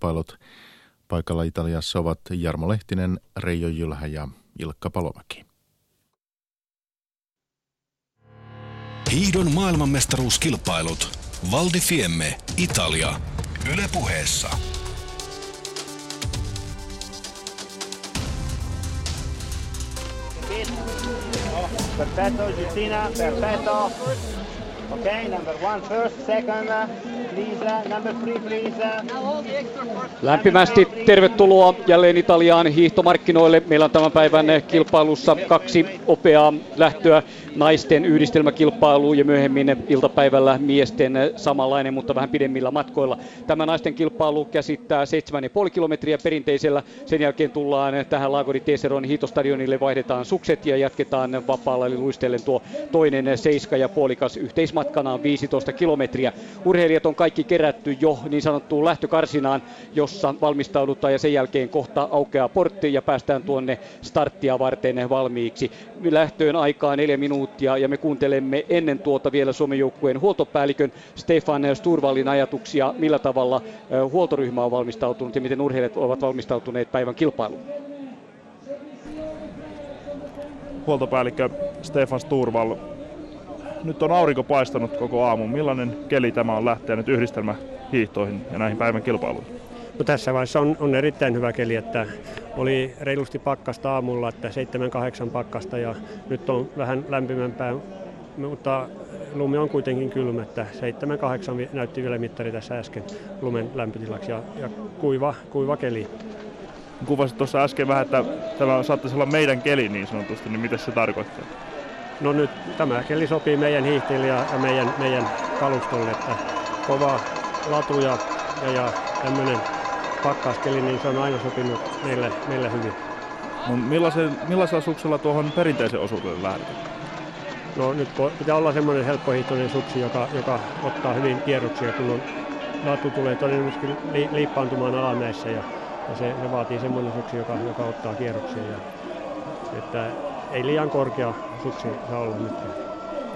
kilpailut. Paikalla Italiassa ovat Jarmo Lehtinen, Reijo Jylhä ja Ilkka Palomäki. Hiidon maailmanmestaruuskilpailut. Valdi Fiemme, Italia. Yle puheessa. Perfetto, Justina, perfetto. Okay, number one first, second, please, number three, please. Lämpimästi tervetuloa jälleen Italiaan hiihtomarkkinoille. Meillä on tämän päivän kilpailussa kaksi opeaa lähtöä naisten yhdistelmäkilpailuun ja myöhemmin iltapäivällä miesten samanlainen, mutta vähän pidemmillä matkoilla. Tämä naisten kilpailu käsittää 7,5 kilometriä perinteisellä. Sen jälkeen tullaan tähän Lagodi Teseron hiitostadionille, vaihdetaan sukset ja jatketaan vapaalla eli luistellen tuo toinen seiska ja puolikas yhteismatkana on 15 kilometriä. Urheilijat on kaikki kerätty jo niin sanottuun lähtökarsinaan, jossa valmistaudutaan ja sen jälkeen kohta aukeaa portti ja päästään tuonne starttia varten valmiiksi. Lähtöön aikaa neljä minuuttia ja me kuuntelemme ennen tuota vielä Suomen joukkueen huoltopäällikön Stefan Sturvallin ajatuksia, millä tavalla huoltoryhmä on valmistautunut ja miten urheilijat ovat valmistautuneet päivän kilpailuun. Huoltopäällikkö Stefan Sturvall, nyt on aurinko paistanut koko aamun. Millainen keli tämä on lähteä nyt yhdistelmähiihtoihin ja näihin päivän kilpailuihin? No tässä vaiheessa on, on erittäin hyvä keli, että oli reilusti pakkasta aamulla, että 7-8 pakkasta ja nyt on vähän lämpimämpää, mutta lumi on kuitenkin kylmä, että 7-8 näytti vielä mittari tässä äsken lumen lämpötilaksi ja, ja kuiva, kuiva keli. Kuvasit tuossa äsken vähän, että tämä saattaisi olla meidän keli niin sanotusti, niin mitä se tarkoittaa? No nyt tämä keli sopii meidän hiihtiille ja, ja meidän, meidän kalustolle, että kova latu ja, ja, ja tämmöinen pakkaskeli, niin se on aina sopinut meille, meille hyvin. No, millaisen, millaisella suksella tuohon perinteisen osuudelle lähdetään? No nyt pitää olla semmoinen helppohiihtoinen suksi, joka, joka ottaa hyvin kierroksia, kun on, latu tulee todennäköisesti li, liippaantumaan alamäessä ja, ja se, se, vaatii semmoinen suksi, joka, joka ottaa kierroksia. Ja, että ei liian korkea suksi saa olla nyt.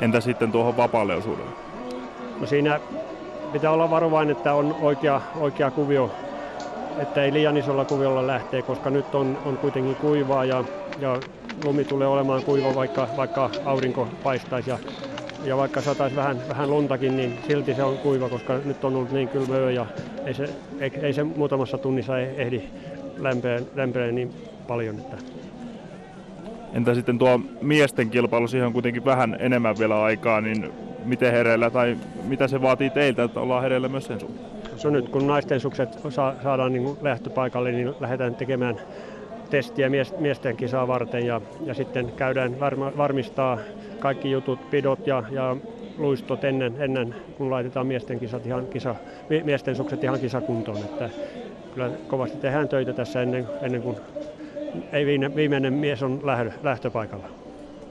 Entä sitten tuohon vapaalle osuudelle? No siinä pitää olla varovainen, että on oikea, oikea kuvio että ei liian isolla kuviolla lähtee, koska nyt on, on kuitenkin kuivaa ja, ja lumi tulee olemaan kuiva, vaikka, vaikka aurinko paistaisi ja, ja vaikka sataisi vähän, vähän luntakin, niin silti se on kuiva, koska nyt on ollut niin kylmä ja ei se, ei, ei se muutamassa tunnissa ehdi lämpeä niin paljon. Että. Entä sitten tuo miesten kilpailu, siihen on kuitenkin vähän enemmän vielä aikaa, niin miten hereillä tai mitä se vaatii teiltä, että ollaan hereillä myös sen suhteen? So nyt kun naisten sukset saadaan niin lähtöpaikalle, niin lähdetään tekemään testiä mies, miesten kisaa varten ja, ja sitten käydään varma, varmistaa kaikki jutut, pidot ja, ja luistot ennen, ennen kun laitetaan miesten, kisat ihan kisa, miesten sukset ihan kisakuntoon. Että kyllä kovasti tehdään töitä tässä ennen, ennen kuin ei viimeinen mies on lähtöpaikalla.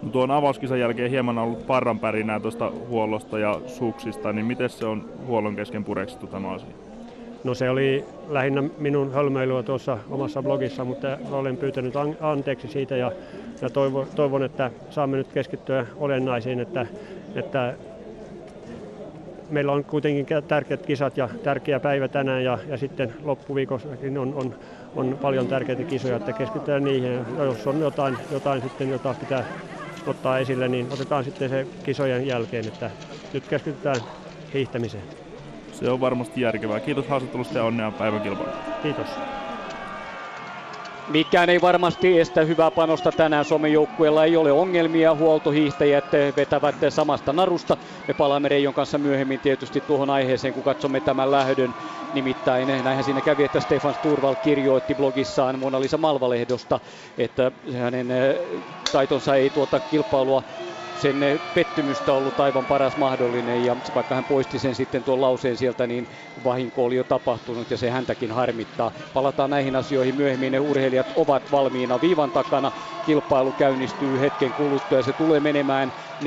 No tuon avauskisan jälkeen hieman on ollut parranpärinää tuosta huollosta ja suksista, niin miten se on huollon kesken pureksittu tämä asia? No se oli lähinnä minun hölmöilyä tuossa omassa blogissa, mutta olen pyytänyt anteeksi siitä ja, ja toivon, toivon, että saamme nyt keskittyä olennaisiin, että, että meillä on kuitenkin tärkeät kisat ja tärkeä päivä tänään ja, ja sitten loppuviikossakin on, on, on paljon tärkeitä kisoja, että keskitytään niihin. Ja jos on jotain, jotain sitten, jota pitää ottaa esille, niin otetaan sitten se kisojen jälkeen, että nyt keskitytään hiihtämiseen. Se on varmasti järkevää. Kiitos haastattelusta ja onnea päivän Kiitos. Mikään ei varmasti estä hyvää panosta tänään. Suomen joukkueella ei ole ongelmia. Huoltohiihtäjät vetävät samasta narusta. Me palaamme Reijon kanssa myöhemmin tietysti tuohon aiheeseen, kun katsomme tämän lähdön. Nimittäin näinhän siinä kävi, että Stefan Sturval kirjoitti blogissaan Mona Lisa Malvalehdosta, että hänen taitonsa ei tuota kilpailua sen pettymystä ollut aivan paras mahdollinen ja vaikka hän poisti sen sitten tuon lauseen sieltä, niin vahinko oli jo tapahtunut ja se häntäkin harmittaa. Palataan näihin asioihin myöhemmin. Ne urheilijat ovat valmiina viivan takana. Kilpailu käynnistyy hetken kuluttua ja se tulee menemään 46-47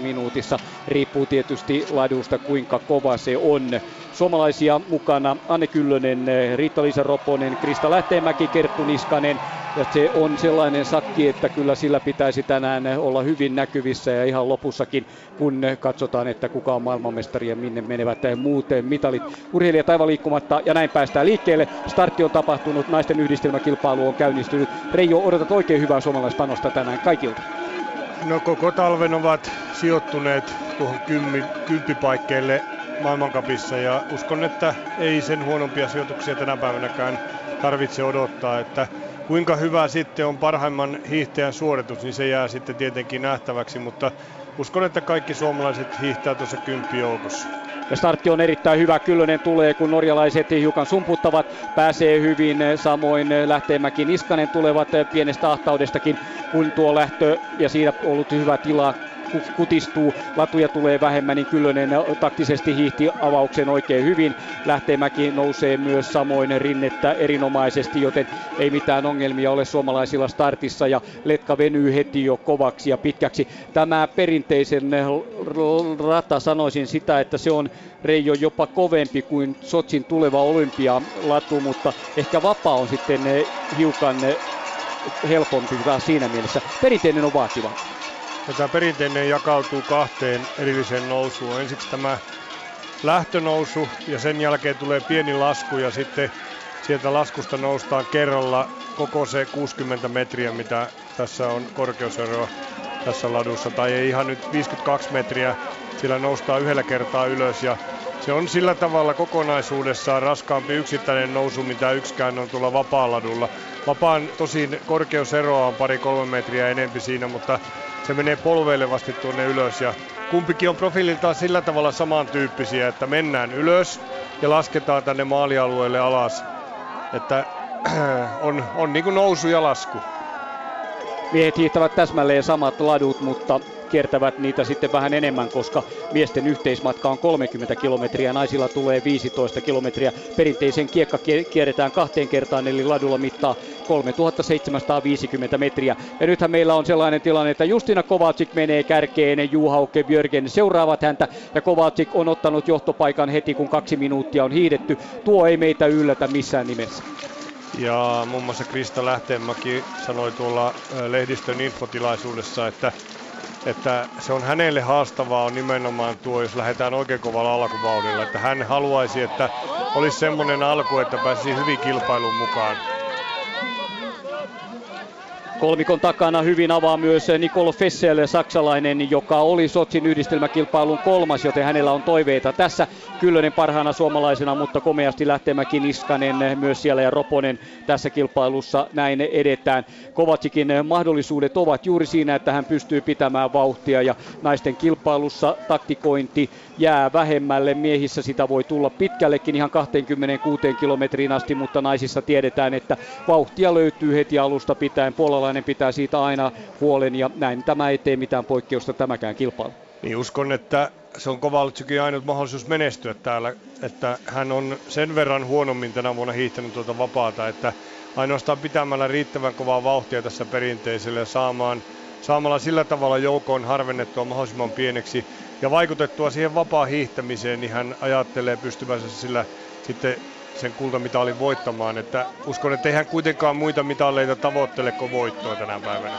minuutissa. Riippuu tietysti ladusta kuinka kova se on. Suomalaisia mukana Anne Kyllönen, Riitta-Liisa Roponen, Krista Lähteenmäki, Kerttu Niskanen. Ja se on sellainen sakki, että kyllä kyllä sillä pitäisi tänään olla hyvin näkyvissä ja ihan lopussakin, kun katsotaan, että kuka on maailmanmestari ja minne menevät muuten mitalit. Urheilija taiva liikkumatta ja näin päästään liikkeelle. Startti on tapahtunut, naisten yhdistelmäkilpailu on käynnistynyt. Reijo, odotat oikein hyvää suomalaispanosta tänään kaikilta. No koko talven ovat sijoittuneet tuohon kymmi, kymppipaikkeille maailmankapissa ja uskon, että ei sen huonompia sijoituksia tänä päivänäkään tarvitse odottaa, että kuinka hyvä sitten on parhaimman hiihtäjän suoritus, niin se jää sitten tietenkin nähtäväksi, mutta uskon, että kaikki suomalaiset hiihtää tuossa kymppijoukossa. Ja startti on erittäin hyvä. Kyllönen tulee, kun norjalaiset hiukan sumputtavat. Pääsee hyvin. Samoin Lähteenmäki Niskanen tulevat pienestä ahtaudestakin, kun tuo lähtö ja siinä ollut hyvä tila kutistuu, latuja tulee vähemmän, niin Kyllönen taktisesti hiihti avauksen oikein hyvin. Lähteemäki nousee myös samoin rinnettä erinomaisesti, joten ei mitään ongelmia ole suomalaisilla startissa ja Letka venyy heti jo kovaksi ja pitkäksi. Tämä perinteisen rata sanoisin sitä, että se on Reijo jopa kovempi kuin Sotsin tuleva olympialatu, mutta ehkä vapaa on sitten hiukan helpompi siinä mielessä. Perinteinen on vaativa. Ja tämä perinteinen jakautuu kahteen erilliseen nousuun. Ensiksi tämä lähtönousu ja sen jälkeen tulee pieni lasku ja sitten sieltä laskusta noustaan kerralla koko se 60 metriä, mitä tässä on korkeusero tässä ladussa. Tai ei ihan nyt 52 metriä, sillä noustaan yhdellä kertaa ylös ja se on sillä tavalla kokonaisuudessaan raskaampi yksittäinen nousu, mitä yksikään on tuolla vapaa-ladulla. Vapaan tosin korkeuseroa on pari-kolme metriä enempi siinä, mutta se menee polveilevasti tuonne ylös ja kumpikin on profiililtaan sillä tavalla samantyyppisiä, että mennään ylös ja lasketaan tänne maalialueelle alas. Että on, on niin kuin nousu ja lasku. Miehet hiihtävät täsmälleen samat ladut, mutta kiertävät niitä sitten vähän enemmän, koska miesten yhteismatka on 30 kilometriä, naisilla tulee 15 kilometriä. Perinteisen kiekka kierretään kahteen kertaan, eli ladulla mittaa 3750 metriä. Ja nythän meillä on sellainen tilanne, että Justina Kovacic menee kärkeen, Juhauke Björgen seuraavat häntä, ja Kovacic on ottanut johtopaikan heti, kun kaksi minuuttia on hiidetty. Tuo ei meitä yllätä missään nimessä. Ja muun muassa Krista Lähteenmäki sanoi tuolla lehdistön infotilaisuudessa, että että se on hänelle haastavaa on nimenomaan tuo, jos lähdetään oikein kovalla alkuvauhdilla. Että hän haluaisi, että olisi semmoinen alku, että pääsisi hyvin kilpailuun mukaan. Kolmikon takana hyvin avaa myös Nicole Fessel, saksalainen, joka oli Sotsin yhdistelmäkilpailun kolmas, joten hänellä on toiveita tässä. Kyllönen parhaana suomalaisena, mutta komeasti lähtemäki Niskanen myös siellä ja Roponen tässä kilpailussa näin edetään. Kovacikin mahdollisuudet ovat juuri siinä, että hän pystyy pitämään vauhtia ja naisten kilpailussa taktikointi jää vähemmälle. Miehissä sitä voi tulla pitkällekin ihan 26 kilometriin asti, mutta naisissa tiedetään, että vauhtia löytyy heti alusta pitäen. Puolalainen pitää siitä aina huolen ja näin tämä ei tee mitään poikkeusta tämäkään kilpailu. Niin uskon, että se on Kovaltsukin ainut mahdollisuus menestyä täällä, että hän on sen verran huonommin tänä vuonna hiihtänyt tuota vapaata, että ainoastaan pitämällä riittävän kovaa vauhtia tässä perinteiselle ja saamaan, saamalla sillä tavalla joukkoon harvennettua mahdollisimman pieneksi ja vaikutettua siihen vapaa hiihtämiseen, niin hän ajattelee pystyvänsä sillä sitten sen kultamitalin voittamaan. Että uskon, että ei hän kuitenkaan muita mitalleita tavoittele kuin voittoa tänä päivänä.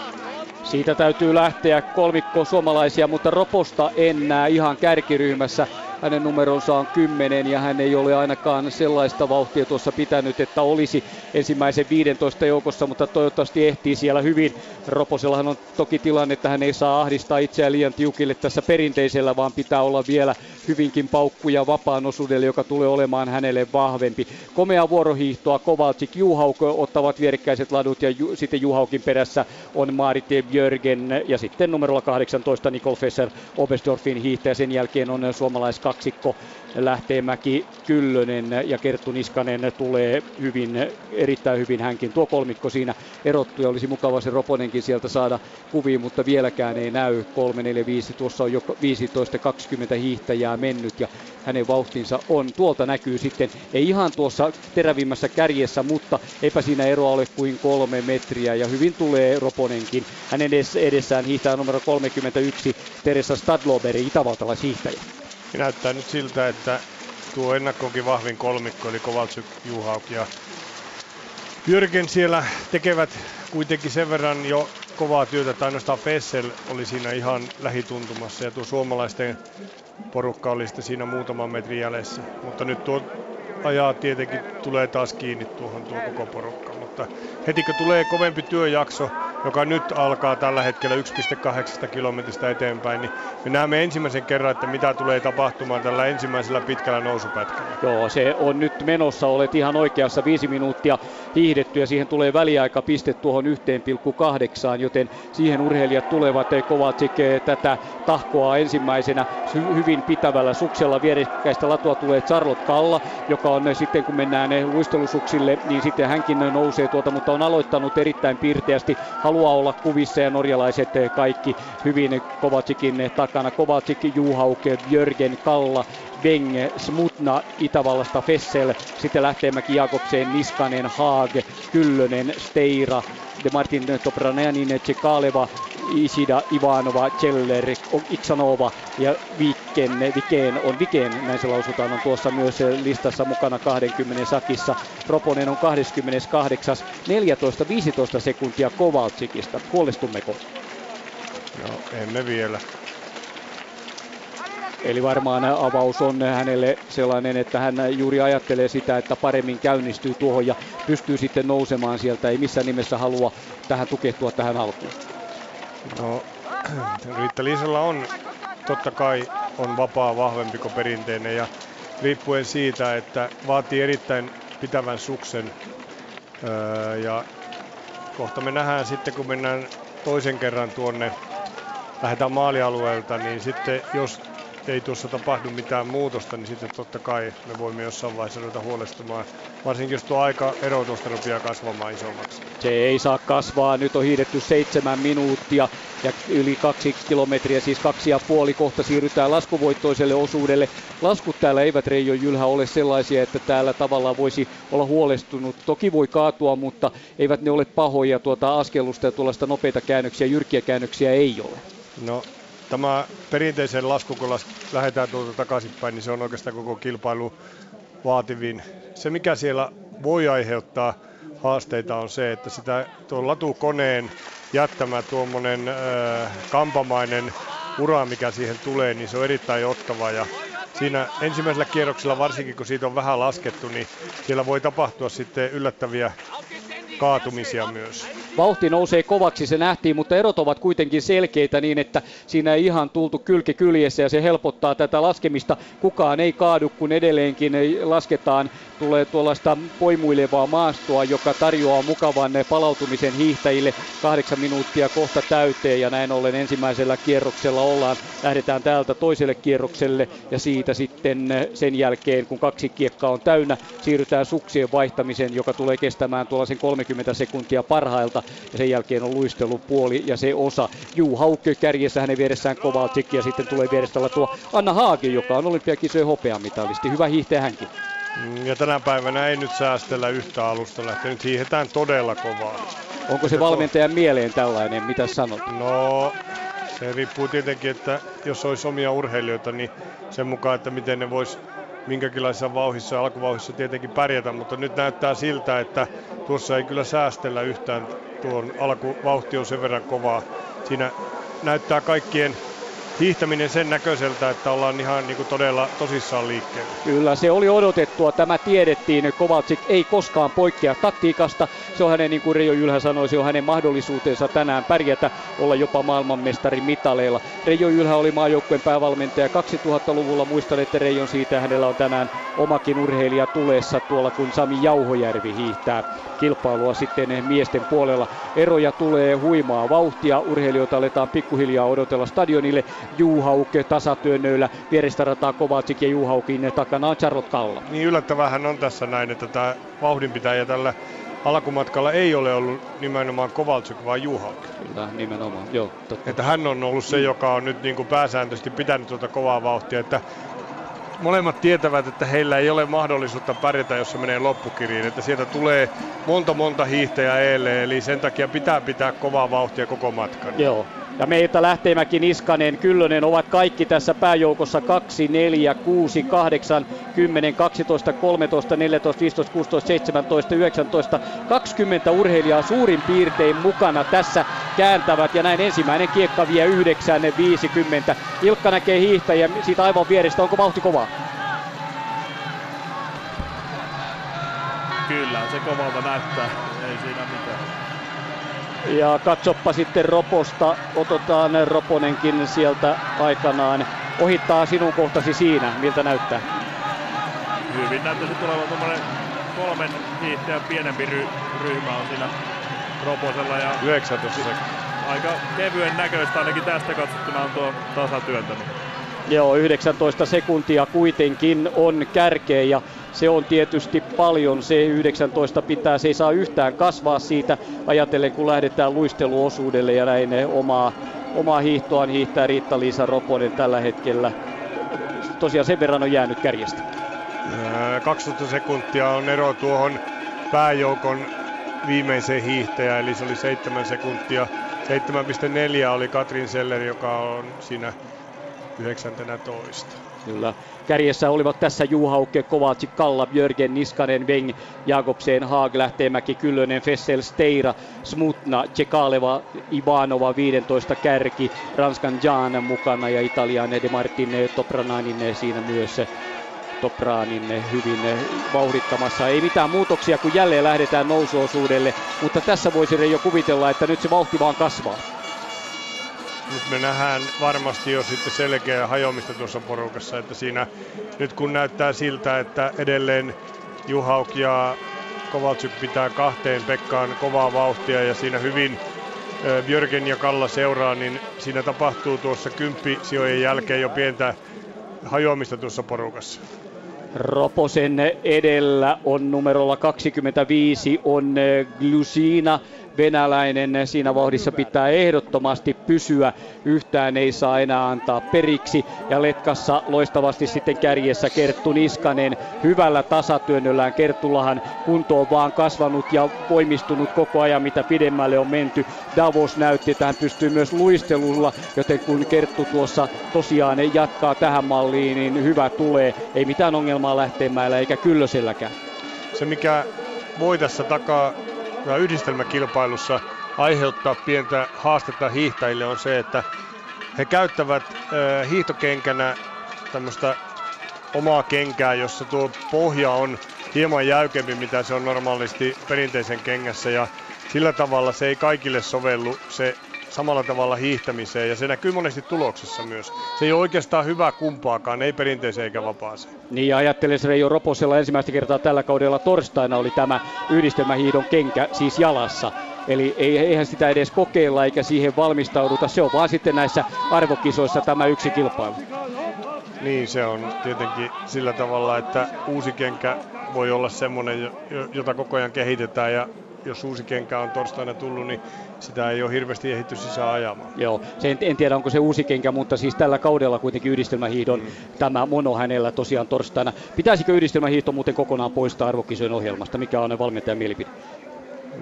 Siitä täytyy lähteä kolmikko suomalaisia, mutta Roposta en näe ihan kärkiryhmässä. Hänen numeronsa on 10 ja hän ei ole ainakaan sellaista vauhtia tuossa pitänyt, että olisi ensimmäisen 15 joukossa, mutta toivottavasti ehtii siellä hyvin. Roposellahan on toki tilanne, että hän ei saa ahdistaa itseään liian tiukille tässä perinteisellä, vaan pitää olla vielä hyvinkin paukkuja vapaan osuudelle, joka tulee olemaan hänelle vahvempi. Komea vuorohiihtoa Kovalcik Juhauk ottavat vierekkäiset ladut ja ju, sitten Juhaukin perässä on Marit Björgen ja sitten numerolla 18 Nicole Fesser Oberstdorfin hiihtäjä. Sen jälkeen on suomalais kaksikko Lähteenmäki, Kyllönen ja Kerttu Niskanen tulee hyvin, erittäin hyvin hänkin. Tuo kolmikko siinä erottu ja olisi mukava se Roponenkin sieltä saada kuviin, mutta vieläkään ei näy 3, 4, 5. Tuossa on jo 15-20 hiihtäjää mennyt ja hänen vauhtinsa on. Tuolta näkyy sitten, ei ihan tuossa terävimmässä kärjessä, mutta eipä siinä eroa ole kuin kolme metriä ja hyvin tulee Roponenkin. Hänen edessään hiihtää numero 31 Teresa Stadloberi, itävaltalaishiihtäjä. Ja näyttää nyt siltä, että tuo ennakkoonkin vahvin kolmikko, eli Kovaltsuk, Juhauk ja Jörgen siellä tekevät kuitenkin sen verran jo kovaa työtä, että ainoastaan Fessel oli siinä ihan lähituntumassa ja tuo suomalaisten porukka oli sitten siinä muutaman metrin jäljessä. Mutta nyt tuo ajaa tietenkin tulee taas kiinni tuohon tuo koko porukka. Mutta heti kun tulee kovempi työjakso, joka nyt alkaa tällä hetkellä 1,8 kilometristä eteenpäin, niin me näemme ensimmäisen kerran, että mitä tulee tapahtumaan tällä ensimmäisellä pitkällä nousupätkällä. Joo, se on nyt menossa, olet ihan oikeassa, viisi minuuttia hiihdetty ja siihen tulee väliaika piste tuohon 1,8, joten siihen urheilijat tulevat Kovacic tätä tahkoa ensimmäisenä hyvin pitävällä suksella. Vierekkäistä latua tulee Charlotte Kalla, joka on sitten kun mennään luistelusuksille, niin sitten hänkin nousee tuota, mutta on aloittanut erittäin piirteästi, haluaa olla kuvissa ja norjalaiset kaikki hyvin Kovacikin takana. Kovacic, Juhauke, Jörgen, Kalla, Weng, Smutna Itävallasta Fessel, sitten lähtee Mäki Jakobseen, Niskanen, Haag, Kyllönen, Steira, De Martin Toprananin, Tsekaleva, Isida, Ivanova, Celler, Iksanova ja Viken, Viken on Viken, näin se lausutaan, on tuossa myös listassa mukana 20 sakissa. Proponen on 28, 14-15 sekuntia Kovaltsikista. Huolestummeko? No, emme vielä. Eli varmaan avaus on hänelle sellainen, että hän juuri ajattelee sitä, että paremmin käynnistyy tuohon ja pystyy sitten nousemaan sieltä. Ei missään nimessä halua tähän tukehtua tähän alkuun. No, Riitta on totta kai on vapaa vahvempi kuin perinteinen ja riippuen siitä, että vaatii erittäin pitävän suksen öö, ja kohta me nähdään sitten kun mennään toisen kerran tuonne lähdetään maalialueelta, niin sitten jos ei tuossa tapahdu mitään muutosta, niin sitten totta kai me voimme jossain vaiheessa ruveta huolestumaan. Varsinkin jos tuo aika ero tuosta rupeaa kasvamaan isommaksi. Se ei saa kasvaa. Nyt on hiidetty seitsemän minuuttia ja yli kaksi kilometriä, siis kaksi ja puoli. Kohta siirrytään laskuvoittoiselle osuudelle. Laskut täällä eivät Reijo Jylhä ole sellaisia, että täällä tavallaan voisi olla huolestunut. Toki voi kaatua, mutta eivät ne ole pahoja. Tuota askellusta ja tuollaista nopeita käännöksiä, jyrkkiä käännöksiä ei ole. No tämä perinteisen lasku, kun lähdetään tuolta takaisinpäin, niin se on oikeastaan koko kilpailu vaativin. Se, mikä siellä voi aiheuttaa haasteita, on se, että sitä tuon latukoneen jättämä tuommoinen äh, kampamainen ura, mikä siihen tulee, niin se on erittäin ottava. Ja siinä ensimmäisellä kierroksella, varsinkin kun siitä on vähän laskettu, niin siellä voi tapahtua sitten yllättäviä kaatumisia myös. Vauhti nousee kovaksi, se nähtiin, mutta erot ovat kuitenkin selkeitä niin, että siinä ei ihan tultu kylki kyljessä ja se helpottaa tätä laskemista. Kukaan ei kaadu, kun edelleenkin lasketaan. Tulee tuollaista poimuilevaa maastoa, joka tarjoaa mukavan palautumisen hiihtäjille. Kahdeksan minuuttia kohta täyteen ja näin ollen ensimmäisellä kierroksella ollaan. Lähdetään täältä toiselle kierrokselle ja siitä sitten sen jälkeen, kun kaksi kiekkaa on täynnä, siirrytään suksien vaihtamiseen, joka tulee kestämään tuollaisen 30 sekuntia parhailta ja sen jälkeen on luistelupuoli ja se osa. Juu Haukke kärjessä hänen vieressään Kovalcik ja sitten tulee vierestä tuo Anna Haagi, joka on olympiakisojen hopeamitalisti. Hyvä hiihtäjä hänkin. Mm, ja tänä päivänä ei nyt säästellä yhtä alusta lähteä. Nyt hiihetään todella kovaa. Onko se valmentajan mieleen tällainen? Mitä sanot? No, se riippuu tietenkin, että jos olisi omia urheilijoita, niin sen mukaan, että miten ne vois minkäkinlaisessa vauhissa ja alkuvauhissa tietenkin pärjätä, mutta nyt näyttää siltä, että tuossa ei kyllä säästellä yhtään. Tuon alkuvauhti on sen verran kovaa. Siinä näyttää kaikkien hiihtäminen sen näköiseltä, että ollaan ihan niin kuin todella tosissaan liikkeellä. Kyllä, se oli odotettua. Tämä tiedettiin. Kovacic ei koskaan poikkea taktiikasta. Se on hänen, niin kuin Reijo Jylhä sanoi, se on hänen mahdollisuutensa tänään pärjätä, olla jopa maailmanmestari mitaleilla. Reijo Jylhä oli maajoukkueen päävalmentaja 2000-luvulla. Muistan, että Reijon siitä hänellä on tänään omakin urheilija tulessa tuolla, kun Sami Jauhojärvi hiihtää kilpailua sitten miesten puolella. Eroja tulee huimaa vauhtia. Urheilijoita aletaan pikkuhiljaa odotella stadionille. Juhauke tasatyönnöillä, vierestä rataa Kovacic ja Juhaukin takana on Charlotte Kalla. Niin yllättävähän on tässä näin, että tämä vauhdinpitäjä tällä alkumatkalla ei ole ollut nimenomaan Kovalchuk, vaan Juhauk. Kyllä, nimenomaan, joo. Totta. Että hän on ollut se, joka on nyt niin kuin pääsääntöisesti pitänyt tuota kovaa vauhtia, että molemmat tietävät, että heillä ei ole mahdollisuutta pärjätä, jos se menee loppukiriin. Että sieltä tulee monta monta hiihtäjää eilen, eli sen takia pitää pitää kovaa vauhtia koko matkan. Joo, Ja meiltä Lähteenmäki, Niskanen, Kyllönen ovat kaikki tässä pääjoukossa 2, 4, 6, 8, 10, 12, 13, 14, 15, 16, 17, 19, 20 urheilijaa suurin piirtein mukana tässä kääntävät ja näin ensimmäinen kiekka vie 9, 50. Ilkka näkee hiihtäjä siitä aivan vierestä, onko vauhti kovaa? Kyllä, se kovalta näyttää, ei siinä mitään. Ja katsoppa sitten Roposta, otetaan Roponenkin sieltä aikanaan. Ohittaa sinun kohtasi siinä, miltä näyttää? Hyvin näyttäisi tulevan tuommoinen kolmen hiihtäjän pienempi ry- ryhmä on siinä Roposella ja 19 aika kevyen näköistä ainakin tästä katsottuna on tuo tasatyöntänyt. Joo, 19 sekuntia kuitenkin on kärkeä ja se on tietysti paljon. Se 19 pitää, se ei saa yhtään kasvaa siitä ajatellen, kun lähdetään luisteluosuudelle ja näin omaa, omaa hiihtoaan hiihtää Riitta-Liisa Roponen tällä hetkellä. Tosiaan sen verran on jäänyt kärjestä. 12 sekuntia on ero tuohon pääjoukon viimeiseen hiihtäjään, eli se oli 7 sekuntia. 7,4 oli Katrin Seller, joka on siinä 19. Kyllä. Kärjessä olivat tässä Juhaukke, Kovacic, Kalla, Björgen, Niskanen, Weng, Jakobsen, Haag, Lähteenmäki, Kyllönen, Fessel, Steira, Smutna, Tsekaleva, Ivanova 15 kärki, Ranskan Jan mukana ja Italian De Martin Toprananin siinä myös Topranin hyvin vauhdittamassa. Ei mitään muutoksia, kun jälleen lähdetään nousuosuudelle, mutta tässä voisi jo kuvitella, että nyt se vauhti vaan kasvaa. Nyt me nähdään varmasti jo sitten selkeä hajoamista tuossa porukassa, että siinä nyt kun näyttää siltä, että edelleen Juhauk ja Kovalchuk pitää kahteen Pekkaan kovaa vauhtia ja siinä hyvin Björgen ja Kalla seuraa, niin siinä tapahtuu tuossa kymppisijojen jälkeen jo pientä hajoamista tuossa porukassa. Roposen edellä on numerolla 25 on Glusina venäläinen. Siinä vauhdissa pitää ehdottomasti pysyä. Yhtään ei saa enää antaa periksi. Ja Letkassa loistavasti sitten kärjessä Kerttu Niskanen hyvällä tasatyönnöllään. Kerttullahan kunto on vaan kasvanut ja voimistunut koko ajan, mitä pidemmälle on menty. Davos näytti, että hän pystyy myös luistelulla, joten kun Kerttu tuossa tosiaan jatkaa tähän malliin, niin hyvä tulee. Ei mitään ongelmaa lähteemällä eikä Kyllöselläkään. Se mikä voi tässä takaa yhdistelmäkilpailussa aiheuttaa pientä haastetta hiihtäjille on se, että he käyttävät hiihtokenkänä tämmöistä omaa kenkää, jossa tuo pohja on hieman jäykempi, mitä se on normaalisti perinteisen kengässä. Ja sillä tavalla se ei kaikille sovellu se samalla tavalla hiihtämiseen ja se näkyy monesti tuloksessa myös. Se ei ole oikeastaan hyvä kumpaakaan, ei perinteiseen eikä vapaaseen. Niin ja ajattelen Reijo Roposella ensimmäistä kertaa tällä kaudella torstaina oli tämä yhdistelmähiidon kenkä siis jalassa. Eli eihän sitä edes kokeilla eikä siihen valmistauduta, se on vaan sitten näissä arvokisoissa tämä yksi kilpailu. Niin, se on tietenkin sillä tavalla, että uusi kenkä voi olla semmoinen, jota koko ajan kehitetään ja jos uusi kenkä on torstaina tullut, niin sitä ei ole hirveästi ehditty sisään ajamaan. Joo, se en, en tiedä onko se uusi kenkä, mutta siis tällä kaudella kuitenkin yhdistelmähiidon mm. tämä mono hänellä tosiaan torstaina. Pitäisikö yhdistelmähiihto muuten kokonaan poistaa arvokisojen ohjelmasta? Mikä on valmentajan mielipide?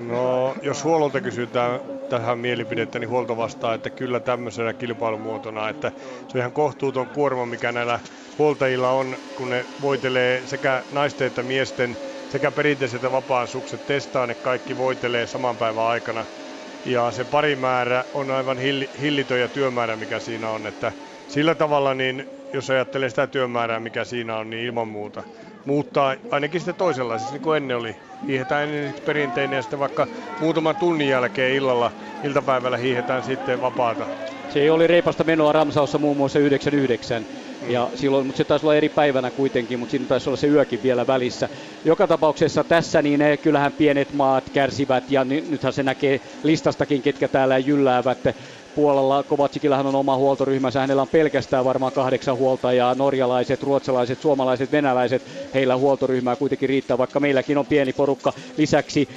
No, jos huololta kysytään tähän mielipidettä, niin huolto vastaa, että kyllä tämmöisenä kilpailumuotona, että se on ihan kohtuuton kuorma, mikä näillä huoltajilla on, kun ne voitelee sekä naisten että miesten sekä perinteiset että vapaan sukset testaa ne kaikki voitelee saman päivän aikana. Ja se parimäärä on aivan hillitön ja työmäärä, mikä siinä on. Että sillä tavalla, niin jos ajattelee sitä työmäärää, mikä siinä on, niin ilman muuta muuttaa ainakin sitten toisenlaisessa, niin kuin ennen oli. Hiihetään ennen perinteinen ja sitten vaikka muutaman tunnin jälkeen illalla, iltapäivällä hiihetään sitten vapaata. Se oli reipasta menoa Ramsaussa muun muassa 99 ja silloin, mutta se taisi olla eri päivänä kuitenkin, mutta siinä taisi olla se yökin vielä välissä. Joka tapauksessa tässä niin kyllähän pienet maat kärsivät ja nythän se näkee listastakin, ketkä täällä jylläävät. Puolella Kovacikillähän on oma huoltoryhmänsä, hänellä on pelkästään varmaan kahdeksan huoltajaa, norjalaiset, ruotsalaiset, suomalaiset, venäläiset, heillä huoltoryhmää kuitenkin riittää, vaikka meilläkin on pieni porukka. Lisäksi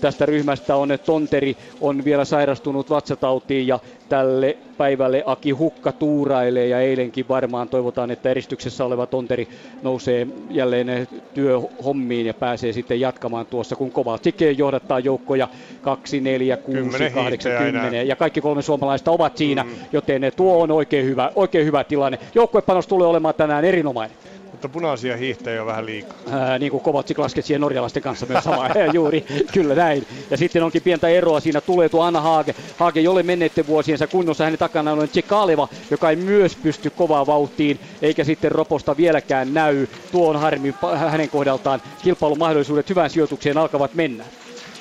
tästä ryhmästä on Tonteri on vielä sairastunut vatsatautiin ja tälle päivälle Aki Hukka tuurailee ja eilenkin varmaan toivotaan, että eristyksessä oleva Tonteri nousee jälleen työhommiin ja pääsee sitten jatkamaan tuossa, kun Kovalcik johdattaa joukkoja 2, 4, 6, 8, 10 ja kaikki kolme suomalaista ovat siinä, mm. joten tuo on oikein hyvä, oikein hyvä tilanne. Joukkuepanos tulee olemaan tänään erinomainen mutta punaisia hiihtäjiä on vähän liikaa. Ää, niin kuin Kovatsik laskesi siihen norjalaisten kanssa myös sama, juuri, kyllä näin. Ja sitten onkin pientä eroa, siinä tulee tuo Anna Haage, Haage jolle menneiden vuosiensa kunnossa, hänen takana on Tsekaleva, joka ei myös pysty kovaa vauhtiin, eikä sitten Roposta vieläkään näy. Tuo on harmi hänen kohdaltaan. Kilpailun mahdollisuudet hyvään sijoitukseen alkavat mennä.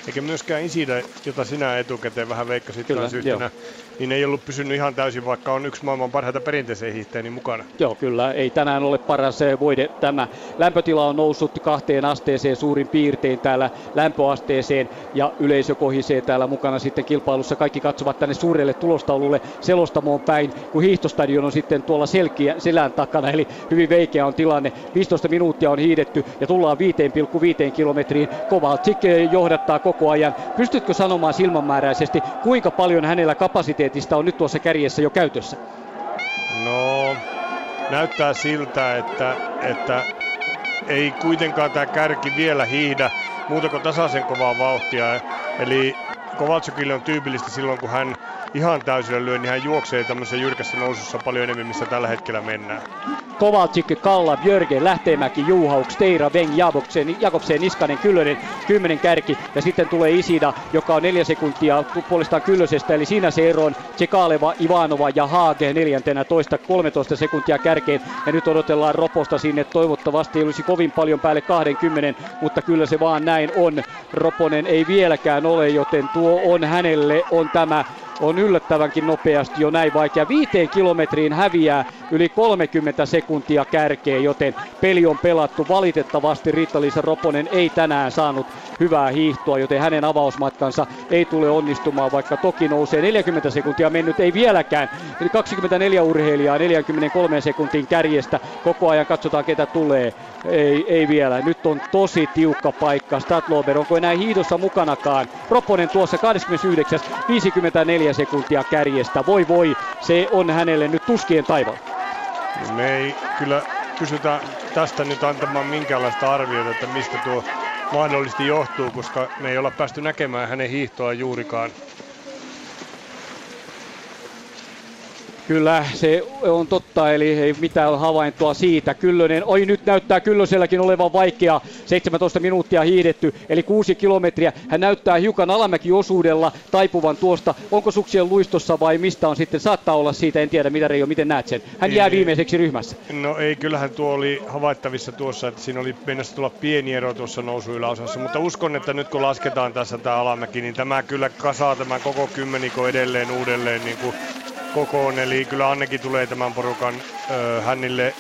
Eikä myöskään Isida, jota sinä etukäteen vähän veikkasit Kyllä, yhtenä, niin ei ollut pysynyt ihan täysin, vaikka on yksi maailman parhaita perinteisen hiihteen niin mukana. Joo, kyllä. Ei tänään ole paras voide tämä. Lämpötila on noussut kahteen asteeseen suurin piirtein täällä lämpöasteeseen ja yleisö kohisee täällä mukana sitten kilpailussa. Kaikki katsovat tänne suurelle tulostaululle selostamoon päin, kun hiihtostadion on sitten tuolla selkiä, selän takana, eli hyvin veikeä on tilanne. 15 minuuttia on hiidetty ja tullaan 5,5 kilometriin. Kovaltsik johdattaa koko ajan. Pystytkö sanomaan silmänmääräisesti, kuinka paljon hänellä kapasiteetista on nyt tuossa kärjessä jo käytössä? No, näyttää siltä, että, että ei kuitenkaan tämä kärki vielä hiihdä muuta kuin tasaisen kovaa vauhtia. Eli Kovaltsukille on tyypillistä silloin, kun hän ihan täysillä lyö, niin hän juoksee tämmöisessä jyrkässä nousussa paljon enemmän, missä tällä hetkellä mennään. Kovaltsik, Kalla, Björgen, Lähteenmäki, Juhauk, Steira, Weng, Jakobsen, Jakobsen, Niskanen, Kyllönen, kymmenen kärki. Ja sitten tulee Isida, joka on neljä sekuntia puolestaan Kyllösestä. Eli siinä se ero on Tsekaleva, Ivanova ja Haage neljäntenä toista 13 sekuntia kärkeen. Ja nyt odotellaan Roposta sinne. Toivottavasti ei olisi kovin paljon päälle 20, mutta kyllä se vaan näin on. Roponen ei vieläkään ole, joten tuo on hänelle on tämä on yllättävänkin nopeasti jo näin vaikea. Viiteen kilometriin häviää yli 30 sekuntia kärkeen, joten peli on pelattu. Valitettavasti Riitta-Liisa Roponen ei tänään saanut hyvää hiihtoa, joten hänen avausmatkansa ei tule onnistumaan, vaikka toki nousee 40 sekuntia mennyt, ei vieläkään. Eli 24 urheilijaa 43 sekuntin kärjestä. Koko ajan katsotaan ketä tulee. Ei, ei vielä. Nyt on tosi tiukka paikka. Stadlober, onko enää hiidossa mukanakaan? Roponen tuossa 29. 54 sekuntia kärjestä. Voi voi, se on hänelle nyt tuskien taivaalla. Me ei kyllä kysytä tästä nyt antamaan minkäänlaista arviota, että mistä tuo mahdollisesti johtuu, koska me ei olla päästy näkemään hänen hiihtoa juurikaan. Kyllä, se on totta, eli ei mitään havaintoa siitä. Kyllönen, oi nyt näyttää Kyllöselläkin olevan vaikea. 17 minuuttia hiidetty, eli 6 kilometriä. Hän näyttää hiukan alamäkiosuudella taipuvan tuosta. Onko suksien luistossa vai mistä on sitten? Saattaa olla siitä, en tiedä mitä Reijo, miten näet sen. Hän ei, jää viimeiseksi ryhmässä. No ei, kyllähän tuo oli havaittavissa tuossa, että siinä oli mennessä tulla pieni ero tuossa nousu yläosassa. Mutta uskon, että nyt kun lasketaan tässä tämä alamäki, niin tämä kyllä kasaa tämän koko kymmeniko edelleen uudelleen niin kuin kokoon, eli kyllä Annekin tulee tämän porukan hänille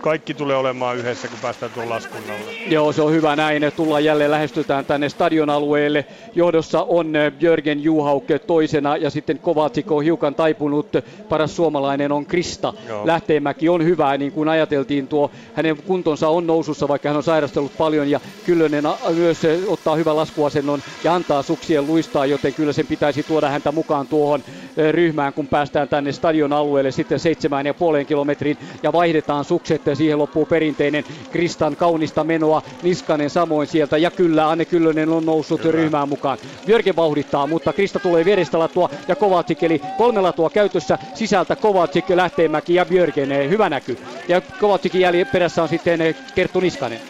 kaikki tulee olemaan yhdessä, kun päästään tuon laskun alle. Joo, se on hyvä näin. Tullaan jälleen lähestytään tänne stadion alueelle. Johdossa on Jörgen Juhauke toisena ja sitten Kovatsik on hiukan taipunut. Paras suomalainen on Krista. Joo. Lähteenmäki on hyvä, niin kuin ajateltiin. Tuo hänen kuntonsa on nousussa, vaikka hän on sairastellut paljon ja Kyllönen myös ottaa hyvän laskuasennon ja antaa suksien luistaa, joten kyllä sen pitäisi tuoda häntä mukaan tuohon ryhmään, kun päästään tänne stadion alueelle sitten seitsemään ja puoleen kilometrin ja vaihdetaan sukset ja siihen loppuu perinteinen Kristan kaunista menoa. Niskanen samoin sieltä ja kyllä Anne Kyllönen on noussut kyllä. ryhmään mukaan. Björke vauhdittaa, mutta Krista tulee vierestä latua ja Kovatsik eli kolme latua käytössä sisältä Kovatsik, Lähteenmäki ja Björgen. Hyvä näky. Ja Kovatsikin jäljen perässä on sitten Kerttu Niskanen.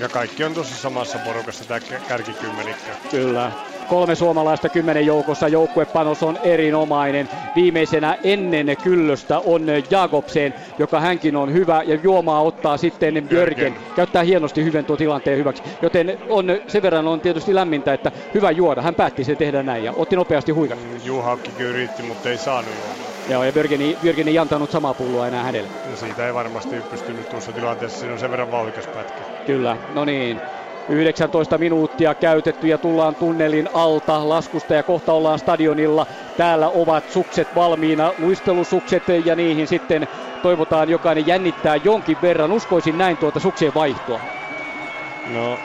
Ja kaikki on tuossa samassa porukassa tämä kärkikymmenikkä. Kyllä. Kolme suomalaista kymmenen joukossa joukkuepanos on erinomainen. Viimeisenä ennen kyllöstä on Jakobsen, joka hänkin on hyvä ja juomaa ottaa sitten Björgen. Käyttää hienosti hyvän tuo tilanteen hyväksi. Joten on, sen verran on tietysti lämmintä, että hyvä juoda. Hän päätti sen tehdä näin ja otti nopeasti huikat. Mm, Juhaukki yritti, mutta ei saanut juomaa. Joo, ja Björgen, Björgen ei antanut samaa pulloa enää hänelle. No siitä ei varmasti pystynyt tuossa tilanteessa, siinä on sen verran vauhdikas pätkä. Kyllä, no niin. 19 minuuttia käytetty ja tullaan tunnelin alta laskusta ja kohta ollaan stadionilla. Täällä ovat sukset valmiina, luistelusukset ja niihin sitten toivotaan jokainen jännittää jonkin verran. Uskoisin näin tuota suksien vaihtoa. No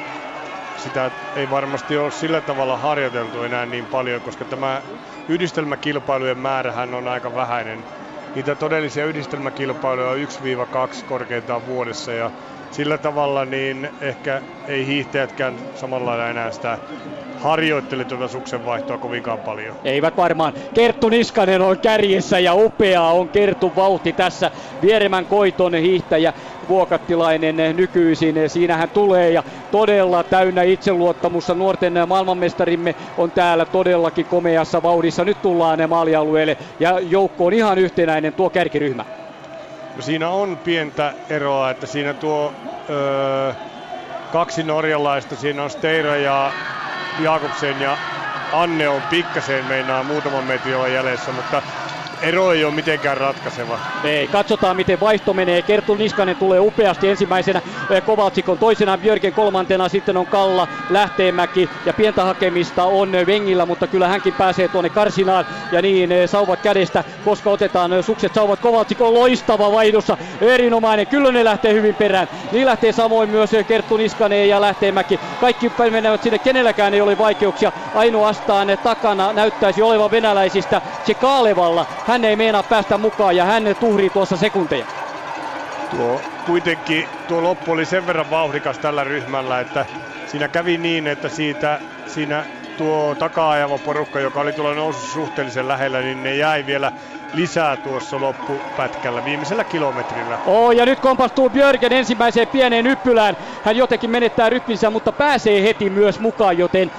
sitä ei varmasti ole sillä tavalla harjoiteltu enää niin paljon, koska tämä yhdistelmäkilpailujen määrähän on aika vähäinen. Niitä todellisia yhdistelmäkilpailuja on 1-2 korkeintaan vuodessa ja sillä tavalla niin ehkä ei hiihtäjätkään samalla enää sitä harjoittele tuota suksenvaihtoa kovinkaan paljon. Eivät varmaan. Kerttu Niskanen on kärjessä ja upeaa on Kerttu vauhti tässä. Vieremän koiton hiihtäjä Vuokattilainen nykyisin. Siinähän tulee ja todella täynnä itseluottamusta. Nuorten maailmanmestarimme on täällä todellakin komeassa vauhdissa. Nyt tullaan maalialueelle ja joukko on ihan yhtenäinen tuo kärkiryhmä. No siinä on pientä eroa, että siinä tuo öö, kaksi norjalaista, siinä on Steira ja Jakobsen ja Anne on pikkasen meinaa muutaman metrin jäljessä, mutta ero ei ole mitenkään ratkaiseva. Ei, katsotaan miten vaihto menee. Kerttu Niskanen tulee upeasti ensimmäisenä, eh, Kovaltsik on toisena, Björken kolmantena, sitten on Kalla, Lähteenmäki ja pientä hakemista on Vengillä, mutta kyllä hänkin pääsee tuonne karsinaan ja niin eh, sauvat kädestä, koska otetaan eh, sukset sauvat. Kovaltsik on loistava vaihdossa, erinomainen, kyllä ne lähtee hyvin perään. Niin lähtee samoin myös Kerttu Niskanen ja Lähteenmäki. Kaikki menevät sinne, kenelläkään ei ole vaikeuksia. Ainoastaan takana näyttäisi olevan venäläisistä se Kaalevalla. Hän hän ei meinaa päästä mukaan ja hän tuhrii tuossa sekunteja. Tuo kuitenkin tuo loppu oli sen verran vauhdikas tällä ryhmällä, että siinä kävi niin, että siitä, siinä tuo takaa porukka, joka oli tuolla nousussa suhteellisen lähellä, niin ne jäi vielä lisää tuossa loppupätkällä viimeisellä kilometrillä. Oh, ja nyt kompastuu Björgen ensimmäiseen pieneen yppylään. Hän jotenkin menettää rytminsä, mutta pääsee heti myös mukaan, joten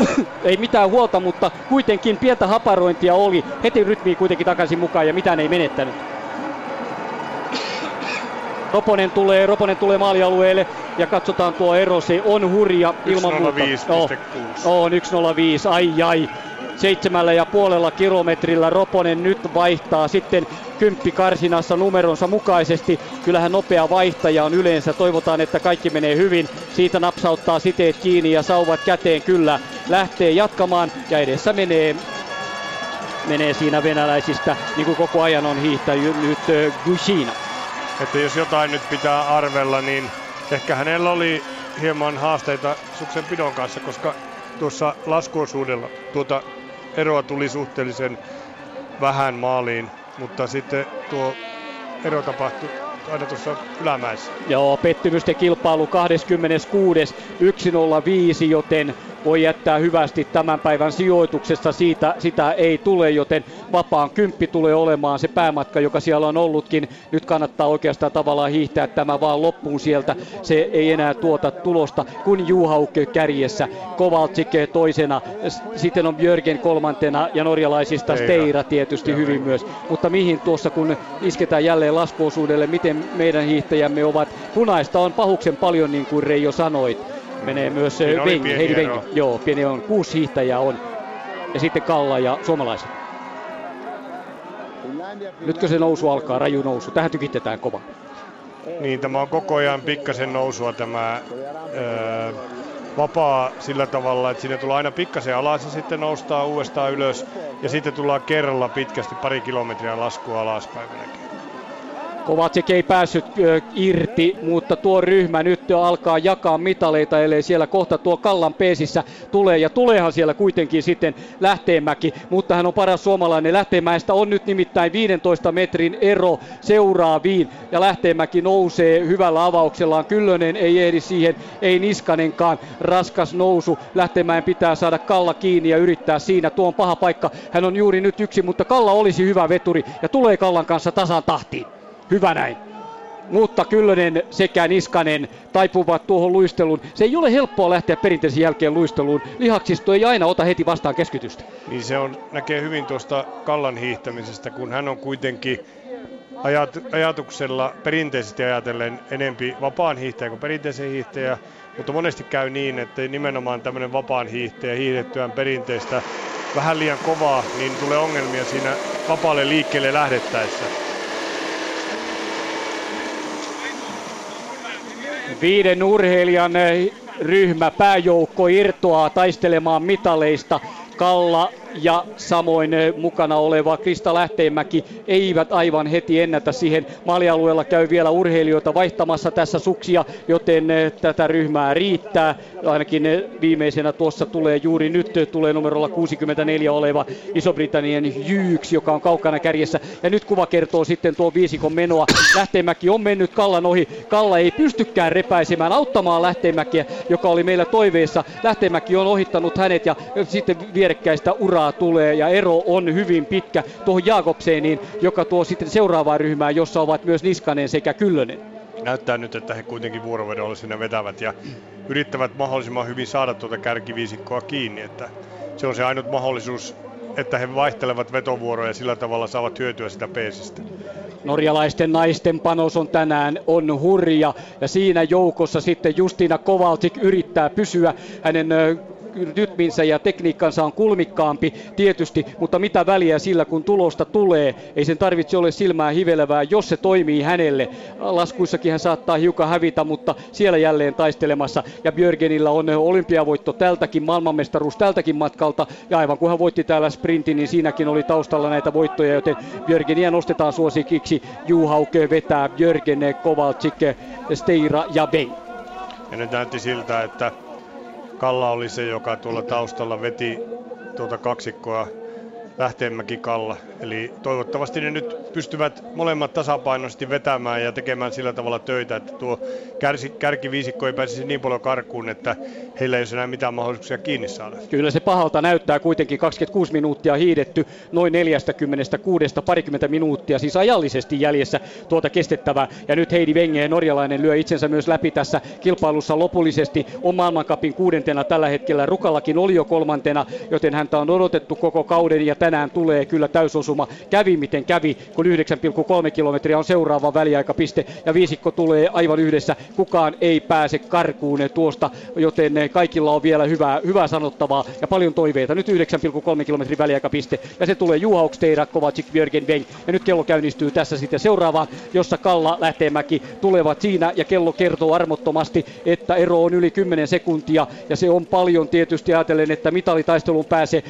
ei mitään huolta, mutta kuitenkin pientä haparointia oli. Heti rytmiin kuitenkin takaisin mukaan ja mitään ei menettänyt. Roponen tulee, Roponen tulee maalialueelle ja katsotaan tuo ero, se on hurja ilman muuta. 105,6. Oh, on 105, ai ai seitsemällä ja puolella kilometrillä Roponen nyt vaihtaa sitten kymppi karsinassa numeronsa mukaisesti. Kyllähän nopea vaihtaja on yleensä. Toivotaan, että kaikki menee hyvin. Siitä napsauttaa siteet kiinni ja sauvat käteen kyllä. Lähtee jatkamaan ja edessä menee menee siinä venäläisistä, niin kuin koko ajan on hiihtänyt nyt Gushina. Että jos jotain nyt pitää arvella, niin ehkä hänellä oli hieman haasteita suksen pidon kanssa, koska tuossa laskuosuudella tuota eroa tuli suhteellisen vähän maaliin, mutta sitten tuo ero tapahtui aina tuossa ylämäessä. Joo, pettymysten kilpailu 26. 105, joten voi jättää hyvästi tämän päivän sijoituksesta. Siitä sitä ei tule, joten vapaan kymppi tulee olemaan se päämatka, joka siellä on ollutkin. Nyt kannattaa oikeastaan tavallaan hiihtää tämä vaan loppuun sieltä. Se ei enää tuota tulosta, kun Juhaukke kärjessä, Kovaltsik toisena, sitten on Björgen kolmantena ja norjalaisista Steira tietysti ja hyvin myös. Mutta mihin tuossa kun isketään jälleen laskuosuudelle, miten meidän hiihtäjämme ovat. Punaista on pahuksen paljon niin kuin Reijo sanoit menee myös Siinä Heidi Veng. Joo, pieni on. Kuusi hiihtäjää on. Ja sitten Kalla ja suomalaiset. Nytkö se nousu alkaa, raju nousu? Tähän tykitetään kova. Niin, tämä on koko ajan pikkasen nousua tämä öö, vapaa sillä tavalla, että siinä tulee aina pikkasen alas ja sitten noustaan uudestaan ylös. Ja sitten tullaan kerralla pitkästi pari kilometriä laskua alaspäin melkein. Kovatsek ei päässyt irti, mutta tuo ryhmä nyt alkaa jakaa mitaleita, ellei siellä kohta tuo Kallan peesissä tulee. Ja tuleehan siellä kuitenkin sitten Lähteenmäki, mutta hän on paras suomalainen. Lähteenmäestä on nyt nimittäin 15 metrin ero seuraaviin. Ja Lähteenmäki nousee hyvällä avauksellaan. Kyllönen ei ehdi siihen, ei Niskanenkaan. Raskas nousu. Lähteenmäen pitää saada Kalla kiinni ja yrittää siinä. Tuo on paha paikka. Hän on juuri nyt yksi, mutta Kalla olisi hyvä veturi ja tulee Kallan kanssa tasan tahtiin. Hyvä näin. Mutta Kyllönen sekä Niskanen taipuvat tuohon luisteluun. Se ei ole helppoa lähteä perinteisen jälkeen luisteluun. Lihaksisto ei aina ota heti vastaan keskitystä. Niin se on, näkee hyvin tuosta Kallan hiihtämisestä, kun hän on kuitenkin ajat, ajatuksella perinteisesti ajatellen enempi vapaan hiihtäjä kuin perinteisen hiihtäjä, mutta monesti käy niin, että nimenomaan tämmöinen vapaan hiihtäjä hiihdettyään perinteistä vähän liian kovaa, niin tulee ongelmia siinä vapaalle liikkeelle lähdettäessä. Viiden urheilijan eh, ryhmä, pääjoukko irtoaa taistelemaan mitaleista. Kalla ja samoin eh, mukana oleva Krista Lähteenmäki eivät aivan heti ennätä siihen. Maalialueella käy vielä urheilijoita vaihtamassa tässä suksia, joten eh, tätä ryhmää riittää. Ainakin eh, viimeisenä tuossa tulee juuri nyt, tulee numerolla 64 oleva Iso-Britannian Hughes, joka on kaukana kärjessä. Ja nyt kuva kertoo sitten tuo viisikon menoa. Lähteenmäki on mennyt Kallan ohi. Kalla ei pystykään repäisemään, auttamaan Lähteenmäkiä, joka oli meillä toiveessa. Lähteenmäki on ohittanut hänet ja sitten vierekkäistä uraa tulee ja ero on hyvin pitkä tuohon Jaakobseeniin, joka tuo sitten seuraavaan ryhmään, jossa ovat myös Niskanen sekä Kyllönen. Näyttää nyt, että he kuitenkin vuorovedolla sinne vetävät ja yrittävät mahdollisimman hyvin saada tuota kärkiviisikkoa kiinni, että se on se ainut mahdollisuus, että he vaihtelevat vetovuoroja ja sillä tavalla saavat hyötyä sitä peesistä. Norjalaisten naisten panos on tänään on hurja ja siinä joukossa sitten Justina Kovalcik yrittää pysyä. Hänen rytminsä ja tekniikkansa on kulmikkaampi tietysti, mutta mitä väliä sillä kun tulosta tulee. Ei sen tarvitse olla silmää hivelevää, jos se toimii hänelle. Laskuissakin hän saattaa hiukan hävitä, mutta siellä jälleen taistelemassa. Ja Björgenillä on olympiavoitto tältäkin, maailmanmestaruus tältäkin matkalta. Ja aivan kun hän voitti täällä sprintin, niin siinäkin oli taustalla näitä voittoja, joten Björgeniä nostetaan suosikiksi. Juhauke vetää Björgen, Kovalcik, Steira ja Beng. Ja nyt näytti siltä, että Kalla oli se, joka tuolla taustalla veti tuota kaksikkoa Lähteenmäki Kalla. Eli toivottavasti ne nyt pystyvät molemmat tasapainoisesti vetämään ja tekemään sillä tavalla töitä, että tuo kärsi, kärkiviisikko ei pääsisi niin paljon karkuun, että heillä ei ole enää mitään mahdollisuuksia kiinni saada. Kyllä se pahalta näyttää kuitenkin 26 minuuttia hiidetty, noin 46 parikymmentä minuuttia, siis ajallisesti jäljessä tuota kestettävää. Ja nyt Heidi Venge, norjalainen, lyö itsensä myös läpi tässä kilpailussa lopullisesti. On maailmankapin kuudentena tällä hetkellä, Rukallakin oli jo kolmantena, joten häntä on odotettu koko kauden ja tänään tulee kyllä täysosuma. Kävi miten kävi, kun 9,3 kilometriä on seuraava väliaikapiste ja viisikko tulee aivan yhdessä. Kukaan ei pääse karkuun tuosta, joten kaikilla on vielä hyvää, hyvää sanottavaa ja paljon toiveita. Nyt 9,3 kilometrin väliaikapiste ja se tulee Juhauks, Teira, Kovacic, Björgen, Weng. Ja nyt kello käynnistyy tässä sitten seuraavaan, jossa Kalla, Lähteenmäki tulevat siinä ja kello kertoo armottomasti, että ero on yli 10 sekuntia ja se on paljon tietysti ajatellen, että mitalitaisteluun pääsee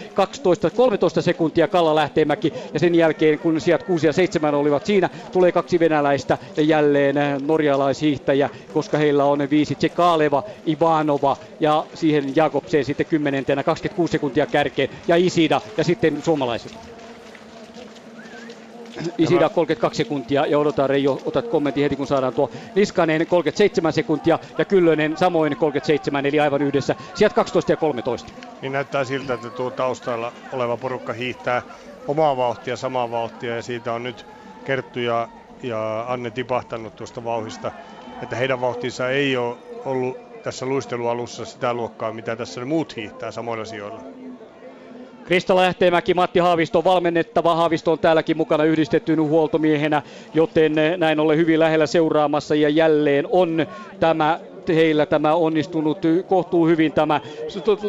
12-13 sekuntia sekuntia Kalla Lähteenmäki ja sen jälkeen kun sijat 6 ja 7 olivat siinä, tulee kaksi venäläistä ja jälleen norjalaishiihtäjä, koska heillä on viisi Tsekaleva, Ivanova ja siihen Jakobseen sitten kymmenentenä 26 sekuntia kärkeen ja Isida ja sitten suomalaiset. Isida 32 sekuntia ja odotetaan Reijo, otat kommentti heti kun saadaan tuo Niskanen 37 sekuntia ja Kyllönen samoin 37 eli aivan yhdessä. Sieltä 12 ja 13. Niin näyttää siltä, että tuo taustalla oleva porukka hiihtää omaa vauhtia, samaa vauhtia ja siitä on nyt Kerttu ja, ja Anne tipahtanut tuosta vauhista, että heidän vauhtinsa ei ole ollut tässä luistelualussa sitä luokkaa, mitä tässä muut hiihtää samoilla sijoilla. Krista Lähteenmäki, Matti Haavisto valmennettava. Haavisto on täälläkin mukana yhdistettyyn huoltomiehenä, joten näin ollen hyvin lähellä seuraamassa ja jälleen on tämä heillä tämä onnistunut kohtuu hyvin tämä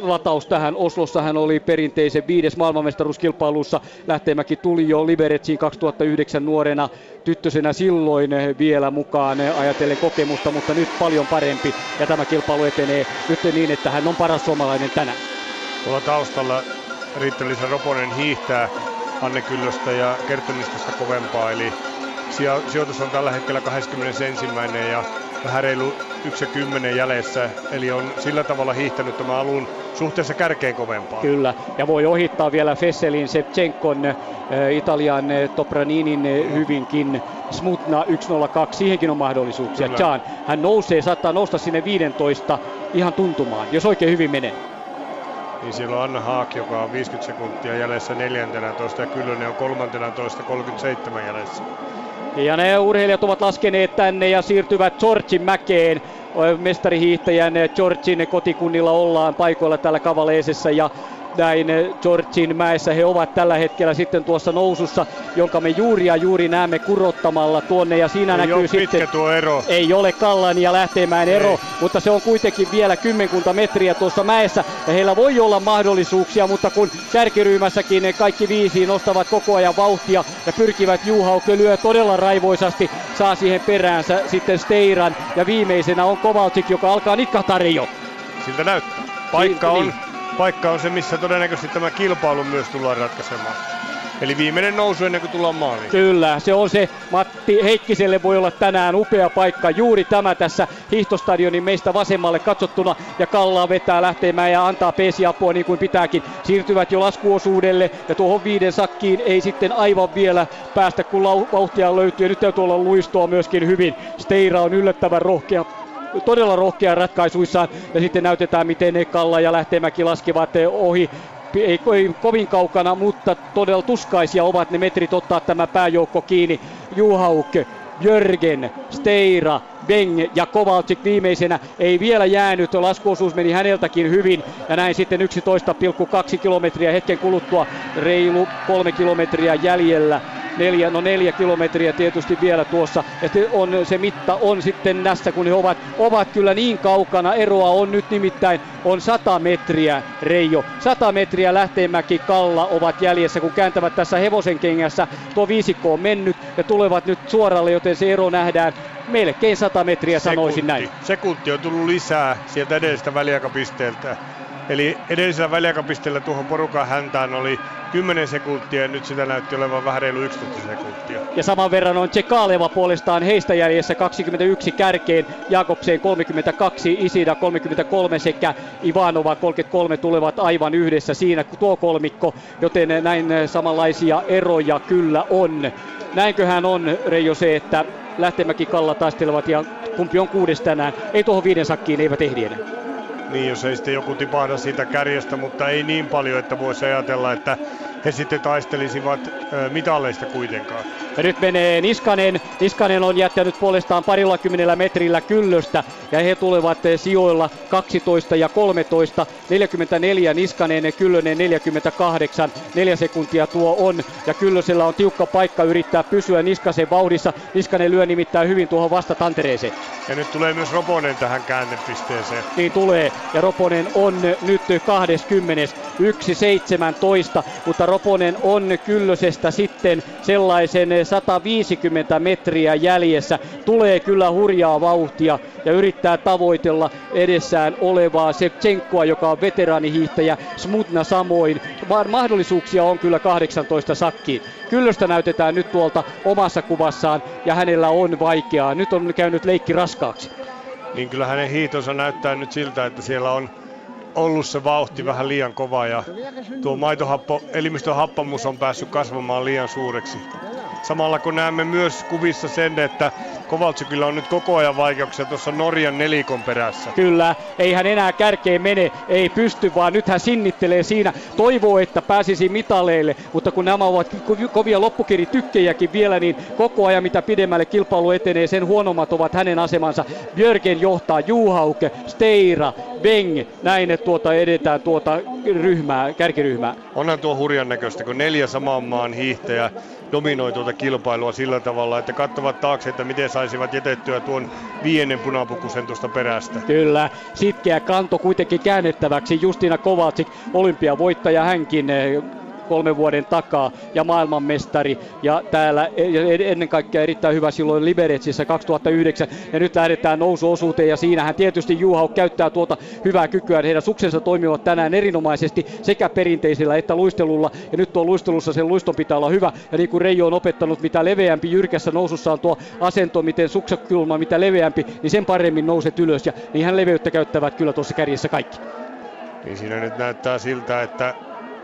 lataus tähän. Oslossa hän oli perinteisen viides maailmanmestaruuskilpailussa. Lähteenmäki tuli jo Liberetsiin 2009 nuorena tyttösenä silloin vielä mukaan ajatellen kokemusta, mutta nyt paljon parempi ja tämä kilpailu etenee nyt niin, että hän on paras suomalainen tänään. Tuolla taustalla Riitta-Liisa Roponen hiihtää Anne Kyllöstä ja Kerttonistasta kovempaa, eli sijoitus on tällä hetkellä 21. ja vähän reilu 1,10 jäljessä, eli on sillä tavalla hiihtänyt tämä alun suhteessa kärkeen kovempaa. Kyllä, ja voi ohittaa vielä Fesselin, Sepchenkon, äh, Italian äh, Topraninin äh, hyvinkin. Smutna 102, siihenkin on mahdollisuuksia. Jan, hän nousee, saattaa nousta sinne 15 ihan tuntumaan, jos oikein hyvin menee niin siellä on Anna Haak, joka on 50 sekuntia jäljessä 14 ja Kyllönen on 13 37 jäljessä. Ja ne urheilijat ovat laskeneet tänne ja siirtyvät Georgin mäkeen. Mestarihiihtäjän Georgin kotikunnilla ollaan paikoilla täällä Kavaleesessa ja näin Georgin mäessä he ovat tällä hetkellä sitten tuossa nousussa, jonka me juuri ja juuri näemme kurottamalla tuonne ja siinä ei näkyy sitten... tuo ero. Ei ole Kallan ja Lähteenmäen ero, ei. mutta se on kuitenkin vielä kymmenkunta metriä tuossa mäessä ja heillä voi olla mahdollisuuksia, mutta kun kärkiryhmässäkin ne kaikki viisi nostavat koko ajan vauhtia ja pyrkivät Juhauke lyö todella raivoisasti, saa siihen peräänsä sitten Steiran ja viimeisenä on Kovalcik, joka alkaa nitkahtaa. Siltä näyttää. Paikka niin, on niin paikka on se, missä todennäköisesti tämä kilpailu myös tullaan ratkaisemaan. Eli viimeinen nousu ennen kuin tullaan maaliin. Kyllä, se on se. Matti Heikkiselle voi olla tänään upea paikka. Juuri tämä tässä hiihtostadionin meistä vasemmalle katsottuna. Ja Kallaa vetää lähtemään ja antaa peesiapua niin kuin pitääkin. Siirtyvät jo laskuosuudelle ja tuohon viiden sakkiin ei sitten aivan vielä päästä kun vauhtia löytyy. Ja nyt täytyy olla luistoa myöskin hyvin. Steira on yllättävän rohkea todella rohkea ratkaisuissaan ja sitten näytetään miten Kalla ja Lähtemäki laskevat ohi ei, ei kovin kaukana, mutta todella tuskaisia ovat ne metrit ottaa tämä pääjoukko kiinni. Juhauk, Jörgen, Steira, Beng ja Kovalcik viimeisenä ei vielä jäänyt. Laskuosuus meni häneltäkin hyvin ja näin sitten 11,2 kilometriä hetken kuluttua reilu kolme kilometriä jäljellä neljä, no neljä kilometriä tietysti vielä tuossa. Ja on, se mitta on sitten näissä, kun he ovat, ovat kyllä niin kaukana. Eroa on nyt nimittäin on 100 metriä Reijo. 100 metriä Lähteenmäki Kalla ovat jäljessä, kun kääntävät tässä hevosen kengässä. Tuo viisikko on mennyt ja tulevat nyt suoralle, joten se ero nähdään melkein 100 metriä sanoisin näin. Sekunti on tullut lisää sieltä edellisestä väliaikapisteeltä. Eli edellisellä väliaikapisteellä tuohon porukan häntään oli 10 sekuntia ja nyt sitä näytti olevan vähän reilu 11 sekuntia. Ja saman verran on Tsekaleva puolestaan heistä jäljessä 21 kärkeen, Jakobseen 32, Isida 33 sekä Ivanova 33 tulevat aivan yhdessä siinä tuo kolmikko, joten näin samanlaisia eroja kyllä on. Näinköhän on Reijo se, että Lähtemäki Kalla taistelevat ja kumpi on kuudes tänään. Ei tuohon viiden sakkiin eivät ehdi enää. Niin, jos ei sitten joku tipahda siitä kärjestä, mutta ei niin paljon, että voisi ajatella, että he sitten taistelisivat mitalleista kuitenkaan. Ja nyt menee Niskanen. Niskanen on jättänyt puolestaan parilla kymmenellä metrillä kyllöstä ja he tulevat sijoilla 12 ja 13. 44 Niskanen, Kyllönen 48. Neljä sekuntia tuo on ja Kyllösellä on tiukka paikka yrittää pysyä Niskasen vauhdissa. Niskanen lyö nimittäin hyvin tuohon vastatantereeseen. Ja nyt tulee myös Roponen tähän käännepisteeseen. Niin tulee ja Roponen on nyt 20. 1.17, mutta Roponen on Kyllösestä sitten sellaisen 150 metriä jäljessä. Tulee kyllä hurjaa vauhtia ja yrittää tavoitella edessään olevaa Sevchenkoa, joka on veteraanihiihtäjä, Smutna samoin. Vaan mahdollisuuksia on kyllä 18 sakkiin. Kyllöstä näytetään nyt tuolta omassa kuvassaan ja hänellä on vaikeaa. Nyt on käynyt leikki raskaaksi. Niin kyllä hänen hiihtonsa näyttää nyt siltä, että siellä on ollut se vauhti vähän liian kova ja tuo maitohappo, elimistön happamus on päässyt kasvamaan liian suureksi. Samalla kun näemme myös kuvissa sen, että Kovaltsikilla on nyt koko ajan vaikeuksia tuossa Norjan nelikon perässä. Kyllä, ei hän enää kärkeen mene, ei pysty, vaan nyt hän sinnittelee siinä. Toivoo, että pääsisi mitaleille, mutta kun nämä ovat kovia loppukiritykkejäkin vielä, niin koko ajan mitä pidemmälle kilpailu etenee, sen huonommat ovat hänen asemansa. Björgen johtaa Juhauke, Steira, Beng, näin että tuota edetään tuota ryhmää, kärkiryhmää. Onhan tuo hurjan näköistä, kun neljä saman maan hiihtäjä dominoi tuota kilpailua sillä tavalla, että katsovat taakse, että miten saisivat jätettyä tuon viienen punapukusen tuosta perästä. Kyllä, sitkeä kanto kuitenkin käännettäväksi. Justina Kovacic, olympiavoittaja hänkin kolmen vuoden takaa ja maailmanmestari. Ja täällä e- ennen kaikkea erittäin hyvä silloin Liberetsissä 2009. Ja nyt lähdetään nousuosuuteen ja siinähän tietysti Juhau käyttää tuota hyvää kykyä. Heidän suksensa toimivat tänään erinomaisesti sekä perinteisellä että luistelulla. Ja nyt tuo luistelussa sen luiston pitää olla hyvä. Ja niin kuin Reijo on opettanut, mitä leveämpi jyrkässä nousussa on tuo asento, miten suksakulma, mitä leveämpi, niin sen paremmin nouset ylös. Ja niin hän leveyttä käyttävät kyllä tuossa kärjessä kaikki. Niin siinä nyt näyttää siltä, että,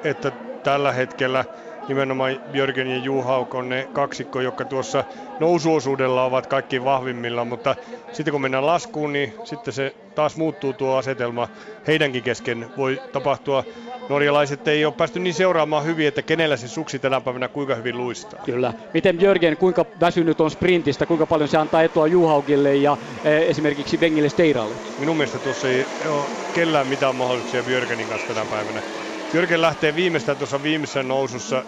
että tällä hetkellä nimenomaan Jörgen ja Juhauk on ne kaksikko, jotka tuossa nousuosuudella ovat kaikki vahvimmilla, mutta sitten kun mennään laskuun, niin sitten se taas muuttuu tuo asetelma. Heidänkin kesken voi tapahtua. Norjalaiset ei ole päästy niin seuraamaan hyvin, että kenellä se suksi tänä päivänä kuinka hyvin luistaa. Kyllä. Miten Jörgen, kuinka väsynyt on sprintistä, kuinka paljon se antaa etua Juhaukille ja e, esimerkiksi Vengille Steiralle? Minun mielestä tuossa ei ole kellään mitään mahdollisuuksia Jörgenin kanssa tänä päivänä. Jörgen lähtee viimeistään tuossa viimeisessä nousussa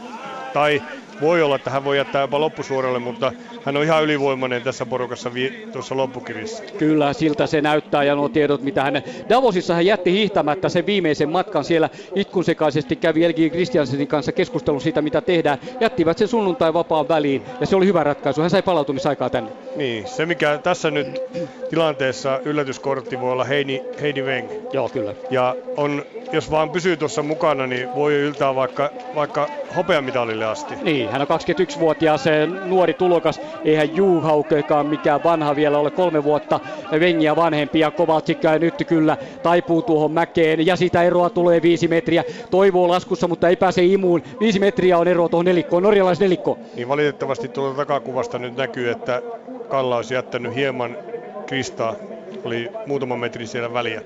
tai voi olla, että hän voi jättää jopa loppusuoralle, mutta hän on ihan ylivoimainen tässä porukassa vi- tuossa loppukirjassa. Kyllä, siltä se näyttää ja nuo tiedot, mitä hän... Davosissa hän jätti hiihtämättä sen viimeisen matkan siellä itkunsekaisesti kävi Elgi Christiansenin kanssa keskustelun siitä, mitä tehdään. Jättivät sen sunnuntai vapaan väliin ja se oli hyvä ratkaisu. Hän sai palautumisaikaa tänne. Niin, se mikä tässä nyt tilanteessa yllätyskortti voi olla Heini, Heidi Weng. Joo, kyllä. Ja on, jos vaan pysyy tuossa mukana, niin voi yltää vaikka, vaikka hopeamitalille asti. Niin, hän on 21-vuotias nuori tulokas. Eihän Juhaukekaan mikään vanha vielä ole kolme vuotta Vengiä vanhempi ja Kovaltsik nyt kyllä taipuu tuohon mäkeen ja sitä eroa tulee viisi metriä. Toivoo laskussa, mutta ei pääse imuun. Viisi metriä on eroa tuohon nelikkoon, norjalaisnelikko. Niin valitettavasti tuolta takakuvasta nyt näkyy, että Kalla olisi jättänyt hieman Kristaa. Oli muutama metri siellä väliä.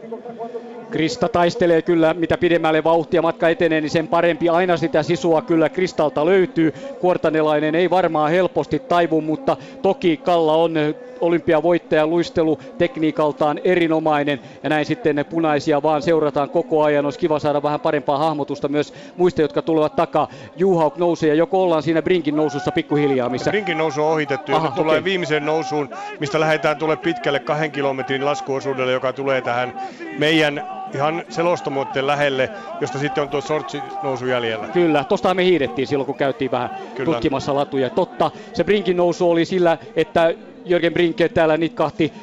Krista taistelee kyllä, mitä pidemmälle vauhtia matka etenee, niin sen parempi. Aina sitä sisua kyllä Kristalta löytyy. Kuortanelainen ei varmaan helposti taivu, mutta toki Kalla on olympiavoittaja luistelu tekniikaltaan erinomainen ja näin sitten punaisia vaan seurataan koko ajan. Olisi kiva saada vähän parempaa hahmotusta myös muista, jotka tulevat takaa. Juhauk nousee ja joko ollaan siinä Brinkin nousussa pikkuhiljaa. Missä... Brinkin nousu on ohitettu ja Aha, okay. tulee viimeiseen nousuun, mistä lähdetään tulee pitkälle kahden kilometrin laskuosuudelle, joka tulee tähän meidän ihan selostamoiden lähelle, josta sitten on tuo sortsi nousu jäljellä. Kyllä, tosta me hiidettiin silloin, kun käytiin vähän Kyllä. tutkimassa latuja. Totta, se Brinkin nousu oli sillä, että Jörgen Brinke täällä nitkahti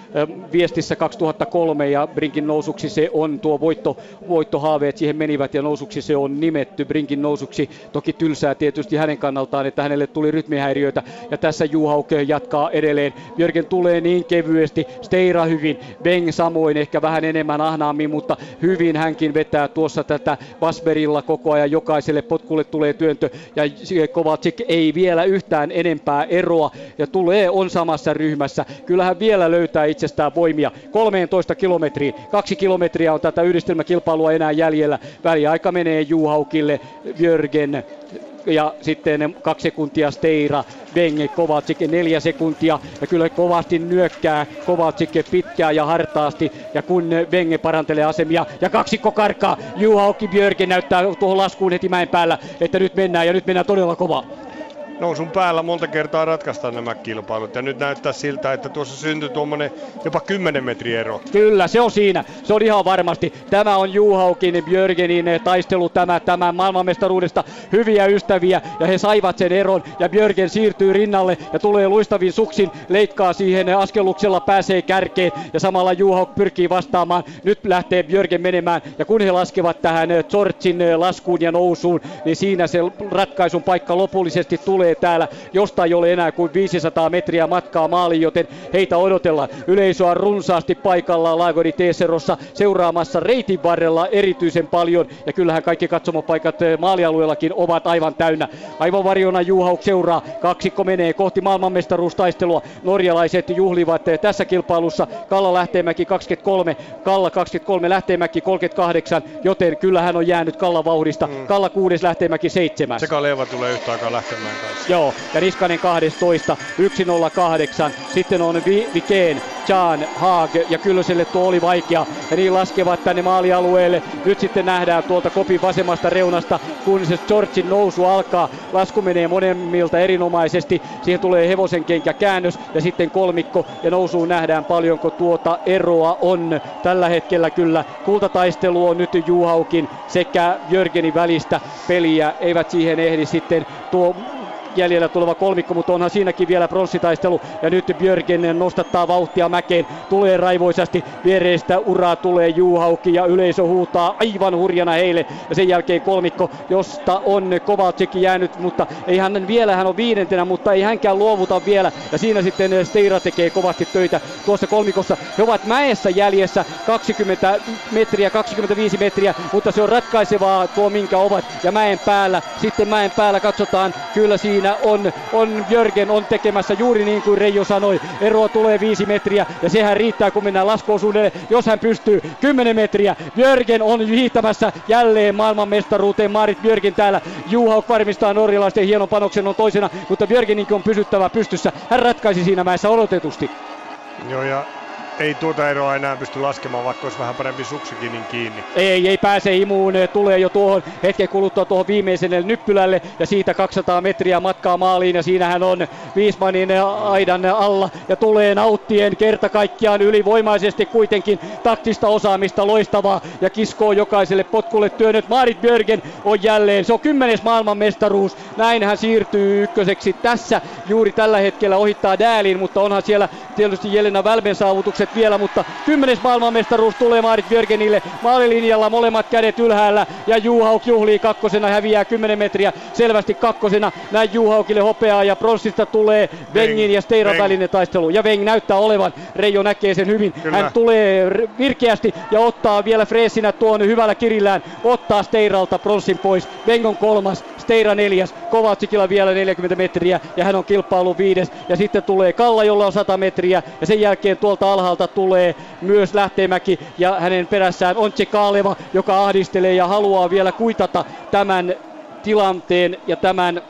viestissä 2003 ja Brinkin nousuksi se on tuo voitto, voittohaaveet siihen menivät ja nousuksi se on nimetty Brinkin nousuksi. Toki tylsää tietysti hänen kannaltaan, että hänelle tuli rytmihäiriöitä ja tässä Juhauke jatkaa edelleen. Jörgen tulee niin kevyesti, Steira hyvin, Beng samoin ehkä vähän enemmän ahnaammin, mutta hyvin hänkin vetää tuossa tätä Basberilla koko ajan. Jokaiselle potkulle tulee työntö ja Kovacic ei vielä yhtään enempää eroa ja tulee on samassa ryhmässä ryhmässä. Kyllähän vielä löytää itsestään voimia. 13 kilometriä. Kaksi kilometriä on tätä yhdistelmäkilpailua enää jäljellä. Väliaika menee Juhaukille, Jörgen ja sitten kaksi sekuntia Steira, Venge, Kovacic neljä sekuntia ja kyllä kovasti nyökkää Kovacic pitkään ja hartaasti ja kun Venge parantelee asemia ja kaksikko karkaa, Juhauki Björgen näyttää tuohon laskuun heti mäen päällä, että nyt mennään ja nyt mennään todella kovaa nousun päällä monta kertaa ratkaista nämä kilpailut. Ja nyt näyttää siltä, että tuossa syntyy tuommoinen jopa 10 metri ero. Kyllä, se on siinä. Se on ihan varmasti. Tämä on Juhaukin Björgenin taistelu tämä, tämän maailmanmestaruudesta. Hyviä ystäviä ja he saivat sen eron. Ja Björgen siirtyy rinnalle ja tulee luistavin suksin. Leikkaa siihen askelluksella, pääsee kärkeen ja samalla Juhauk pyrkii vastaamaan. Nyt lähtee Björgen menemään ja kun he laskevat tähän Zortsin laskuun ja nousuun, niin siinä se ratkaisun paikka lopullisesti tulee tulee täällä, josta ei ole enää kuin 500 metriä matkaa maaliin, joten heitä odotellaan. Yleisö on runsaasti paikalla Laagodi Teeserossa seuraamassa reitin varrella erityisen paljon ja kyllähän kaikki katsomopaikat eh, maalialueellakin ovat aivan täynnä. Aivan varjona Juhauk seuraa, kaksikko menee kohti maailmanmestaruustaistelua. Norjalaiset juhlivat eh, tässä kilpailussa. Kalla Lähteenmäki 23, Kalla 23, Lähteenmäki 38, joten kyllä hän on jäänyt Kalla vauhdista. Mm. Kalla 6, Lähteenmäki 7. Sekä Leva tulee yhtä aikaa Lähteenmäen kanssa. Joo, ja Niskanen 12, 108. Sitten on Vikeen, Chan, Haag ja Kyllöselle tuo oli vaikea. Ja niin laskevat tänne maalialueelle. Nyt sitten nähdään tuolta kopin vasemmasta reunasta, kun se Georgin nousu alkaa. Lasku menee monemmilta erinomaisesti. Siihen tulee hevosen kenkä käännös ja sitten kolmikko. Ja nousuun nähdään paljonko tuota eroa on. Tällä hetkellä kyllä kultataistelu on nyt Juhaukin sekä Jörgenin välistä peliä. Eivät siihen ehdi sitten tuo jäljellä tuleva kolmikko, mutta onhan siinäkin vielä pronssitaistelu. Ja nyt Björgen nostattaa vauhtia mäkeen, tulee raivoisasti, viereistä uraa tulee Juhauki ja yleisö huutaa aivan hurjana heille. Ja sen jälkeen kolmikko, josta on Kovacic jäänyt, mutta ei hän vielä, hän on viidentenä, mutta ei hänkään luovuta vielä. Ja siinä sitten Steira tekee kovasti töitä tuossa kolmikossa. He ovat mäessä jäljessä 20 metriä, 25 metriä, mutta se on ratkaisevaa tuo minkä ovat. Ja mäen päällä, sitten mäen päällä katsotaan kyllä siinä siinä on, on Jörgen on tekemässä juuri niin kuin Reijo sanoi. Eroa tulee viisi metriä ja sehän riittää kun mennään laskuosuudelle, jos hän pystyy 10 metriä. Jörgen on hiihtämässä jälleen maailmanmestaruuteen. Marit Björgen täällä. Juha varmistaa norjalaisten hienon panoksen on toisena, mutta Björgeninkin on pysyttävä pystyssä. Hän ratkaisi siinä mäessä odotetusti. Joo ja ei tuota eroa enää pysty laskemaan, vaikka olisi vähän parempi suksikin niin kiinni. Ei, ei pääse imuun, tulee jo tuohon hetken kuluttua tuohon viimeiselle nyppylälle ja siitä 200 metriä matkaa maaliin ja siinähän on Viismanin aidan alla ja tulee nauttien kerta kaikkiaan ylivoimaisesti kuitenkin taktista osaamista loistavaa ja kiskoo jokaiselle potkulle työnnöt. Marit Björgen on jälleen, se on kymmenes maailmanmestaruus, näin hän siirtyy ykköseksi tässä juuri tällä hetkellä ohittaa Dälin, mutta onhan siellä tietysti Jelena Välben saavutukset vielä, mutta kymmenes maailmanmestaruus tulee Marit Björgenille. Maalilinjalla molemmat kädet ylhäällä ja Juhauk juhlii kakkosena, häviää 10 metriä selvästi kakkosena, näin Juhaukille hopeaa ja pronssista tulee Vengin ja Steiran välinen taistelu. Ja Veng näyttää olevan, Reijo näkee sen hyvin, Kyllä. hän tulee virkeästi ja ottaa vielä freesinä tuon hyvällä kirillään, ottaa Steiralta pronssin pois, Veng on kolmas, Steira neljäs, Kovatsikilla vielä 40 metriä ja hän on kilpailu viides. Ja sitten tulee Kalla, jolla on 100 metriä. Ja sen jälkeen tuolta alhaalta tulee myös Lähteenmäki ja hänen perässään on Kaaleva, joka ahdistelee ja haluaa vielä kuitata tämän tilanteen ja tämän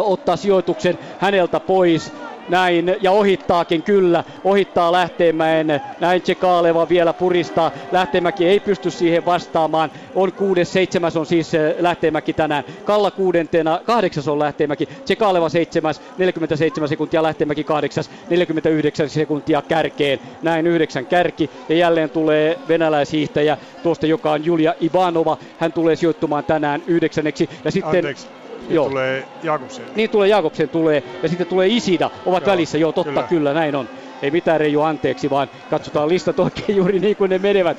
ottaa sijoituksen häneltä pois näin ja ohittaakin kyllä, ohittaa Lähteenmäen, näin Tsekaaleva vielä puristaa, Lähteenmäki ei pysty siihen vastaamaan, on kuudes, seitsemäs on siis eh, Lähteenmäki tänään, Kalla kuudentena, kahdeksas on Lähteenmäki, Tsekaaleva seitsemäs, 47 sekuntia, Lähteenmäki kahdeksas, 49 sekuntia kärkeen, näin yhdeksän kärki. Ja jälleen tulee venäläishiihtäjä. Tuosta, joka on Julia Ivanova, hän tulee sijoittumaan tänään yhdeksänneksi. Ja sitten Anteeksi niin Joo. tulee Jakobsen. Niin tulee Jakobsen tulee ja sitten tulee Isida, ovat joo, välissä, joo totta kyllä. kyllä näin on. Ei mitään Reijo anteeksi, vaan katsotaan listat oikein juuri niin kuin ne menevät.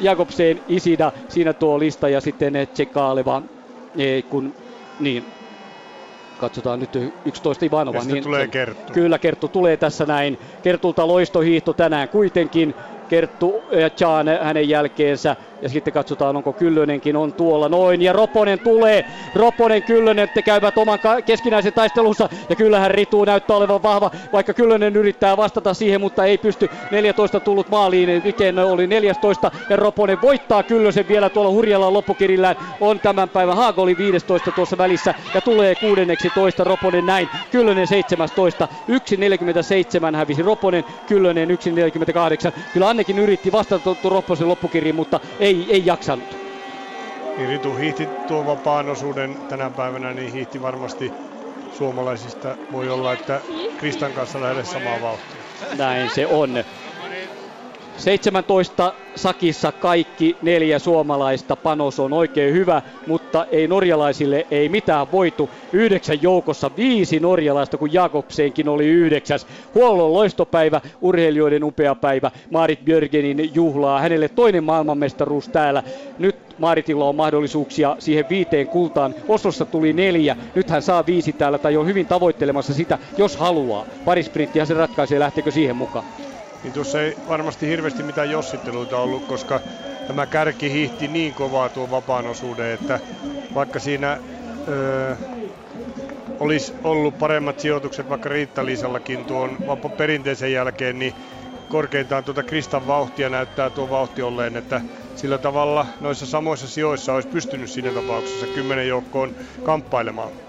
Jakobsen, Isida, siinä tuo lista ja sitten Tsekaaleva, kun niin, katsotaan nyt 11 Ivanova. niin, tulee Kerttu. Kyllä Kerttu tulee tässä näin. Kertulta loistohiihto tänään kuitenkin. Kerttu ja Chan hänen jälkeensä. Ja sitten katsotaan, onko Kyllönenkin on tuolla noin. Ja Roponen tulee. Roponen, Kyllönen, te käyvät oman keskinäisen taistelussa. Ja kyllähän Ritu näyttää olevan vahva, vaikka Kyllönen yrittää vastata siihen, mutta ei pysty. 14 tullut maaliin, Viken oli 14. Ja Roponen voittaa Kyllösen vielä tuolla hurjalla loppukirillään. On tämän päivän Haago oli 15 tuossa välissä. Ja tulee kuudenneksi toista Roponen näin. Kyllönen 17. 1.47 hävisi Roponen, Kyllönen 1.48. Kyllä Annekin yritti vastata Roposen loppukirjiin, mutta ei, ei jaksanut. Niin Ritu hiihti tuon vapaan osuuden tänä päivänä, niin hiihti varmasti suomalaisista. Voi olla, että Kristan kanssa lähde samaa vauhtia. Näin se on. 17 sakissa kaikki neljä suomalaista. Panos on oikein hyvä, mutta ei norjalaisille ei mitään voitu. Yhdeksän joukossa viisi norjalaista, kun Jakobsenkin oli yhdeksäs. Huollon loistopäivä, urheilijoiden upea päivä. Marit Björgenin juhlaa. Hänelle toinen maailmanmestaruus täällä. Nyt Maritilla on mahdollisuuksia siihen viiteen kultaan. Oslossa tuli neljä, nyt hän saa viisi täällä tai on hyvin tavoittelemassa sitä, jos haluaa. Parisprinttihän se ratkaisee, lähteekö siihen mukaan niin tuossa ei varmasti hirveästi mitään jossitteluita ollut, koska tämä kärki hiihti niin kovaa tuon vapaan osuuden, että vaikka öö, olisi ollut paremmat sijoitukset vaikka Riitta-Liisallakin tuon vapaan perinteisen jälkeen, niin korkeintaan tuota Kristan vauhtia näyttää tuo vauhti olleen, että sillä tavalla noissa samoissa sijoissa olisi pystynyt siinä tapauksessa kymmenen joukkoon kamppailemaan.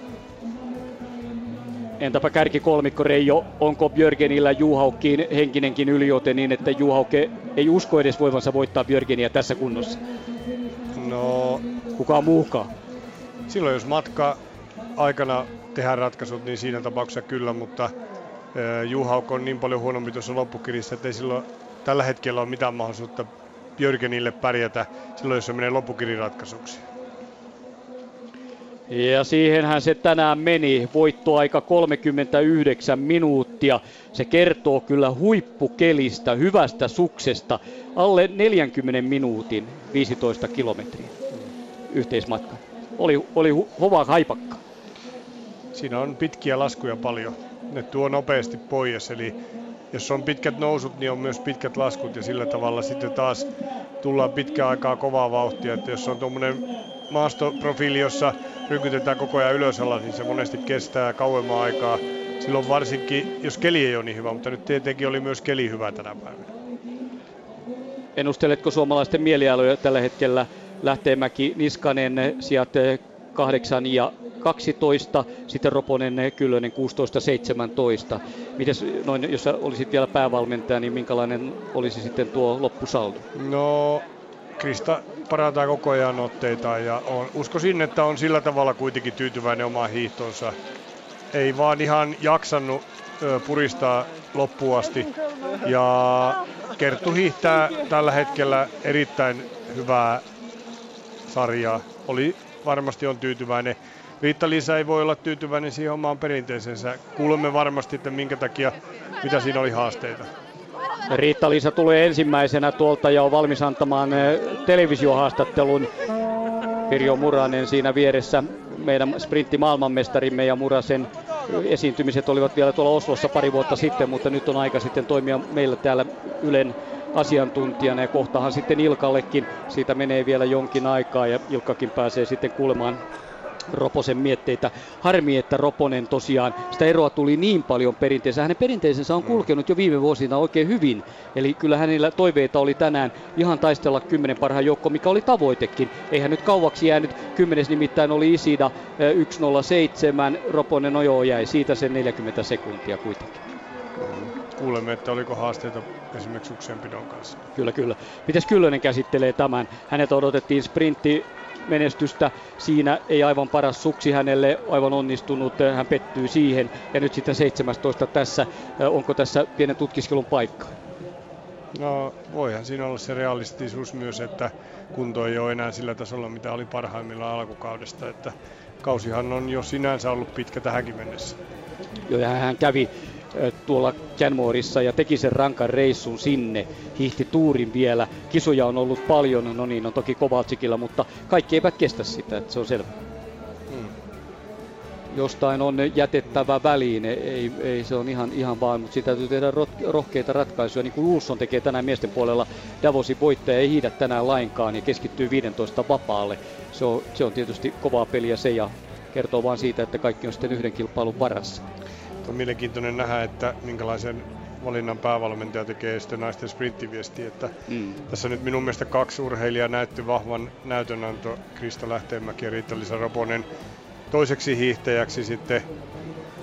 Entäpä kärkikolmikko Reijo, onko Björgenillä Juhaukkiin henkinenkin yliote niin, että Juhauke ei usko edes voivansa voittaa Björgeniä tässä kunnossa? No... Kukaan muukaan? Silloin jos matka aikana tehdään ratkaisut, niin siinä tapauksessa kyllä, mutta Juhauk on niin paljon huonompi tuossa loppukirjassa, että ei silloin tällä hetkellä ole mitään mahdollisuutta Björgenille pärjätä silloin, jos se menee loppukiriratkaisuksi. Ja siihenhän se tänään meni. Voittoaika 39 minuuttia. Se kertoo kyllä huippukelistä, hyvästä suksesta. Alle 40 minuutin 15 kilometriä yhteismatka. Oli, oli hova haipakka. Siinä on pitkiä laskuja paljon. Ne tuo nopeasti pois, eli jos on pitkät nousut, niin on myös pitkät laskut ja sillä tavalla sitten taas tullaan pitkään aikaa kovaa vauhtia. Että jos on tuommoinen maastoprofiili, jossa rykytetään koko ajan ylös alas, niin se monesti kestää kauemman aikaa. Silloin varsinkin, jos keli ei ole niin hyvä, mutta nyt tietenkin oli myös keli hyvä tänä päivänä. Ennusteletko suomalaisten mielialoja tällä hetkellä Lähteenmäki, Niskanen, sijat 8 ja 12, sitten Roponen Kyllönen 16, 17. Mites noin, jos olisit vielä päävalmentaja, niin minkälainen olisi sitten tuo loppusaldo? No, Krista parantaa koko ajan otteita ja on, uskoisin, että on sillä tavalla kuitenkin tyytyväinen omaan hiihtonsa. Ei vaan ihan jaksanut ö, puristaa loppuun asti. Ja Kerttu hiihtää tällä hetkellä erittäin hyvää sarjaa. Oli, varmasti on tyytyväinen. Riitta-Liisa ei voi olla tyytyväinen siihen omaan perinteisensä. Kuulemme varmasti, että minkä takia, mitä siinä oli haasteita. Riitta-Liisa tulee ensimmäisenä tuolta ja on valmis antamaan eh, televisiohaastattelun. Pirjo Muranen siinä vieressä, meidän sprintti maailmanmestarimme ja Murasen esiintymiset olivat vielä tuolla Oslossa pari vuotta sitten, mutta nyt on aika sitten toimia meillä täällä Ylen asiantuntijana ja kohtahan sitten Ilkallekin siitä menee vielä jonkin aikaa ja Ilkkakin pääsee sitten kuulemaan Roposen mietteitä. Harmi, että Roponen tosiaan, sitä eroa tuli niin paljon perinteensä. Hänen perinteisensä on kulkenut jo viime vuosina oikein hyvin. Eli kyllä hänellä toiveita oli tänään ihan taistella kymmenen parhaan joukko, mikä oli tavoitekin. Eihän nyt kauaksi jäänyt. Kymmenes nimittäin oli Isida 107. Eh, Roponen ojo jäi siitä sen 40 sekuntia kuitenkin. Kuulemme, että oliko haasteita esimerkiksi suksenpidon kanssa. Kyllä, kyllä. Mites Kyllönen käsittelee tämän? Hänet odotettiin sprintti menestystä. Siinä ei aivan paras suksi hänelle, aivan onnistunut, hän pettyy siihen. Ja nyt sitten 17 tässä, onko tässä pienen tutkiskelun paikka? No voihan siinä olla se realistisuus myös, että kunto ei ole enää sillä tasolla, mitä oli parhaimmillaan alkukaudesta. Että kausihan on jo sinänsä ollut pitkä tähänkin mennessä. Joo, ja hän kävi tuolla Canmoreissa ja teki sen rankan reissun sinne. Hiihti tuurin vielä. Kisoja on ollut paljon, no niin, on toki Kovaltsikilla, mutta kaikki eivät kestä sitä, että se on selvä. Hmm. Jostain on jätettävä väliin, ei, ei se on ihan, ihan vaan, mutta sitä täytyy tehdä rohkeita ratkaisuja, niin kuin Ulsson tekee tänään miesten puolella. Davosin voittaja ei hiidä tänään lainkaan ja keskittyy 15 vapaalle. Se on, se on tietysti kovaa peliä se ja kertoo vaan siitä, että kaikki on sitten yhden kilpailun varassa on mielenkiintoinen nähdä, että minkälaisen valinnan päävalmentaja tekee sitten naisten sprinttiviesti. Että mm. Tässä nyt minun mielestä kaksi urheilijaa näytti vahvan näytönanto, Krista Lähteenmäki ja Riitta-Lisa Roponen toiseksi hiihtäjäksi sitten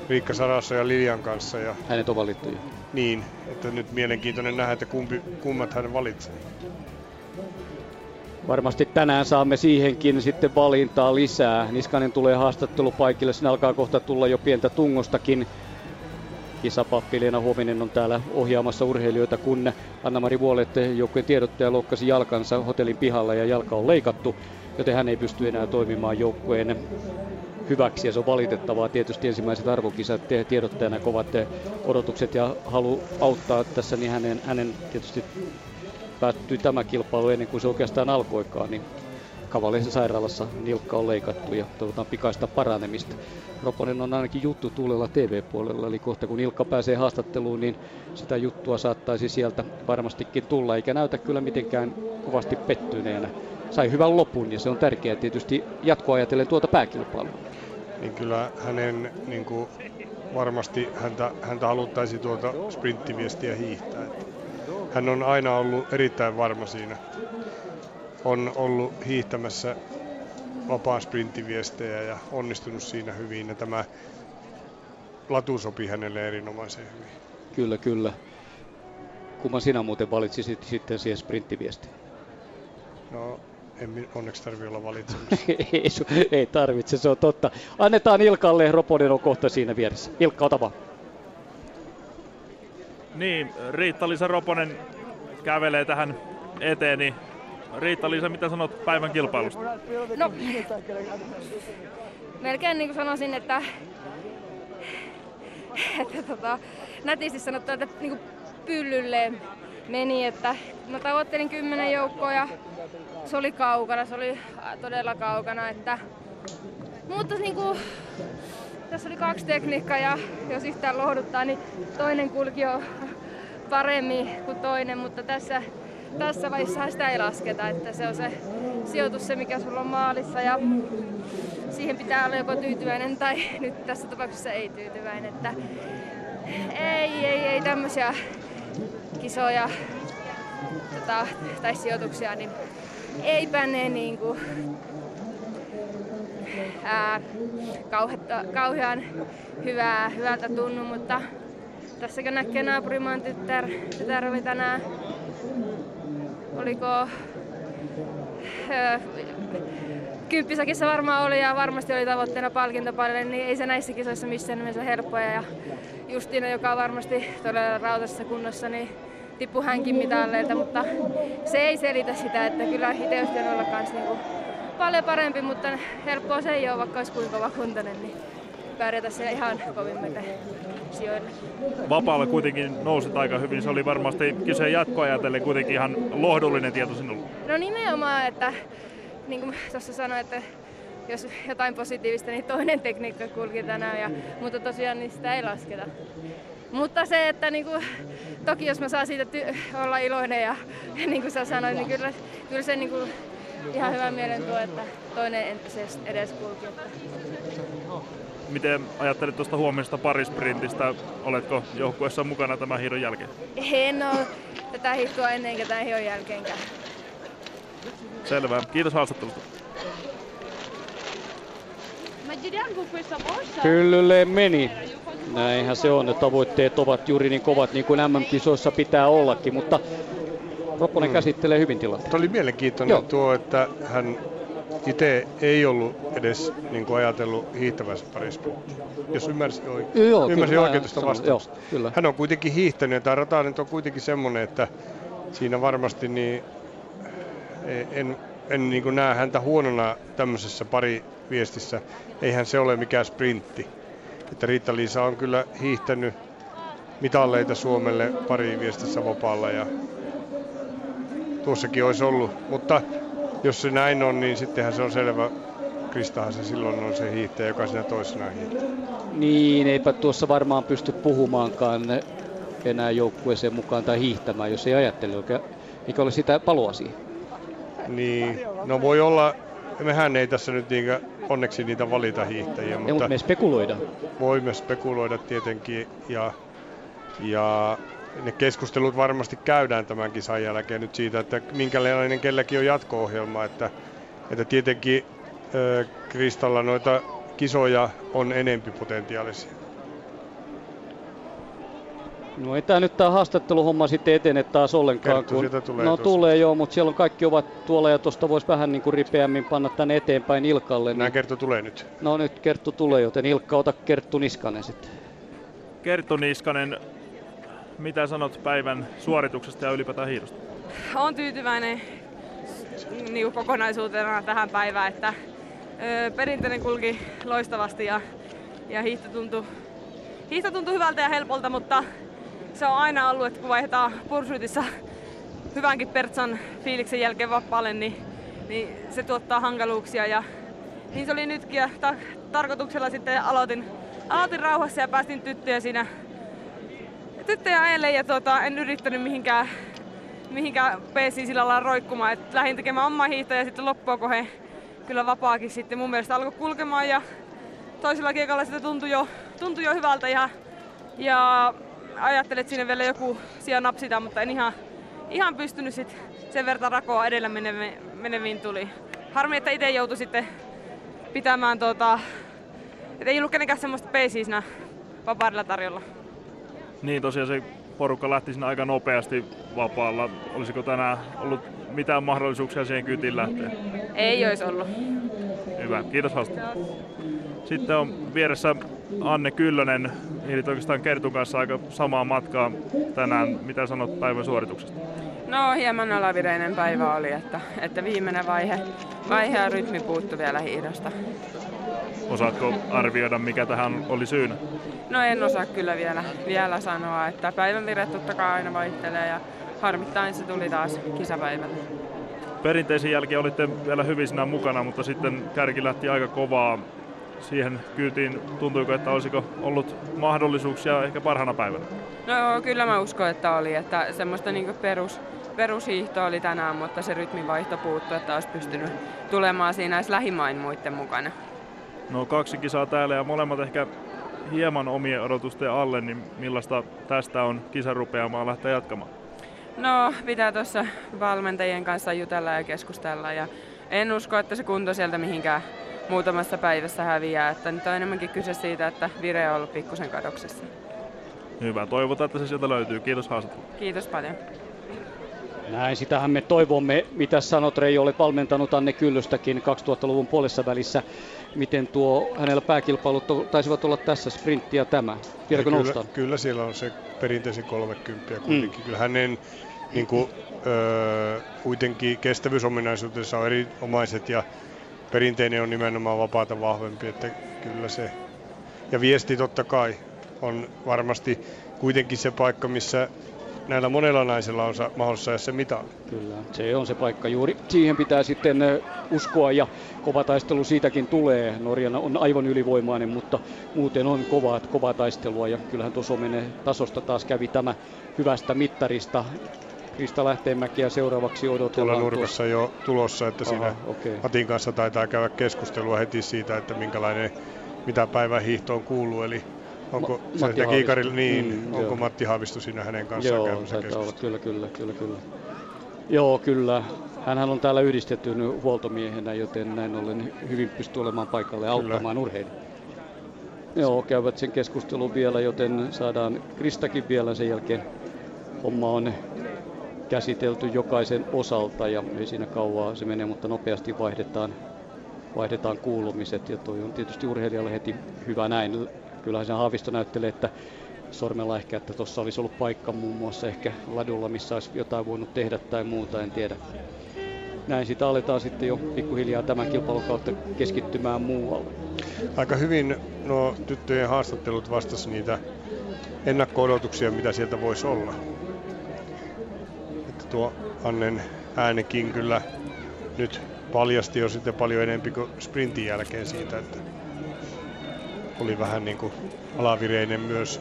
Riikka Sarassa ja Lilian kanssa. Ja Hänet on valittu jo. Niin, että nyt mielenkiintoinen nähdä, että kumpi, kummat hän valitsee. Varmasti tänään saamme siihenkin sitten valintaa lisää. Niskanen tulee haastattelupaikille, sinne alkaa kohta tulla jo pientä tungostakin kisapappi Leena Huominen on täällä ohjaamassa urheilijoita, kun Anna-Mari Vuolet joukkueen tiedottaja loukkasi jalkansa hotellin pihalla ja jalka on leikattu, joten hän ei pysty enää toimimaan joukkueen hyväksi ja se on valitettavaa. Tietysti ensimmäiset arvokisat tiedottajana kovat odotukset ja halu auttaa tässä, niin hänen, hänen tietysti päättyi tämä kilpailu ennen kuin se oikeastaan alkoikaan, niin Kavaleisen sairaalassa nilkka on leikattu ja toivotaan pikaista paranemista. Roponen on ainakin juttu tuulella TV-puolella, eli kohta kun Ilkka pääsee haastatteluun, niin sitä juttua saattaisi sieltä varmastikin tulla, eikä näytä kyllä mitenkään kovasti pettyneenä. Sai hyvän lopun ja se on tärkeää tietysti jatkoa ajatellen tuota pääkilpailua. Niin kyllä hänen niin kuin varmasti häntä, häntä haluttaisi tuota sprinttiviestiä hiihtää. Hän on aina ollut erittäin varma siinä. On ollut hiihtämässä vapaa sprinttiviestejä ja onnistunut siinä hyvin. Ja tämä latu sopi hänelle erinomaisen hyvin. Kyllä, kyllä. Kumman sinä muuten valitsisit sitten siihen sprinttiviestiin? No, en onneksi tarvitse olla valitsemassa. ei, ei tarvitse, se on totta. Annetaan Ilkalle, Roponen on kohta siinä vieressä. Ilkka, ota vaan. Niin, Riitta-Liisa Roponen kävelee tähän eteen, niin Riitta-Liisa, mitä sanot päivän kilpailusta? No, melkein niin kuin sanoisin, että, että tota, nätisti sanottu, että niin kuin pyllylle meni, että mä tavoittelin kymmenen joukkoa ja se oli kaukana, se oli todella kaukana, että mutta niin kuin, tässä oli kaksi tekniikkaa ja jos yhtään lohduttaa, niin toinen kulki jo paremmin kuin toinen, mutta tässä, tässä vaiheessa sitä ei lasketa, että se on se sijoitus se, mikä sulla on maalissa ja siihen pitää olla joko tyytyväinen tai nyt tässä tapauksessa ei tyytyväinen, että ei, ei, ei tämmöisiä kisoja tota, tai sijoituksia, niin eipä ne niinku ää, kauhetta, kauhean hyvää, hyvältä tunnu, mutta tässäkö näkee naapurimaan tytär, tytär oli tänään, oliko öö, kymppisakissa varmaan oli ja varmasti oli tavoitteena palkintopalille, niin ei se näissä kisoissa missään nimessä helppoja. Ja Justiina, joka on varmasti todella rautasessa kunnossa, niin tippu hänkin mitalleilta, mutta se ei selitä sitä, että kyllä itse olla kans niinku paljon parempi, mutta helppoa se ei ole, vaikka olisi kuinka kova kuntoinen, niin pärjätä siellä ihan kovimmille sijoille. Vapaalla kuitenkin nousit aika hyvin. Se oli varmasti kyse jatkoajatellen kuitenkin ihan lohdullinen tieto sinulle. No nimenomaan, että niin kuin tuossa sanoin, että jos jotain positiivista, niin toinen tekniikka kulki tänään, ja, mutta tosiaan niin sitä ei lasketa. Mutta se, että niin kuin, toki jos mä saan siitä ty- olla iloinen ja, ja niin kuin sä sanoit, niin kyllä, kyllä se niin kuin, ihan hyvä mielen tuo, että toinen edes kulki. Että. Miten ajattelet tuosta huomisesta parisprintistä? Oletko joukkueessa mukana tämän hiidon jälkeen? En ole tätä hiihtoa ennen enkä tämän hiidon jälkeenkään. Selvä. Kiitos haastattelusta. Pyllylle meni. Näinhän se on, että tavoitteet ovat juuri niin kovat niin kuin MM-kisoissa pitää ollakin, mutta Ropponen mm. käsittelee hyvin tilannetta. Tämä oli mielenkiintoinen Joo. tuo, että hän itse ei ollut edes niin kuin ajatellut hiihtävänsä parisprinttiä. Jos ymmärsin, oikein, joo, ymmärsin oikein tuosta vastausta. Hän on kuitenkin hiihtänyt ja tämä rata nyt on kuitenkin semmoinen, että siinä varmasti niin en, en niin kuin näe häntä huonona tämmöisessä pari viestissä. Eihän se ole mikään sprintti. Että Riitta-Liisa on kyllä hiihtänyt mitalleita Suomelle pari viestissä vapaalla ja tuossakin olisi ollut. Mutta jos se näin on, niin sittenhän se on selvä. Kristahan se silloin on se hiihtäjä, joka siinä toisena hiihtää. Niin, eipä tuossa varmaan pysty puhumaankaan enää joukkueeseen mukaan tai hiihtämään, jos ei ajattele mikä oli sitä palua siihen. Niin, no voi olla, mehän ei tässä nyt niinkä, onneksi niitä valita hiihtäjiä. Ja, mutta, mutta me spekuloidaan. Voimme spekuloida tietenkin ja, ja ne keskustelut varmasti käydään tämän kisan jälkeen nyt siitä, että minkälainen kelläkin on jatko-ohjelma. Että, että tietenkin äh, Kristalla noita kisoja on enempi potentiaalisia. No ei tämä nyt tämä haastatteluhomma sitten etene taas ollenkaan. kun... tulee no tossa. tulee joo, mutta siellä on kaikki ovat tuolla ja tuosta voisi vähän niin kuin ripeämmin panna tänne eteenpäin Ilkalle. Nämä niin... Kerttu tulee nyt. No nyt Kerttu tulee, joten Ilkka ota Kerttu Niskanen sitten. Kerttu Niskanen, mitä sanot päivän suorituksesta ja ylipäätään hiidosta? Olen tyytyväinen niin kokonaisuutena tähän päivään, että perinteinen kulki loistavasti ja, ja hiihto tuntui, hiihto tuntui hyvältä ja helpolta, mutta se on aina ollut, että kun vaihdetaan pursuitissa hyvänkin Pertsan fiiliksen jälkeen vapaalle, niin, niin se tuottaa hankaluuksia. Ja niin se oli nytkin ja ta- tarkoituksella sitten aloitin, aloitin rauhassa ja päästin tyttöjä siinä tyttöjä ajelle ja tuota, en yrittänyt mihinkään, mihinkään peesiin sillä lailla roikkumaan. Et lähdin tekemään omaa hiihtoa ja sitten loppua kohe kyllä vapaakin sitten mun mielestä alkoi kulkemaan ja toisella kiekalla sitä tuntui jo, tuntui jo hyvältä ja, ja ajattelin, että sinne vielä joku sija napsita, mutta en ihan, ihan pystynyt sit sen verran rakoa edellä meneviin, meneviin tuli. Harmi, että itse joutui sitten pitämään tuota, että ei ollut kenenkään semmoista peisiä siinä vapaudella tarjolla. Niin tosiaan se porukka lähti siinä aika nopeasti vapaalla. Olisiko tänään ollut mitään mahdollisuuksia siihen kyytiin lähteä? Ei olisi ollut. Hyvä, kiitos haastattelusta. Sitten on vieressä Anne Kyllönen, eli oikeastaan Kertun kanssa aika samaa matkaa tänään. Mitä sanot päivän suorituksesta? No hieman alavireinen päivä oli, että, että viimeinen vaihe, vaihe ja rytmi puuttu vielä hiidosta. Osaatko arvioida, mikä tähän oli syynä? No en osaa kyllä vielä, vielä sanoa, että päivän vire totta kai aina vaihtelee ja harmittain se tuli taas kisapäivällä. Perinteisen jälkeen olitte vielä hyvissä mukana, mutta sitten kärki lähti aika kovaa siihen kyytiin. Tuntuiko, että olisiko ollut mahdollisuuksia ehkä parhaana päivänä? No kyllä mä uskon, että oli. Että semmoista niin perus, perushiihto oli tänään, mutta se rytminvaihto puuttui, että olisi pystynyt tulemaan siinä edes lähimain muiden mukana. No kaksi kisaa täällä ja molemmat ehkä hieman omien odotusten alle, niin millaista tästä on kisarupeamaa lähteä jatkamaan? No, pitää tuossa valmentajien kanssa jutella ja keskustella ja en usko, että se kunto sieltä mihinkään muutamassa päivässä häviää. Että nyt on enemmänkin kyse siitä, että vire on ollut pikkusen kadoksessa. Hyvä, toivotaan, että se sieltä löytyy. Kiitos haastattelusta. Kiitos paljon. Näin, sitähän me toivomme. Mitä sanot Reijo, olet valmentanut Anne Kyllystäkin 2000-luvun puolessa välissä. Miten tuo hänellä pääkilpailut taisivat olla tässä, sprintti ja tämä? Vieläkö kyllä, noustaan? Kyllä siellä on se perinteisin 30 kuitenkin. Mm. Kyllä hänen niin kuin, öö, kuitenkin kestävyysominaisuutensa on erinomaiset ja perinteinen on nimenomaan vapaata vahvempi, että kyllä se. Ja viesti totta kai on varmasti kuitenkin se paikka, missä näillä monella naisella on mahdollista saada se mitali. Kyllä, se on se paikka juuri. Siihen pitää sitten uskoa ja kova taistelu siitäkin tulee. Norja on aivan ylivoimainen, mutta muuten on kovaa, kovaa taistelua ja kyllähän tuossa menee tasosta taas kävi tämä hyvästä mittarista. Krista Lähteenmäkiä seuraavaksi odotellaan. Tuolla nurkassa tuossa. jo tulossa, että Aha, siinä okay. Matin kanssa taitaa käydä keskustelua heti siitä, että minkälainen, mitä päivän hiihtoon kuuluu. Eli Onko Ma- Matti Kiikarille, niin, mm, onko joo. Matti Haavisto siinä hänen kanssaan joo, käymässä olla, kyllä, kyllä, kyllä, kyllä. Joo, kyllä. Hänhän on täällä yhdistetty huoltomiehenä, joten näin ollen hyvin pystyy olemaan paikalle ja auttamaan urheilijoita. Joo, käyvät sen keskustelun vielä, joten saadaan Kristakin vielä sen jälkeen. Homma on käsitelty jokaisen osalta ja ei siinä kauaa se menee, mutta nopeasti vaihdetaan, vaihdetaan kuulumiset ja toi on tietysti urheilijalle heti hyvä näin kyllähän se Haavisto näyttelee, että sormella ehkä, että tuossa olisi ollut paikka muun muassa ehkä ladulla, missä olisi jotain voinut tehdä tai muuta, en tiedä. Näin sitä aletaan sitten jo pikkuhiljaa tämän kilpailun kautta keskittymään muualle. Aika hyvin nuo tyttöjen haastattelut vastasi niitä ennakko-odotuksia, mitä sieltä voisi olla. Että tuo Annen äänekin kyllä nyt paljasti jo sitten paljon enemmän kuin sprintin jälkeen siitä, että oli vähän niin kuin alavireinen myös.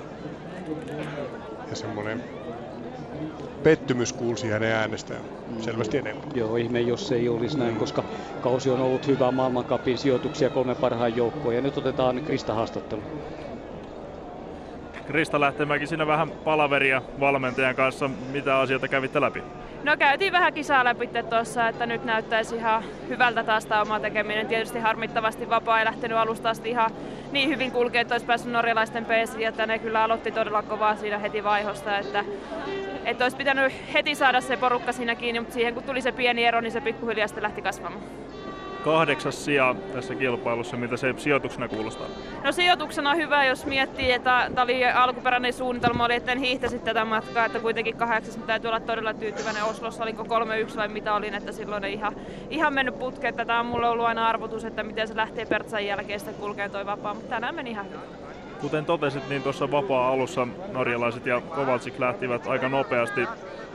Ja semmoinen pettymys kuulsi hänen äänestään selvästi enemmän. Joo, ihme jos se ei olisi näin, koska kausi on ollut hyvä maailmankapin sijoituksia kolme parhaan joukkoon. Ja nyt otetaan Krista haastattelu. Krista Lähtemäki, siinä vähän palaveria valmentajan kanssa. Mitä asioita kävitte läpi? No käytiin vähän kisaa läpi tuossa, että nyt näyttäisi ihan hyvältä taas tämä oma tekeminen. Tietysti harmittavasti vapaa ei lähtenyt alusta asti ihan niin hyvin kulkea, että olisi päässyt norjalaisten peesiin, että ne kyllä aloitti todella kovaa siinä heti vaihosta, että, että olisi pitänyt heti saada se porukka siinä kiinni, mutta siihen kun tuli se pieni ero, niin se pikkuhiljaa sitten lähti kasvamaan kahdeksas sija tässä kilpailussa, mitä se sijoituksena kuulostaa? No sijoituksena on hyvä, jos miettii, että tämä oli alkuperäinen suunnitelma, oli, että en hiihtäisi tätä matkaa, että kuitenkin kahdeksas, mutta täytyy olla todella tyytyväinen. Oslossa olinko 3-1 vai mitä olin, että silloin ei ihan, ihan mennyt putkeen. Tämä on mulle ollut aina arvotus, että miten se lähtee Pertsan jälkeen sitten kulkee toi vapaa, mutta tänään meni ihan hyvin. Kuten totesit, niin tuossa vapaa alussa norjalaiset ja Kovalcik lähtivät aika nopeasti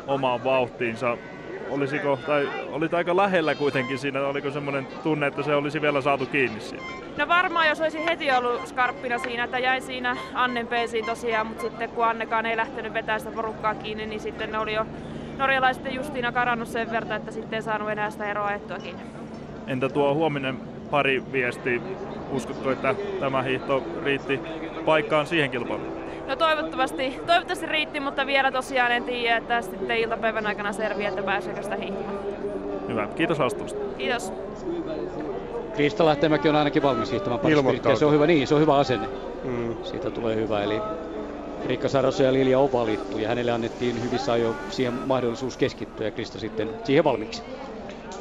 omaan vauhtiinsa olisiko, tai olit aika lähellä kuitenkin siinä, oliko semmoinen tunne, että se olisi vielä saatu kiinni siinä? No varmaan, jos olisi heti ollut skarppina siinä, että jäi siinä Annen peesiin tosiaan, mutta sitten kun Annekaan ei lähtenyt vetämään sitä porukkaa kiinni, niin sitten ne oli jo norjalaiset Justiina karannut sen verran, että sitten ei saanut enää sitä eroa ajettua kiinni. Entä tuo huominen pari viesti, uskotko, että tämä hiihto riitti paikkaan siihen kilpailuun? No toivottavasti, toivottavasti riitti, mutta vielä tosiaan en tiedä, että sitten iltapäivän aikana selviää, että pääseekö sitä hiihtämään. Hyvä, kiitos haastattelusta. Kiitos. Krista Lähtemäki on ainakin valmis hiihtämään Se on hyvä, niin, se on hyvä asenne. Mm. Siitä tulee hyvä, eli Riikka Sarossa ja Lilja on valittu ja hänelle annettiin hyvissä ajoin siihen mahdollisuus keskittyä ja Krista sitten siihen valmiiksi.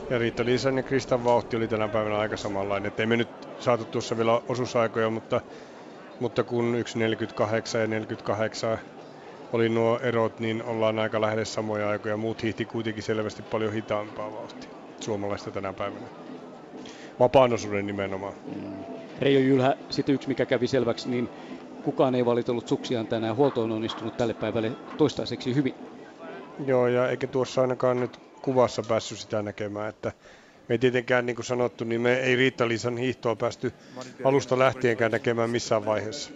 Ja Riitta Liisan ja Kristan vauhti oli tänä päivänä aika samanlainen. Et ei me nyt saatu tuossa vielä osuusaikoja, mutta mutta kun 1.48 ja 48 oli nuo erot, niin ollaan aika lähellä samoja aikoja. Muut hiihti kuitenkin selvästi paljon hitaampaa vauhtia suomalaista tänä päivänä. Vapaan osuuden nimenomaan. Mm. Reijo Jylhä, sitten yksi mikä kävi selväksi, niin kukaan ei valitellut suksiaan tänään. Huolto on onnistunut tälle päivälle toistaiseksi hyvin. Joo, ja eikä tuossa ainakaan nyt kuvassa päässyt sitä näkemään, että me ei tietenkään, niin kuin sanottu, niin me ei Riitta-Liisan hiihtoa päästy alusta lähtienkään näkemään missään vaiheessa.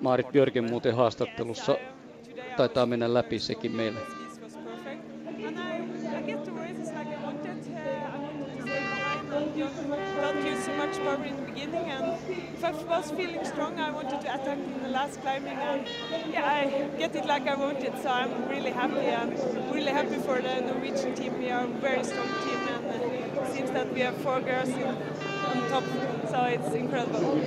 Maarit Björgen muuten haastattelussa taitaa mennä läpi sekin meille. not use so much the beginning and if I was feeling strong I wanted to attack in the last climbing and yeah I get it like I wanted so I'm really happy and really happy for the Norwegian team. We are a very strong team and it seems that we have four girls in, on top, so it's incredible.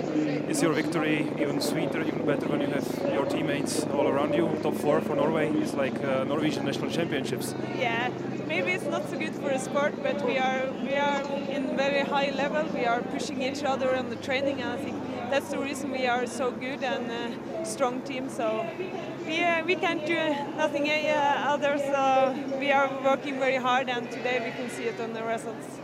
Is your victory even sweeter, even better when you have your teammates all around you? Top four for Norway is like uh, Norwegian national championships. Yeah, maybe it's not so good for the sport, but we are we are in very high level. We are pushing each other on the training, and I think that's the reason we are so good and uh, strong team. So we uh, we can't do nothing uh, other. So we are working very hard, and today we can see it on the results.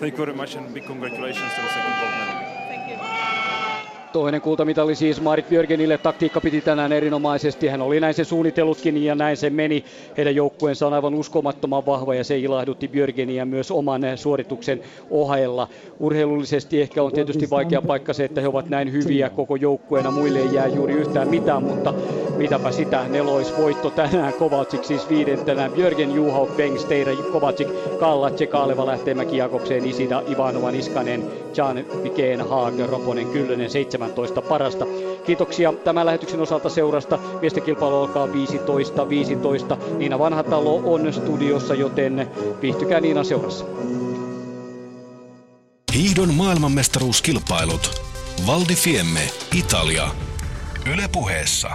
Thank you very much and big congratulations to the second gold medal. Thank you. Toinen kultamitali siis Marit Björgenille. Taktiikka piti tänään erinomaisesti. Hän oli näin se suunnitellutkin ja näin se meni. Heidän joukkueensa on aivan uskomattoman vahva ja se ilahdutti Björgeniä myös oman suorituksen ohella. Urheilullisesti ehkä on tietysti vaikea paikka se, että he ovat näin hyviä koko joukkueena. Muille ei jää juuri yhtään mitään, mutta mitäpä sitä. Neloisvoitto tänään. Kovacic siis viidentenä. Björgen, Juho, Bengs, Teira, Kovacic, Kalla, Tsekaleva lähtee Mäkijakokseen, Isida, Ivanova, Niskanen, Jan, Vikeen, Haag, Roponen, Kyllönen, 17 parasta. Kiitoksia tämän lähetyksen osalta seurasta. Miesten kilpailu alkaa 15.15. 15. Niina Vanhatalo on studiossa, joten viihtykää Niinan seurassa. Hiihdon maailmanmestaruuskilpailut. Val di Fiemme, Italia. Yle puheessa.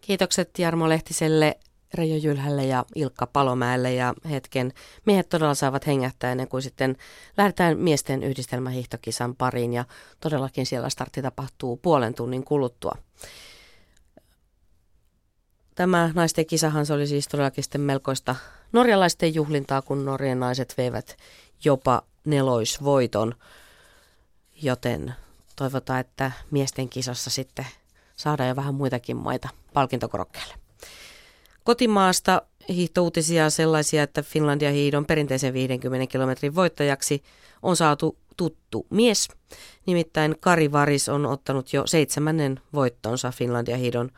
Kiitokset Jarmo Lehtiselle, Reijo Jylhälle ja Ilkka Palomäelle ja hetken miehet todella saavat hengähtää ennen kuin sitten lähdetään miesten yhdistelmähiihtokisan pariin ja todellakin siellä startti tapahtuu puolen tunnin kuluttua. Tämä naisten kisahan se oli siis todellakin sitten melkoista norjalaisten juhlintaa, kun Norjan naiset veivät jopa neloisvoiton, joten toivotaan, että miesten kisassa sitten saadaan jo vähän muitakin maita palkintokorokkeelle. Kotimaasta hiihtouutisia sellaisia, että Finlandia hiidon perinteisen 50 kilometrin voittajaksi on saatu tuttu mies. Nimittäin Kari Varis on ottanut jo seitsemännen voittonsa Finlandia hiidon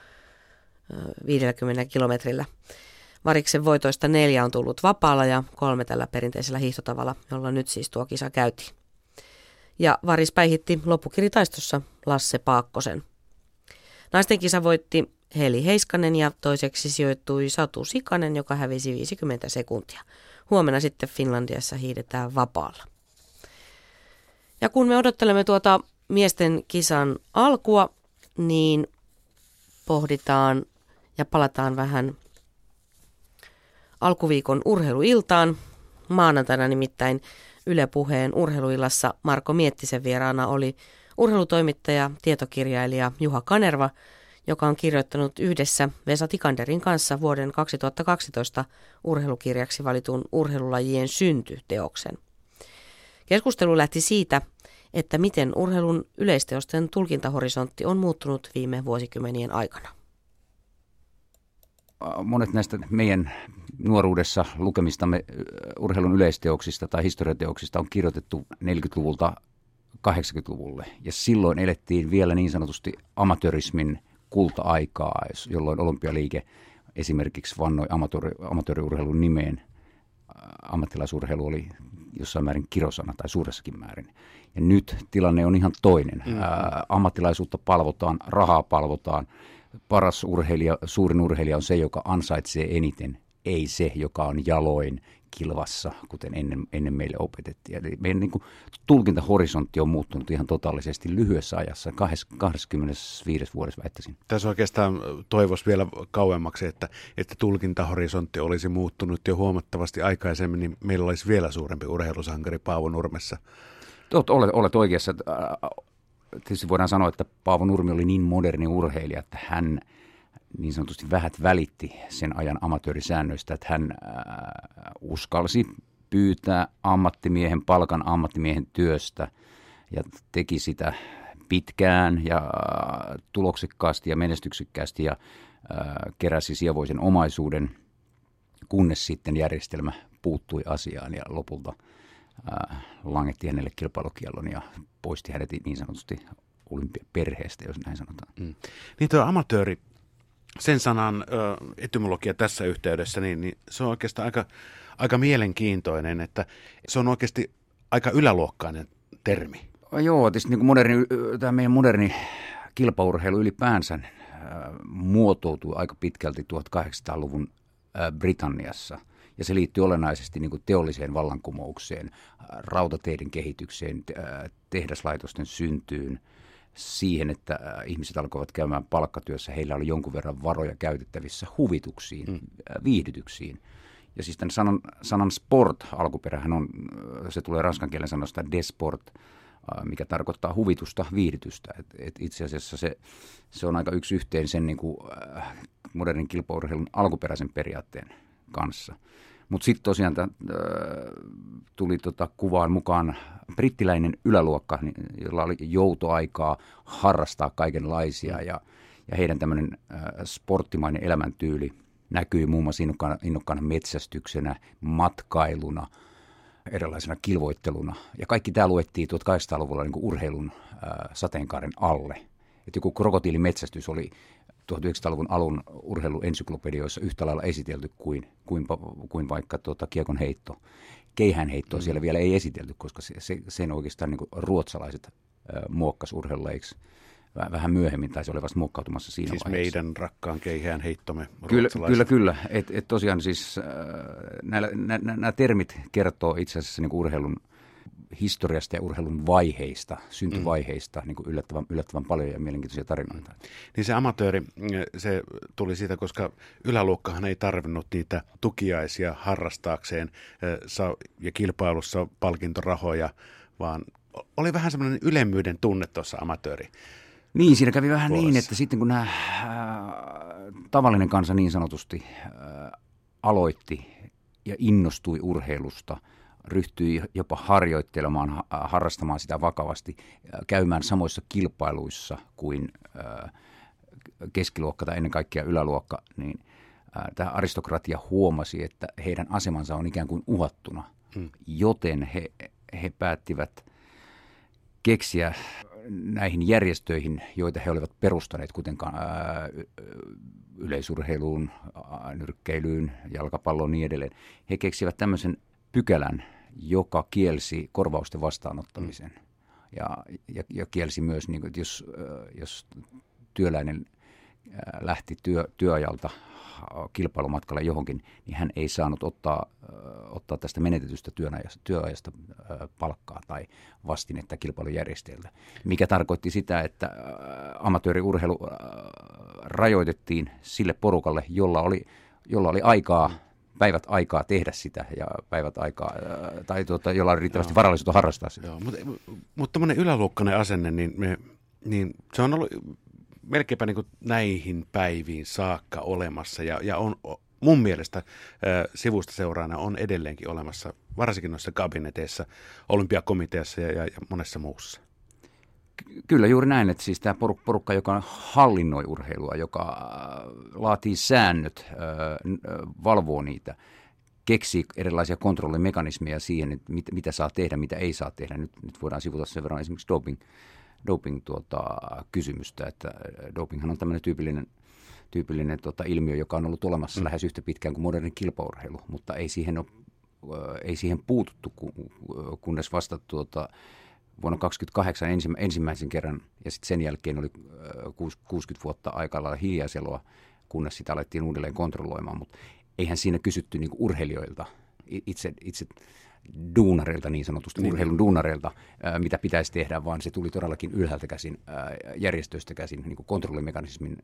50 kilometrillä. Variksen voitoista neljä on tullut vapaalla ja kolme tällä perinteisellä hiihtotavalla, jolla nyt siis tuo kisa käytiin. Ja Varis päihitti loppukiritaistossa Lasse Paakkosen. Naisten kisa voitti Heli Heiskanen ja toiseksi sijoittui Satu Sikanen, joka hävisi 50 sekuntia. Huomenna sitten Finlandiassa hiidetään vapaalla. Ja kun me odottelemme tuota miesten kisan alkua, niin pohditaan ja palataan vähän alkuviikon urheiluiltaan. Maanantaina nimittäin Yle Puheen urheiluillassa Marko Miettisen vieraana oli urheilutoimittaja, tietokirjailija Juha Kanerva, joka on kirjoittanut yhdessä Vesa Tikanderin kanssa vuoden 2012 urheilukirjaksi valitun urheilulajien synty-teoksen. Keskustelu lähti siitä, että miten urheilun yleisteosten tulkintahorisontti on muuttunut viime vuosikymmenien aikana. Monet näistä meidän nuoruudessa lukemistamme urheilun yleisteoksista tai historiateoksista on kirjoitettu 40-luvulta 80-luvulle. Ja silloin elettiin vielä niin sanotusti amatörismin kulta-aikaa, jolloin olympialiike esimerkiksi vannoi amatööri, amatööriurheilun nimeen. Ammattilaisurheilu oli jossain määrin kirosana tai suuressakin määrin. Ja nyt tilanne on ihan toinen. Mm. Ää, ammattilaisuutta palvotaan, rahaa palvotaan. Paras urheilija, suurin urheilija on se, joka ansaitsee eniten, ei se, joka on jaloin kilvassa, kuten ennen, ennen meille opetettiin. Eli meidän niin kuin, tulkintahorisontti on muuttunut ihan totaalisesti lyhyessä ajassa, 25 vuodessa väittäisin. Tässä oikeastaan toivoisi vielä kauemmaksi, että, että tulkintahorisontti olisi muuttunut jo huomattavasti aikaisemmin, niin meillä olisi vielä suurempi urheilusankari Paavo Nurmessa. Olet, olet oikeassa. Tietysti voidaan sanoa, että Paavo Nurmi oli niin moderni urheilija, että hän – niin sanotusti vähät välitti sen ajan amatöörisäännöistä, että hän äh, uskalsi pyytää ammattimiehen palkan ammattimiehen työstä ja teki sitä pitkään ja äh, tuloksekkaasti ja menestyksekkäästi ja äh, keräsi sievoisen omaisuuden, kunnes sitten järjestelmä puuttui asiaan ja lopulta äh, langetti hänelle kilpailukiellon ja poisti hänet niin sanotusti olympiaperheestä, jos näin sanotaan. Mm. Niin tuo amatööri sen sanan ö, etymologia tässä yhteydessä, niin, niin se on oikeastaan aika, aika mielenkiintoinen, että se on oikeasti aika yläluokkainen termi. Joo, tietysti niin kuin moderni, tämä meidän moderni kilpaurheilu ylipäänsä muotoutui aika pitkälti 1800-luvun äh, Britanniassa. Ja se liittyy olennaisesti niin teolliseen vallankumoukseen, rautateiden kehitykseen, tehdaslaitosten syntyyn, siihen, että ihmiset alkoivat käymään palkkatyössä, heillä oli jonkun verran varoja käytettävissä huvituksiin, mm. viihdytyksiin. Ja siis tämän sanan, sanan sport alkuperähän on, se tulee ranskan kielen sanosta desport, mikä tarkoittaa huvitusta, viihdytystä. Et, et itse asiassa se, se on aika yksi yhteen sen niin kuin, äh, modernin kilpaurheilun alkuperäisen periaatteen kanssa. Mutta sitten tosiaan t- äh, tuli tota kuvaan mukaan brittiläinen yläluokka, niin, jolla oli joutoaikaa harrastaa kaikenlaisia ja, ja heidän tämmöinen sporttimainen elämäntyyli näkyi muun muassa innokkaana, innokkaana metsästyksenä, matkailuna – erilaisena kilvoitteluna. Ja kaikki tämä luettiin 1800-luvulla niin urheilun äh, sateenkaaren alle. Että joku krokotiilimetsästys oli 1900-luvun alun urheiluensyklopedioissa yhtä lailla esitelty kuin, kuin, kuin vaikka tuota, kiekon heitto. Keihään heittoa mm. siellä vielä ei esitelty, koska se, se, sen oikeastaan niin ruotsalaiset äh, muokkas urheilulajiksi vähän myöhemmin, tai se oli vasta muokkautumassa siinä siis vaiheessa. meidän rakkaan keihään heittomme Kyllä, kyllä, kyllä. Et, et tosiaan siis äh, nä, nämä termit kertoo itse asiassa niin urheilun historiasta ja urheilun vaiheista, syntyvaiheista, mm. niin kuin yllättävän, yllättävän paljon ja mielenkiintoisia tarinoita. Niin se amatööri, se tuli siitä, koska yläluokkahan ei tarvinnut niitä tukiaisia harrastaakseen ja kilpailussa palkintorahoja, vaan oli vähän semmoinen ylemmyyden tunne tuossa amatööri niin, siinä kävi vähän puolessa. niin, että sitten kun nämä äh, tavallinen kansa niin sanotusti äh, aloitti ja innostui urheilusta, ryhtyi jopa harjoittelemaan, ha- harrastamaan sitä vakavasti, äh, käymään samoissa kilpailuissa kuin äh, keskiluokka tai ennen kaikkea yläluokka, niin äh, tämä aristokratia huomasi, että heidän asemansa on ikään kuin uhattuna, hmm. joten he, he päättivät keksiä näihin järjestöihin, joita he olivat perustaneet, kuten yleisurheiluun, nyrkkeilyyn, jalkapalloon ja niin edelleen. He keksivät tämmöisen pykälän, joka kielsi korvausten vastaanottamisen. Mm. Ja, ja, ja kielsi myös, niin kuin, että jos, jos työläinen lähti työ, työajalta kilpailumatkalla johonkin, niin hän ei saanut ottaa, ottaa tästä menetetystä työajasta, työajasta palkkaa tai vastinetta kilpailujärjestäjältä. Mikä tarkoitti sitä, että amatööriurheilu rajoitettiin sille porukalle, jolla oli, jolla oli aikaa päivät aikaa tehdä sitä ja päivät aikaa, tai tuota, jolla on riittävästi Joo. varallisuutta harrastaa sitä. Joo, mutta, mutta tämmöinen yläluokkainen asenne, niin, me, niin se on ollut melkeinpä niin kuin näihin päiviin saakka olemassa ja, ja on mun mielestä äh, sivusta seuraana on edelleenkin olemassa, varsinkin noissa kabineteissa, olympiakomiteassa ja, ja, ja monessa muussa. Kyllä juuri näin, että siis tämä porukka, joka hallinnoi urheilua, joka laatii säännöt, valvoo niitä, keksii erilaisia kontrollimekanismeja siihen, että mit, mitä saa tehdä, mitä ei saa tehdä. Nyt, nyt voidaan sivuta sen verran esimerkiksi doping, doping-kysymystä, tuota, että äh, dopinghan on tämmöinen tyypillinen, tyypillinen tota, ilmiö, joka on ollut olemassa mm. lähes yhtä pitkään kuin modernin kilpaurheilu, mutta ei siihen, ole, äh, ei siihen puututtu, kunnes vasta tuota, vuonna 1928 ensimmäisen kerran, ja sitten sen jälkeen oli 60 äh, vuotta aika lailla hiljaiseloa, kunnes sitä alettiin uudelleen kontrolloimaan, mutta eihän siinä kysytty niin urheilijoilta itse, itse duunareilta niin sanotusti, niin. urheilun duunareilta, mitä pitäisi tehdä, vaan se tuli todellakin ylhäältä käsin, järjestöistä käsin, niin kuin kontrollimekanismin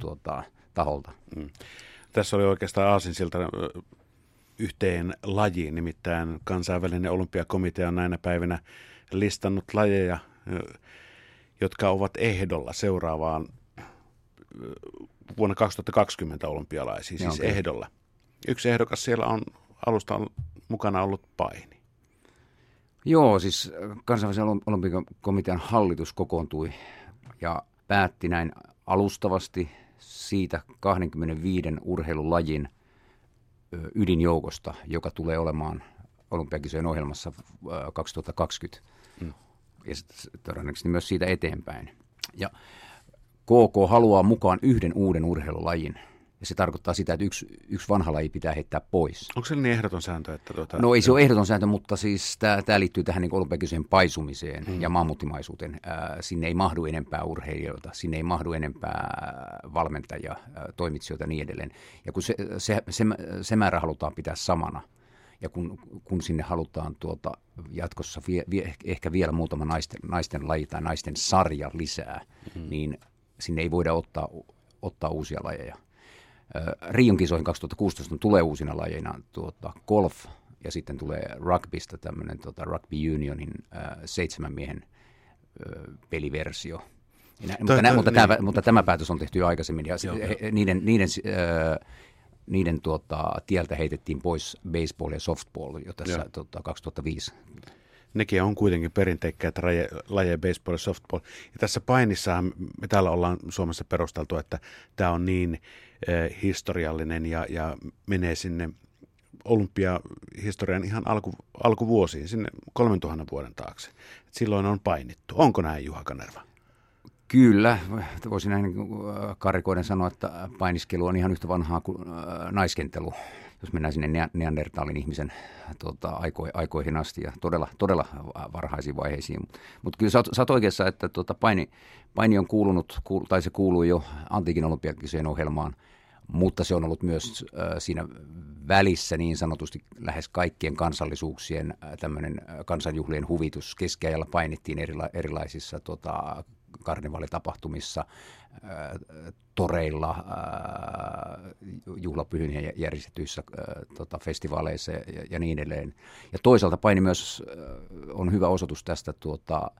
tuota, taholta. Mm. Tässä oli oikeastaan aasinsilta yhteen lajiin, nimittäin kansainvälinen olympiakomitea on näinä päivinä listannut lajeja, jotka ovat ehdolla seuraavaan vuonna 2020 olympialaisiin, siis okay. ehdolla. Yksi ehdokas siellä on alusta mukana ollut paini. Joo, siis kansainvälisen olympiakomitean hallitus kokoontui ja päätti näin alustavasti siitä 25 urheilulajin ydinjoukosta, joka tulee olemaan olympiakisojen ohjelmassa 2020 mm. ja todennäköisesti myös siitä eteenpäin. Ja KK haluaa mukaan yhden uuden urheilulajin, Ja se tarkoittaa sitä, että yksi, yksi vanha laji pitää heittää pois. Onko se niin ehdoton sääntö? Että tuota, no ei se ole ehdoton sääntö, mutta siis tämä liittyy tähän niin olympiakiseen paisumiseen hmm. ja mammuttimaisuuteen. Äh, sinne ei mahdu enempää urheilijoita, sinne ei mahdu enempää valmentajia, äh, toimitsijoita ja niin edelleen. Ja kun se, se, se, se määrä halutaan pitää samana, ja kun, kun sinne halutaan tuota, jatkossa vie, vie, ehkä vielä muutama naisten, naisten laji tai naisten sarja lisää, mm-hmm. niin sinne ei voida ottaa, ottaa uusia lajeja. Rion kisoihin 2016 tulee uusina lajeina tuota, golf ja sitten tulee rugbysta tämmöinen tuota, Rugby Unionin äh, seitsemän miehen äh, peliversio. Nä, mutta, nä, mutta, niin. tämä, mutta tämä päätös on tehty jo aikaisemmin ja Joo, he, niiden, niiden äh, niiden tuota, tieltä heitettiin pois baseball ja softball jo tässä tuota, 2005. Nekin on kuitenkin perinteikkäitä lajeja baseball ja softball. Ja tässä painissa me täällä ollaan Suomessa perusteltu, että tämä on niin eh, historiallinen ja, ja menee sinne olympiahistorian ihan alku, alkuvuosiin, sinne 3000 vuoden taakse. Et silloin on painittu. Onko näin, Juha Kanerva? Kyllä, voisin näin niin karikoiden sanoa, että painiskelu on ihan yhtä vanhaa kuin äh, naiskentelu, jos mennään sinne Neandertalin ihmisen aiko, aikoihin asti ja todella, todella varhaisiin vaiheisiin. Mutta kyllä sä oot, sä oot oikeassa, että tuota, paini, paini on kuulunut, kuul, tai se kuuluu jo antiikin olympiakiseen ohjelmaan, mutta se on ollut myös äh, siinä välissä niin sanotusti lähes kaikkien kansallisuuksien äh, tämmöinen kansanjuhlien huvitus. Keskiajalla painittiin erila, erilaisissa tota, karnevalitapahtumissa, toreilla, juhlapyhin järjestetyissä tota, festivaaleissa ja, ja niin edelleen. Ja toisaalta paini myös on hyvä osoitus tästä tuota,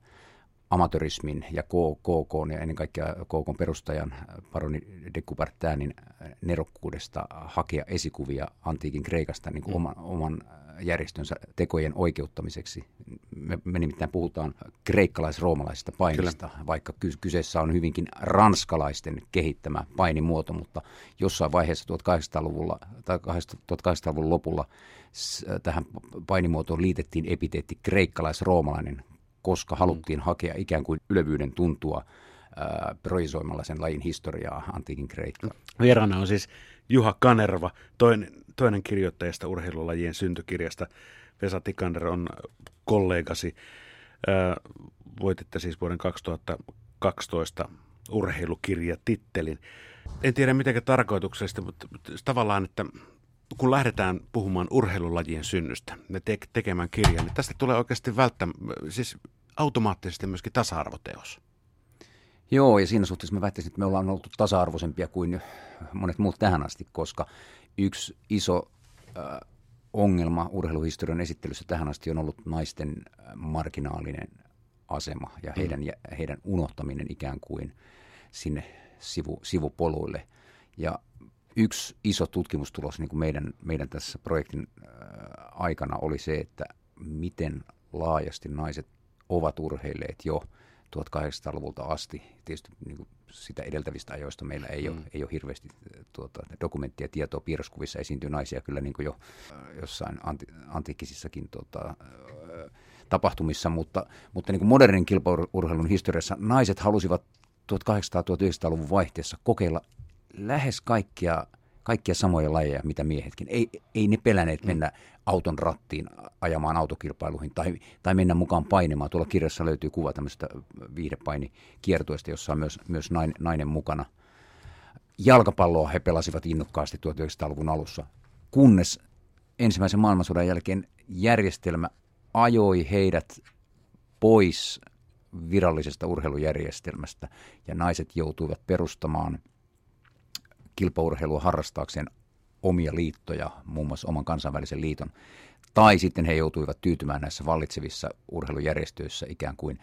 amatörismin ja KK ja ennen kaikkea KK perustajan paroni de Coubertinin nerokkuudesta hakea esikuvia antiikin Kreikasta niin kuin mm. oman, oman järjestönsä tekojen oikeuttamiseksi. Me, me nimittäin puhutaan kreikkalais-roomalaisesta painista, Kyllä. vaikka kyseessä on hyvinkin ranskalaisten kehittämä painimuoto, mutta jossain vaiheessa 1800-luvulla tai 1800-luvun lopulla tähän painimuotoon liitettiin epiteetti kreikkalais-roomalainen, koska haluttiin mm. hakea ikään kuin ylevyyden tuntua äh, projisoimalla sen lajin historiaa antiikin Kreikkaan. Vieraana on siis Juha Kanerva, toinen toinen kirjoittajista urheilulajien syntykirjasta. Vesa Tikander on kollegasi. Voititte siis vuoden 2012 urheilukirjatittelin. En tiedä miten tarkoituksellisesti, mutta tavallaan, että kun lähdetään puhumaan urheilulajien synnystä ja te- tekemään kirjan, niin tästä tulee oikeasti välttämättä, siis automaattisesti myöskin tasa-arvoteos. Joo, ja siinä suhteessa mä väittäisin, että me ollaan oltu tasa-arvoisempia kuin monet muut tähän asti, koska yksi iso äh, ongelma urheiluhistorian esittelyssä tähän asti on ollut naisten marginaalinen asema ja heidän, mm. heidän unohtaminen ikään kuin sinne sivu, sivupoluille. Ja yksi iso tutkimustulos niin kuin meidän, meidän tässä projektin äh, aikana oli se, että miten laajasti naiset ovat urheilleet jo – 1800-luvulta asti. Tietysti niin kuin sitä edeltävistä ajoista meillä ei, mm. ole, ei ole hirveästi tuota, dokumenttia tietoa. Piirroskuvissa esiintyy naisia kyllä niin kuin jo äh, jossain anti, antiikkisissakin tuota, äh, tapahtumissa, mutta, mutta niin kuin modernin kilpaurheilun historiassa naiset halusivat 1800-1900-luvun vaihteessa kokeilla lähes kaikkia kaikkia samoja lajeja, mitä miehetkin. Ei, ei ne pelänneet mm. mennä auton rattiin ajamaan autokilpailuihin tai, tai mennä mukaan painimaan. Tuolla kirjassa löytyy kuva tämmöistä viihdepainikiertueesta, jossa on myös, myös nainen, nainen mukana. Jalkapalloa he pelasivat innokkaasti 1900-luvun alussa, kunnes ensimmäisen maailmansodan jälkeen järjestelmä ajoi heidät pois virallisesta urheilujärjestelmästä ja naiset joutuivat perustamaan – kilpaurheilua harrastaakseen omia liittoja, muun muassa oman kansainvälisen liiton. Tai sitten he joutuivat tyytymään näissä vallitsevissa urheilujärjestöissä ikään kuin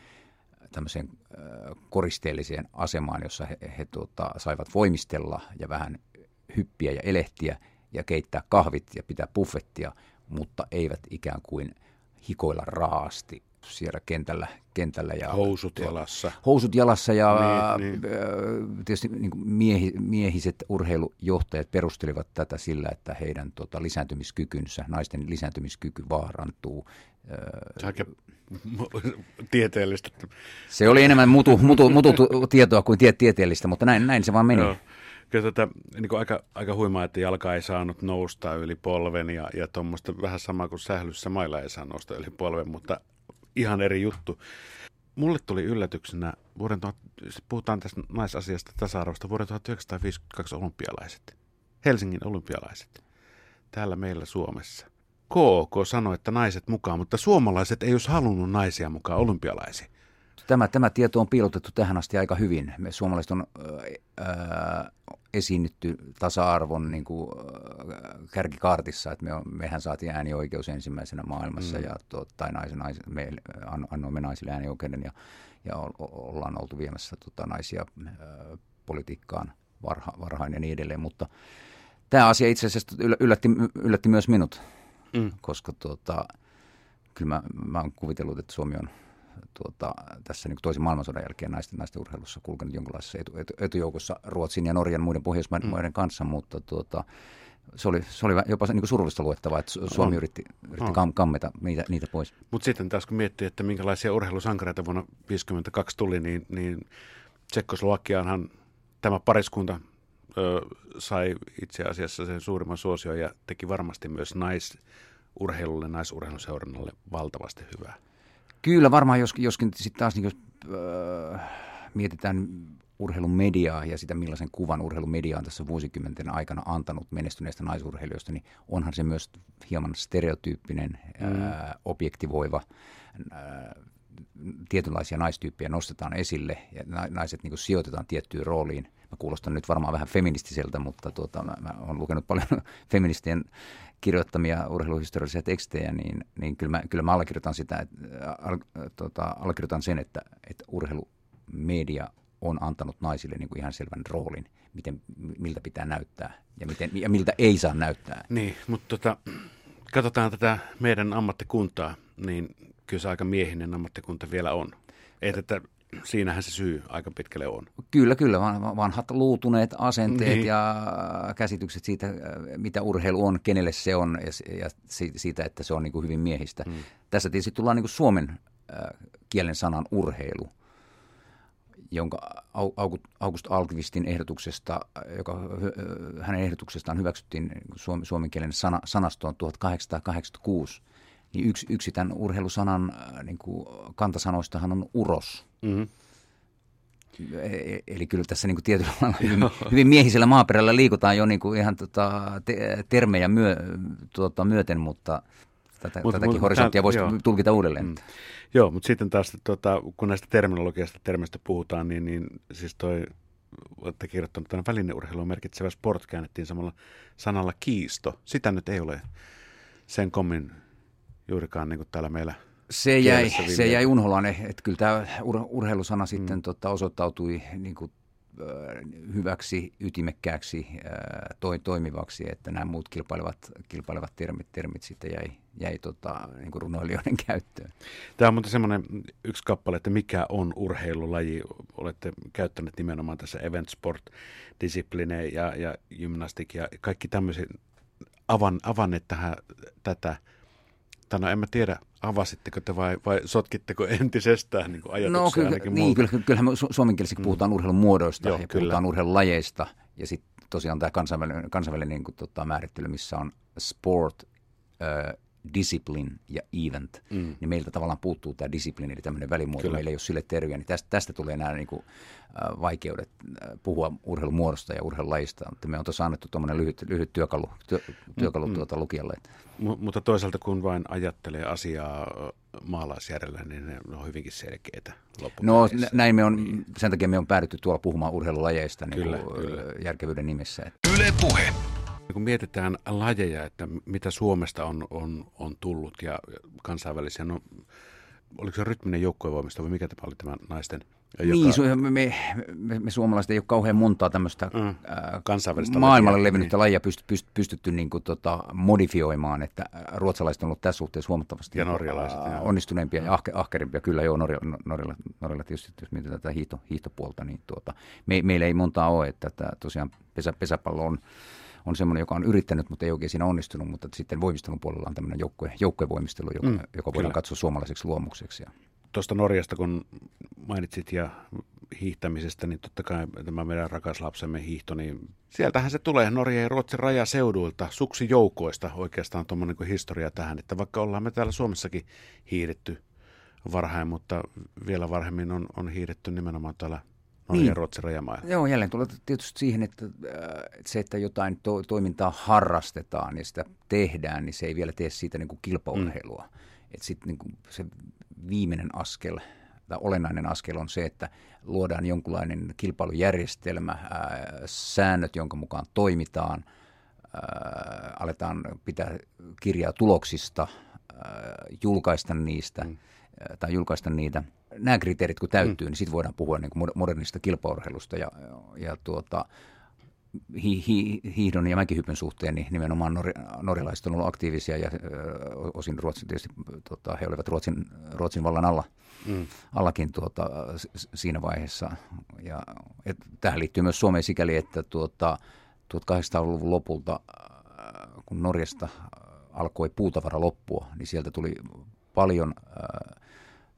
tämmöiseen koristeelliseen asemaan, jossa he, he tuota, saivat voimistella ja vähän hyppiä ja elehtiä ja keittää kahvit ja pitää buffettia, mutta eivät ikään kuin hikoilla raasti siellä kentällä. kentällä ja, housut jalassa. Housut jalassa ja niin, niin. tietysti niin kuin miehi, miehiset urheilujohtajat perustelivat tätä sillä, että heidän tota, lisääntymiskykynsä, naisten lisääntymiskyky vaarantuu. Aika tieteellistä. Se oli enemmän mutu, mutu, mutu tietoa kuin tie, tieteellistä, mutta näin, näin se vaan meni. Joo. kyllä tätä, niin kuin aika, aika huimaa, että jalka ei saanut nousta yli polven ja, ja tuommoista vähän sama kuin sählyssä mailla ei saa nousta yli polven, mutta ihan eri juttu. Mulle tuli yllätyksenä, vuoden, puhutaan tästä naisasiasta tasa-arvosta, vuoden 1952 olympialaiset, Helsingin olympialaiset, täällä meillä Suomessa. KK sanoi, että naiset mukaan, mutta suomalaiset ei olisi halunnut naisia mukaan olympialaisiin. Tämä, tämä tieto on piilotettu tähän asti aika hyvin. Me suomalaiset on esiinnytty tasa-arvon niin kuin, äh, kärkikaartissa, että me on, mehän saatiin äänioikeus ensimmäisenä maailmassa mm. ja to, tai naisen, naisen, me annoimme naisille äänioikeuden ja, ja ollaan oltu viemässä tota, naisia äh, politiikkaan varha, varhain ja niin edelleen, mutta tämä asia itse asiassa yllätti, yllätti myös minut, mm. koska tuota, kyllä mä, mä oon kuvitellut, että Suomi on tuota, tässä niin toisen maailmansodan jälkeen naisten, naisten urheilussa kulkenut jonkinlaisessa etu, etu, etujoukossa Ruotsin ja Norjan muiden pohjoismaiden mm. kanssa, mutta tuota, se oli, se oli jopa niin kuin surullista luettavaa, että Suomi on. yritti, yritti on. kammeta niitä, niitä pois. Mutta sitten taas kun miettii, että minkälaisia urheilusankareita vuonna 1952 tuli, niin, niin Tsekkoslovakiaanhan tämä pariskunta ö, sai itse asiassa sen suurimman suosion ja teki varmasti myös naisurheilulle, naisurheiluseurannalle valtavasti hyvää. Kyllä varmaan, jos, joskin sitten taas niin jos, äh, mietitään urheilun mediaa ja sitä, millaisen kuvan urheilumedia on tässä vuosikymmenten aikana antanut menestyneistä naisurheilijoista, niin onhan se myös hieman stereotyyppinen, mm. ää, objektivoiva, ää, äh, tietynlaisia naistyyppejä nostetaan esille ja naiset niin sijoitetaan tiettyyn rooliin. Mä kuulostan nyt varmaan vähän feministiseltä, mutta tuota, mä, mä olen lukenut paljon feministien kirjoittamia urheiluhistoriallisia tekstejä, niin, niin kyllä, mä, kyllä mä allekirjoitan, sitä, että, al, tota, allekirjoitan sen, että, että urheilumedia on antanut naisille niin kuin ihan selvän roolin, miten, miltä pitää näyttää ja, miten, ja miltä ei saa näyttää. Niin, mutta tota, katsotaan tätä meidän ammattikuntaa, niin kyllä se aika miehinen ammattikunta vielä on. Että, että siinähän se syy aika pitkälle on. Kyllä, kyllä. Vanhat luutuneet asenteet niin. ja käsitykset siitä, mitä urheilu on, kenelle se on ja siitä, että se on niin kuin hyvin miehistä. Hmm. Tässä tietysti tullaan niin kuin suomen kielen sanan urheilu, jonka August Alkvistin ehdotuksesta, joka hänen ehdotuksestaan hyväksyttiin suomen, suomen kielen sana, sanastoon 1886 niin yksi, yksi tämän urheilusanan äh, niin kuin kantasanoistahan on uros. Mm-hmm. E, e, eli kyllä tässä niin kuin tietyllä lailla hyvin, hyvin miehisellä maaperällä liikutaan jo niin kuin ihan tota, te, termejä myö, tuota, myöten, mutta tätä, mut, tätäkin mut, horisonttia voisi joo. tulkita uudelleen. Mm. Joo, mutta sitten taas, tota, kun näistä terminologiasta termistä puhutaan, niin, niin siis toi olette kirjoittanut tämän välineurheilua merkitsevä sport käännettiin samalla sanalla kiisto. Sitä nyt ei ole sen kommin juurikaan niin kuin täällä meillä se jäi, se jäi unholaan, että kyllä tämä ur, urheilusana mm. sitten tota, osoittautui niin kuin, hyväksi, ytimekkääksi, toi, toimivaksi, että nämä muut kilpailevat, kilpailevat termit, termit sitten jäi, jäi tota, niin kuin runoilijoiden käyttöön. Tämä on muuten semmoinen yksi kappale, että mikä on urheilulaji. Olette käyttäneet nimenomaan tässä event sport, discipline ja, ja gymnastik ja kaikki tämmöisiä avan, avanneet tähän, tätä – tai no en mä tiedä, avasitteko te vai, vai sotkitteko entisestään niin ajatuksia no, kyllä, ainakin niin, kyllä, kyllähän me suomenkielisesti mm. puhutaan urheilun muodoista Joo, ja kyllä. puhutaan urheilulajeista. Ja sitten tosiaan tämä kansainvälinen, kansainvälinen niin kuin, tota, määrittely, missä on sport, uh, discipline ja event, mm. niin meiltä tavallaan puuttuu tämä discipline, eli tämmöinen välimuoto, Kyllä. meillä ei ole sille terviä, niin tästä, tästä tulee nämä niin kuin, äh, vaikeudet äh, puhua urheilumuodosta ja urheilulajista, mutta me on tuossa annettu tuommoinen lyhyt, lyhyt työkalu, työ, työkalu mm. tuota lukijalle. M- mutta toisaalta kun vain ajattelee asiaa maalaisjärjellä, niin ne on hyvinkin selkeitä No näin me on, sen takia me on päädytty tuolla puhumaan urheilulajeista niin kyllä, kuin, kyllä. järkevyyden nimessä. Yle Puhe. Kun mietitään lajeja, että mitä Suomesta on, on, on tullut ja kansainvälisiä, no oliko se rytminen joukkuevoimista vai mikä tämä oli tämä naisten? Joka... Niin, me, me, me, me suomalaiset ei ole kauhean montaa tämmöistä mm, kansainvälistä maailmalle levinnyttä niin. lajia pyst, pyst, pystytty niin kuin, tota, modifioimaan, että ruotsalaiset on ollut tässä suhteessa huomattavasti ja norjalaiset, äh, onnistuneempia ja ahke, ahkerimpia. Kyllä joo, Norja, Norjalla, Norjalla tietysti, jos mietitään tätä hiihto, hiihtopuolta, niin tuota, me, meillä ei montaa ole, että tämä, tosiaan pesä, pesäpallo on on semmoinen, joka on yrittänyt, mutta ei oikein siinä onnistunut, mutta sitten voimistelun puolella on tämmöinen joukkue, joukkuevoimistelu, joka, mm, joka voidaan katsoa suomalaiseksi luomukseksi. Tuosta Norjasta, kun mainitsit ja hiihtämisestä, niin totta kai tämä meidän rakas lapsemme hiihto, niin sieltähän se tulee Norja ja Ruotsin rajaseuduilta, suksijoukoista oikeastaan tuommoinen niin historia tähän, että vaikka ollaan me täällä Suomessakin hiihdetty varhain, mutta vielä varhemmin on, on hiihdetty nimenomaan täällä Norjan niin. Ruotsin rajamailla. Joo, jälleen tulee tietysti siihen, että, että se, että jotain to, toimintaa harrastetaan ja sitä tehdään, niin se ei vielä tee siitä niin kuin kilpaurheilua. Mm. Että sitten niin kuin se viimeinen askel tai olennainen askel on se, että luodaan jonkunlainen kilpailujärjestelmä, ää, säännöt, jonka mukaan toimitaan, ää, aletaan pitää kirjaa tuloksista, ää, julkaista niistä mm. tai julkaista niitä. Nämä kriteerit kun täyttyy, mm. niin sitten voidaan puhua niin kuin modernista kilpaurheilusta ja, ja tuota, hi, hi, hiihdon ja mäkihypyn suhteen, niin nimenomaan nor, norjalaiset on ollut aktiivisia ja ö, osin Ruotsin tietysti, tota, he olivat Ruotsin, Ruotsin vallan alla, mm. allakin tuota, siinä vaiheessa. Ja, et, tähän liittyy myös Suomeen sikäli, että tuota, 1800-luvun lopulta, kun Norjasta alkoi puutavara loppua, niin sieltä tuli paljon ö,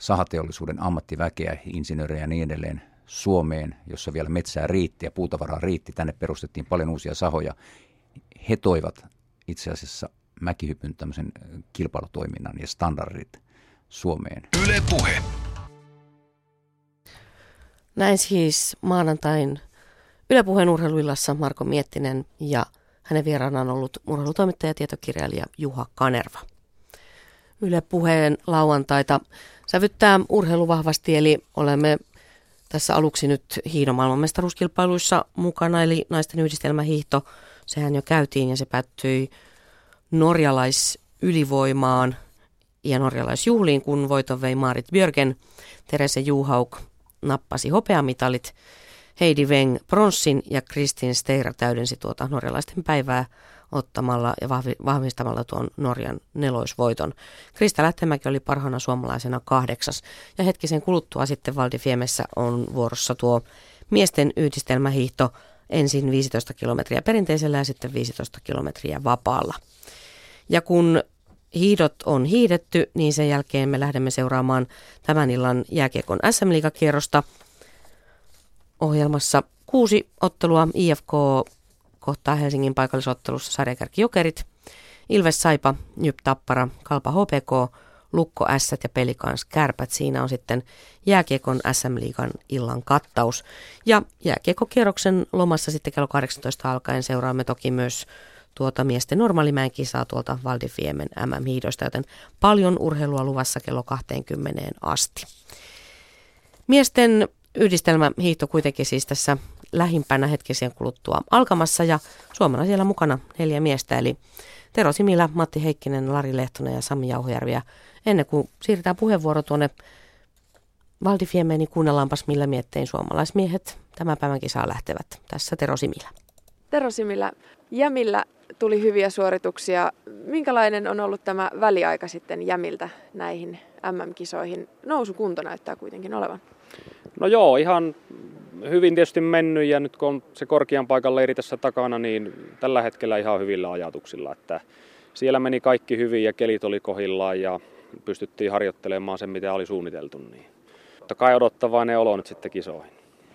sahateollisuuden ammattiväkeä, insinöörejä ja niin edelleen Suomeen, jossa vielä metsää riitti ja puutavaraa riitti. Tänne perustettiin paljon uusia sahoja. He toivat itse asiassa mäkihypyn tämmöisen kilpailutoiminnan ja standardit Suomeen. Yle Puhe. Näin siis maanantain Yle Puheen urheiluillassa Marko Miettinen ja hänen vieraanaan on ollut urheilutoimittaja ja tietokirjailija Juha Kanerva. Yle Puheen lauantaita sävyttää urheilu vahvasti, eli olemme tässä aluksi nyt hiidon maailmanmestaruuskilpailuissa mukana, eli naisten yhdistelmähiihto. Sehän jo käytiin ja se päättyi norjalaisylivoimaan ja norjalaisjuhliin, kun voiton vei Marit Björgen. Terese Juhauk nappasi hopeamitalit. Heidi Weng pronssin ja Kristin Steira täydensi tuota norjalaisten päivää ottamalla ja vahvistamalla tuon Norjan neloisvoiton. Krista Lähtemäki oli parhaana suomalaisena kahdeksas ja hetkisen kuluttua sitten Valdifiemessä on vuorossa tuo miesten yhdistelmähiihto ensin 15 kilometriä perinteisellä ja sitten 15 kilometriä vapaalla. Ja kun hiidot on hiidetty, niin sen jälkeen me lähdemme seuraamaan tämän illan jääkiekon SM-liigakierrosta. Ohjelmassa kuusi ottelua IFK kohtaa Helsingin paikallisottelussa sarjakärki Jokerit, Ilves Saipa, Jyp Tappara, Kalpa HPK, Lukko S ja Pelikans Kärpät. Siinä on sitten jääkiekon SM-liigan illan kattaus. Ja jääkiekokierroksen lomassa sitten kello 18 alkaen seuraamme toki myös tuota miesten normaalimäen kisaa tuolta Valdifiemen MM-hiidosta, joten paljon urheilua luvassa kello 20 asti. Miesten yhdistelmähiihto kuitenkin siis tässä lähimpänä hetkisen kuluttua alkamassa ja Suomena siellä mukana neljä miestä eli Tero Similä, Matti Heikkinen, Lari Lehtonen ja Sami Jauhojärvi. Ja ennen kuin siirretään puheenvuoro tuonne Valdifiemeen, niin kuunnellaanpas millä miettein suomalaismiehet tämän päivän kisaa lähtevät. Tässä Tero Similä. Tero Similä, Jämillä tuli hyviä suorituksia. Minkälainen on ollut tämä väliaika sitten Jämiltä näihin MM-kisoihin? Nousukunto näyttää kuitenkin olevan. No joo, ihan hyvin tietysti mennyt ja nyt kun on se korkean paikan leiri tässä takana, niin tällä hetkellä ihan hyvillä ajatuksilla. Että siellä meni kaikki hyvin ja kelit oli kohillaan ja pystyttiin harjoittelemaan sen, mitä oli suunniteltu. Niin. Totta kai odottavainen olo nyt sitten kisoihin.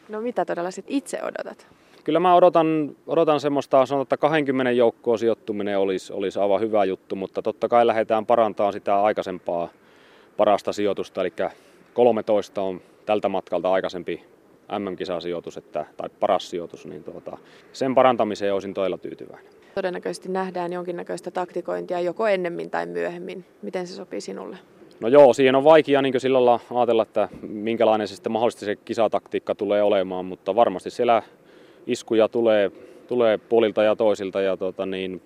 No mitä todella sitten itse odotat? Kyllä mä odotan, odotan semmoista, sanotaan, että 20 joukkoon sijoittuminen olisi, olisi aivan hyvä juttu, mutta totta kai lähdetään parantamaan sitä aikaisempaa parasta sijoitusta, eli 13 on tältä matkalta aikaisempi MM-kisasijoitus että, tai paras sijoitus, niin tuota, sen parantamiseen olisin todella tyytyväinen. Todennäköisesti nähdään jonkinnäköistä taktikointia joko ennemmin tai myöhemmin. Miten se sopii sinulle? No joo, siihen on vaikea niin sillä lailla ajatella, että minkälainen se sitten mahdollisesti se kisataktiikka tulee olemaan, mutta varmasti siellä iskuja tulee, tulee puolilta ja toisilta ja tota niin,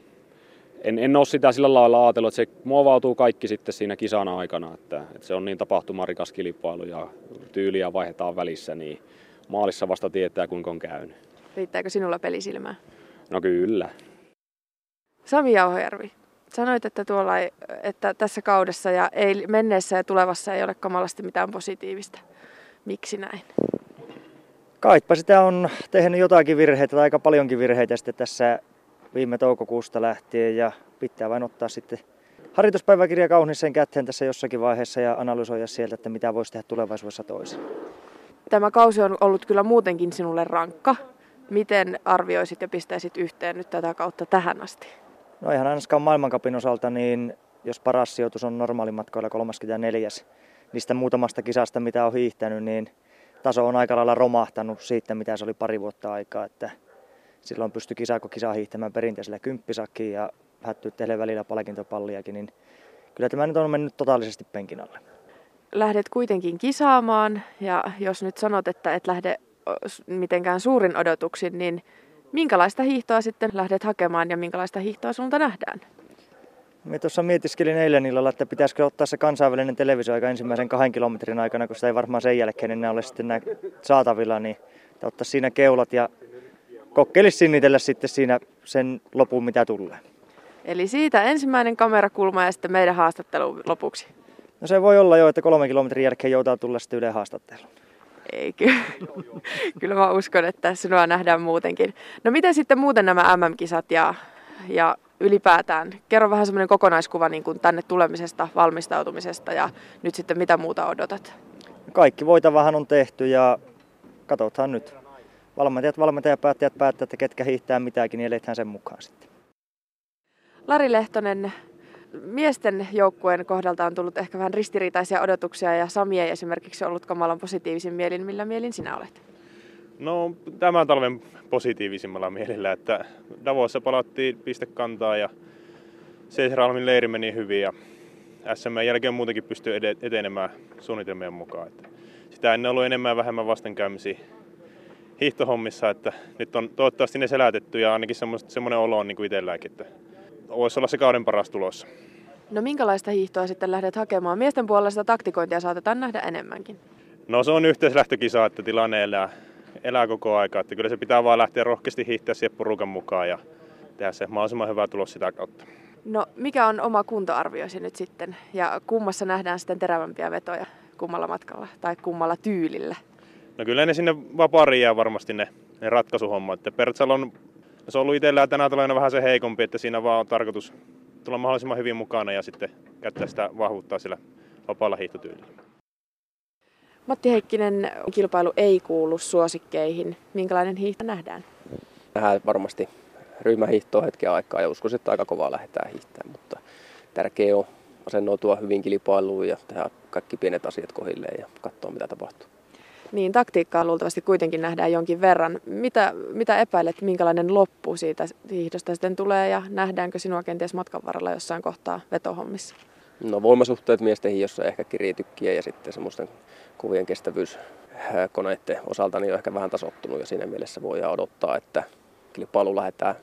en, en ole sitä sillä lailla ajatellut, että se muovautuu kaikki sitten siinä kisana aikana, että, että se on niin tapahtumarikas kilpailu ja tyyliä vaihdetaan välissä, niin maalissa vasta tietää kuinka on käynyt. Riittääkö sinulla pelisilmää? No kyllä. Sami Jauhojärvi, sanoit, että, tuolla ei, että tässä kaudessa ja ei, menneessä ja tulevassa ei ole kamalasti mitään positiivista. Miksi näin? Kaipa sitä on tehnyt jotakin virheitä tai aika paljonkin virheitä sitten tässä viime toukokuusta lähtien ja pitää vain ottaa sitten harjoituspäiväkirja kauniiseen käteen tässä jossakin vaiheessa ja analysoida sieltä, että mitä voisi tehdä tulevaisuudessa toisin. Tämä kausi on ollut kyllä muutenkin sinulle rankka. Miten arvioisit ja pistäisit yhteen nyt tätä kautta tähän asti? No ihan ainakaan maailmankapin osalta, niin jos paras sijoitus on normaalimatkoilla 34. niistä muutamasta kisasta, mitä on hiihtänyt, niin taso on aika lailla romahtanut siitä, mitä se oli pari vuotta aikaa. Että silloin pystyi kisaako kisa hiihtämään perinteisellä kymppisakkiin ja hättyyttelee välillä palkintopalliakin, niin kyllä tämä nyt on mennyt totaalisesti penkin alle. Lähdet kuitenkin kisaamaan ja jos nyt sanot, että et lähde mitenkään suurin odotuksin, niin minkälaista hiihtoa sitten lähdet hakemaan ja minkälaista hiihtoa sinulta nähdään? Me tuossa mietiskelin eilen illalla, että pitäisikö ottaa se kansainvälinen televisioaika ensimmäisen kahden kilometrin aikana, kun sitä ei varmaan sen jälkeen enää ole sitten saatavilla, niin ottaa siinä keulat ja kokeilisi sinnitellä sitten siinä sen lopun, mitä tulee. Eli siitä ensimmäinen kamerakulma ja sitten meidän haastattelu lopuksi. No se voi olla jo, että kolme kilometrin jälkeen joutaa tulla sitten Yle haastatteluun. Ei kyllä. kyllä mä uskon, että sinua nähdään muutenkin. No miten sitten muuten nämä MM-kisat ja, ja ylipäätään? Kerro vähän semmoinen kokonaiskuva niin kuin tänne tulemisesta, valmistautumisesta ja nyt sitten mitä muuta odotat? Kaikki voitavahan on tehty ja katsotaan nyt. Valmentajat, valmentajapäättäjät päättävät, että ketkä hiihtää mitäkin, niin eletään sen mukaan sitten. Lari Lehtonen, miesten joukkueen kohdalta on tullut ehkä vähän ristiriitaisia odotuksia ja Sami ei esimerkiksi ollut kamalan positiivisin mielin. Millä mielin sinä olet? No tämän talven positiivisimmalla mielellä, että Davossa palattiin pistekantaa ja Seisralmin leiri meni hyvin ja SM jälkeen muutenkin pystyy etenemään suunnitelmien mukaan. Että sitä ennen ollut enemmän ja vähemmän vastenkäymisiä hiihtohommissa, että nyt on toivottavasti ne selätetty ja ainakin semmoinen olo on niin kuin itselläkin, että voisi olla se kauden paras tulossa. No minkälaista hiihtoa sitten lähdet hakemaan? Miesten puolella sitä taktikointia saatetaan nähdä enemmänkin. No se on yhteislähtökisa, että tilanne elää, elää koko aika. Että kyllä se pitää vaan lähteä rohkeasti hiihtää siihen porukan mukaan ja tehdä se mahdollisimman hyvä tulos sitä kautta. No mikä on oma kuntoarvioisi nyt sitten ja kummassa nähdään sitten terävämpiä vetoja kummalla matkalla tai kummalla tyylillä? No kyllä ne sinne vapaariin jää varmasti ne, ne ratkaisuhommat. Että Pertsal on, se on ollut itsellään tänä talvena vähän se heikompi, että siinä vaan on tarkoitus tulla mahdollisimman hyvin mukana ja sitten käyttää sitä vahvuuttaa sillä vapaalla hiihtotyylillä. Matti Heikkinen, kilpailu ei kuulu suosikkeihin. Minkälainen hiihto nähdään? Nähdään varmasti ryhmähiihtoa hetken aikaa ja uskoisin, että aika kovaa lähdetään hiihtämään, mutta tärkeää on asennoitua hyvin kilpailuun ja tehdä kaikki pienet asiat kohilleen ja katsoa mitä tapahtuu. Niin, taktiikkaa luultavasti kuitenkin nähdään jonkin verran. Mitä, mitä epäilet, minkälainen loppu siitä hiihdosta sitten tulee ja nähdäänkö sinua kenties matkan varrella jossain kohtaa vetohommissa? No voimasuhteet miesten hiidossa ehkä kiriitykkiä ja sitten semmoisten kuvien kestävyyskoneiden osalta niin on ehkä vähän tasottunut ja siinä mielessä voidaan odottaa, että kilpailu lähdetään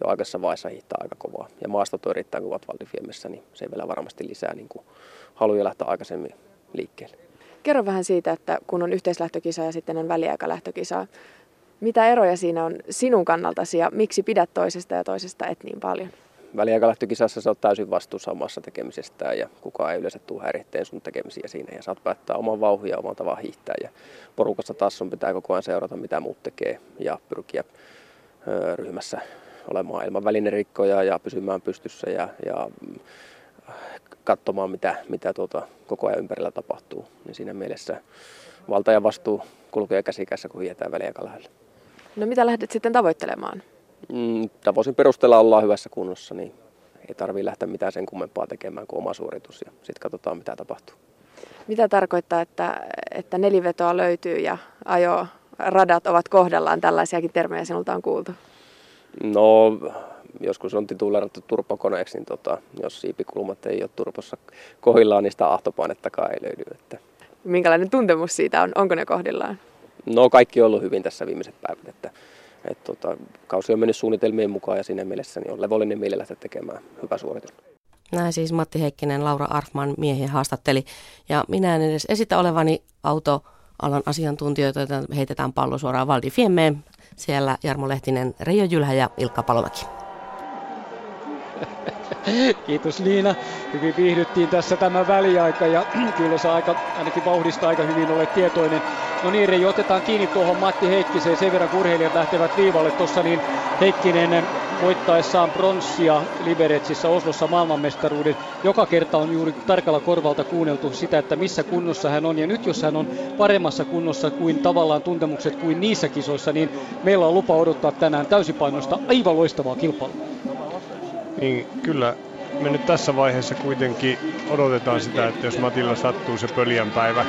jo aikaisessa vaiheessa hiihtää aika kovaa. Ja maastot on erittäin kovat niin se vielä varmasti lisää niin haluja lähteä aikaisemmin liikkeelle. Kerro vähän siitä, että kun on yhteislähtökisa ja sitten on väliaikalähtökisa, mitä eroja siinä on sinun kannaltasi ja miksi pidät toisesta ja toisesta et niin paljon? Väliaikalähtökisassa sä oot täysin vastuussa omassa tekemisestään ja kukaan ei yleensä tule häiritteen sun tekemisiä siinä ja saat päättää oman vauhin ja oman tavan hiihtää ja porukassa taas sun pitää koko ajan seurata mitä muut tekee ja pyrkiä ryhmässä olemaan ilman välinerikkoja ja pysymään pystyssä ja, ja katsomaan, mitä, mitä tuota koko ajan ympärillä tapahtuu. Niin siinä mielessä valta ja vastuu kulkee käsikässä, kun hietään väliaikalähdellä. No mitä lähdet sitten tavoittelemaan? Mm, tavoisin perusteella ollaan hyvässä kunnossa, niin ei tarvitse lähteä mitään sen kummempaa tekemään kuin oma suoritus ja sitten katsotaan, mitä tapahtuu. Mitä tarkoittaa, että, että nelivetoa löytyy ja ajo radat ovat kohdallaan? Tällaisiakin termejä sinulta on kuultu. No joskus on titulerattu turpokoneeksi, niin tota, jos siipikulmat ei ole turpossa kohdillaan, niin sitä ahtopainettakaan ei löydy. Että. Minkälainen tuntemus siitä on? Onko ne kohdillaan? No kaikki on ollut hyvin tässä viimeiset päivät. Että, et, tota, kausi on mennyt suunnitelmien mukaan ja siinä mielessä niin on levollinen mieli lähteä tekemään hyvä suoritus. Näin siis Matti Heikkinen, Laura Arfman miehiä haastatteli. Ja minä en edes esitä olevani autoalan asiantuntijoita, joita heitetään pallo suoraan Valdi Fiemmeen. Siellä Jarmo Lehtinen, Reijo Jylhä ja Ilkka Palomäki. Kiitos Liina. Hyvin viihdyttiin tässä tämä väliaika ja kyllä se aika, ainakin vauhdista aika hyvin olet tietoinen. No niin Reijo, otetaan kiinni tuohon Matti Heikkiseen sen verran, kun urheilijat lähtevät viivalle tuossa, niin Heikkinen voittaessaan pronssia Liberetsissä Oslossa maailmanmestaruuden. Joka kerta on juuri tarkalla korvalta kuunneltu sitä, että missä kunnossa hän on. Ja nyt jos hän on paremmassa kunnossa kuin tavallaan tuntemukset kuin niissä kisoissa, niin meillä on lupa odottaa tänään täysipainoista aivan loistavaa kilpailua. Niin kyllä me nyt tässä vaiheessa kuitenkin odotetaan sitä, että jos Matilla sattuu se pöljän päivä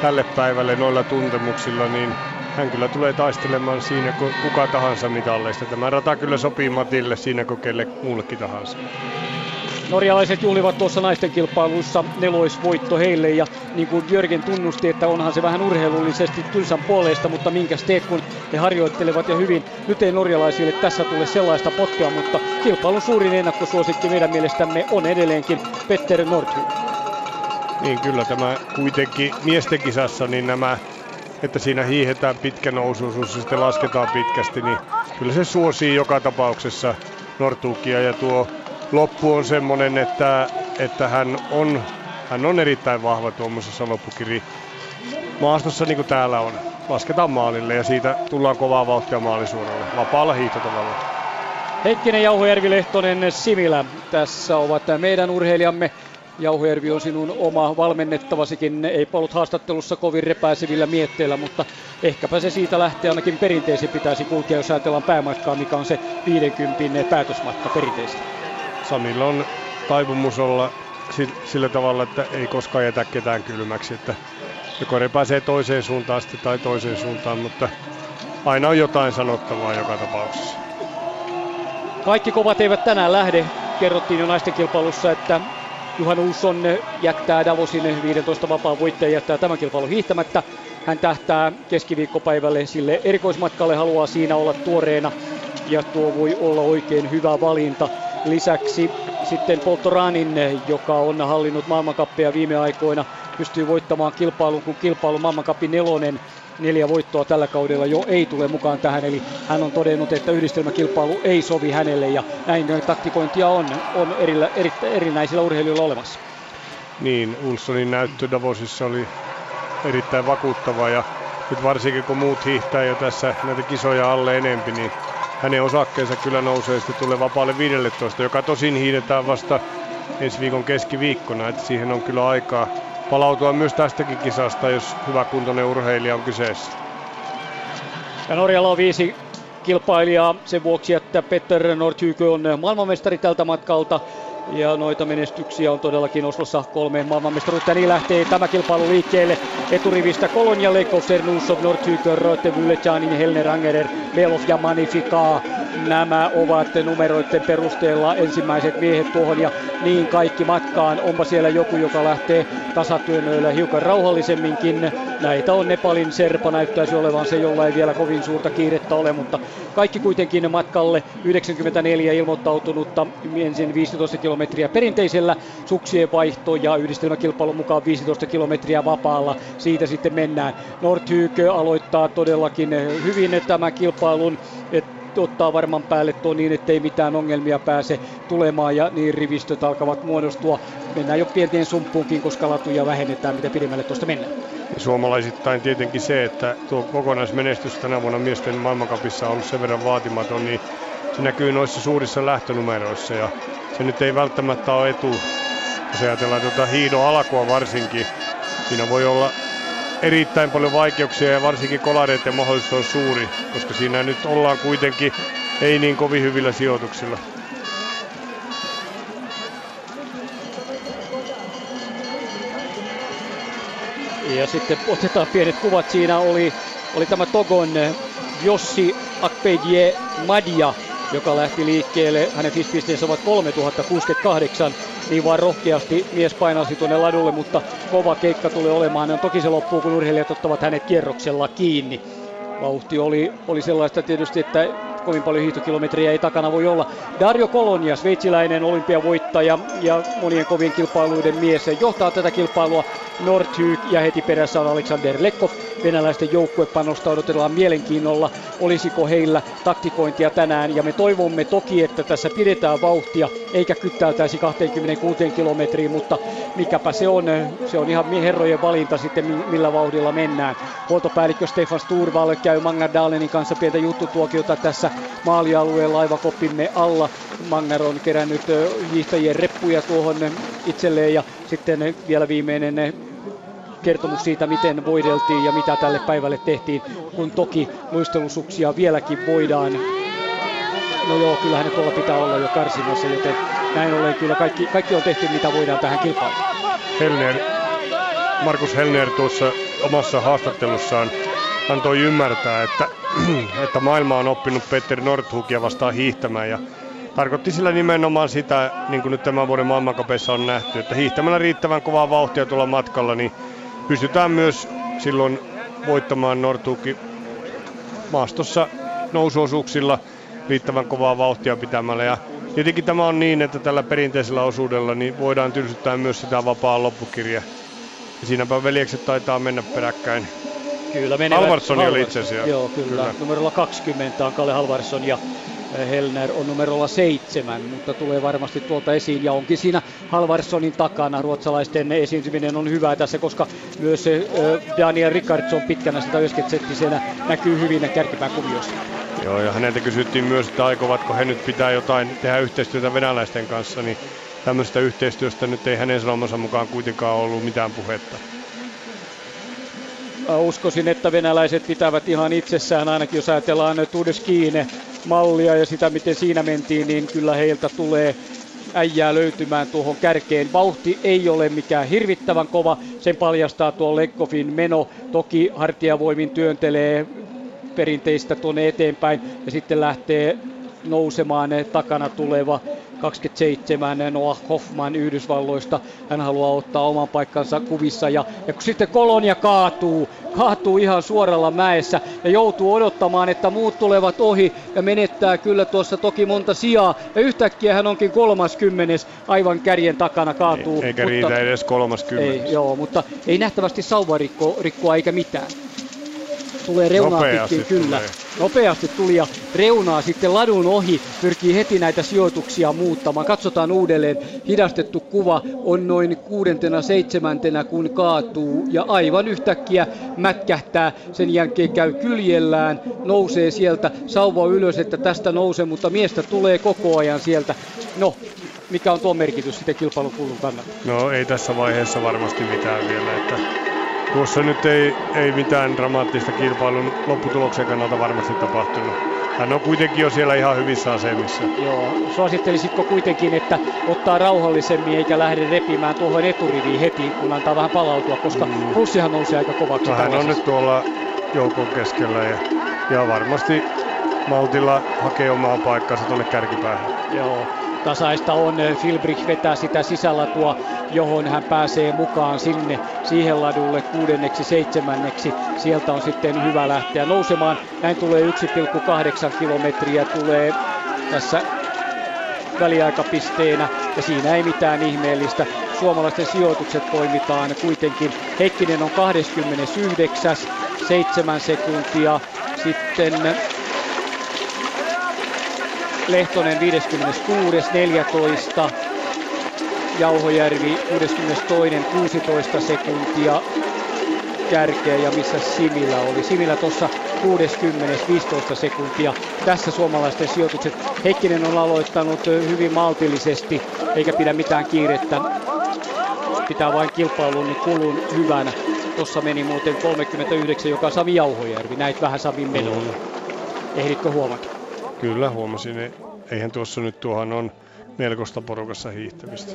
tälle päivälle noilla tuntemuksilla, niin hän kyllä tulee taistelemaan siinä kuka tahansa mitalleista. Tämä rata kyllä sopii Matille siinä kuin kelle muullekin tahansa. Norjalaiset juhlivat tuossa naisten kilpailuissa neloisvoitto heille ja niin kuin Jörgen tunnusti, että onhan se vähän urheilullisesti tylsän puolesta, mutta minkä teet kun he harjoittelevat ja hyvin. Nyt ei norjalaisille tässä tule sellaista potkea, mutta kilpailun suurin ennakkosuosikki meidän mielestämme on edelleenkin Petter Nordhus. Niin kyllä tämä kuitenkin miesten kisassa, niin nämä että siinä hiihetään pitkä nousuisuus ja sitten lasketaan pitkästi, niin kyllä se suosii joka tapauksessa Nortuukia ja tuo loppu on semmoinen, että, että hän, on, hän on erittäin vahva tuommoisessa loppukiri maastossa niin kuin täällä on. Lasketaan maalille ja siitä tullaan kovaa vauhtia maalisuunnalla. Vapaalla hiihtotavalla. Heikkinen, Jauhojärvi, Lehtonen, Similä. Tässä ovat meidän urheilijamme. Jauhojärvi on sinun oma valmennettavasikin. Ei ollut haastattelussa kovin repäisevillä mietteillä, mutta ehkäpä se siitä lähtee ainakin perinteisesti pitäisi kulkea, jos ajatellaan päämatkaa, mikä on se 50 päätösmatka perinteisesti. Samilla on taipumus olla sillä tavalla, että ei koskaan jätä ketään kylmäksi, että joko repäisee toiseen suuntaan sitten tai toiseen suuntaan, mutta aina on jotain sanottavaa joka tapauksessa. Kaikki kovat eivät tänään lähde. Kerrottiin jo naisten kilpailussa, että Juhan Uusson jättää Davosin 15 vapaan voittaja jättää tämän kilpailun hiihtämättä. Hän tähtää keskiviikkopäivälle sille erikoismatkalle, haluaa siinä olla tuoreena ja tuo voi olla oikein hyvä valinta. Lisäksi sitten Poltoranin, joka on hallinnut maailmankappia viime aikoina, pystyy voittamaan kilpailun, kun kilpailu maailmankappi nelonen neljä voittoa tällä kaudella jo ei tule mukaan tähän, eli hän on todennut, että yhdistelmäkilpailu ei sovi hänelle ja näin taktikointia on, on erillä, eri, erinäisillä urheilijoilla olemassa. Niin, Ulssonin näyttö Davosissa oli erittäin vakuuttava ja nyt varsinkin kun muut hiihtää jo tässä näitä kisoja alle enempi, niin hänen osakkeensa kyllä nousee sitten tulee vapaalle 15, joka tosin hiidetään vasta ensi viikon keskiviikkona, että siihen on kyllä aikaa palautua myös tästäkin kisasta, jos hyvä kuntoinen urheilija on kyseessä. Ja Norjalla on viisi kilpailijaa sen vuoksi, että Petter Nordhykö on maailmanmestari tältä matkalta. Ja noita menestyksiä on todellakin Oslossa kolme maailmanmestaruutta. Niin lähtee tämä kilpailu liikkeelle eturivistä Kolonia, Leikowser, Nusov, Nordhykö, Röte, Vyllechanin, Helner, Angerer, Belov ja Magnifica. Nämä ovat numeroiden perusteella ensimmäiset miehet tuohon ja niin kaikki matkaan. Onpa siellä joku, joka lähtee tasatyönöillä hiukan rauhallisemminkin. Näitä on Nepalin Serpa, näyttäisi olevan se, jolla ei vielä kovin suurta kiirettä ole, mutta kaikki kuitenkin matkalle 94 ilmoittautunutta ensin 15 kilometriä perinteisellä suksien vaihto ja yhdistelmäkilpailun mukaan 15 kilometriä vapaalla. Siitä sitten mennään. Nordhykö aloittaa todellakin hyvin tämän kilpailun. Ottaa varman päälle tuo niin, ettei mitään ongelmia pääse tulemaan ja niin rivistöt alkavat muodostua. Mennään jo pienten sumppuunkin, koska latuja vähennetään, mitä pidemmälle tuosta mennään. Suomalaisittain tietenkin se, että tuo kokonaismenestys tänä vuonna miesten maailmankapissa on sen verran vaatimaton, niin se näkyy noissa suurissa lähtönumeroissa ja se nyt ei välttämättä ole etu, jos ajatellaan tuota hiidon alkua varsinkin. Siinä voi olla erittäin paljon vaikeuksia ja varsinkin kolareiden mahdollisuus on suuri, koska siinä nyt ollaan kuitenkin ei niin kovin hyvillä sijoituksilla. Ja sitten otetaan pienet kuvat. Siinä oli, oli tämä Togon Jossi Akpedje Madia, joka lähti liikkeelle. Hänen fispisteensä ovat 3068. Niin vaan rohkeasti mies painasi tuonne ladulle, mutta kova keikka tulee olemaan. Ja toki se loppuu, kun urheilijat ottavat hänet kierroksella kiinni. Vauhti oli, oli sellaista tietysti, että kovin paljon hiihtokilometriä ei takana voi olla. Dario Kolonia, sveitsiläinen olympiavoittaja ja monien kovien kilpailuiden mies, johtaa tätä kilpailua Nordhyk ja heti perässä on Alexander Lekko. Venäläisten joukkuepanosta odotellaan mielenkiinnolla, olisiko heillä taktikointia tänään. Ja me toivomme toki, että tässä pidetään vauhtia eikä kyttäytäisi 26 kilometriin, mutta mikäpä se on, se on ihan herrojen valinta sitten millä vauhdilla mennään. Huoltopäällikkö Stefan Sturval käy Dalenin kanssa pientä juttutuokiota tässä maalialueen laivakoppimme alla. Magnar on kerännyt hiihtäjien reppuja tuohon itselleen ja sitten vielä viimeinen kertomus siitä, miten voideltiin ja mitä tälle päivälle tehtiin, kun toki luistelusuksia vieläkin voidaan. No joo, kyllähän ne tuolla pitää olla jo karsinnossa, joten näin ollen kyllä kaikki, kaikki on tehty, mitä voidaan tähän kilpailuun. Helner, Markus Helner tuossa omassa haastattelussaan antoi ymmärtää, että, että maailma on oppinut Peter Nordhukia vastaan hiihtämään ja tarkoitti sillä nimenomaan sitä, niin kuin nyt tämän vuoden maailmankapeissa on nähty, että hiihtämällä riittävän kovaa vauhtia tuolla matkalla, niin pystytään myös silloin voittamaan Nordhuki maastossa nousuosuuksilla riittävän kovaa vauhtia pitämällä. Ja tietenkin tämä on niin, että tällä perinteisellä osuudella niin voidaan tylsyttää myös sitä vapaa loppukirja. Ja siinäpä veljekset taitaa mennä peräkkäin. Kyllä menevät. Halvarsson oli itse asiassa. Joo, kyllä. kyllä. Numerolla 20 on Kalle Halvarsson ja Helner on numerolla seitsemän, mutta tulee varmasti tuolta esiin ja onkin siinä Halvarssonin takana. Ruotsalaisten esiintyminen on hyvä tässä, koska myös Daniel Ricardsson pitkänä sitä yösketsettisenä näkyy hyvin kärkipään kuviossa. Joo, ja häneltä kysyttiin myös, että aikovatko he nyt pitää jotain tehdä yhteistyötä venäläisten kanssa, niin tämmöistä yhteistyöstä nyt ei hänen sanomansa mukaan kuitenkaan ollut mitään puhetta uskoisin, että venäläiset pitävät ihan itsessään, ainakin jos ajatellaan Tudeskiine mallia ja sitä, miten siinä mentiin, niin kyllä heiltä tulee äijää löytymään tuohon kärkeen. Vauhti ei ole mikään hirvittävän kova, sen paljastaa tuo Lekkofin meno. Toki hartiavoimin työntelee perinteistä tuonne eteenpäin ja sitten lähtee nousemaan takana tuleva 27 Noah Hoffman Yhdysvalloista. Hän haluaa ottaa oman paikkansa kuvissa ja, ja kun sitten Kolonia kaatuu, kaatuu ihan suoralla mäessä ja joutuu odottamaan, että muut tulevat ohi ja menettää kyllä tuossa toki monta sijaa. Ja yhtäkkiä hän onkin 30 aivan kärjen takana kaatuu. Eikä mutta, riitä edes 30. Ei, joo, mutta ei nähtävästi sauvarikkoa eikä mitään tulee reunaa Nopeasti pitkin, kyllä. Tulee. Nopeasti tuli ja reunaa sitten ladun ohi, pyrkii heti näitä sijoituksia muuttamaan. Katsotaan uudelleen, hidastettu kuva on noin kuudentena, seitsemäntenä kun kaatuu ja aivan yhtäkkiä mätkähtää. Sen jälkeen käy kyljellään, nousee sieltä sauva ylös, että tästä nousee, mutta miestä tulee koko ajan sieltä. No, mikä on tuo merkitys sitten kilpailukulun kannalta? No ei tässä vaiheessa varmasti mitään vielä, että Tuossa nyt ei, ei mitään dramaattista kilpailun lopputuloksen kannalta varmasti tapahtunut. Hän on kuitenkin jo siellä ihan hyvissä asemissa. Joo, suosittelisitko kuitenkin, että ottaa rauhallisemmin eikä lähde repimään tuohon eturiviin heti, kun antaa vähän palautua, koska mm. nousee aika kovaksi. No, hän on nyt tuolla joukon keskellä ja, ja varmasti maltilla hakee omaa paikkaansa tuonne kärkipäähän. Joo, tasaista on. Filbrich vetää sitä sisälatua, johon hän pääsee mukaan sinne siihen ladulle kuudenneksi, seitsemänneksi. Sieltä on sitten hyvä lähteä nousemaan. Näin tulee 1,8 kilometriä tulee tässä väliaikapisteenä ja siinä ei mitään ihmeellistä. Suomalaisten sijoitukset toimitaan kuitenkin. Heikkinen on 29, 7 sekuntia. Sitten Lehtonen 56, 14. Jauhojärvi 62, 16 sekuntia kärkeä ja missä Simillä oli. Simillä tuossa 60, 15 sekuntia. Tässä suomalaisten sijoitukset. Heikkinen on aloittanut hyvin maltillisesti, eikä pidä mitään kiirettä. Pitää vain kilpailun kulun hyvänä. Tuossa meni muuten 39, joka Sami Jauhojärvi. Näit vähän Samin menolla. Ehditkö huomata? Kyllä huomasin. Eihän tuossa nyt tuohan on melkoista porukassa hiihtämistä.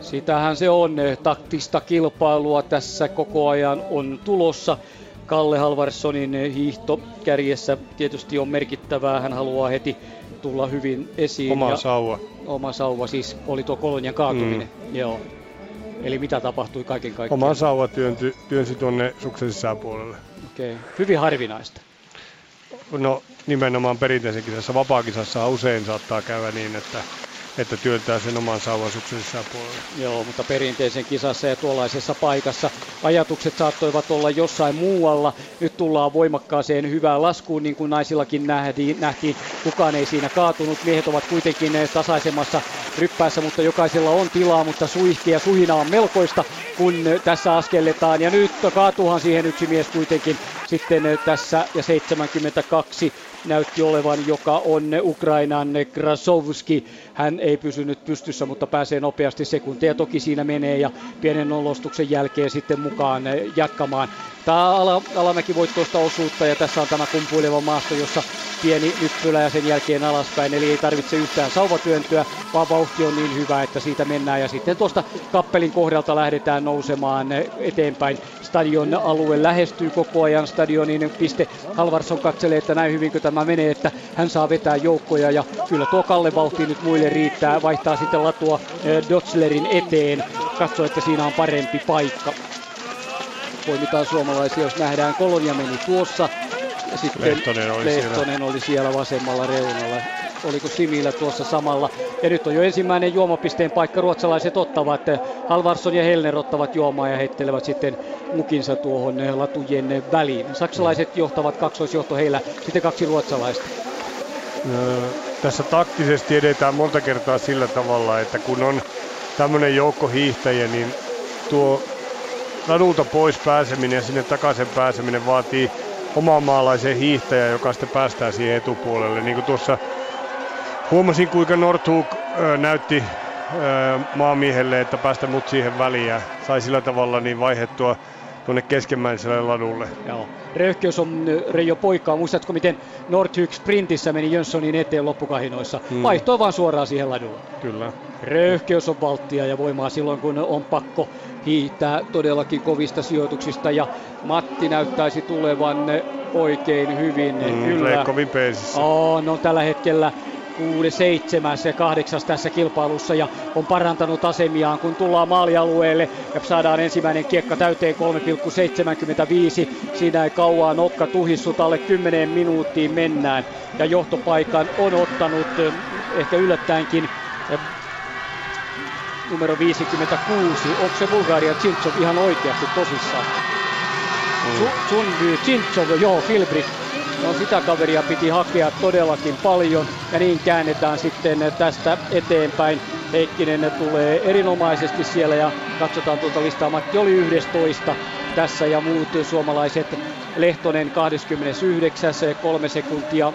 Sitähän se on. Taktista kilpailua tässä koko ajan on tulossa. Kalle Halvarssonin hiihto kärjessä tietysti on merkittävää. Hän haluaa heti tulla hyvin esiin. Oma ja sauva. Oma sauva, siis oli tuo kolonian kaatuminen. Mm. Joo. Eli mitä tapahtui kaiken kaikkiaan? Oma sauva työnty, työnsi tuonne suksen sisäpuolelle. Okei, okay. hyvin harvinaista. No nimenomaan perinteisen kisassa, vapaakisassa usein saattaa käydä niin, että että työntää sen oman sauvasuksen sisäpuolelle. Joo, mutta perinteisen kisassa ja tuollaisessa paikassa ajatukset saattoivat olla jossain muualla. Nyt tullaan voimakkaaseen hyvään laskuun, niin kuin naisillakin nähtiin. nähtiin. Kukaan ei siinä kaatunut. Miehet ovat kuitenkin tasaisemmassa ryppäässä, mutta jokaisella on tilaa, mutta suihki ja suhina on melkoista, kun tässä askelletaan. Ja nyt kaatuuhan siihen yksi mies kuitenkin sitten tässä ja 72 näytti olevan, joka on Ukrainan Krasovski. Hän ei pysynyt pystyssä, mutta pääsee nopeasti sekunteja. Toki siinä menee ja pienen nolostuksen jälkeen sitten mukaan jatkamaan. Tämä ala, alamäki voittoista osuutta ja tässä on tämä kumpuileva maasto, jossa pieni nyppylä ja sen jälkeen alaspäin. Eli ei tarvitse yhtään sauvatyöntöä, vaan vauhti on niin hyvä, että siitä mennään. Ja sitten tuosta kappelin kohdalta lähdetään nousemaan eteenpäin. Stadion alue lähestyy koko ajan stadionin piste. Halvarsson katselee, että näin hyvinkö tämä menee, että hän saa vetää joukkoja. Ja kyllä tuo Kalle vauhti nyt muille riittää. Vaihtaa sitten latua eh, Dotslerin eteen. Katsoo, että siinä on parempi paikka poimitaan suomalaisia, jos nähdään. Kolonia meni tuossa. Ja sitten Lehtonen oli, Lehtonen siellä. oli siellä vasemmalla reunalla. Oliko Simillä tuossa samalla. Ja nyt on jo ensimmäinen juomapisteen paikka. Ruotsalaiset ottavat. Halvarsson ja Helner ottavat juomaa ja heittelevät sitten mukinsa tuohon latujen väliin. Saksalaiset johtavat kaksoisjohto heillä. Sitten kaksi ruotsalaista. Tässä taktisesti edetään monta kertaa sillä tavalla, että kun on tämmöinen joukko hiihtäjiä, niin tuo ladulta pois pääseminen ja sinne takaisin pääseminen vaatii oman maalaisen hiihtäjä, joka sitten päästää siihen etupuolelle. Niin kuin tuossa huomasin, kuinka Nordhug näytti maamiehelle, että päästä mut siihen väliin ja sai sillä tavalla niin vaihettua tuonne keskemmäiselle ladulle. Joo. Röyhkeys on Reijo Poikkaa. Muistatko, miten Nordhug sprintissä meni Jönssonin eteen loppukahinoissa? Hmm. Vaihtoi vaan suoraan siihen ladulle. Kyllä. Röyhkeys on valttia ja voimaa silloin, kun on pakko hiihtää todellakin kovista sijoituksista. Ja Matti näyttäisi tulevan oikein hyvin. Mm, Kyllä. kovin peesissä. On, on tällä hetkellä 6, 7 ja 8 tässä kilpailussa ja on parantanut asemiaan, kun tullaan maalialueelle ja saadaan ensimmäinen kiekka täyteen 3,75. Siinä ei kauaa nokka tuhissut, alle 10 minuuttiin mennään ja johtopaikan on ottanut ehkä yllättäenkin numero 56. Onko se Bulgaria Chintsov ihan oikeasti tosissaan? Mm. Sunby Chintsov, joo, Filbrit No sitä kaveria piti hakea todellakin paljon ja niin käännetään sitten tästä eteenpäin. Heikkinen tulee erinomaisesti siellä ja katsotaan tuota listaa. Matti oli 11 tässä ja muut suomalaiset. Lehtonen 29, kolme sekuntia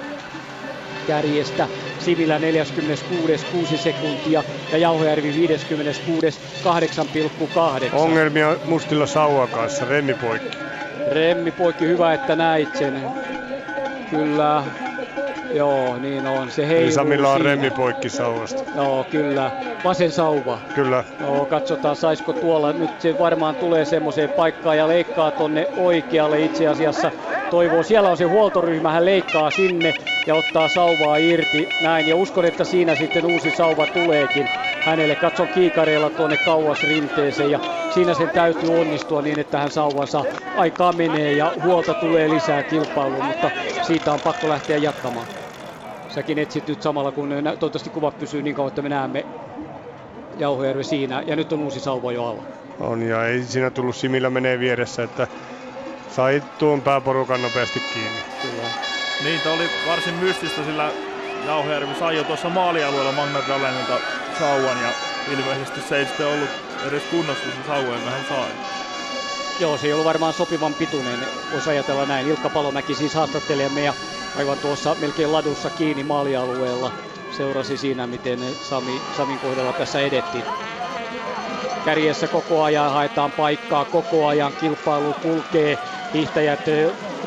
kärjestä. Sivilä 46, 6 sekuntia ja Jauhojärvi 56, 8,8. Ongelmia Mustilla Sauan kanssa, Remmi poikki. Remmi poikki, hyvä että näit sen. Kyllä, Joo, niin on. Se heiluu Samilla on remmi poikki sauvasta. Joo, kyllä. Vasen sauva. Kyllä. Joo, katsotaan saisiko tuolla. Nyt se varmaan tulee semmoiseen paikkaan ja leikkaa tonne oikealle itse asiassa. Toivoo, siellä on se huoltoryhmä, hän leikkaa sinne ja ottaa sauvaa irti. Näin, ja uskon, että siinä sitten uusi sauva tuleekin hänelle. Katson kiikareilla tuonne kauas rinteeseen ja siinä sen täytyy onnistua niin, että hän sauvansa aikaa menee ja huolta tulee lisää kilpailuun, mutta siitä on pakko lähteä jatkamaan. Säkin etsit nyt samalla, kun toivottavasti kuvat pysyy niin kauan, että me näemme Jauhojärvi siinä. Ja nyt on uusi sauva jo alla. On ja ei siinä tullut Simillä menee vieressä, että sai tuon pääporukan nopeasti kiinni. Kyllä. Niin, tämä oli varsin mystistä, sillä Jauhojärvi sai jo tuossa maalialueella Magnar Dalenilta sauvan ja ilmeisesti se ei sitten ollut edes kunnossa se sauva, jonka hän sai. Joo, se ei ollut varmaan sopivan pituinen, voisi ajatella näin. Ilkka Palomäki siis haastattelijamme ja aivan tuossa melkein ladussa kiinni maalialueella seurasi siinä, miten Sami, Samin kohdalla tässä edettiin. Kärjessä koko ajan haetaan paikkaa, koko ajan kilpailu kulkee. Hiihtäjät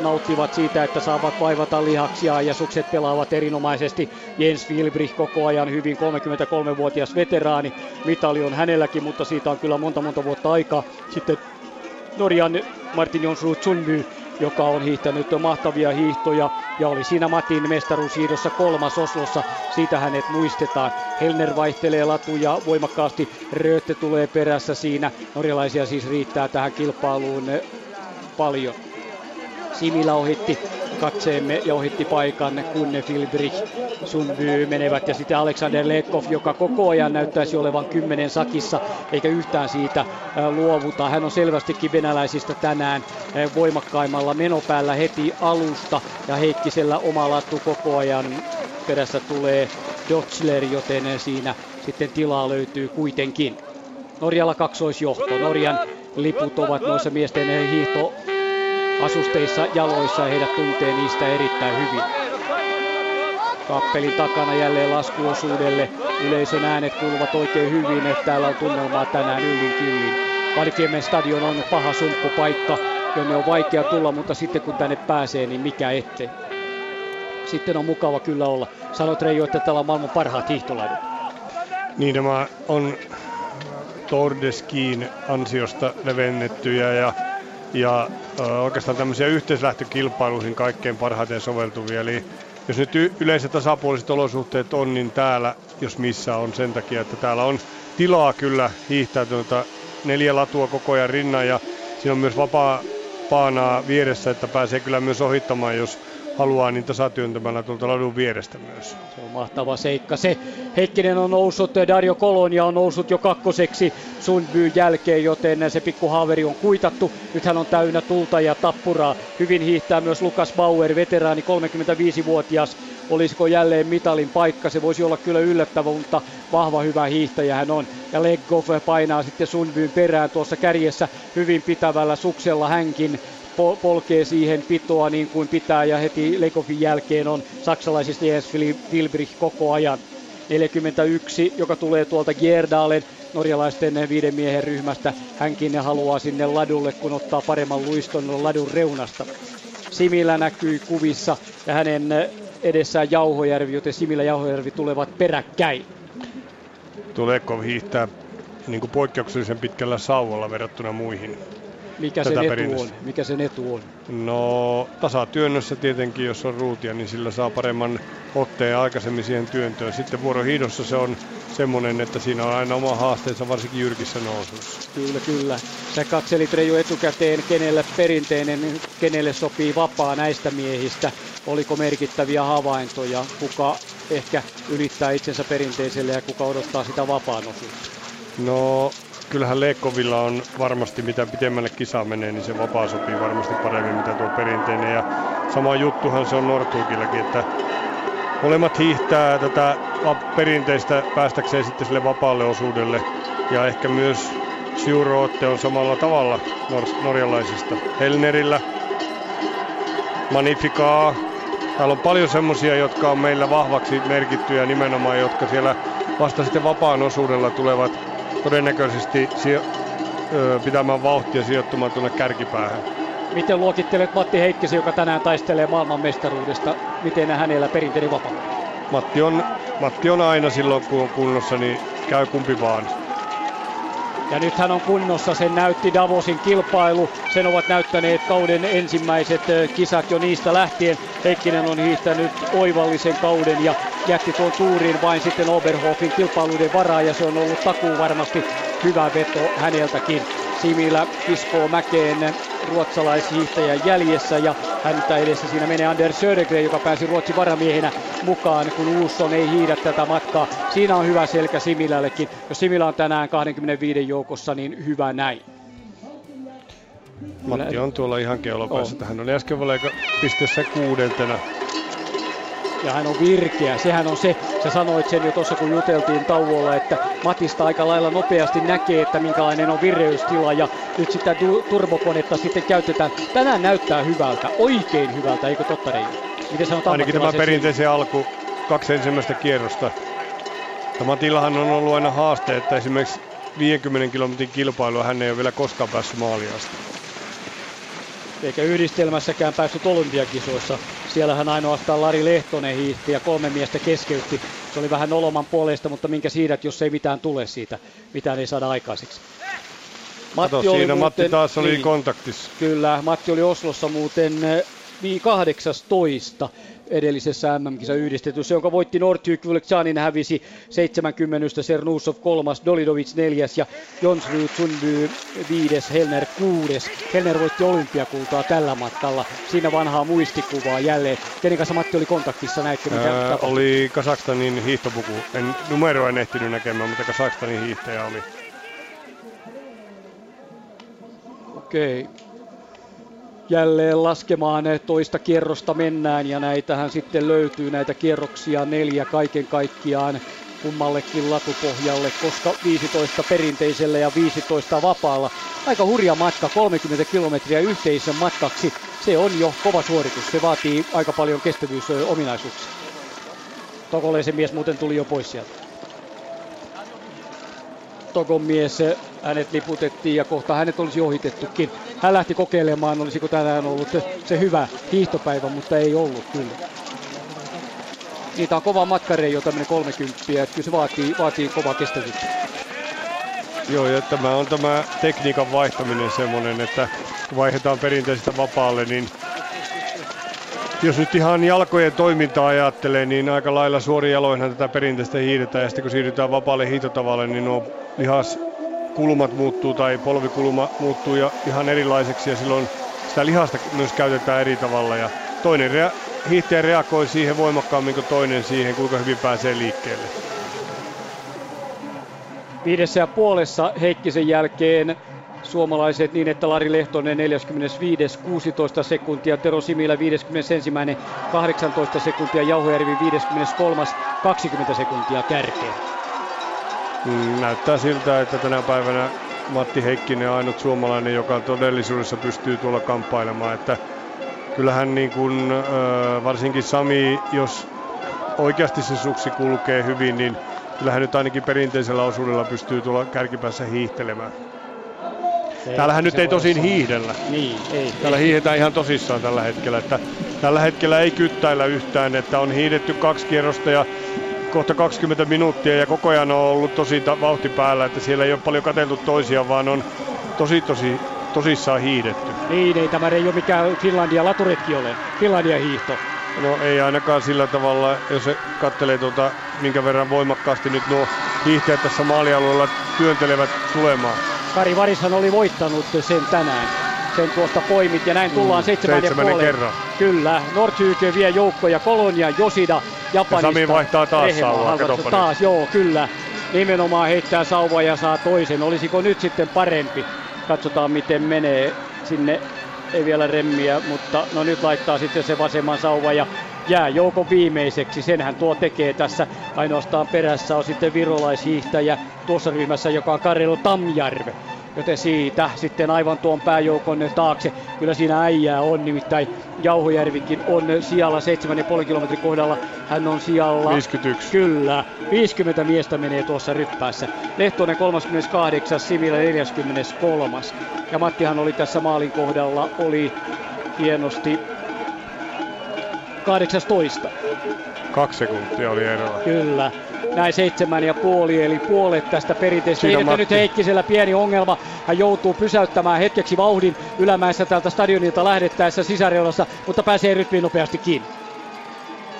nauttivat siitä, että saavat vaivata lihaksia ja sukset pelaavat erinomaisesti. Jens Wilbrich koko ajan hyvin 33-vuotias veteraani. Mitali on hänelläkin, mutta siitä on kyllä monta monta vuotta aikaa. Sitten Norjan Martin Jonsrud Sundby joka on hiihtänyt mahtavia hiihtoja ja oli siinä Matin mestaruushiidossa kolmas Oslossa. Siitä hänet muistetaan. Helner vaihtelee latuja voimakkaasti. Röötte tulee perässä siinä. Norjalaisia siis riittää tähän kilpailuun paljon. Simila ohitti katseemme ja ohitti paikan, kun Filbrich, Sundby menevät ja sitten Alexander Lekov, joka koko ajan näyttäisi olevan kymmenen sakissa eikä yhtään siitä luovuta. Hän on selvästikin venäläisistä tänään voimakkaimmalla menopäällä heti alusta ja Heikkisellä oma lattu koko ajan perässä tulee Dotsler, joten siinä sitten tilaa löytyy kuitenkin. Norjalla kaksoisjohto. Norjan liput ovat noissa miesten hiihto asusteissa jaloissa ja heidät tuntee niistä erittäin hyvin. Kappelin takana jälleen laskuosuudelle. Yleisön äänet kuuluvat oikein hyvin, että täällä on tunnelmaa tänään yllin kyllin. Valikiemen stadion on paha sumppupaikka, jonne on vaikea tulla, mutta sitten kun tänne pääsee, niin mikä ettei. Sitten on mukava kyllä olla. Sanoit Reijo, että täällä on maailman parhaat hiihtoladut. Niin nämä on Tordeskiin ansiosta levennettyjä ja, ja oikeastaan tämmöisiä yhteislähtökilpailuihin kaikkein parhaiten soveltuvia. Eli jos nyt y- yleiset tasapuoliset olosuhteet on, niin täällä, jos missä on sen takia, että täällä on tilaa kyllä hiihtää tuota neljä latua koko ajan rinnan ja siinä on myös vapaa paanaa vieressä, että pääsee kyllä myös ohittamaan, jos haluaa niin tasatyöntämällä tuolta ladun vierestä myös. Se on mahtava seikka. Se Heikkinen on noussut, Dario Kolonia on noussut jo kakkoseksi Sundbyn jälkeen, joten se pikku haaveri on kuitattu. Nyt hän on täynnä tulta ja tappuraa. Hyvin hiihtää myös Lukas Bauer, veteraani 35-vuotias. Olisiko jälleen mitalin paikka? Se voisi olla kyllä yllättävä, mutta vahva hyvä hiihtäjä hän on. Ja Leggov painaa sitten Sundbyn perään tuossa kärjessä hyvin pitävällä suksella hänkin polkee siihen pitoa niin kuin pitää ja heti Lekovin jälkeen on saksalaisista Jens Wilbrich koko ajan. 41, joka tulee tuolta Gjerdalen norjalaisten viiden miehen ryhmästä. Hänkin haluaa sinne ladulle, kun ottaa paremman luiston ladun reunasta. Simillä näkyy kuvissa ja hänen edessään Jauhojärvi, joten Simillä ja Jauhojärvi tulevat peräkkäin. Tuleeko hiihtää niin kuin poikkeuksellisen pitkällä sauvalla verrattuna muihin? Mikä se etu on? Mikä sen etu on? No tasatyönnössä tietenkin, jos on ruutia, niin sillä saa paremman otteen aikaisemmin siihen työntöön. Sitten vuorohiidossa se on semmoinen, että siinä on aina oma haasteensa, varsinkin jyrkissä nousuissa. Kyllä, kyllä. Sä katselit Reijo etukäteen, kenelle perinteinen, kenelle sopii vapaa näistä miehistä. Oliko merkittäviä havaintoja, kuka ehkä ylittää itsensä perinteiselle ja kuka odottaa sitä vapaan osuutta? No kyllähän Leekovilla on varmasti, mitä pitemmälle kisa menee, niin se vapaa sopii varmasti paremmin, mitä tuo perinteinen. Ja sama juttuhan se on Nortuukillakin, että molemmat hiihtää tätä perinteistä päästäkseen sitten sille vapaalle osuudelle. Ja ehkä myös Siurootte on samalla tavalla nor- norjalaisista. Helnerillä, Magnificaa. Täällä on paljon semmosia, jotka on meillä vahvaksi merkittyjä nimenomaan, jotka siellä vasta sitten vapaan osuudella tulevat todennäköisesti sijo- pitämään vauhtia sijoittumaan tuonne kärkipäähän. Miten luokittelet Matti Heikkisen, joka tänään taistelee maailmanmestaruudesta? Miten hänellä perinteinen vapaa? Matti on, Matti on aina silloin, kun on kunnossa, niin käy kumpi vaan. Ja nyt hän on kunnossa, sen näytti Davosin kilpailu. Sen ovat näyttäneet kauden ensimmäiset kisat jo niistä lähtien. Heikkinen on hiihtänyt oivallisen kauden ja jätti tuon tuurin vain sitten Oberhofin kilpailuiden varaan ja se on ollut takuu varmasti hyvä veto häneltäkin. Similä kiskoo mäkeen ruotsalaishiihtäjän jäljessä ja häntä edessä siinä menee Anders Södergren, joka pääsi Ruotsin varamiehenä mukaan, kun Uusson ei hiidä tätä matkaa. Siinä on hyvä selkä Similällekin. Jos Similä on tänään 25 joukossa, niin hyvä näin. Matti on tuolla ihan keulopäässä. Oh. Hän oli äsken pisteessä kuudentena ja hän on virkeä. Sehän on se, sä sanoit sen jo tuossa kun juteltiin tauolla, että Matista aika lailla nopeasti näkee, että minkälainen on vireystila ja nyt sitä turbokonetta sitten käytetään. Tänään näyttää hyvältä, oikein hyvältä, eikö totta Reijo? Miten sanot Ainakin tämä perinteisen alku, kaksi ensimmäistä kierrosta. Matillahan on ollut aina haaste, että esimerkiksi 50 kilometrin kilpailua hän ei ole vielä koskaan päässyt maaliin asti eikä yhdistelmässäkään päässyt olympiakisoissa. Siellähän ainoastaan Lari Lehtonen hiihti ja kolme miestä keskeytti. Se oli vähän oloman puolesta, mutta minkä siirrät, jos ei mitään tule siitä. Mitään ei saada aikaiseksi. Matti Kato, oli siinä muuten, Matti taas oli niin, kontaktissa. Kyllä, Matti oli Oslossa muuten 18. edellisessä MM-kisa yhdistetyssä, jonka voitti Nortyk Vuleksanin hävisi 70. Sernusov kolmas, Dolidovic neljäs ja Jonsrud Sundby viides, Helner kuudes. Helner voitti olympiakultaa tällä matkalla. Siinä vanhaa muistikuvaa jälleen. Kenen kanssa Matti oli kontaktissa, näitkö mitä Ää, oli Kasakstanin hiihtopuku. En, numero en ehtinyt näkemään, mutta Kasakstanin hiihtäjä oli. Okei. Jälleen laskemaan toista kierrosta mennään ja näitähän sitten löytyy näitä kierroksia neljä kaiken kaikkiaan kummallekin latupohjalle, koska 15 perinteisellä ja 15 vapaalla. Aika hurja matka, 30 kilometriä yhteisön matkaksi. Se on jo kova suoritus. Se vaatii aika paljon kestävyysominaisuuksia. Tokoleisen mies muuten tuli jo pois sieltä. Togon mies, hänet liputettiin ja kohta hänet olisi ohitettukin. Hän lähti kokeilemaan, olisiko tänään ollut se hyvä hiihtopäivä, mutta ei ollut kyllä. Niitä on kova matkareijo tämmöinen 30, että kyllä se vaatii, vaatii kovaa kestävyyttä. Joo, ja tämä on tämä tekniikan vaihtaminen semmoinen, että kun vaihdetaan perinteisestä vapaalle, niin jos nyt ihan jalkojen toimintaa ajattelee, niin aika lailla suori jaloinhan tätä perinteistä hiidetään. Ja sitten kun siirrytään vapaalle hiitotavalle, niin nuo lihaskulmat muuttuu tai polvikulma muuttuu ja ihan erilaiseksi ja silloin sitä lihasta myös käytetään eri tavalla. Ja toinen rea- hiihtäjä reagoi siihen voimakkaammin kuin toinen siihen, kuinka hyvin pääsee liikkeelle. Viidessä ja puolessa Heikkisen jälkeen suomalaiset niin, että Lari Lehtonen 45. 16 sekuntia, Tero Similä 51. 18 sekuntia, Jauhojärvi 53. 20 sekuntia kärkeen. Mm, Näyttää siltä, että tänä päivänä Matti Heikkinen on ainut suomalainen, joka todellisuudessa pystyy tuolla kamppailemaan. Että kyllähän niin kuin, varsinkin Sami, jos oikeasti se suksi kulkee hyvin, niin kyllähän nyt ainakin perinteisellä osuudella pystyy tuolla kärkipäässä hiihtelemään. Se- Täällähän nyt ei tosin sanoa. hiihdellä. Niin, ei. Täällä ei. hiihdetään ihan tosissaan tällä hetkellä. Että tällä hetkellä ei kyttäillä yhtään, että on hiidetty kaksi kierrosta ja kohta 20 minuuttia ja koko ajan on ollut tosi vauhti päällä, että siellä ei ole paljon katseltu toisiaan, vaan on tosi tosi tosissaan hiidetty. Niin, ei tämä ei ole mikään Finlandia laturetki ole. Finlandia hiihto. No ei ainakaan sillä tavalla, jos se kattelee tuota, minkä verran voimakkaasti nyt nuo hiihtäjät tässä maalialueella työntelevät tulemaan. Kari Varishan oli voittanut sen tänään. Sen tuosta poimit ja näin tullaan Mm, seitsemän ja puoleen. kerran. Kyllä, Nordhyke vie joukkoja, Kolonia, Josida, Japanista. Sami vaihtaa taas sauvaa, Taas, joo, kyllä. Nimenomaan heittää sauva ja saa toisen. Olisiko nyt sitten parempi? Katsotaan miten menee. Sinne ei vielä remmiä, mutta no nyt laittaa sitten se vasemman sauva ja jää joukon viimeiseksi. Senhän tuo tekee tässä. Ainoastaan perässä on sitten virolaishiihtäjä tuossa ryhmässä, joka on Karelo Tamjärve. Joten siitä sitten aivan tuon pääjoukon taakse. Kyllä siinä äijää on, nimittäin Jauhojärvikin on sijalla 7,5 kilometrin kohdalla. Hän on sijalla... 51. Kyllä, 50 miestä menee tuossa ryppäässä. Lehtonen 38, Similä 43. Ja Mattihan oli tässä maalin kohdalla, oli hienosti 18. Kaksi sekuntia oli eroa. Kyllä. Näin seitsemän ja puoli, eli puolet tästä perinteestä. Siinä nyt Heikkisellä pieni ongelma. Hän joutuu pysäyttämään hetkeksi vauhdin ylämäessä täältä stadionilta lähdettäessä sisäreunassa, mutta pääsee rytmiin nopeasti kiinni.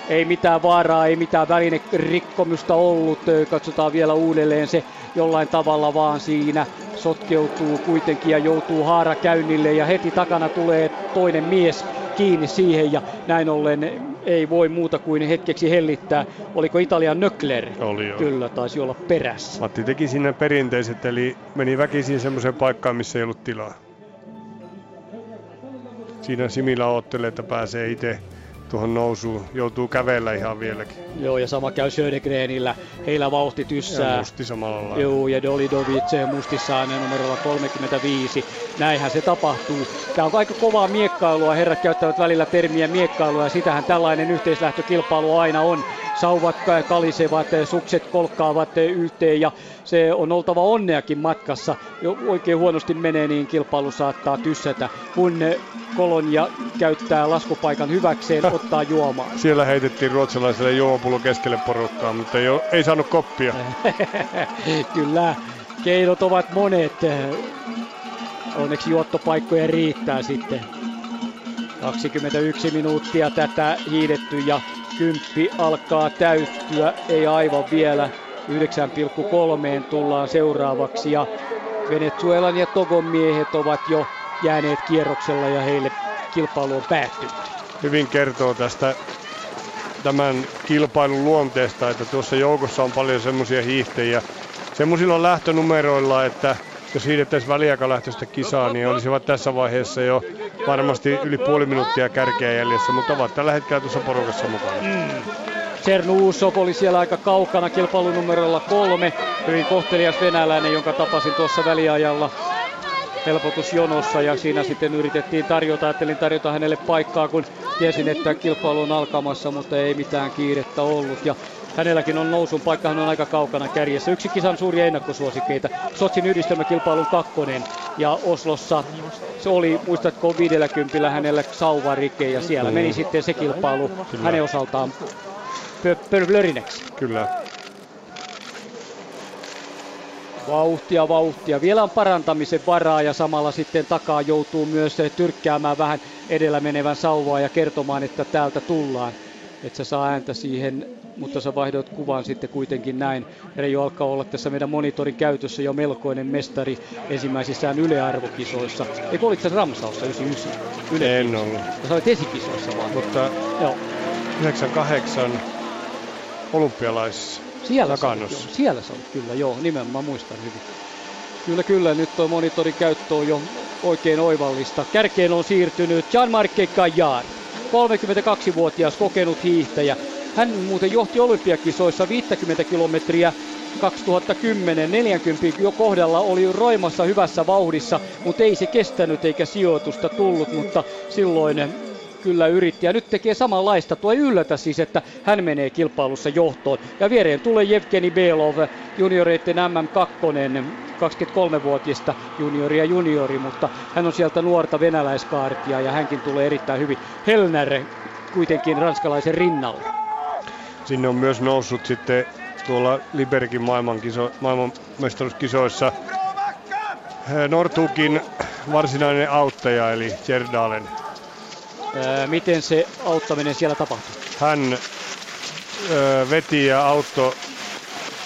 Ei mitään vaaraa, ei mitään välinerikkomusta ollut. Katsotaan vielä uudelleen se jollain tavalla vaan siinä sotkeutuu kuitenkin ja joutuu haara käynnille ja heti takana tulee toinen mies kiinni siihen ja näin ollen ei voi muuta kuin hetkeksi hellittää. Oliko Italian Nöckler? Oli joo. Kyllä, taisi olla perässä. Matti teki sinne perinteiset, eli meni väkisin semmoiseen paikkaan, missä ei ollut tilaa. Siinä Simila ottelee, että pääsee itse tuohon nousuun. Joutuu kävellä ihan vieläkin. Joo, ja sama käy Södergrenillä. Heillä vauhti tyssää. Ja musti samalla lailla. Joo, ja Dolidovic mustissaan numerolla 35. Näinhän se tapahtuu. Tämä on aika kovaa miekkailua. Herrat käyttävät välillä termiä miekkailua, ja sitähän tällainen yhteislähtökilpailu aina on. Sauvat kalisevat, sukset kolkkaavat yhteen, ja se on oltava onneakin matkassa. Jo oikein huonosti menee, niin kilpailu saattaa tyssätä, kun Kolonia käyttää laskupaikan hyväkseen, ottaa juomaa. Siellä heitettiin ruotsalaiselle juomapullo keskelle porukkaa, mutta ei, oo- ei saanut koppia. Kyllä, keinot ovat monet. Onneksi juottopaikkoja riittää sitten. 21 minuuttia tätä hiidetty ja kymppi alkaa täyttyä, ei aivan vielä. 9,3 tullaan seuraavaksi ja Venezuelan ja Togon miehet ovat jo jääneet kierroksella ja heille kilpailu on päättynyt. Hyvin kertoo tästä tämän kilpailun luonteesta, että tuossa joukossa on paljon semmoisia hiihtäjiä, semmoisilla lähtönumeroilla, että jos hiihdettäisiin väliaikalähtöistä kisaa, niin olisivat tässä vaiheessa jo varmasti yli puoli minuuttia kärkeä jäljessä, mutta ovat tällä hetkellä tuossa porukassa mukana. Mm. Cernuusov oli siellä aika kaukana kilpailunumerolla kolme. Hyvin kohtelias venäläinen, jonka tapasin tuossa väliajalla helpotusjonossa ja siinä sitten yritettiin tarjota, ajattelin tarjota hänelle paikkaa, kun tiesin, että kilpailu on alkamassa, mutta ei mitään kiirettä ollut. Ja hänelläkin on nousun paikka, hän on aika kaukana kärjessä. Yksi kisan suuria ennakkosuosikkeita, Sotsin yhdistelmäkilpailun kakkonen ja Oslossa se oli, muistatko, 50 hänellä sauvarike ja siellä meni sitten se kilpailu Kyllä. hänen osaltaan Blörineksi. Kyllä. Vauhtia, vauhtia. Vielä on parantamisen varaa ja samalla sitten takaa joutuu myös tyrkkäämään vähän edellä menevän sauvaa ja kertomaan, että täältä tullaan. Että se saa ääntä siihen, mutta sä vaihdoit kuvan sitten kuitenkin näin. Reijo alkaa olla tässä meidän monitorin käytössä jo melkoinen mestari ensimmäisissään ylearvokisoissa. Eikö olit sä Ramsaussa 99? Yle en ollut. sä olit esikisoissa vaan. Mutta Joo. 98 olympialaisissa. Siellä sä, joo, siellä sä olet, kyllä, joo, nimenomaan muistan hyvin. Kyllä, kyllä, nyt tuo monitorin käyttö on jo oikein oivallista. Kärkeen on siirtynyt Jean-Marc Gaillard, 32-vuotias kokenut hiihtäjä. Hän muuten johti olympiakisoissa 50 kilometriä 2010 40 jo kohdalla oli roimassa hyvässä vauhdissa, mutta ei se kestänyt eikä sijoitusta tullut, mutta silloin kyllä yritti. Ja nyt tekee samanlaista. Tuo ei yllätä siis, että hän menee kilpailussa johtoon. Ja viereen tulee Jevgeni Belov, junioreiden MM2, 23-vuotiaista juniori ja juniori, mutta hän on sieltä nuorta venäläiskaartia ja hänkin tulee erittäin hyvin. Helner kuitenkin ranskalaisen rinnalle. Sinne on myös noussut sitten tuolla Liberkin maailmankiso, maailmanmestaruuskisoissa Nortukin varsinainen auttaja eli Jerdalen miten se auttaminen siellä tapahtui? Hän veti ja auttoi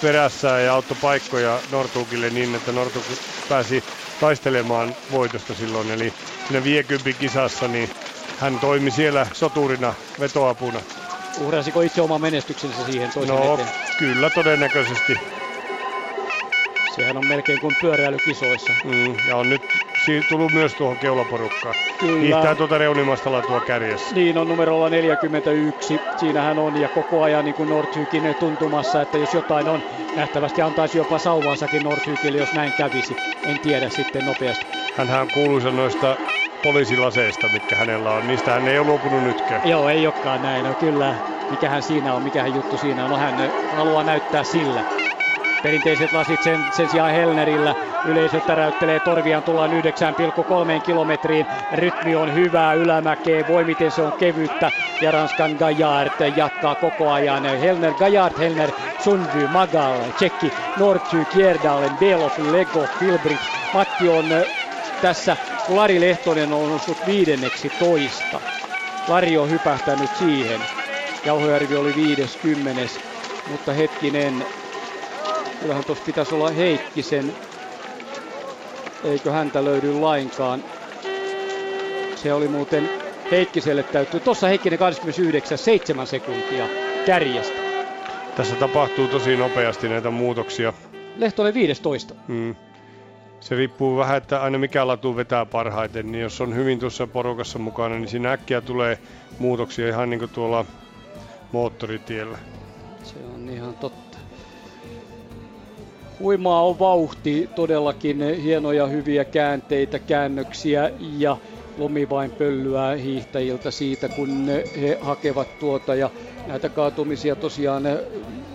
perässään ja auttoi paikkoja Nortukille niin, että Nortuk pääsi taistelemaan voitosta silloin. Eli siinä viekympi kisassa niin hän toimi siellä soturina vetoapuna. Uhrasiko itse oma menestyksensä siihen toisen No eteen? kyllä todennäköisesti. Sehän on melkein kuin pyöräilykisoissa. Mm, ja on nyt tullut myös tuohon keulaporukkaan. Kyllä. Hiihtää tuota reunimastalla tuo kärjessä. Niin on numerolla 41. Siinähän on ja koko ajan niin kuin Nordhykin tuntumassa, että jos jotain on, nähtävästi antaisi jopa sauvansakin Nordhykille, jos näin kävisi. En tiedä sitten nopeasti. Hänhän kuuluisa noista poliisilaseista, mitkä hänellä on. Niistä hän ei ole luopunut nytkään. Joo, ei olekaan näin. No kyllä, mikähän siinä on, mikähän juttu siinä on. No hän haluaa näyttää sillä. Perinteiset lasit sen, sen sijaan Helnerillä. Yleisö täräyttelee torviaan, tullaan 9,3 kilometriin. Rytmi on hyvää ylämäkeä, voi miten se on kevyttä. Ja Ranskan Gajard jatkaa koko ajan. Helner, Gajard, Helner, Sundby, Magal, Tsekki, Northy, Kjerdalen, Belov, Lego, Filbrich. Matti on tässä, kun Lari Lehtonen on noussut viidenneksi toista. Lari on hypähtänyt siihen. Jauhojärvi oli 50, mutta hetkinen, Kyllähän tuossa pitäisi olla Heikkisen. Eikö häntä löydy lainkaan? Se oli muuten Heikkiselle täytyy. Tuossa Heikkinen 29, 7 sekuntia kärjestä. Tässä tapahtuu tosi nopeasti näitä muutoksia. Lehtonen 15. Mm. Se riippuu vähän, että aina mikä latu vetää parhaiten, niin jos on hyvin tuossa porukassa mukana, niin siinä äkkiä tulee muutoksia ihan niin kuin tuolla moottoritiellä. Se on ihan totta. Huimaa on vauhti, todellakin hienoja hyviä käänteitä, käännöksiä ja lomi vain pöllyää hiihtäjiltä siitä, kun he hakevat tuota ja näitä kaatumisia tosiaan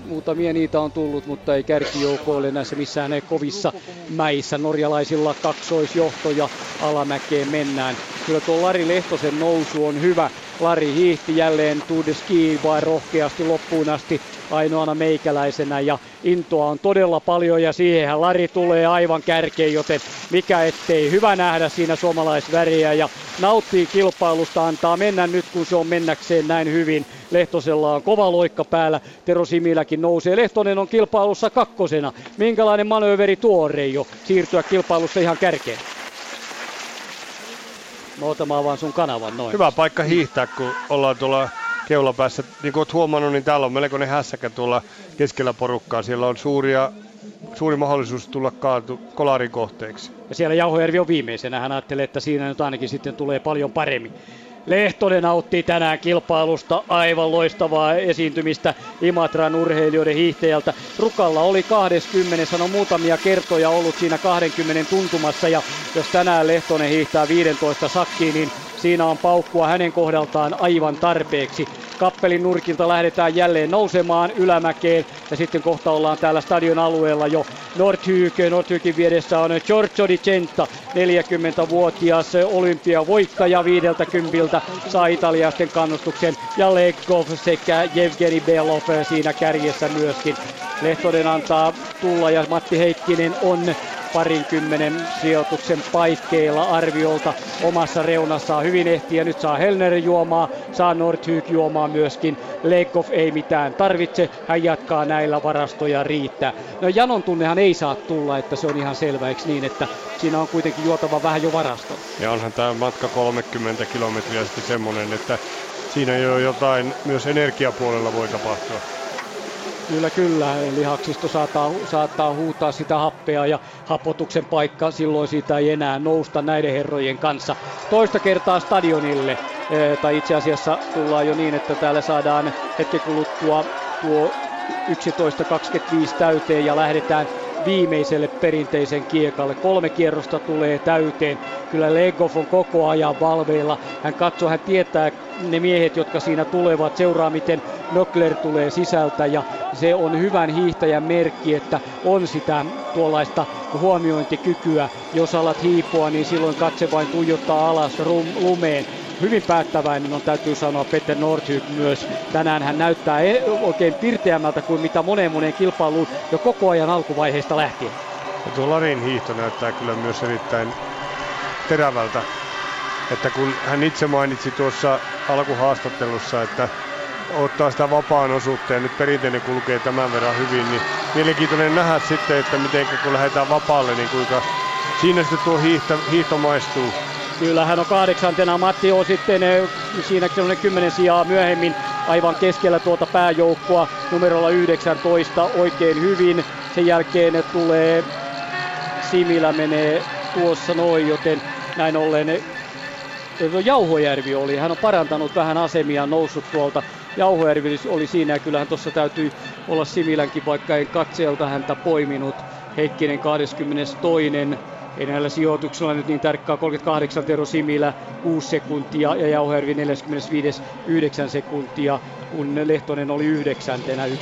muutamia niitä on tullut, mutta ei kärkijoukoille näissä missään ei kovissa mäissä. Norjalaisilla kaksoisjohto ja alamäkeen mennään. Kyllä tuo Lari Lehtosen nousu on hyvä. Lari hiihti jälleen Tour de Ski vai rohkeasti loppuun asti ainoana meikäläisenä ja intoa on todella paljon ja siihenhän Lari tulee aivan kärkeen, joten mikä ettei hyvä nähdä siinä suomalaisväriä ja nauttii kilpailusta, antaa mennä nyt kun se on mennäkseen näin hyvin. Lehtosella on kova loikka päällä, Tero Similäkin nousee. Lehtonen on kilpailussa kakkosena. Minkälainen manööveri tuo Reijo siirtyä kilpailussa ihan kärkeen? Mä otamaan vaan sun kanavan noin. Hyvä paikka hiihtää, kun ollaan tuolla keulapäässä. Niin kuin olet huomannut, niin täällä on melkoinen hässäkä tuolla keskellä porukkaa. Siellä on suuria, suuri mahdollisuus tulla kaatu kolarin kohteeksi. Ja siellä Jauhojärvi on viimeisenä. Hän ajattelee, että siinä nyt ainakin sitten tulee paljon paremmin. Lehtonen nautti tänään kilpailusta aivan loistavaa esiintymistä Imatran urheilijoiden hiihtäjältä. Rukalla oli 20, sanoi muutamia kertoja ollut siinä 20 tuntumassa ja jos tänään Lehtonen hiihtää 15 sakkiin, niin siinä on paukkua hänen kohdaltaan aivan tarpeeksi. Kappelin nurkilta lähdetään jälleen nousemaan ylämäkeen ja sitten kohta ollaan täällä stadion alueella jo Nordhyke. Nordhykin vieressä on Giorgio Di Centa, 40-vuotias olympiavoittaja viideltä kympiltä, saa italiasten kannustuksen ja Legov sekä Evgeni Belov siinä kärjessä myöskin. Lehtonen antaa tulla ja Matti Heikkinen on parinkymmenen sijoituksen paikkeilla arviolta omassa reunassaan. Hyvin ehtiä. Nyt saa Helner juomaa, saa Nordhyk juomaa myöskin. Leikov ei mitään tarvitse. Hän jatkaa näillä varastoja riittää. No Janon tunnehan ei saa tulla, että se on ihan selvä, eikö niin, että siinä on kuitenkin juotava vähän jo varasto. Ja onhan tämä matka 30 kilometriä sitten semmoinen, että siinä jo jotain myös energiapuolella voi tapahtua. Kyllä, kyllä. Lihaksisto saattaa, saattaa huutaa sitä happea ja hapotuksen paikka silloin siitä ei enää nousta näiden herrojen kanssa. Toista kertaa stadionille, e, tai itse asiassa tullaan jo niin, että täällä saadaan hetken kuluttua tuo 11.25 täyteen ja lähdetään viimeiselle perinteisen kiekalle. Kolme kierrosta tulee täyteen. Kyllä Legov on koko ajan valveilla. Hän katsoo, hän tietää ne miehet, jotka siinä tulevat, seuraa miten Nöckler tulee sisältä ja se on hyvän hiihtäjän merkki, että on sitä tuollaista huomiointikykyä. Jos alat hiipoa, niin silloin katse vain tuijottaa alas lumeen hyvin päättäväinen on täytyy sanoa Peter Nordhyk myös. Tänään hän näyttää e- oikein pirteämmältä kuin mitä moneen moneen kilpailuun jo koko ajan alkuvaiheesta lähtien. Ja tuo Larin hiihto näyttää kyllä myös erittäin terävältä. Että kun hän itse mainitsi tuossa alkuhaastattelussa, että ottaa sitä vapaan osuutta ja nyt perinteinen kulkee tämän verran hyvin, niin mielenkiintoinen nähdä sitten, että miten kun lähdetään vapaalle, niin kuinka siinä sitten tuo hiihto, hiihto maistuu. Kyllä hän on kahdeksantena. Matti on sitten eh, siinä kymmenen sijaa myöhemmin aivan keskellä tuota pääjoukkoa numerolla 19 oikein hyvin. Sen jälkeen tulee Similä menee tuossa noin, joten näin ollen eh, Jauhojärvi oli. Hän on parantanut vähän asemia, noussut tuolta. Jauhojärvi oli siinä ja kyllähän tuossa täytyy olla Similänkin, vaikka ei katseelta häntä poiminut. Heikkinen 22 ei näillä sijoituksilla nyt niin tarkkaa 38 Tero Similä 6 sekuntia ja Jauhervi 45 9 sekuntia, kun Lehtonen oli yhdeksäntenä 1,6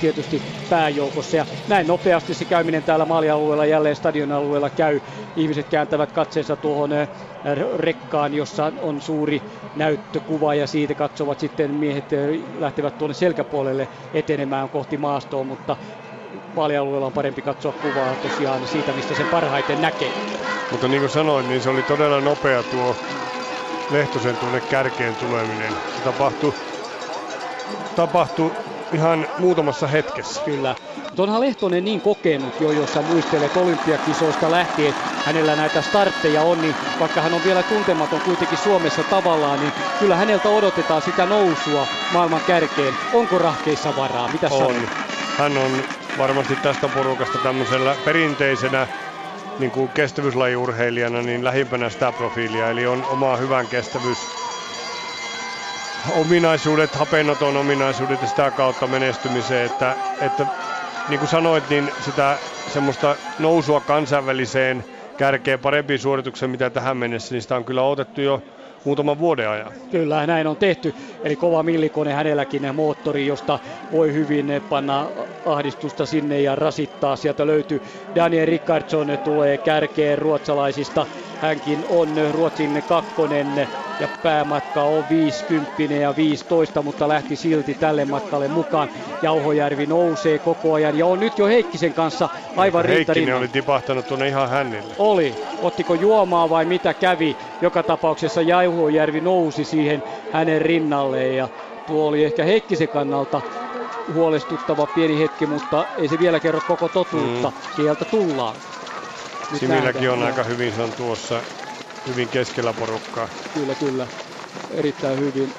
tietysti pääjoukossa. Ja näin nopeasti se käyminen täällä maalialueella jälleen stadion alueella käy. Ihmiset kääntävät katseensa tuohon eh, rekkaan, jossa on suuri näyttökuva ja siitä katsovat sitten miehet eh, lähtevät tuonne selkäpuolelle etenemään kohti maastoa, mutta vaalialueella on parempi katsoa kuvaa tosiaan siitä, mistä sen parhaiten näkee. Mutta niin kuin sanoin, niin se oli todella nopea tuo Lehtosen tuonne kärkeen tuleminen. Se tapahtui, tapahtui ihan muutamassa hetkessä. Kyllä. Onhan Lehtonen niin kokenut jo, jos sä muistelet olympiakisoista lähtien, hänellä näitä startteja on, niin vaikka hän on vielä tuntematon kuitenkin Suomessa tavallaan, niin kyllä häneltä odotetaan sitä nousua maailman kärkeen. Onko rahkeissa varaa? Mitä on. Sanoo? Hän on varmasti tästä porukasta tämmöisellä perinteisenä niin kuin kestävyyslajiurheilijana niin lähimpänä sitä profiilia, eli on oma hyvän kestävyys ominaisuudet, hapenoton ominaisuudet ja sitä kautta menestymiseen, että, että niin kuin sanoit, niin sitä semmoista nousua kansainväliseen kärkeen parempiin suorituksen, mitä tähän mennessä, niin sitä on kyllä otettu jo muutaman vuoden ajan. Kyllä, näin on tehty. Eli kova millikone hänelläkin moottori, josta voi hyvin panna ahdistusta sinne ja rasittaa. Sieltä löytyy Daniel Rickardson, tulee kärkeen ruotsalaisista. Hänkin on Ruotsin kakkonen ja päämatka on 50 ja 15, mutta lähti silti tälle matkalle mukaan. Jauhojärvi nousee koko ajan ja on nyt jo Heikkisen kanssa aivan Heikkinen oli tipahtanut tuonne ihan hännille. Oli. Ottiko juomaa vai mitä kävi? Joka tapauksessa Jauhojärvi nousi siihen hänen rinnalleen ja tuo oli ehkä Heikkisen kannalta huolestuttava pieni hetki, mutta ei se vielä kerro koko totuutta. Mm. Sieltä tullaan. Similläkin on aika hyvin, se on tuossa hyvin keskellä porukkaa. Kyllä, kyllä. Erittäin hyvin.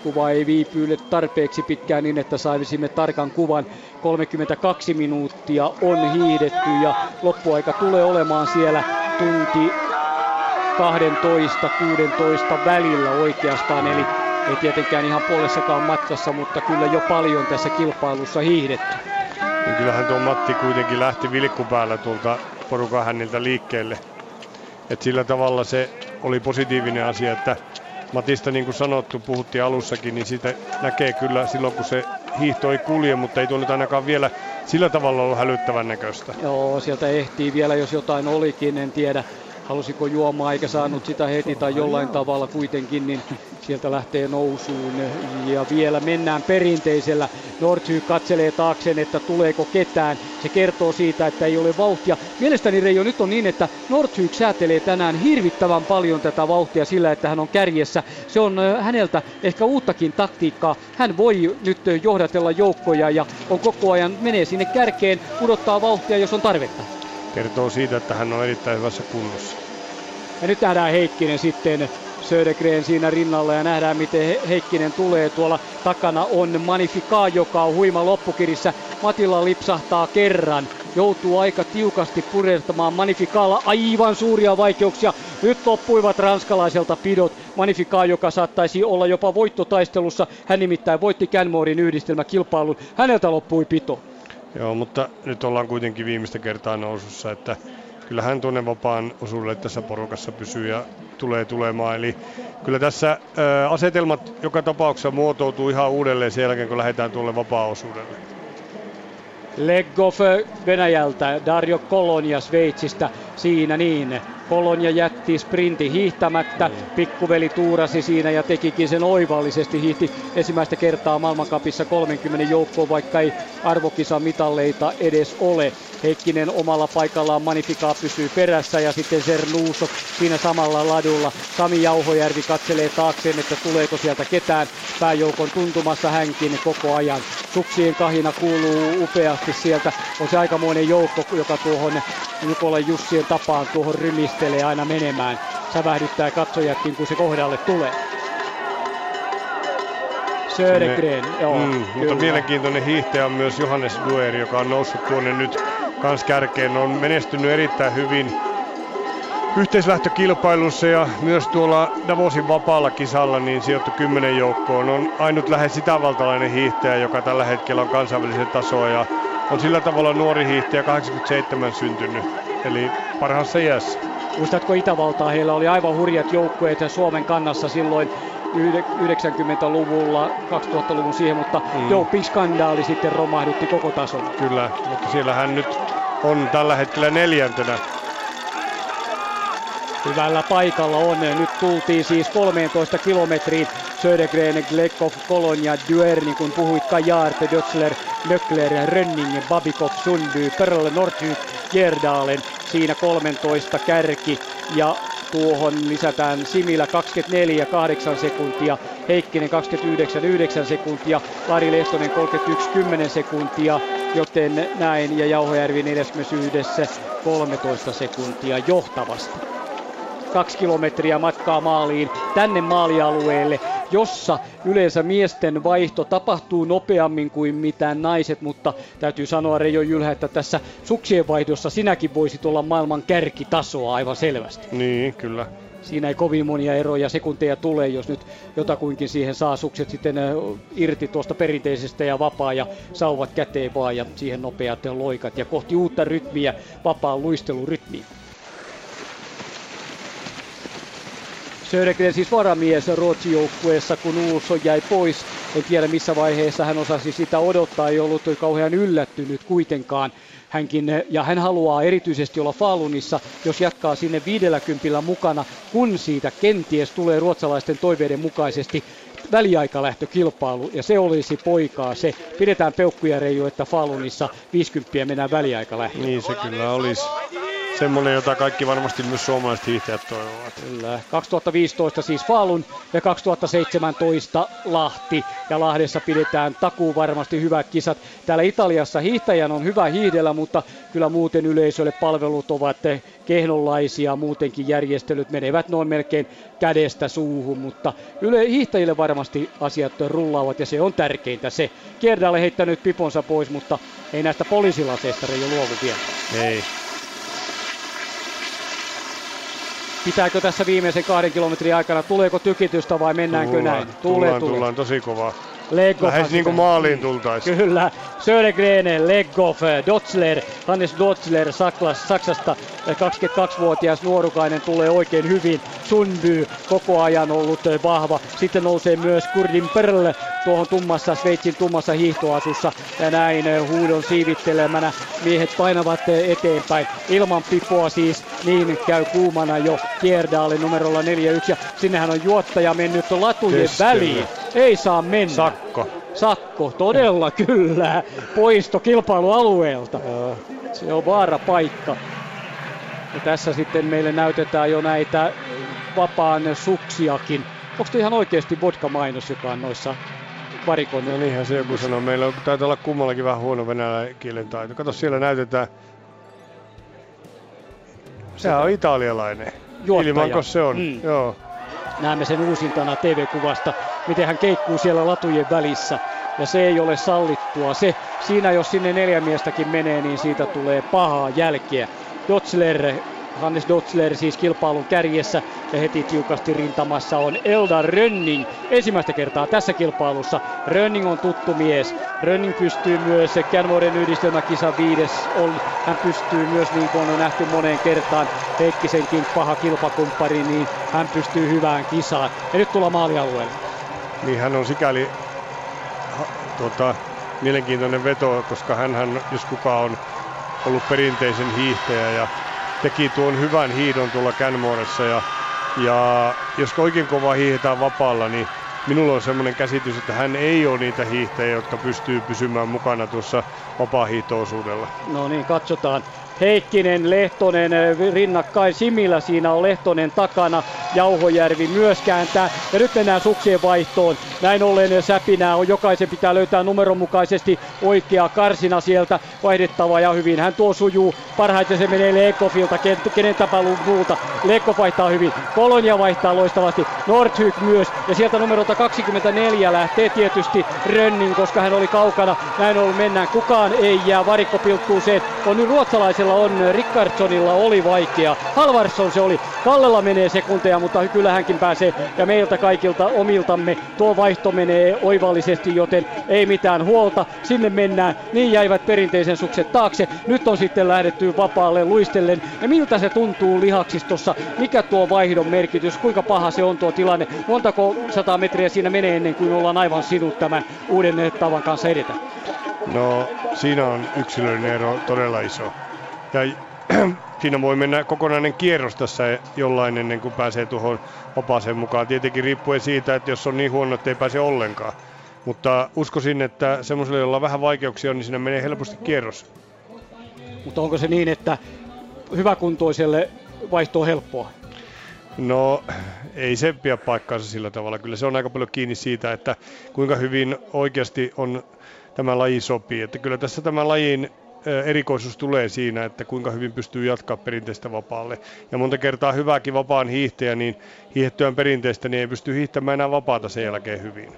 Kuva ei viipyile tarpeeksi pitkään niin, että saisimme tarkan kuvan. 32 minuuttia on hiihdetty ja loppuaika tulee olemaan siellä tunti 12-16 välillä oikeastaan. Eli ei tietenkään ihan puolessakaan matkassa, mutta kyllä jo paljon tässä kilpailussa hiihdetty. Niin kyllähän tuo Matti kuitenkin lähti vilkkupäällä tuolta porukan häniltä liikkeelle. Et sillä tavalla se oli positiivinen asia, että Matista niin kuin sanottu, puhuttiin alussakin, niin sitä näkee kyllä silloin, kun se hiihto ei kulje, mutta ei tuo nyt ainakaan vielä sillä tavalla ollut hälyttävän näköistä. Joo, sieltä ehtii vielä, jos jotain olikin, en tiedä halusiko juomaa eikä saanut sitä heti tai jollain tavalla kuitenkin, niin sieltä lähtee nousuun ja vielä mennään perinteisellä. Nordhy katselee taakseen, että tuleeko ketään. Se kertoo siitä, että ei ole vauhtia. Mielestäni Reijo nyt on niin, että Nordhy säätelee tänään hirvittävän paljon tätä vauhtia sillä, että hän on kärjessä. Se on häneltä ehkä uuttakin taktiikkaa. Hän voi nyt johdatella joukkoja ja on koko ajan menee sinne kärkeen, pudottaa vauhtia, jos on tarvetta kertoo siitä, että hän on erittäin hyvässä kunnossa. Ja nyt nähdään Heikkinen sitten Södergren siinä rinnalla ja nähdään miten Heikkinen tulee. Tuolla takana on Magnifica, joka on huima loppukirissä. Matilla lipsahtaa kerran. Joutuu aika tiukasti purehtamaan Magnificalla aivan suuria vaikeuksia. Nyt loppuivat ranskalaiselta pidot. Magnifica, joka saattaisi olla jopa voittotaistelussa. Hän nimittäin voitti Canmorein yhdistelmäkilpailun. Häneltä loppui pito. Joo, mutta nyt ollaan kuitenkin viimeistä kertaa nousussa, että kyllähän tuonne vapaan osuudelle tässä porukassa pysyy ja tulee tulemaan. Eli kyllä tässä ää, asetelmat joka tapauksessa muotoutuu ihan uudelleen sen jälkeen, kun lähdetään tuolle vapaa-osuudelle. Leggoff Venäjältä, Dario Kolonia Sveitsistä, siinä niin. Kolonia jätti sprinti hiihtämättä, pikkuveli tuurasi siinä ja tekikin sen oivallisesti, hiihti ensimmäistä kertaa maailmankapissa 30 joukkoon, vaikka ei arvokisa mitalleita edes ole. Heikkinen omalla paikallaan Magnifica pysyy perässä ja sitten Sernuuso siinä samalla ladulla. Sami Jauhojärvi katselee taakseen, että tuleeko sieltä ketään. Pääjoukon tuntumassa hänkin koko ajan. Suksien kahina kuuluu upeasti sieltä. On se aikamoinen joukko, joka tuohon Jukola Jussien tapaan tuohon rymistelee aina menemään. Sävähdyttää katsojatkin, kun se kohdalle tulee. Södergren, joo. Mm, mutta mielenkiintoinen hiihtäjä on myös Johannes Duer, joka on noussut tuonne nyt kans kärkeen. On menestynyt erittäin hyvin yhteislähtökilpailussa ja myös tuolla Davosin vapaalla kisalla niin sijoittu kymmenen joukkoon. On ainut lähes itävaltalainen hiihtäjä, joka tällä hetkellä on kansainvälisen tasoa ja on sillä tavalla nuori hiihtäjä 87 syntynyt, eli parhaassa iässä. Muistatko Itävaltaa? Heillä oli aivan hurjat joukkueet Suomen kannassa silloin 90-luvulla, 2000-luvun siihen, mutta mm. doping-skandaali sitten romahdutti koko tason. Kyllä, mutta siellä hän nyt on tällä hetkellä neljäntenä. Hyvällä paikalla on. Nyt tultiin siis 13 kilometriin. Södergren, Glekov, Kolonia, Duer, niin kuin puhuit, Kajart, Dötzler, Nöckler, Rönning, Babikov, Sundby, Perl, Nordhyk, Gerdalen. Siinä 13 kärki ja tuohon lisätään Simillä 24 8 sekuntia, Heikkinen 29 9 sekuntia, Lari Lehtonen 31 10 sekuntia, joten näin ja Jauhojärvi 41 13 sekuntia johtavasti. Kaksi kilometriä matkaa maaliin tänne maalialueelle, jossa yleensä miesten vaihto tapahtuu nopeammin kuin mitä naiset, mutta täytyy sanoa Reijo Jylhä, että tässä suksien vaihdossa sinäkin voisit olla maailman kärkitasoa aivan selvästi. Niin, kyllä. Siinä ei kovin monia eroja sekunteja tule, jos nyt jotakuinkin siihen saa sukset sitten irti tuosta perinteisestä ja vapaa ja sauvat käteen vaan ja siihen nopeat loikat ja kohti uutta rytmiä, vapaan luistelurytmiä. Södergren siis varamies Ruotsin joukkueessa, kun Ulso jäi pois. En tiedä missä vaiheessa hän osasi sitä odottaa, ei ollut kauhean yllättynyt kuitenkaan. hänkin, ja hän haluaa erityisesti olla Falunissa, jos jatkaa sinne 50 mukana, kun siitä kenties tulee ruotsalaisten toiveiden mukaisesti väliaikalähtökilpailu, ja se olisi poikaa se. Pidetään peukkuja Reijo, että Falunissa 50 mennään väliaikalähtöön. Niin se kyllä olisi semmoinen, jota kaikki varmasti myös suomalaiset hiihtäjät toivovat. Kyllä. 2015 siis Falun ja 2017 Lahti. Ja Lahdessa pidetään takuu varmasti hyvät kisat. Täällä Italiassa hiihtäjän on hyvä hiihdellä, mutta kyllä muuten yleisölle palvelut ovat kehnonlaisia. Muutenkin järjestelyt menevät noin melkein kädestä suuhun, mutta yle, hiihtäjille varmasti asiat rullaavat ja se on tärkeintä se. Kierdalle heittänyt piponsa pois, mutta ei näistä poliisilaseista jo luovu vielä. Ei. Pitääkö tässä viimeisen kahden kilometrin aikana, tuleeko tykitystä vai mennäänkö tullaan, näin? Tulee, tullaan, tulee. tullaan tosi kovaa. Leggoff Lähes niin kuin maaliin tultaisiin. Kyllä. Södergren, Leggoff, Dotzler, Hannes Dotzler Saklas, Saksasta 22-vuotias nuorukainen tulee oikein hyvin. Sundby koko ajan ollut vahva. Sitten nousee myös Kurdin Perl tuohon tummassa, Sveitsin tummassa hiihtoasussa. Ja näin huudon siivittelemänä miehet painavat eteenpäin. Ilman pipoa siis, niin käy kuumana jo Kierdaalin numerolla 4-1. Ja sinnehän on juottaja mennyt latujen Keskelle. väliin. Ei saa mennä. Sakko. Sakko, todella kyllä. Poisto kilpailualueelta. Se on vaara paikka. Ja tässä sitten meille näytetään jo näitä vapaan suksiakin. Onko ihan oikeasti vodka-mainos, joka on noissa varikoissa? No niinhän se joku sanoo. Meillä on, taitaa olla kummallakin vähän huono venäläinen kielen taito. Kato, siellä näytetään. Sehän on italialainen. Juottaja. Ilmanko se on? Mm. Joo. Näemme sen uusintana TV-kuvasta, miten hän keikkuu siellä latujen välissä. Ja se ei ole sallittua. Se, siinä jos sinne neljä miestäkin menee, niin siitä tulee pahaa jälkeä. Dotzler, Hannes Dotzler siis kilpailun kärjessä ja heti tiukasti rintamassa on Elda Rönning ensimmäistä kertaa tässä kilpailussa. Rönning on tuttu mies. Rönning pystyy myös Canmoren yhdistelmäkisa viides on. Hän pystyy myös niin kuin on nähty moneen kertaan Heikkisenkin paha kilpakumppari, niin hän pystyy hyvään kisaan. Ja nyt tullaan maalialueelle. Niin hän on sikäli ha, tota, mielenkiintoinen veto, koska hän jos kuka on ollut perinteisen hiihtäjä ja teki tuon hyvän hiidon tuolla Canmoressa ja, ja jos oikein kova hiihetään vapaalla, niin minulla on semmoinen käsitys, että hän ei ole niitä hiihtäjiä, jotka pystyy pysymään mukana tuossa vapaa-hiihtoosuudella. No niin, katsotaan. Heikkinen, Lehtonen rinnakkain. Simillä siinä on Lehtonen takana. Jauhojärvi myös kääntää. Ja nyt mennään suksien vaihtoon. Näin ollen säpinää on. Jokaisen pitää löytää numeron mukaisesti oikea karsina sieltä vaihdettava ja hyvin. Hän tuo sujuu. Parhaiten se menee Lekoffilta. Kenen tapalun muulta. Lekko vaihtaa hyvin. Kolonia vaihtaa loistavasti. Nordhyk myös. Ja sieltä numerolta 24 lähtee tietysti Rönning, koska hän oli kaukana. Näin ollen mennään. Kukaan ei jää varikkopilkkuuseen. On nyt ruotsalaisella on Rickardsonilla oli vaikea. Halvarsson se oli. Kallella menee sekunteja, mutta kyllä hänkin pääsee. Ja meiltä kaikilta omiltamme tuo vaihto menee oivallisesti, joten ei mitään huolta. Sinne mennään. Niin jäivät perinteisen sukset taakse. Nyt on sitten lähdetty vapaalle luistellen. Ja miltä se tuntuu lihaksistossa? Mikä tuo vaihdon merkitys? Kuinka paha se on tuo tilanne? Montako sata metriä siinä menee ennen kuin ollaan aivan sinut tämän uuden tavan kanssa edetä? No siinä on yksilöllinen ero todella iso. Ja siinä voi mennä kokonainen kierros tässä jollain ennen kuin pääsee tuohon vapaaseen mukaan. Tietenkin riippuen siitä, että jos on niin huono, että ei pääse ollenkaan. Mutta uskoisin, että semmoiselle, jolla vähän vaikeuksia on, niin siinä menee helposti kierros. Mutta onko se niin, että hyväkuntoiselle vaihto on helppoa? No ei se pidä paikkaansa sillä tavalla. Kyllä se on aika paljon kiinni siitä, että kuinka hyvin oikeasti on tämä laji sopii. Että kyllä tässä tämä lajin erikoisuus tulee siinä, että kuinka hyvin pystyy jatkaa perinteistä vapaalle. Ja monta kertaa hyvääkin vapaan hiihtäjä, niin hiihettyään perinteistä, niin ei pysty hiihtämään enää vapaata sen jälkeen hyvin.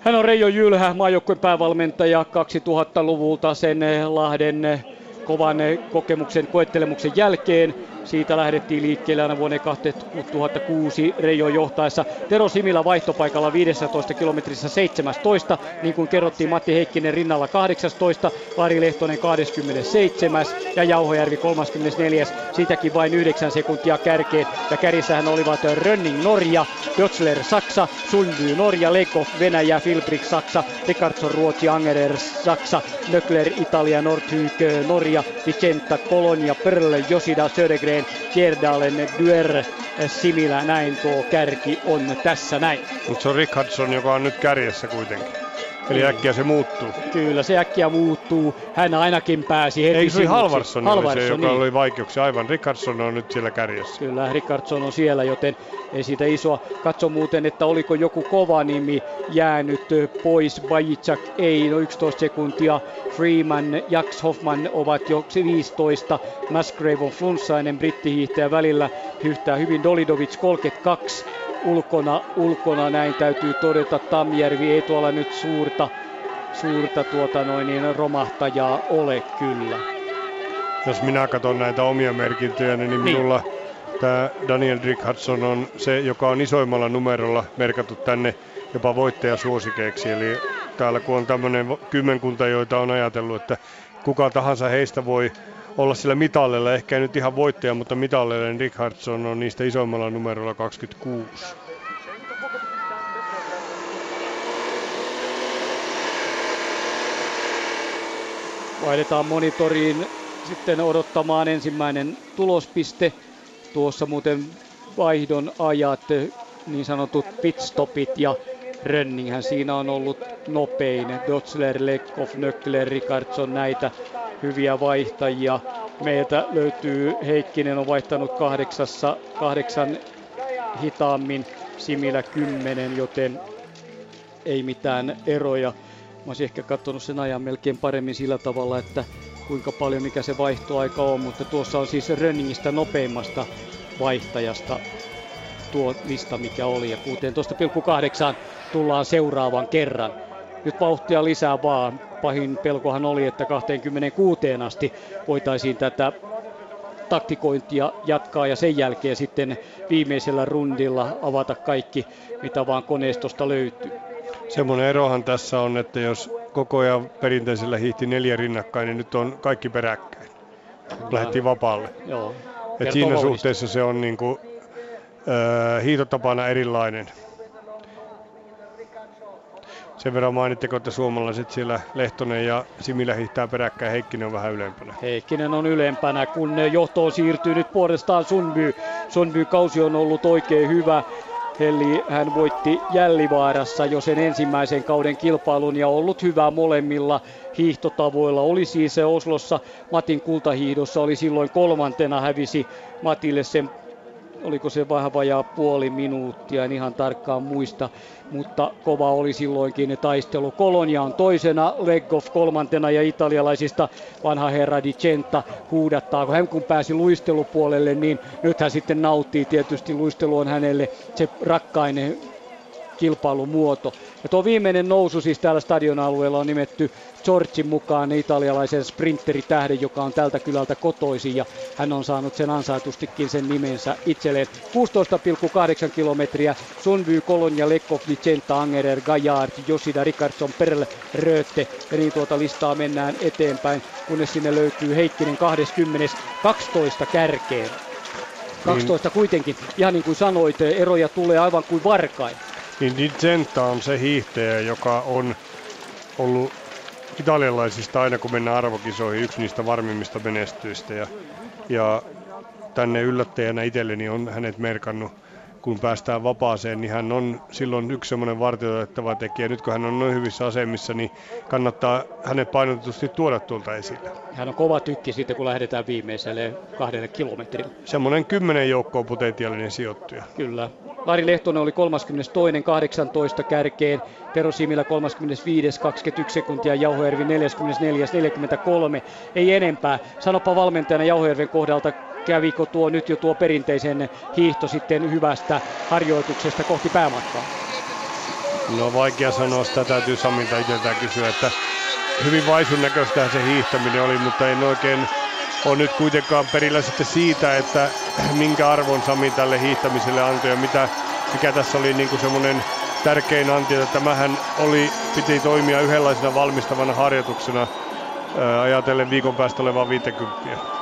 Hän on Reijo Jylhä, maajoukkueen päävalmentaja 2000-luvulta sen Lahden kovan kokemuksen, koettelemuksen jälkeen. Siitä lähdettiin liikkeelle aina vuonna 2006 Reijo johtaessa. Tero Similä vaihtopaikalla 15 kilometrissä 17, niin kuin kerrottiin Matti Heikkinen rinnalla 18, Lari Lehtonen 27 ja Jauhojärvi 34. Siitäkin vain 9 sekuntia kärkeen. Ja kärissähän olivat Rönning Norja, Dötzler Saksa, Sundby Norja, Leko Venäjä, Filbrik Saksa, Rikardsson Ruotsi, Angerer Saksa, Nökler Italia, Nordhyk Norja, Vicenta Kolonia, Perl, Josida, Södergren, Kjerdalen, Duer, Similä, näin tuo kärki on tässä näin. Mutta se on Rickardson, joka on nyt kärjessä kuitenkin. Eli äkkiä se muuttuu. Kyllä, se äkkiä muuttuu. Hän ainakin pääsi heti Ei se oli. Halvarsson, Halvarsson oli se, joka niin. oli vaikeuksia. Aivan, Rickardson on nyt siellä kärjessä. Kyllä, Rickardson on siellä, joten ei siitä isoa. Katso muuten, että oliko joku kova nimi jäänyt pois. Bajicak ei, no 11 sekuntia. Freeman, Jax Hoffman ovat jo 15. Musgrave on flunssainen brittihiihtäjä välillä. Hyhtää hyvin Dolidovic 32 ulkona, ulkona näin täytyy todeta. Tamjärvi ei tuolla nyt suurta, suurta tuota noin, niin romahtajaa ole kyllä. Jos minä katson näitä omia merkintöjä, niin minulla tämä Daniel Rickardson on se, joka on isoimmalla numerolla merkattu tänne jopa voittajasuosikeiksi. Eli täällä kun on tämmöinen kymmenkunta, joita on ajatellut, että kuka tahansa heistä voi olla sillä mitallilla, ehkä ei nyt ihan voittaja, mutta mitallilla, niin Rickardson on niistä isoimmalla numerolla 26. Vaihdetaan monitoriin sitten odottamaan ensimmäinen tulospiste. Tuossa muuten vaihdon ajat, niin sanotut pitstopit ja Rönninghän siinä on ollut nopein. Dotzler, Lekkov, Nöckler, Rickardson, näitä hyviä vaihtajia. Meiltä löytyy, Heikkinen on vaihtanut kahdeksassa, kahdeksan hitaammin, Similä kymmenen, joten ei mitään eroja. Mä olisin ehkä katsonut sen ajan melkein paremmin sillä tavalla, että kuinka paljon mikä se vaihtoaika on, mutta tuossa on siis Rönningistä nopeimmasta vaihtajasta tuo lista mikä oli ja 16,8 tullaan seuraavan kerran. Nyt vauhtia lisää vaan. Pahin pelkohan oli, että 26 asti voitaisiin tätä taktikointia jatkaa ja sen jälkeen sitten viimeisellä rundilla avata kaikki, mitä vaan koneistosta löytyy. Semmoinen erohan tässä on, että jos koko ajan perinteisellä hiihti neljä rinnakkain, niin nyt on kaikki peräkkäin. Lähdettiin vapaalle. Joo. Et Kertoo siinä vauhdista. suhteessa se on niinku, äh, hiitotapana erilainen. Sen verran mainitteko, että suomalaiset siellä Lehtonen ja Similä hiihtää peräkkäin, Heikkinen on vähän ylempänä. Heikkinen on ylempänä, kun johtoon siirtyy nyt puolestaan Sunby. Sunby kausi on ollut oikein hyvä. Eli hän voitti Jällivaarassa jo sen ensimmäisen kauden kilpailun ja ollut hyvä molemmilla hiihtotavoilla. Oli siis se Oslossa Matin kultahiihdossa, oli silloin kolmantena, hävisi Matille sen oliko se vähän vajaa puoli minuuttia, en ihan tarkkaan muista, mutta kova oli silloinkin taistelu. Kolonia on toisena, Legov kolmantena ja italialaisista vanha herra Di Centa huudattaa, kun hän kun pääsi luistelupuolelle, niin nyt hän sitten nauttii tietysti, luistelu on hänelle se rakkainen kilpailumuoto. Ja tuo viimeinen nousu siis täällä stadionalueella on nimetty Giorgin mukaan italialaisen sprintteritähden, joka on tältä kylältä kotoisin ja hän on saanut sen ansaitustikin sen nimensä itselleen. 16,8 kilometriä Sunby, Kolonia, Lekkov, Vicenta, Angerer, Gajard, Josida, Rickardson, Perl, Röte ja niin tuota listaa mennään eteenpäin, kunnes sinne löytyy Heikkinen 20. 12 kärkeen. 12 kuitenkin, ihan niin kuin sanoit, eroja tulee aivan kuin varkain. Niin Di Genta on se hiihtäjä, joka on ollut italialaisista aina kun mennään arvokisoihin yksi niistä varmimmista menestyistä. Ja, ja tänne yllättäjänä itselleni on hänet merkannut, kun päästään vapaaseen, niin hän on silloin yksi semmoinen vartioitettava tekijä. Nyt kun hän on noin hyvissä asemissa, niin kannattaa hänet painotetusti tuoda tuolta esille. Hän on kova tykki sitten, kun lähdetään viimeiselle kahdelle kilometrille. Semmoinen kymmenen joukkoon potentiaalinen sijoittuja. Kyllä. Lari Lehtonen oli 32. 18 kärkeen, Tero Similä 35. 21 sekuntia, Jauhojärvi 44. 43. Ei enempää. Sanopa valmentajana Jauhojärven kohdalta, kävikö tuo nyt jo tuo perinteisen hiihto sitten hyvästä harjoituksesta kohti päämatkaa? No vaikea sanoa, sitä täytyy Samilta itseltään kysyä, että hyvin vaisun näköistä se hiihtäminen oli, mutta en oikein ole nyt kuitenkaan perillä sitten siitä, että minkä arvon Sami tälle hiihtämiselle antoi ja mitä, mikä tässä oli niin kuin semmoinen tärkein anti, että tämähän oli, piti toimia yhdenlaisena valmistavana harjoituksena ajatellen viikon päästä olevaa 50.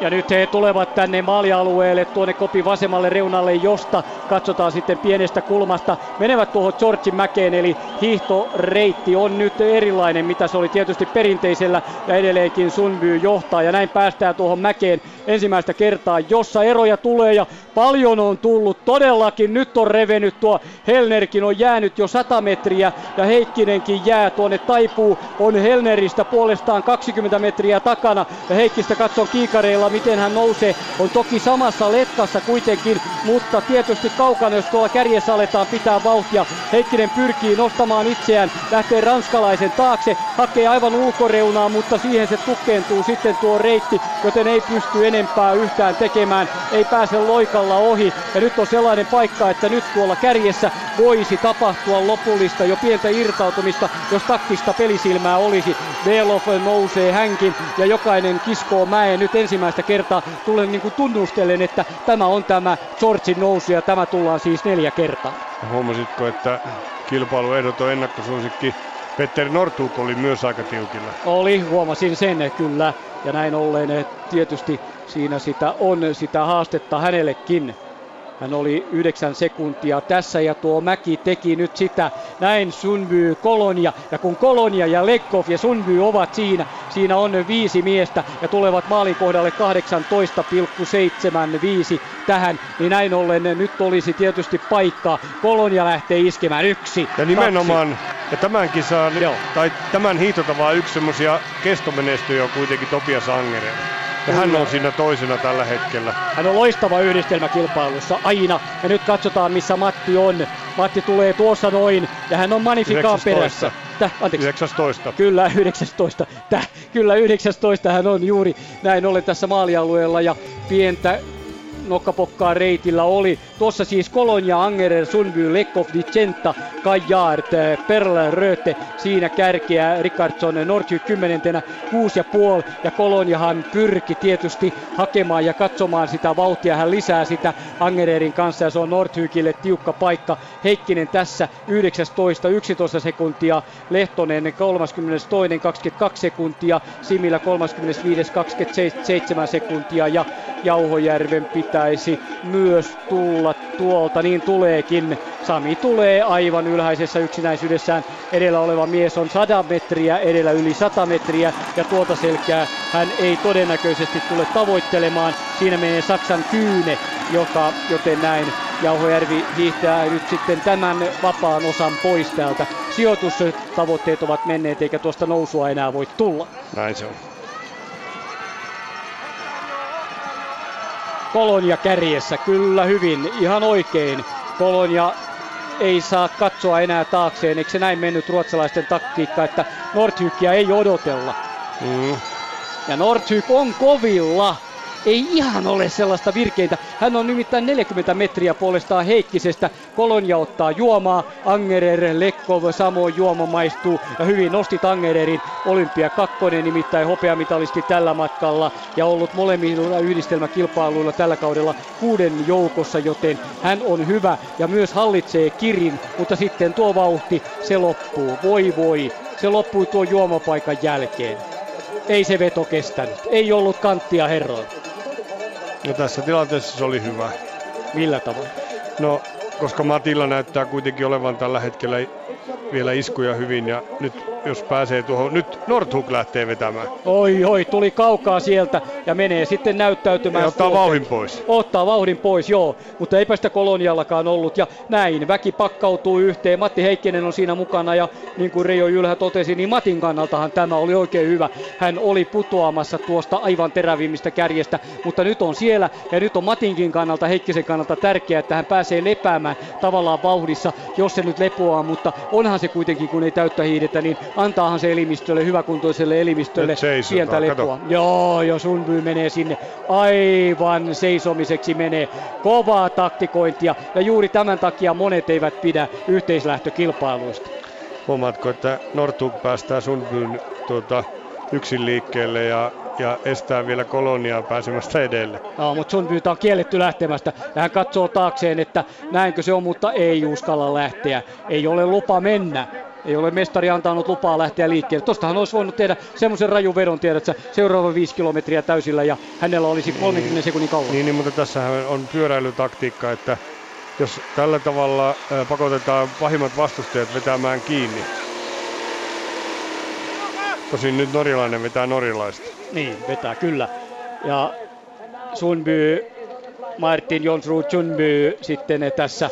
Ja nyt he tulevat tänne maalialueelle tuonne kopin vasemmalle reunalle, josta katsotaan sitten pienestä kulmasta. Menevät tuohon Georgin mäkeen, eli hiihtoreitti on nyt erilainen, mitä se oli tietysti perinteisellä. Ja edelleenkin Sunby johtaa ja näin päästään tuohon mäkeen ensimmäistä kertaa, jossa eroja tulee ja paljon on tullut. Todellakin nyt on revennyt tuo Helnerkin on jäänyt jo 100 metriä ja Heikkinenkin jää tuonne taipuu. On Helneristä puolestaan 20 metriä takana ja Heikkistä katson kiikareilla miten hän nousee. On toki samassa letkassa kuitenkin, mutta tietysti kaukana, jos tuolla kärjessä aletaan pitää vauhtia. Heikkinen pyrkii nostamaan itseään, lähtee ranskalaisen taakse, hakee aivan ulkoreunaa, mutta siihen se tukkeentuu sitten tuo reitti, joten ei pysty enempää yhtään tekemään, ei pääse loikalla ohi. Ja nyt on sellainen paikka, että nyt tuolla kärjessä voisi tapahtua lopullista jo pientä irtautumista, jos taktista pelisilmää olisi. Belov nousee hänkin ja jokainen kiskoo mäen nyt ensimmäistä kertaa. Tulen niin kuin tunnustelen, että tämä on tämä Georgin nousu ja tämä tullaan siis neljä kertaa. Huomasitko, että kilpailu ehdoton ennakkosuosikki Petteri Nortuk oli myös aika tiukilla. Oli, huomasin sen kyllä. Ja näin ollen tietysti siinä sitä on sitä haastetta hänellekin. Hän oli yhdeksän sekuntia tässä ja tuo Mäki teki nyt sitä. Näin Sunby, Kolonia ja kun Kolonia ja Lekkov ja Sunby ovat siinä, siinä on viisi miestä ja tulevat maalin kohdalle 18,75 tähän, niin näin ollen nyt olisi tietysti paikkaa. Kolonia lähtee iskemään yksi, Ja nimenomaan, kaksi. ja tämän kisan, Joo. tai tämän hiihtotavan yksi semmoisia kestomenestyjä on kuitenkin Topias Angeren. Ja hän on siinä toisena tällä hetkellä. Hän on loistava yhdistelmäkilpailussa aina. Ja nyt katsotaan missä Matti on. Matti tulee tuossa noin ja hän on Magnifikaan perässä. Täh, anteeksi. 19. Kyllä 19. Täh, kyllä 19 hän on juuri näin ollen tässä maalialueella ja pientä nokkapokkaa reitillä oli. Tuossa siis Kolonia, Angerer, Sundby, Lekov, Dicenta, Kajard, Perl, Röte siinä kärkeä, Rickardson, Nordhyk kymmenentenä, kuusi ja puoli. Ja Koloniahan pyrki tietysti hakemaan ja katsomaan sitä vauhtia, hän lisää sitä Angererin kanssa ja se on Nordhykille tiukka paikka. Heikkinen tässä 19, 11 sekuntia, Lehtonen 32, 22 sekuntia, Simillä 35, 27 sekuntia. Ja Jauhojärven pitäisi myös tulla tuolta, niin tuleekin. Sami tulee aivan ylhäisessä yksinäisyydessään. Edellä oleva mies on 100 metriä, edellä yli 100 metriä ja tuota selkää hän ei todennäköisesti tule tavoittelemaan. Siinä menee Saksan kyyne, joka, joten näin Jauhojärvi hiihtää nyt sitten tämän vapaan osan pois täältä. Sijoitustavoitteet ovat menneet eikä tuosta nousua enää voi tulla. Näin se on. Kolonia kärjessä, kyllä hyvin, ihan oikein. Kolonia ei saa katsoa enää taakseen, eikö se näin mennyt ruotsalaisten taktiikka, että Nordhykia ei odotella. Mm. Ja Nordhyk on kovilla ei ihan ole sellaista virkeintä. Hän on nimittäin 40 metriä puolestaan Heikkisestä. Kolonia ottaa juomaa. Angerer, Lekkov, samoin juoma maistuu. Ja hyvin nosti Angererin olympia kakkonen, nimittäin hopeamitalisti tällä matkalla. Ja ollut molemmilla yhdistelmäkilpailuilla tällä kaudella kuuden joukossa, joten hän on hyvä ja myös hallitsee kirin. Mutta sitten tuo vauhti, se loppuu. Voi voi, se loppui tuo juomapaikan jälkeen ei se veto kestänyt. Ei ollut kanttia herroilla. No tässä tilanteessa se oli hyvä. Millä tavoin? No, koska Matilla näyttää kuitenkin olevan tällä hetkellä vielä iskuja hyvin ja nyt jos pääsee tuohon, nyt Nordhug lähtee vetämään. Oi oi, tuli kaukaa sieltä ja menee sitten näyttäytymään. Ja ottaa vauhdin pois. Ottaa vauhdin pois, joo, mutta eipä sitä koloniallakaan ollut ja näin, väki pakkautuu yhteen. Matti Heikkinen on siinä mukana ja niin kuin Reijo Jylhä totesi, niin Matin kannaltahan tämä oli oikein hyvä. Hän oli putoamassa tuosta aivan terävimmistä kärjestä, mutta nyt on siellä ja nyt on Matinkin kannalta, Heikkisen kannalta tärkeää, että hän pääsee lepäämään tavallaan vauhdissa, jos se nyt lepoaa, mutta onhan se kuitenkin, kun ei täyttä hiidetä, niin antaahan se elimistölle, hyväkuntoiselle elimistölle pientä lepoa. Joo, jos Unby menee sinne aivan seisomiseksi menee. Kovaa taktikointia ja juuri tämän takia monet eivät pidä yhteislähtökilpailuista. Huomaatko, että Nortug päästää Sundbyn tuota, yksin liikkeelle ja, ja estää vielä koloniaa pääsemästä edelle. No, mutta sun pyytää on kielletty lähtemästä. Ja hän katsoo taakseen, että näinkö se on, mutta ei uskalla lähteä. Ei ole lupa mennä. Ei ole mestari antanut lupaa lähteä liikkeelle. Tostahan olisi voinut tehdä semmoisen raju vedon, tiedät seuraava viisi kilometriä täysillä ja hänellä olisi 30 sekunnin kauan. Niin, niin mutta tässä on pyöräilytaktiikka, että jos tällä tavalla pakotetaan pahimmat vastustajat vetämään kiinni. Tosin nyt norjalainen vetää norjalaista. Niin, vetää kyllä. Ja Sunby, Martin Jonsrud Sunby sitten tässä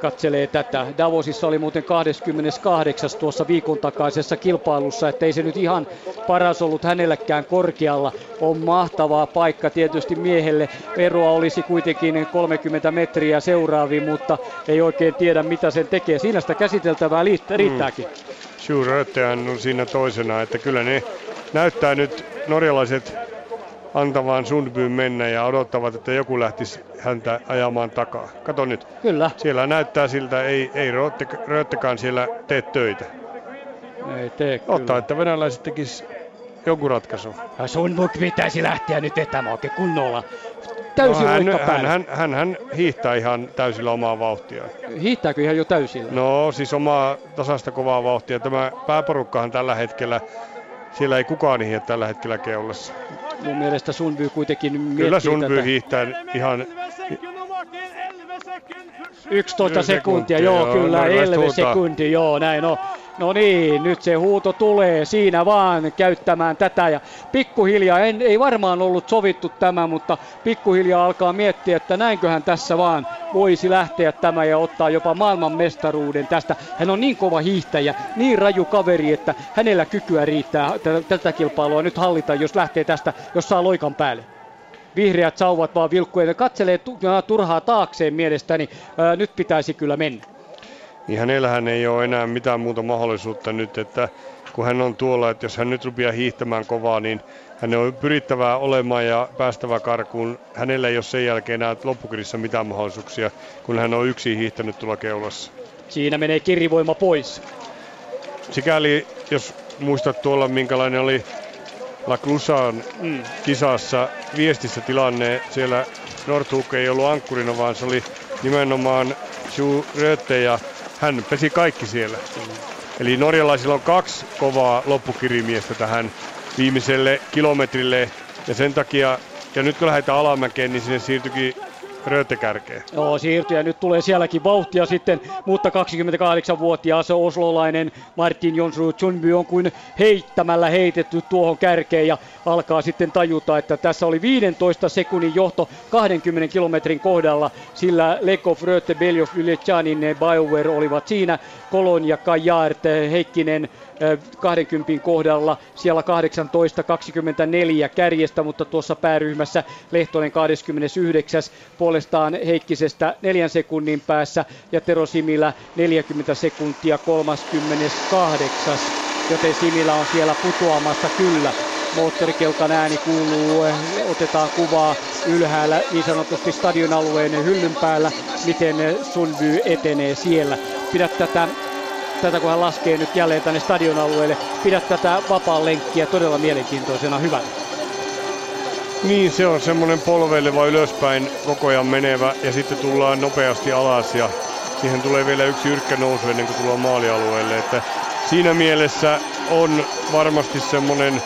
katselee tätä. Davosissa oli muuten 28. tuossa viikon takaisessa kilpailussa, että ei se nyt ihan paras ollut hänelläkään korkealla. On mahtavaa paikka tietysti miehelle. Eroa olisi kuitenkin 30 metriä seuraaviin, mutta ei oikein tiedä mitä sen tekee. Siinä sitä käsiteltävää riittääkin. Mm. Sjuröttehän on siinä toisena, että kyllä ne näyttää nyt norjalaiset antamaan Sundbyn mennä ja odottavat, että joku lähtisi häntä ajamaan takaa. Kato nyt. Kyllä. Siellä näyttää siltä, ei, ei Röttekaan siellä tee töitä. Ei tee kyllä. Ottaa, että venäläiset tekis jonkun ratkaisu. Ja Sundbuk pitäisi lähteä nyt vetämään oikein kunnolla. Täysin no, hän, hän, hän, hän, hän, hiihtää ihan täysillä omaa vauhtia. Hiihtääkö ihan jo täysillä? No siis omaa tasasta kovaa vauhtia. Tämä pääporukkahan tällä hetkellä, siellä ei kukaan hiihdä tällä hetkellä keulassa mun mielestä Sunby kuitenkin Kyllä Sunby hiihtää ihan 11 sekuntia, joo, joo kyllä, 11 sekuntia, joo, näin on. No niin, nyt se huuto tulee siinä vaan käyttämään tätä ja pikkuhiljaa, en, ei varmaan ollut sovittu tämä, mutta pikkuhiljaa alkaa miettiä, että näinköhän tässä vaan voisi lähteä tämä ja ottaa jopa maailman mestaruuden tästä. Hän on niin kova hiihtäjä, niin raju kaveri, että hänellä kykyä riittää tätä kilpailua nyt hallita, jos lähtee tästä, jos saa loikan päälle vihreät sauvat vaan vilkkujen katselee turhaa taakseen mielestäni. Nyt pitäisi kyllä mennä niin hänellähän ei ole enää mitään muuta mahdollisuutta nyt, että kun hän on tuolla, että jos hän nyt rupeaa hiihtämään kovaa, niin hän on pyrittävää olemaan ja päästävä karkuun. Hänellä ei ole sen jälkeen enää loppukirjassa mitään mahdollisuuksia, kun hän on yksin hiihtänyt tuolla keulassa. Siinä menee kirivoima pois. Sikäli, jos muistat tuolla, minkälainen oli La Clusan mm. kisassa viestissä tilanne, siellä Nordhuk ei ollut ankkurina, vaan se oli nimenomaan Sju Rötte ja hän pesi kaikki siellä. Eli norjalaisilla on kaksi kovaa loppukirimiestä tähän viimeiselle kilometrille ja sen takia, ja nyt kun lähdetään alamäkeen, niin sinne siirtyikin Röötekärkeen. Joo, siirtyy ja nyt tulee sielläkin vauhtia sitten, mutta 28-vuotias oslolainen Martin Jonsrud Chunby on kuin heittämällä heitetty tuohon kärkeen ja alkaa sitten tajuta, että tässä oli 15 sekunnin johto 20 kilometrin kohdalla, sillä Lekov, Röte, Beljov, Yletsjanin, BioWare olivat siinä, Kolon ja Kajart, Heikkinen 20 kohdalla, siellä 18-24 kärjestä, mutta tuossa pääryhmässä Lehtonen 29. puolestaan Heikkisestä neljän sekunnin päässä ja Tero Similä 40 sekuntia 38. Joten Similä on siellä putoamassa kyllä moottorikelkan ääni kuuluu, otetaan kuvaa ylhäällä niin sanotusti stadion alueen hyllyn päällä, miten Sunby etenee siellä. Pidä tätä tätä kun hän laskee nyt jälleen tänne stadion alueelle. Pidä tätä vapaan lenkkiä todella mielenkiintoisena hyvänä. Niin, se on semmoinen polveileva ylöspäin koko ajan menevä ja sitten tullaan nopeasti alas ja siihen tulee vielä yksi yrkkä nousu ennen kuin tullaan maalialueelle. Että siinä mielessä on varmasti semmoinen,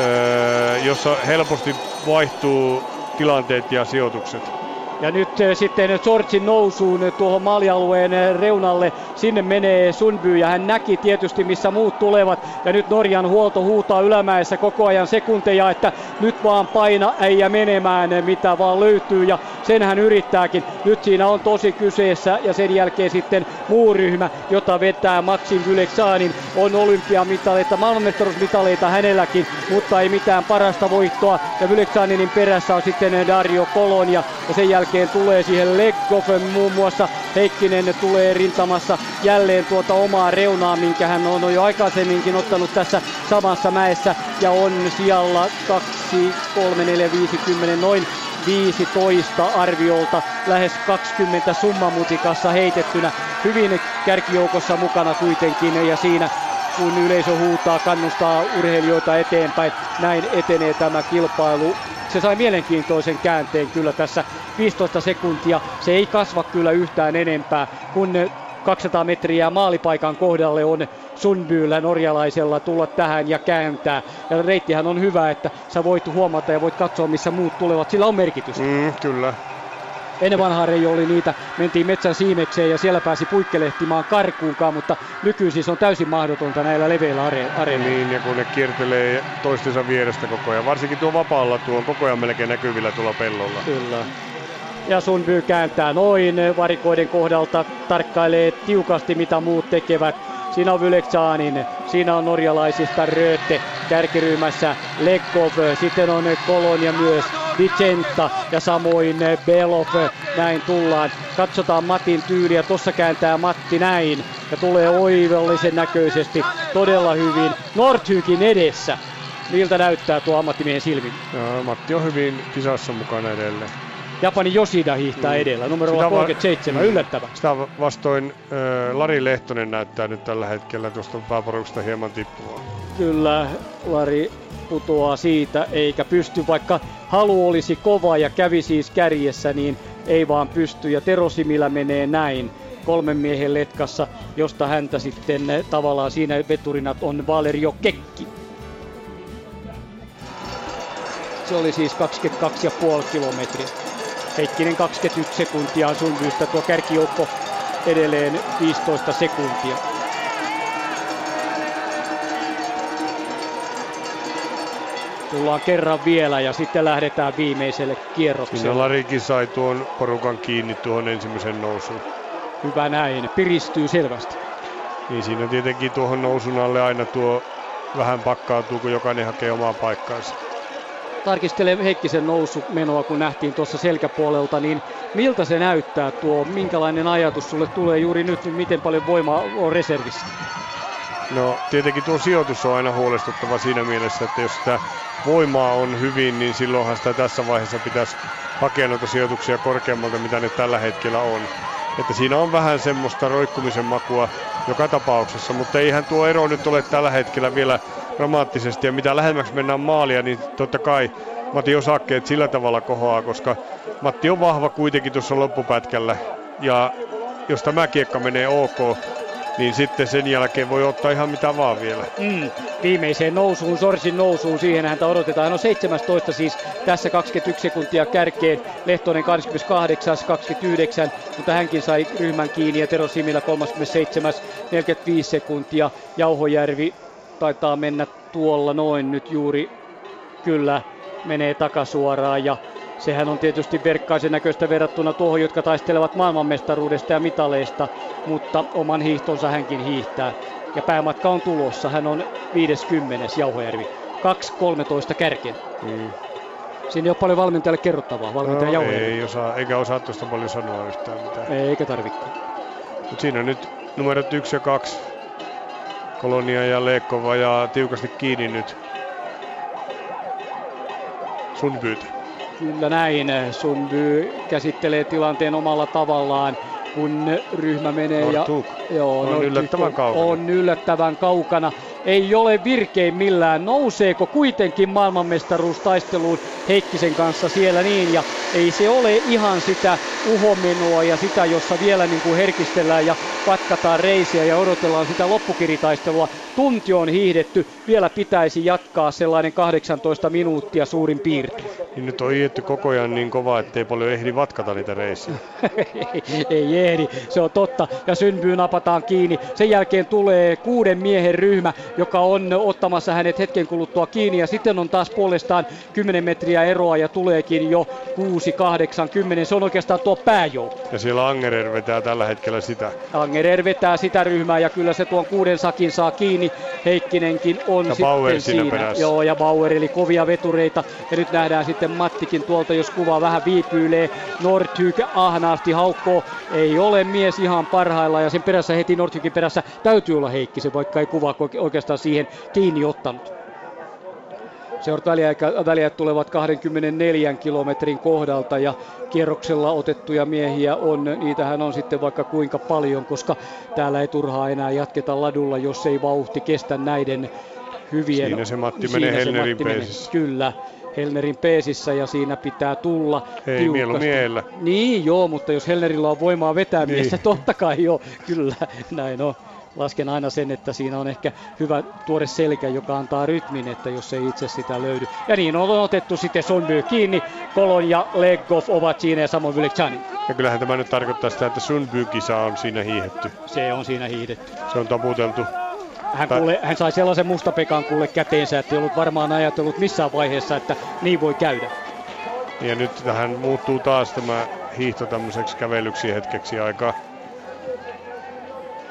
öö, jossa helposti vaihtuu tilanteet ja sijoitukset. Ja nyt eh, sitten Sortsin nousuun tuohon maalialueen eh, reunalle. Sinne menee Sunby ja hän näki tietysti missä muut tulevat. Ja nyt Norjan huolto huutaa ylämäessä koko ajan sekunteja, että nyt vaan paina äijä menemään eh, mitä vaan löytyy. Ja sen hän yrittääkin. Nyt siinä on tosi kyseessä ja sen jälkeen sitten muu ryhmä, jota vetää Maxim Vyleksanin. On olympiamitaleita, maailmanmestaruusmitaleita hänelläkin, mutta ei mitään parasta voittoa. Ja Vyleksaninin perässä on sitten Dario Kolonia ja sen jälkeen jälkeen tulee siihen Leggofen muun muassa. Heikkinen tulee rintamassa jälleen tuota omaa reunaa, minkä hän on jo aikaisemminkin ottanut tässä samassa mäessä. Ja on siellä 2, 3, 4, 5, 10, noin 15 arviolta, lähes 20 summamutikassa heitettynä. Hyvin kärkijoukossa mukana kuitenkin ja siinä kun yleisö huutaa, kannustaa urheilijoita eteenpäin. Näin etenee tämä kilpailu. Se sai mielenkiintoisen käänteen kyllä tässä 15 sekuntia. Se ei kasva kyllä yhtään enempää, kun 200 metriä maalipaikan kohdalle on Sunbyllä norjalaisella tulla tähän ja kääntää. Ja reittihän on hyvä, että sä voit huomata ja voit katsoa missä muut tulevat. Sillä on merkitystä. Mm, kyllä. Ennen vanhaa Reijo oli niitä, mentiin metsän siimekseen ja siellä pääsi puikkelehtimaan karkuunkaan, mutta nykyisin se on täysin mahdotonta näillä leveillä areenoilla. Niin, ja kun ne kiertelee toistensa vierestä koko ajan. Varsinkin tuo vapaalla tuo on koko ajan melkein näkyvillä tuolla pellolla. Kyllä. Ja Sunby kääntää noin varikoiden kohdalta, tarkkailee tiukasti mitä muut tekevät. Siinä on Vyleksanin, siinä on norjalaisista Röte kärkiryhmässä Lekov, sitten on Kolonia myös Vicenta ja samoin Belov. Näin tullaan. Katsotaan Matin tyyliä. Tuossa kääntää Matti näin ja tulee oivallisen näköisesti todella hyvin Nordhykin edessä. Miltä näyttää tuo ammattimiehen silmin? Matti on hyvin kisassa mukana edelleen. Japani Yoshida hiihtää mm. edellä, numero 37, va- yllättävä. Sitä vastoin äh, Lari Lehtonen näyttää nyt tällä hetkellä tuosta pääporuksesta hieman tippua. Kyllä, Lari putoaa siitä eikä pysty, vaikka halu olisi kova ja kävi siis kärjessä, niin ei vaan pysty. Ja Terosimillä menee näin kolmen miehen letkassa, josta häntä sitten tavallaan siinä veturina on Valerio Kekki. Se oli siis 22,5 kilometriä. Heikkinen 21 sekuntia on Sundbystä, tuo kärkijoukko edelleen 15 sekuntia. Tullaan kerran vielä ja sitten lähdetään viimeiselle kierrokselle. Siinä Larikin sai tuon porukan kiinni tuohon ensimmäisen nousuun. Hyvä näin, piristyy selvästi. Niin siinä tietenkin tuohon nousun alle aina tuo vähän pakkautuu, kun jokainen hakee omaa paikkaansa tarkistelee Heikkisen nousumenoa, kun nähtiin tuossa selkäpuolelta, niin miltä se näyttää tuo, minkälainen ajatus sulle tulee juuri nyt, niin miten paljon voimaa on reservissä? No tietenkin tuo sijoitus on aina huolestuttava siinä mielessä, että jos sitä voimaa on hyvin, niin silloinhan sitä tässä vaiheessa pitäisi hakea noita sijoituksia korkeammalta, mitä ne tällä hetkellä on. Että siinä on vähän semmoista roikkumisen makua joka tapauksessa, mutta eihän tuo ero nyt ole tällä hetkellä vielä dramaattisesti. Ja mitä lähemmäksi mennään maalia, niin totta kai Matti osakkeet sillä tavalla kohoaa, koska Matti on vahva kuitenkin tuossa loppupätkällä. Ja jos tämä kiekka menee ok, niin sitten sen jälkeen voi ottaa ihan mitä vaan vielä. Mm, viimeiseen nousuun, Sorsin nousuun, siihen häntä odotetaan. No 17 siis tässä 21 sekuntia kärkeen, Lehtonen 28, 29, mutta hänkin sai ryhmän kiinni ja Tero Similä 37, 45 sekuntia. Jauhojärvi taitaa mennä tuolla noin nyt juuri, kyllä menee takasuoraan ja Sehän on tietysti verkkaisen näköistä verrattuna tuohon, jotka taistelevat maailmanmestaruudesta ja mitaleista, mutta oman hiihtonsa hänkin hiihtää. Ja päämatka on tulossa, hän on 50. Jauhojärvi. 2.13 kärkeen. Mm. Siinä ei ole paljon valmentajalle kerrottavaa, valmentaja no, ei osaa, eikä osaa tuosta paljon sanoa yhtään mitään. Eikä tarvikaan. Mut siinä on nyt numerot 1 ja 2. Kolonia ja Leekova ja tiukasti kiinni nyt. Sun pyytä. Kyllä näin. Sundby käsittelee tilanteen omalla tavallaan kun ryhmä menee. Ja, joo, on yllättävän kaukana. On yllättävän kaukana. Ei ole virkein millään. Nouseeko kuitenkin maailmanmestaruustaisteluun Heikkisen kanssa siellä niin ja ei se ole ihan sitä uhomenoa ja sitä, jossa vielä niin kuin herkistellään ja patkataan reisiä ja odotellaan sitä loppukiritaistelua. Tunti on hiihdetty, vielä pitäisi jatkaa sellainen 18 minuuttia suurin piirtein. Niin nyt on hiihdetty koko ajan niin kova, ettei paljon ehdi vatkata niitä reisiä. ei, ei ehdi, se on totta. Ja synbyy napataan kiinni. Sen jälkeen tulee kuuden miehen ryhmä, joka on ottamassa hänet hetken kuluttua kiinni. Ja sitten on taas puolestaan 10 metriä eroa ja tuleekin jo 6, 8, 10. Se on oikeastaan tuo pääjoukko. Ja siellä Angerer vetää tällä hetkellä sitä. Angerer vetää sitä ryhmää ja kyllä se tuon kuuden sakin saa kiinni. Heikkinenkin on ja sitten Bauer siinä. Perässä. Joo, ja Bauer eli kovia vetureita. Ja nyt nähdään sitten Mattikin tuolta, jos kuva vähän viipyilee. Nordhyk ahnaasti haukkoo. Ei ole mies ihan parhailla ja sen perässä heti Nordhykin perässä täytyy olla Heikkisen, vaikka ei kuva oikeastaan siihen kiinni ottanut. Seuraavat väliajat, väliajat tulevat 24 kilometrin kohdalta ja kierroksella otettuja miehiä on, niitähän on sitten vaikka kuinka paljon, koska täällä ei turhaa enää jatketa ladulla, jos ei vauhti kestä näiden hyvien... Siinä se Matti menee Helnerin peesissä. Kyllä, Helnerin peesissä ja siinä pitää tulla Ei miellä. Niin joo, mutta jos Helnerillä on voimaa vetää niin. miestä, totta kai joo, kyllä näin on. Lasken aina sen, että siinä on ehkä hyvä tuore selkä, joka antaa rytmin, että jos ei itse sitä löydy. Ja niin on otettu sitten Sunby kiinni, Kolon ja Legov ovat siinä ja samoin Vilekchani. Ja kyllähän tämä nyt tarkoittaa sitä, että Sunby-kisa on siinä hiihetty. Se on siinä hiihdetty. Se on taputeltu hän, kuule, hän sai sellaisen mustapekan kuule käteensä, että ei ollut varmaan ajatellut missään vaiheessa, että niin voi käydä. Ja nyt tähän muuttuu taas tämä hiihto tämmöiseksi kävelyksi hetkeksi aikaa.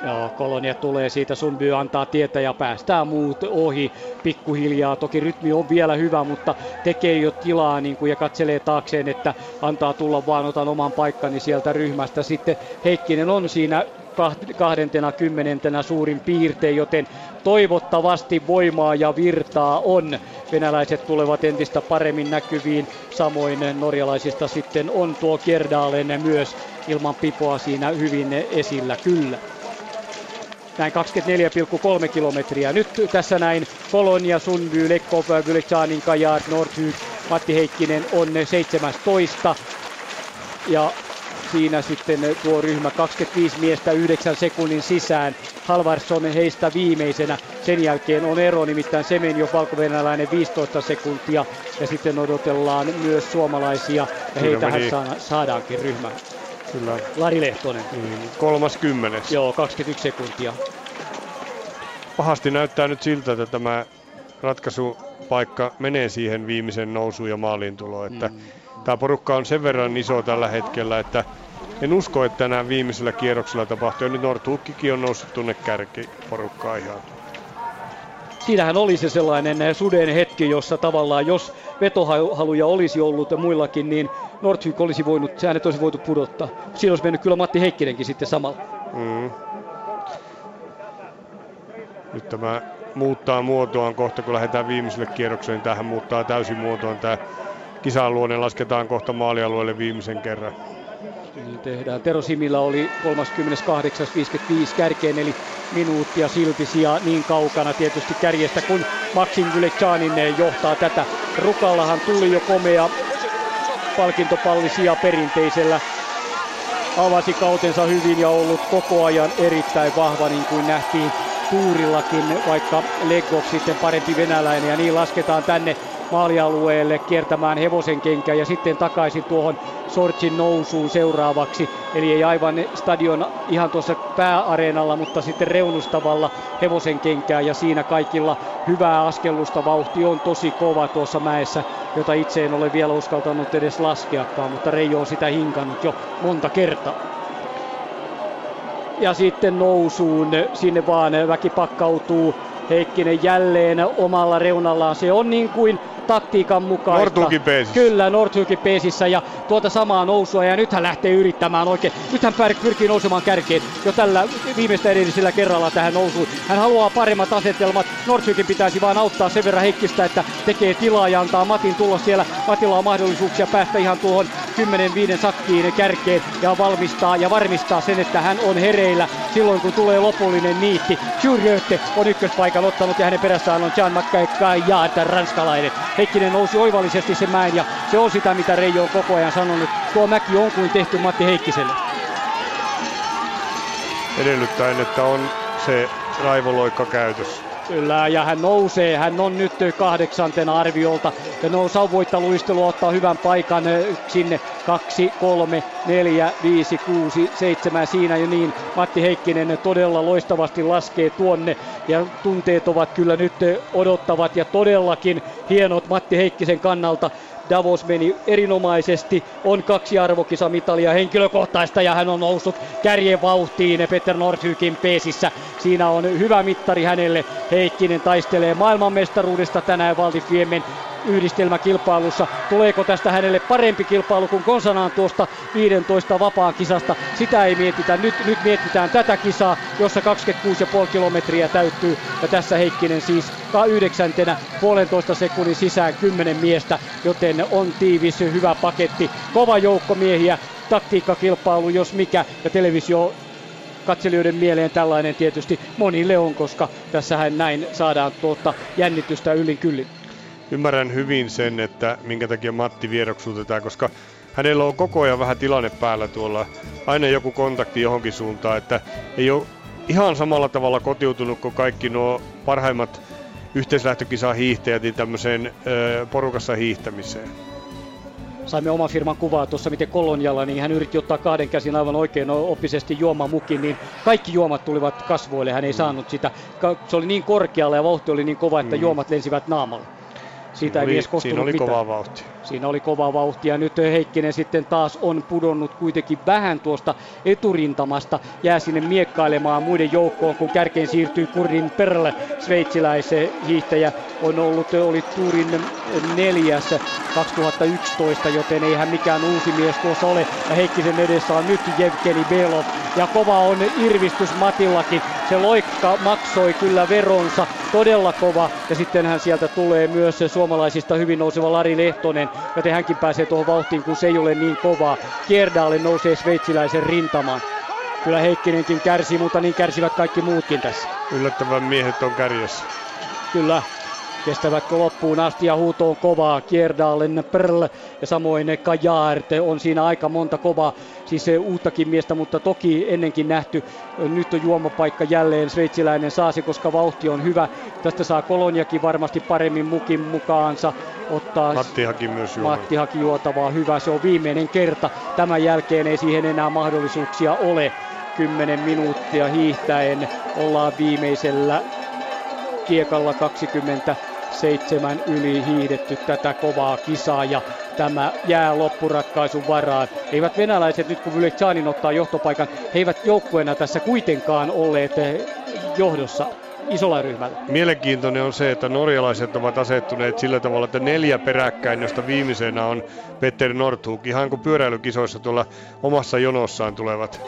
Joo, Kolonia tulee siitä, Sunby antaa tietä ja päästää muut ohi pikkuhiljaa. Toki rytmi on vielä hyvä, mutta tekee jo tilaa niin kuin, ja katselee taakseen, että antaa tulla vaan, otan oman paikkani sieltä ryhmästä. Sitten Heikkinen on siinä kahdentena kymmenentenä suurin piirtein, joten toivottavasti voimaa ja virtaa on. Venäläiset tulevat entistä paremmin näkyviin, samoin norjalaisista sitten on tuo Kierdaalen myös ilman pipoa siinä hyvin esillä kyllä näin 24,3 kilometriä. Nyt tässä näin Polonia, Sundby, Lekkov, Güleksanin, Kajat, Nordhyk, Matti Heikkinen on 17. Ja siinä sitten tuo ryhmä 25 miestä 9 sekunnin sisään. Halvarsson heistä viimeisenä. Sen jälkeen on ero, nimittäin jo valkovenäläinen 15 sekuntia. Ja sitten odotellaan myös suomalaisia ja heitähän saadaankin ryhmään. Kyllä. Lari Lehtonen. Niin, kolmas kymmenes. Joo, 21 sekuntia. Pahasti näyttää nyt siltä, että tämä ratkaisupaikka menee siihen viimeisen nousuun ja maaliin tuloon. Että mm. Tämä porukka on sen verran iso tällä hetkellä, että en usko, että nämä viimeisellä kierroksella tapahtuu. Ja nyt Nordhukkikin on noussut tuonne kärkiporukkaan ihan. Siinähän oli se sellainen suden hetki, jossa tavallaan jos vetohaluja olisi ollut ja muillakin, niin Nordhyk olisi voinut, se äänet olisi voitu pudottaa. Siinä olisi mennyt kyllä Matti Heikkinenkin sitten samalla. Mm. Nyt tämä muuttaa muotoaan kohta, kun lähdetään viimeiselle kierrokselle, niin tähän muuttaa täysin muotoon. Tämä kisan luonne lasketaan kohta maalialueelle viimeisen kerran. Niin tehdään. Tero Simillä oli 38.55 kärkeen, eli minuuttia silti sija niin kaukana tietysti kärjestä, kun Maxim Gülekchanin johtaa tätä. Rukallahan tuli jo komea palkintopallisia perinteisellä. Avasi kautensa hyvin ja ollut koko ajan erittäin vahva, niin kuin nähtiin tuurillakin, vaikka Legov sitten parempi venäläinen. Ja niin lasketaan tänne maalialueelle kiertämään hevosen kenkä ja sitten takaisin tuohon Sortsin nousuun seuraavaksi. Eli ei aivan stadion ihan tuossa pääareenalla, mutta sitten reunustavalla hevosen kenkää ja siinä kaikilla hyvää askellusta. Vauhti on tosi kova tuossa mäessä, jota itse en ole vielä uskaltanut edes laskeakaan, mutta Reijo on sitä hinkannut jo monta kertaa ja sitten nousuun sinne vaan väki pakkautuu. Heikkinen jälleen omalla reunallaan. Se on niin kuin taktiikan mukaista. Nordhukin peesissä. Kyllä, Nordhukin peesissä ja tuota samaa nousua ja nyt hän lähtee yrittämään oikein. Nyt hän pyrkii nousemaan kärkeen jo tällä viimeistä edellisellä kerralla tähän nousuun. Hän haluaa paremmat asetelmat. Nordhukin pitäisi vain auttaa sen verran Heikkistä, että tekee tilaa ja antaa Matin tulla siellä. Matilla on mahdollisuuksia päästä ihan tuohon 10-5 sakkiin kärkeen ja valmistaa ja varmistaa sen, että hän on hereillä silloin kun tulee lopullinen niitti. Jurjötte on ykköspaikan ottanut ja hänen perässään on Jan Makkaja, ranskalainen. Heikkinen nousi oivallisesti sen mäen ja se on sitä, mitä Reijo on koko ajan sanonut. Tuo mäki on kuin tehty Matti Heikkiselle. Edellyttäen, että on se raivoloikka käytössä. Kyllä, ja hän nousee. Hän on nyt kahdeksantena arviolta. Ja no sauvoittaluistelu ottaa hyvän paikan sinne. Kaksi, kolme, neljä, viisi, kuusi, seitsemän. Siinä jo niin. Matti Heikkinen todella loistavasti laskee tuonne. Ja tunteet ovat kyllä nyt odottavat ja todellakin hienot Matti Heikkisen kannalta. Davos meni erinomaisesti, on kaksi arvokisamitalia henkilökohtaista ja hän on noussut kärjen vauhtiin Peter Nordhykin peesissä. Siinä on hyvä mittari hänelle. Heikkinen taistelee maailmanmestaruudesta tänään Valdifiemen yhdistelmäkilpailussa. Tuleeko tästä hänelle parempi kilpailu kuin konsanaan tuosta 15 vapaan kisasta? Sitä ei mietitä. Nyt, nyt mietitään tätä kisaa, jossa 26,5 kilometriä täyttyy. Ja tässä Heikkinen siis yhdeksäntenä puolentoista sekunnin sisään kymmenen miestä, joten on tiivis, hyvä paketti. Kova joukko miehiä, taktiikkakilpailu jos mikä, ja televisio katselijoiden mieleen tällainen tietysti monille on, koska tässähän näin saadaan tuota jännitystä yllin kyllin. Ymmärrän hyvin sen, että minkä takia Matti vieroksutetaan, koska hänellä on koko ajan vähän tilanne päällä tuolla, aina joku kontakti johonkin suuntaan, että ei ole ihan samalla tavalla kotiutunut kuin kaikki nuo parhaimmat yhteislähtökisa hiihtäjät niin tämmöiseen ö, porukassa hiihtämiseen saimme oman firman kuvaa tuossa, miten Kolonjalla, niin hän yritti ottaa kahden käsin aivan oikein oppisesti juomamukin, niin kaikki juomat tulivat kasvoille, hän ei mm. saanut sitä. Se oli niin korkealla ja vauhti oli niin kova, että mm. juomat lensivät naamalle. Siitä ei oli, mies Siinä oli mitään. kova vauhti. Siinä oli kova vauhti ja nyt Heikkinen sitten taas on pudonnut kuitenkin vähän tuosta eturintamasta. Jää sinne miekkailemaan muiden joukkoon, kun kärkeen siirtyy Kurin Perle, sveitsiläisen hiihtäjä. On ollut, oli Turin neljäs 2011, joten ei hän mikään uusi mies tuossa ole. Ja Heikkisen edessä on nyt Jevgeni Belov. Ja kova on irvistys Matillakin. Se loikka maksoi kyllä veronsa todella kova. Ja sittenhän sieltä tulee myös suomalaisista hyvin nouseva Lari Lehtonen, joten hänkin pääsee tuohon vauhtiin, kun se ei ole niin kovaa. Kierdalle nousee sveitsiläisen rintamaan. Kyllä Heikkinenkin kärsii, mutta niin kärsivät kaikki muutkin tässä. Yllättävän miehet on kärjessä. Kyllä, kestävätkö loppuun asti ja huuto on kovaa. Kierdalen Perl ja samoin Kajaert on siinä aika monta kovaa, siis uuttakin miestä, mutta toki ennenkin nähty. Nyt on juomapaikka jälleen, sveitsiläinen saa se, koska vauhti on hyvä. Tästä saa Koloniakin varmasti paremmin mukin mukaansa. Ottaa Matti haki myös juomaa. Matti haki juotavaa, hyvä. Se on viimeinen kerta. Tämän jälkeen ei siihen enää mahdollisuuksia ole. 10 minuuttia hiihtäen ollaan viimeisellä kiekalla 20 seitsemän yli hiidetty tätä kovaa kisaa ja tämä jää loppuratkaisun varaan. Eivät venäläiset nyt kun Vyleksanin ottaa johtopaikan, he eivät joukkueena tässä kuitenkaan olleet eh, johdossa isolla ryhmällä. Mielenkiintoinen on se, että norjalaiset ovat asettuneet sillä tavalla, että neljä peräkkäin, josta viimeisenä on Petter Northug, ihan kuin pyöräilykisoissa tuolla omassa jonossaan tulevat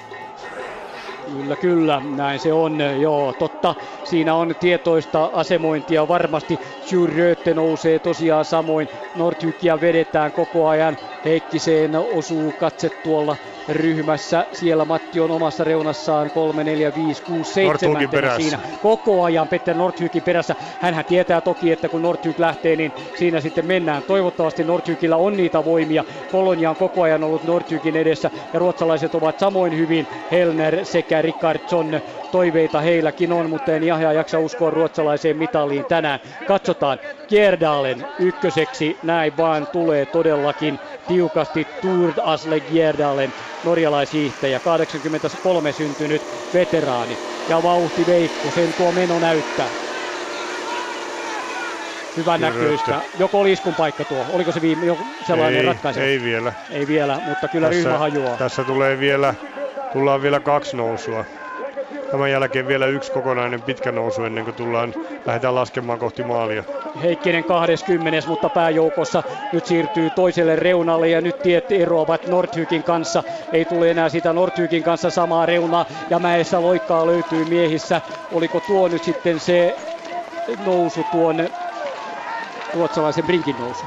Kyllä, kyllä, näin se on. Joo, totta. Siinä on tietoista asemointia varmasti. Jyrötte nousee tosiaan samoin. Nordhykia vedetään koko ajan. Heikkiseen osuu katse tuolla ryhmässä. Siellä Matti on omassa reunassaan 3, 4, 5, 6, 7 siinä koko ajan Petter Nordhykin perässä. Hänhän tietää toki, että kun Nordhyk lähtee, niin siinä sitten mennään. Toivottavasti Nordhykillä on niitä voimia. Kolonia on koko ajan ollut Nordhykin edessä ja ruotsalaiset ovat samoin hyvin. Helner sekä Rickardson toiveita heilläkin on, mutta en ihan jaksa uskoa ruotsalaiseen mitaliin tänään. Katsotaan, Gjerdalen ykköseksi, näin vaan tulee todellakin tiukasti Tour Asle Gjerdalen norjalaishiihtäjä, 83 syntynyt veteraani ja vauhti Veikko, sen tuo meno näyttää. Hyvän näköistä. Joko oli iskun paikka tuo? Oliko se viime, joku sellainen ei, ratkaisu? Ei vielä. Ei vielä, mutta kyllä tässä, ryhmä hajuaa. Tässä tulee vielä, tullaan vielä kaksi nousua. Tämän jälkeen vielä yksi kokonainen pitkä nousu ennen kuin tullaan, lähdetään laskemaan kohti maalia. Heikkinen 20, mutta pääjoukossa nyt siirtyy toiselle reunalle ja nyt tiet eroavat Nordhykin kanssa. Ei tule enää sitä Nordhykin kanssa samaa reunaa ja mäessä loikkaa löytyy miehissä. Oliko tuo nyt sitten se nousu tuon ruotsalaisen Brinkin nousu?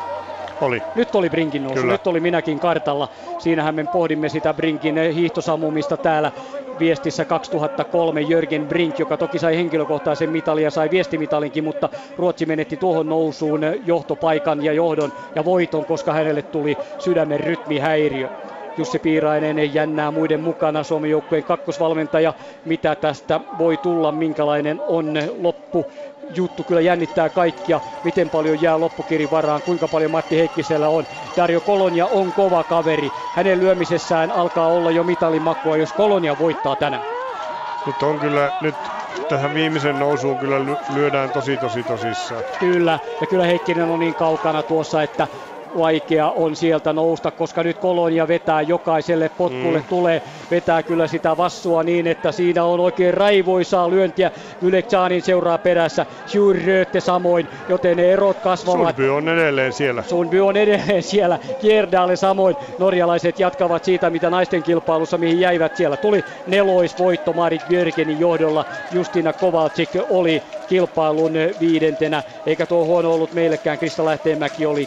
Oli. Nyt oli Brinkin nousu, Kyllä. nyt oli minäkin kartalla. Siinähän me pohdimme sitä Brinkin hiihtosammumista täällä viestissä 2003 Jörgen Brink, joka toki sai henkilökohtaisen mitalin ja sai viestimitalinkin, mutta Ruotsi menetti tuohon nousuun johtopaikan ja johdon ja voiton, koska hänelle tuli sydämen rytmihäiriö. Jussi Piirainen jännää muiden mukana Suomen joukkueen kakkosvalmentaja. Mitä tästä voi tulla, minkälainen on loppu juttu kyllä jännittää kaikkia, miten paljon jää loppukirin varaan, kuinka paljon Matti Heikkisellä on. Dario Kolonia on kova kaveri. Hänen lyömisessään alkaa olla jo mitalimakua, jos Kolonia voittaa tänään. Nyt on kyllä, nyt tähän viimeisen nousuun kyllä lyödään tosi tosi tosissaan. Kyllä, ja kyllä Heikkinen on niin kaukana tuossa, että vaikea on sieltä nousta, koska nyt Kolonia vetää jokaiselle potkulle, mm. tulee, vetää kyllä sitä vassua niin, että siinä on oikein raivoisaa lyöntiä. Yleksanin seuraa perässä, Röte samoin, joten ne erot kasvavat. Sunby on edelleen siellä. Sunby on edelleen siellä, Kierdalle samoin. Norjalaiset jatkavat siitä, mitä naisten kilpailussa, mihin jäivät siellä. Tuli neloisvoitto Marit Björkenin johdolla. Justina Kovalcik oli kilpailun viidentenä, eikä tuo huono ollut meillekään. Krista Lähteenmäki oli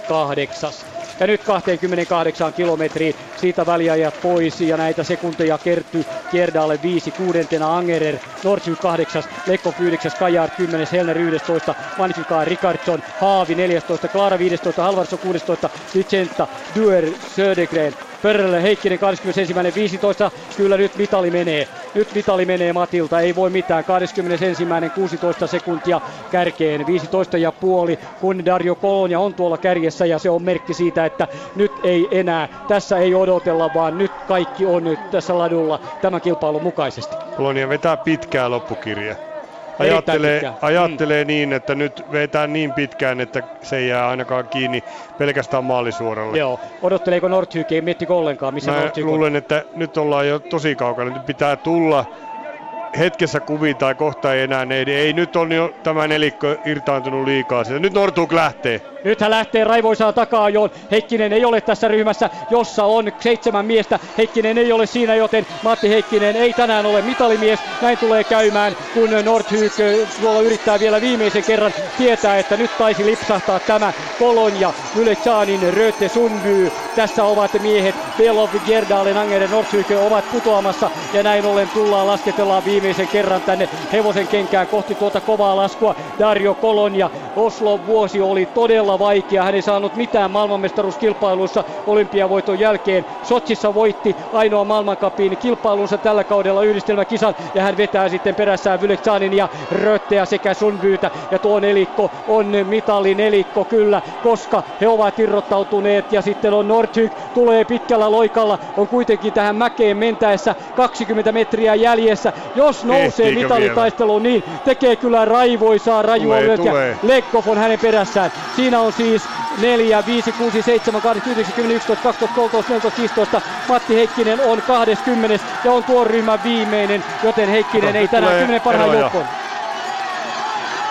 kahdeksas. Ja nyt 28 kilometriin siitä väliajat pois ja näitä sekunteja kertyy Kierdalle 5, kuudentena Angerer, Nordsjö 8, Lekko 9, Kajar 10, Helner 11, Manifika Rikardsson, Haavi 14, Klara 15, Halvarsson 16, Vicenta, Duer, Södergren, Pörrelle Heikkinen 21.15. Kyllä nyt mitali menee. Nyt mitali menee Matilta. Ei voi mitään. 21. 16 sekuntia kärkeen. 15 ja puoli, kun Dario Kolonia on tuolla kärjessä ja se on merkki siitä, että nyt ei enää. Tässä ei odotella, vaan nyt kaikki on nyt tässä ladulla tämän kilpailun mukaisesti. Kolonia vetää pitkää loppukirjaa ajattelee, ajattelee mm. niin, että nyt vetää niin pitkään, että se ei jää ainakaan kiinni pelkästään maalisuoralle. Joo. Odotteleeko Nordhyk, ei miettikö ollenkaan, missä Mä luulen, että nyt ollaan jo tosi kaukana. Nyt pitää tulla hetkessä kuviin tai kohta ei enää ne. Ei nyt on jo tämä nelikko irtaantunut liikaa siitä. Nyt Nortuk lähtee. Nyt hän lähtee raivoisaa takaa jo. Heikkinen ei ole tässä ryhmässä, jossa on seitsemän miestä. Heikkinen ei ole siinä, joten Matti Heikkinen ei tänään ole mitalimies. Näin tulee käymään, kun Nordhyk tuolla yrittää vielä viimeisen kerran tietää, että nyt taisi lipsahtaa tämä Kolonja, Yletsaanin, Röte, Sundby. Tässä ovat miehet Belov, Gerdalen, Angeren, Nordhyk ovat putoamassa ja näin ollen tullaan lasketellaan viimeisen kerran tänne hevosen kenkään kohti tuota kovaa laskua. Dario Kolonja, Oslo vuosi oli todella todella vaikea. Hän ei saanut mitään maailmanmestaruuskilpailuissa olympiavoiton jälkeen. Sotsissa voitti ainoa maailmankapin kilpailunsa tällä kaudella yhdistelmäkisan ja hän vetää sitten perässään Vyleksanin ja Rötteä sekä Sunbyytä ja tuo nelikko on mitalin nelikko kyllä, koska he ovat irrottautuneet ja sitten on Nordhyk tulee pitkällä loikalla, on kuitenkin tähän mäkeen mentäessä 20 metriä jäljessä. Jos nousee mitalitaisteluun, niin tekee kyllä raivoisaa rajua lyöntiä. Lekkov on hänen perässään. Siinä on siis 4, 5, 6, 7, 8, 9, 10, 11, 12, 13, 14, 15. Matti Heikkinen on 20 ja on tuon ryhmän viimeinen, joten Heikkinen ei tänään 10 parhaan joukkoon.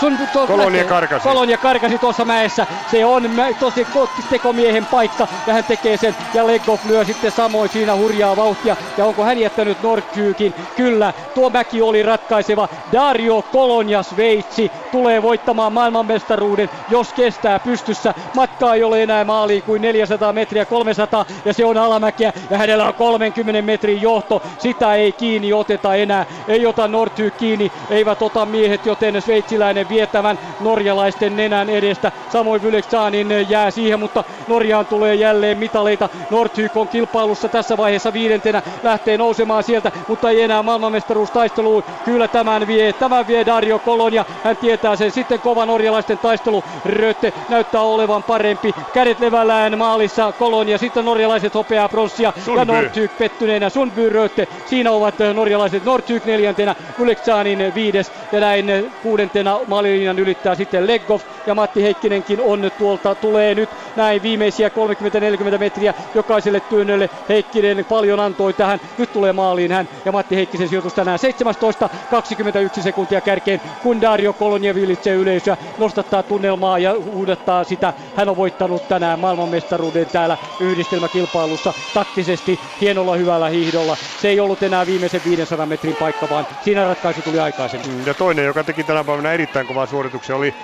Sun, to, Kolonia karkasi. Kolonia karkasi tuossa mäessä. Se on tosi tekomiehen paikka ja hän tekee sen. Ja Legov lyö sitten samoin siinä hurjaa vauhtia. Ja onko hän jättänyt Nordkyykin? Kyllä, tuo mäki oli ratkaiseva. Dario Kolonia Sveitsi tulee voittamaan maailmanmestaruuden, jos kestää pystyssä. Matka ei ole enää maaliin kuin 400 metriä, 300 ja se on alamäkiä ja hänellä on 30 metrin johto. Sitä ei kiinni oteta enää. Ei ota Nordhyk kiinni, eivät ota miehet, joten sveitsiläinen vietävän norjalaisten nenän edestä. Samoin Vyleksanin jää siihen, mutta Norjaan tulee jälleen mitaleita. Nordhyk on kilpailussa tässä vaiheessa viidentenä, lähtee nousemaan sieltä, mutta ei enää maailmanmestaruustaisteluun. Kyllä tämän vie, tämän vie Dario Kolonia. Hän tietää sen sitten kova norjalaisten taistelu. Rötte näyttää olevan parempi. Kädet levällään maalissa Kolonia, sitten norjalaiset hopeaa pronssia ja Nordhyk pettyneenä. Sundby Rötte, siinä ovat norjalaiset Nordhyk neljäntenä, Vyleksanin viides ja näin kuudentena maalilinjan ylittää sitten Leggov ja Matti Heikkinenkin on tuolta, tulee nyt näin viimeisiä 30-40 metriä jokaiselle työnnölle. Heikkinen paljon antoi tähän, nyt tulee maaliin hän ja Matti Heikkisen sijoitus tänään 17, 21 sekuntia kärkeen, kun Dario Koloniev ylitsee yleisöä, nostattaa tunnelmaa ja huudattaa sitä. Hän on voittanut tänään maailmanmestaruuden täällä yhdistelmäkilpailussa taktisesti, hienolla hyvällä hiihdolla. Se ei ollut enää viimeisen 500 metrin paikka, vaan siinä ratkaisu tuli aikaisemmin. Ja toinen, joka teki tänä päivänä erittäin kovaa suorituksia, oli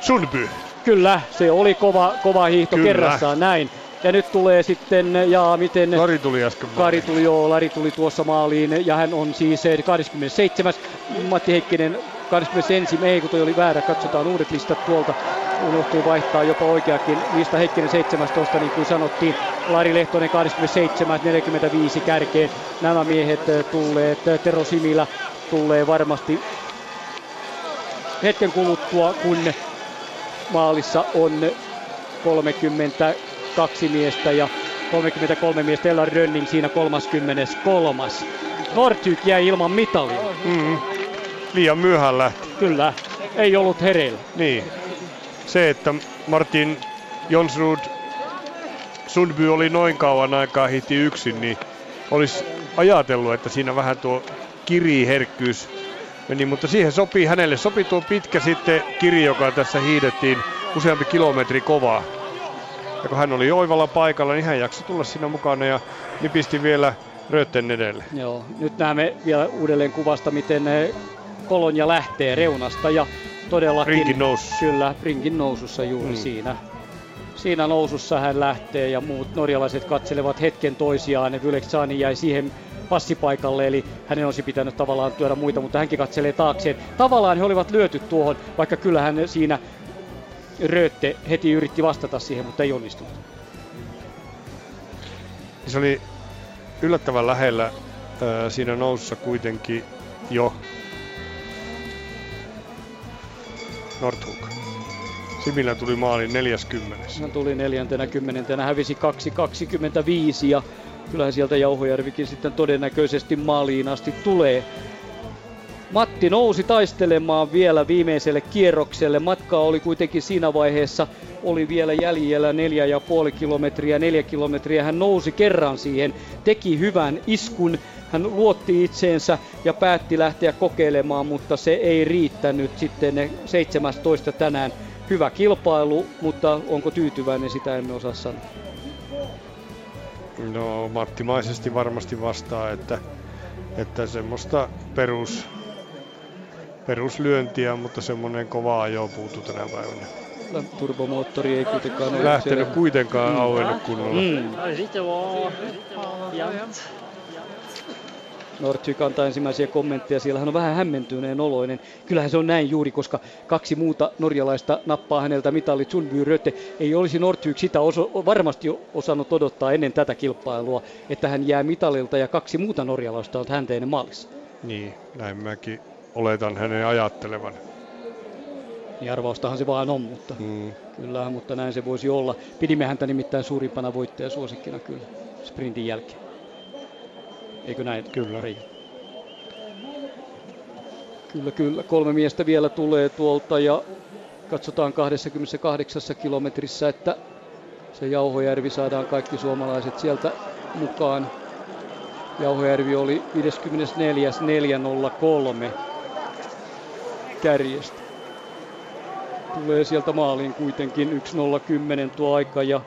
Sundby. Kyllä, se oli kova, kova hiihto Kyllä. kerrassaan näin. Ja nyt tulee sitten, ja miten... Lari tuli äsken Kari tuli, joo, Lari tuli tuossa maaliin, ja hän on siis 27. Matti Heikkinen 21. ei kun toi oli väärä, katsotaan uudet listat tuolta. Unohtui vaihtaa jopa oikeakin. Lista Heikkinen 17, niin kuin sanottiin. Lari Lehtonen 27, 45 kärkeen. Nämä miehet tulleet, Tero Similä tulee varmasti hetken kuluttua, kun maalissa on 32 miestä ja 33 miestä. Ella Rönning siinä 33. Nordtyk jäi ilman mitalia. Mm-hmm. Liian myöhään lähti. Kyllä, ei ollut hereillä. Niin. Se, että Martin Jonsrud Sundby oli noin kauan aikaa hitti yksin, niin olisi ajatellut, että siinä vähän tuo kiriherkkyys meni, mutta siihen sopii, hänelle sopii tuo pitkä sitten kiri, joka tässä hiidettiin useampi kilometri kovaa. Ja kun hän oli oivalla paikalla, niin hän jaksoi tulla siinä mukana ja nipisti vielä Rötten edelle. Joo, nyt näemme vielä uudelleen kuvasta, miten Kolonia lähtee reunasta ja todellakin... Rinkin nousussa. Kyllä, rinkin nousussa juuri mm. siinä. Siinä nousussa hän lähtee ja muut norjalaiset katselevat hetken toisiaan. Vyleksani jäi siihen passipaikalle, eli hänen olisi pitänyt tavallaan työdä muita, mutta hänkin katselee taakseen. Tavallaan he olivat lyöty tuohon, vaikka kyllähän siinä Rötte heti yritti vastata siihen, mutta ei onnistunut. Se oli yllättävän lähellä siinä nousussa kuitenkin jo Nordhug. Simillä tuli maali 40. Hän tuli neljäntenä kymmenentenä, hävisi 2.25 ja kyllähän sieltä Jauhojärvikin sitten todennäköisesti maaliin asti tulee. Matti nousi taistelemaan vielä viimeiselle kierrokselle. Matka oli kuitenkin siinä vaiheessa, oli vielä jäljellä neljä ja puoli kilometriä, neljä kilometriä. Hän nousi kerran siihen, teki hyvän iskun. Hän luotti itseensä ja päätti lähteä kokeilemaan, mutta se ei riittänyt sitten 17 tänään. Hyvä kilpailu, mutta onko tyytyväinen, sitä emme osaa sanoa. No Mattimaisesti varmasti vastaa, että, että semmoista perus, peruslyöntiä, mutta semmoinen kova ajo puuttu tänä päivänä. Turbomoottori ei kuitenkaan ole lähtenyt siellä. kuitenkaan mm. auennut kunnolla. Mm. Nordhyk antaa ensimmäisiä kommentteja, siellä hän on vähän hämmentyneen oloinen. Kyllähän se on näin juuri, koska kaksi muuta norjalaista nappaa häneltä mitallit Sundby Rötte. Ei olisi Nordhyk sitä oso- varmasti osannut odottaa ennen tätä kilpailua, että hän jää mitalilta ja kaksi muuta norjalaista on häntä ennen maalissa. Niin, näin mäkin oletan hänen ajattelevan. Niin arvaustahan se vaan on, mutta mm. kyllä, mutta näin se voisi olla. Pidimme häntä nimittäin suurimpana voittajasuosikkina kyllä sprintin jälkeen. Eikö näin? Kyllä. Rii? Kyllä, kyllä. Kolme miestä vielä tulee tuolta ja katsotaan 28 kilometrissä, että se Jauhojärvi saadaan kaikki suomalaiset sieltä mukaan. Jauhojärvi oli 54.403 kärjestä. Tulee sieltä maaliin kuitenkin 1.010 tuo aika ja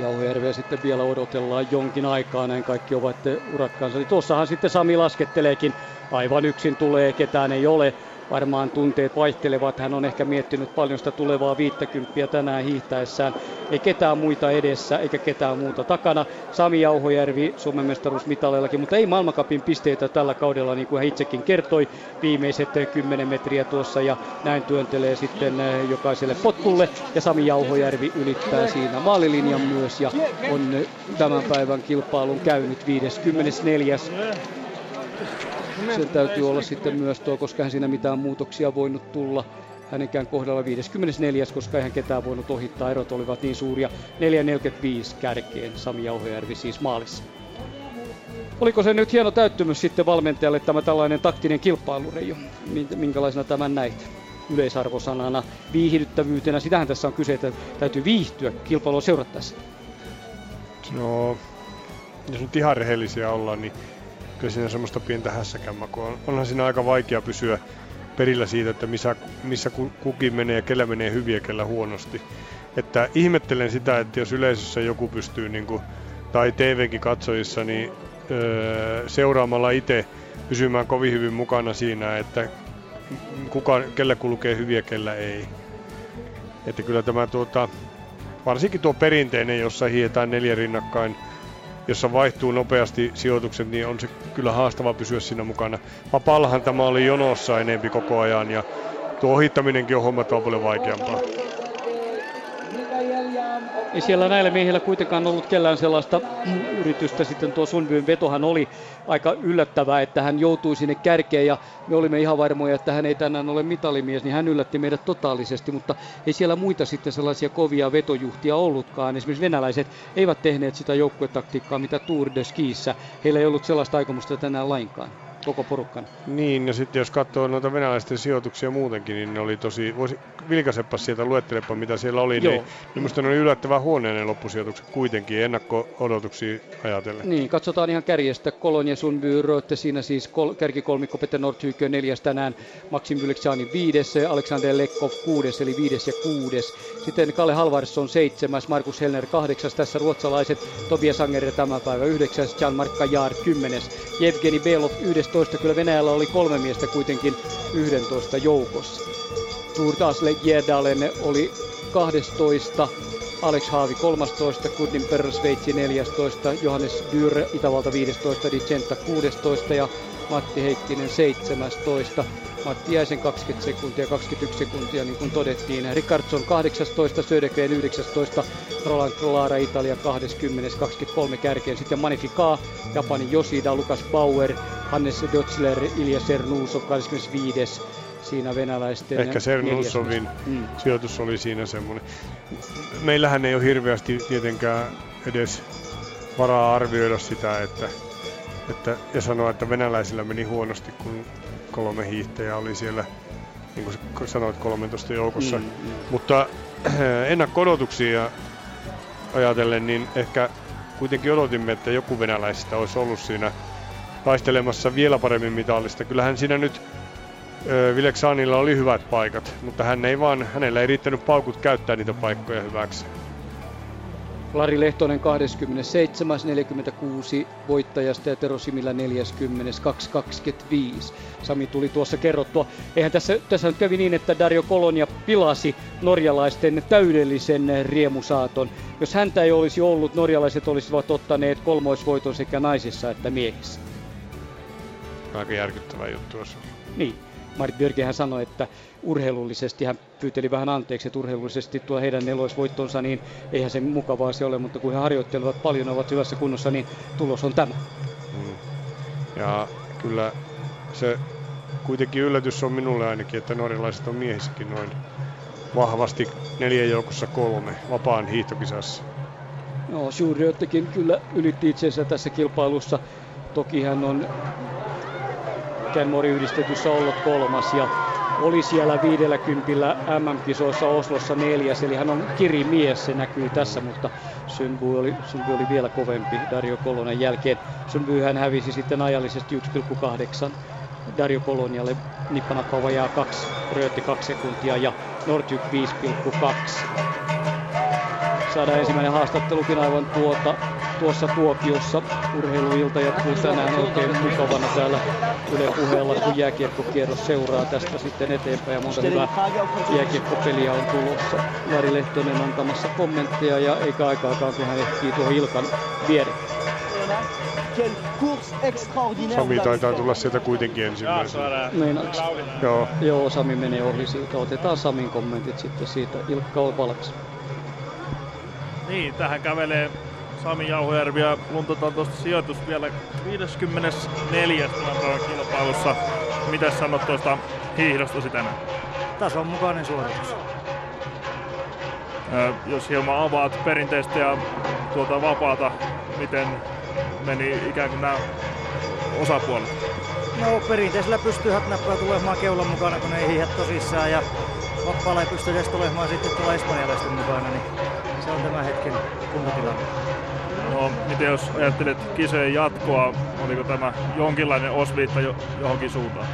Jauhojärveä sitten vielä odotellaan jonkin aikaa, näin kaikki ovat urakkaansa. Eli tuossahan sitten Sami lasketteleekin, aivan yksin tulee, ketään ei ole. Varmaan tunteet vaihtelevat, hän on ehkä miettinyt paljon sitä tulevaa 50 tänään hiihtäessään. Ei ketään muita edessä eikä ketään muuta takana. Sami Jauhojärvi Suomen mestaruusmitaleillakin, mutta ei maailmankapin pisteitä tällä kaudella, niin kuin hän itsekin kertoi viimeiset 10 metriä tuossa ja näin työntelee sitten jokaiselle potkulle. Ja Sami Jauhojärvi ylittää siinä maalilinjan myös ja on tämän päivän kilpailun käynyt 54 sen täytyy olla sitten myös tuo, koska hän siinä mitään muutoksia voinut tulla hänenkään kohdalla 54, koska eihän ketään voinut ohittaa. Erot olivat niin suuria. 4.45 kärkeen Sami Jauhojärvi siis maalissa. Oliko se nyt hieno täyttymys sitten valmentajalle tämä tällainen taktinen kilpailureijo? Minkälaisena tämän näit? Yleisarvosanana, viihdyttävyytenä, sitähän tässä on kyse, että täytyy viihtyä kilpailua seurattaessa. No, jos nyt ihan rehellisiä ollaan, niin kyllä siinä semmoista pientä hässäkämmakua on. Onhan siinä aika vaikea pysyä perillä siitä, että missä, missä kukin menee ja kellä menee hyvin ja kellä huonosti. Että ihmettelen sitä, että jos yleisössä joku pystyy, niin kuin, tai TVkin katsojissa, niin öö, seuraamalla itse pysymään kovin hyvin mukana siinä, että kuka, kellä kulkee hyvin ja kellä ei. Että kyllä tämä tuota, varsinkin tuo perinteinen, jossa hietään neljä rinnakkain – jossa vaihtuu nopeasti sijoitukset, niin on se kyllä haastava pysyä siinä mukana. Vapallahan tämä oli jonossa enempi koko ajan ja tuo ohittaminenkin on huomattavan paljon vaikeampaa. Ei siellä näillä miehillä kuitenkaan ollut kellään sellaista yritystä. Sitten tuo Sunbyn vetohan oli aika yllättävää, että hän joutui sinne kärkeen ja me olimme ihan varmoja, että hän ei tänään ole mitalimies, niin hän yllätti meidät totaalisesti, mutta ei siellä muita sitten sellaisia kovia vetojuhtia ollutkaan. Esimerkiksi venäläiset eivät tehneet sitä joukkuetaktiikkaa, mitä Tour de Skiissä. Heillä ei ollut sellaista aikomusta tänään lainkaan. Koko porukkan. Niin, ja sitten jos katsoo noita venäläisten sijoituksia muutenkin, niin ne oli tosi, voisi vilkaisepa sieltä, luettelepa mitä siellä oli, Joo. niin minusta ne oli yllättävän huoneen ne loppusijoitukset kuitenkin, ennakko-odotuksia ajatellen. Niin, katsotaan ihan kärjestä. Kolonia sun Rötte, siinä siis kol- kärkikolmikko Peter Nordhykö neljäs tänään, Maxim Yleksani viides, Alexander Lekkov kuudes, eli viides ja kuudes. Sitten Kalle Halvarsson seitsemäs, Markus Helner kahdeksas, tässä ruotsalaiset, Tobias Anger tämä päivä yhdeksäs, Jan-Mark Kajar kymmenes, Evgeni Belov 11, kyllä Venäjällä oli kolme miestä kuitenkin 11 joukossa. Turtas Jedalen oli 12, Alex Haavi 13, Kurdin Per Sveitsi 14, Johannes Dyr Itävalta 15, Dicenta 16 ja Matti Heikkinen 17. Matti Jäisen 20 sekuntia, 21 sekuntia niin kuin todettiin. Rickardson 18, Södergren 19, Roland Lara Italia 20, 23 kärkeen. Sitten Magnifica, Japani Yoshida, Lukas Bauer, Hannes Dotzler, Ilja Sernusov 25 siinä venäläisten Ehkä Sernusovin mm. sijoitus oli siinä semmoinen. Meillähän ei ole hirveästi tietenkään edes varaa arvioida sitä, että, että, ja sanoa, että venäläisillä meni huonosti, kun kolme hiihtäjää oli siellä, niin kuin sanoit, 13 joukossa. Mm, mm. Mutta ennakko-odotuksia ajatellen, niin ehkä kuitenkin odotimme, että joku venäläisistä olisi ollut siinä taistelemassa vielä paremmin mitallista. Kyllähän siinä nyt Vileksanilla oli hyvät paikat, mutta hän ei vaan, hänellä ei riittänyt paukut käyttää niitä paikkoja hyväksi. Lari Lehtonen 27, 46 voittajasta ja Tero Simillä 40, 225. Sami tuli tuossa kerrottua. Eihän tässä, tässä nyt kävi niin, että Dario Kolonia pilasi norjalaisten täydellisen riemusaaton. Jos häntä ei olisi ollut, norjalaiset olisivat ottaneet kolmoisvoiton sekä naisissa että miehissä. Aika järkyttävä juttu olisi. Niin. Marit Björkehän sanoi, että urheilullisesti hän pyyteli vähän anteeksi, että urheilullisesti tuo heidän neloisvoittonsa, niin eihän se mukavaa se ole, mutta kun he harjoittelevat paljon, ovat hyvässä kunnossa, niin tulos on tämä. Mm. Ja kyllä se kuitenkin yllätys on minulle ainakin, että norjalaiset on miehissäkin noin vahvasti neljän joukossa kolme vapaan hiihtokisassa. No, Sjurjöttekin kyllä ylitti itsensä tässä kilpailussa. Toki hän on Kenmori yhdistetyssä ollut kolmas ja oli siellä 50 MM-kisoissa Oslossa neljäs, eli hän on kirimies, se näkyy tässä, mutta Symbu oli, Symbu oli vielä kovempi Dario Kolonen jälkeen. Symbu hän hävisi sitten ajallisesti 1,8 Dario Kolonialle, Nippanakova jää 2, Röötti 2 sekuntia ja Nortyk 5,2 saada ensimmäinen haastattelukin aivan tuota, tuossa tuokiossa. Urheiluilta jatkuu tänään oikein mukavana täällä Yle puheella, kun jääkiekkokierros seuraa tästä sitten eteenpäin. Ja monta hyvää jääkiekkopeliä on tulossa. Lari Lehtonen antamassa kommentteja ja eikä aikaakaan, kun hän ehtii tuohon Ilkan viereen. Sami taitaa tulla sieltä kuitenkin ensimmäisenä. Joo. Joo, Sami menee ohi siitä. Otetaan Samin kommentit sitten siitä. Ilkka on valmis. Niin, tähän kävelee Sami Jauhojärvi ja luntataan tuosta sijoitus vielä 54. päivän kilpailussa. Mitä sanot tuosta hiihdostasi tänään? Tason mukainen suoritus. Jos hieman avaat perinteistä ja tuota vapaata, miten meni ikään kuin nämä osapuolet? No perinteisellä pystyy hatnappaa tulemaan keulan mukana, kun ne ei hiihä tosissaan ja vapaalla ei pysty edes tulemaan sitten tuolla espanjalaisten mukana, niin se on tämän hetken kuntotilanne. No, miten jos ajattelet kisojen jatkoa, oliko tämä jonkinlainen osviitta jo, johonkin suuntaan?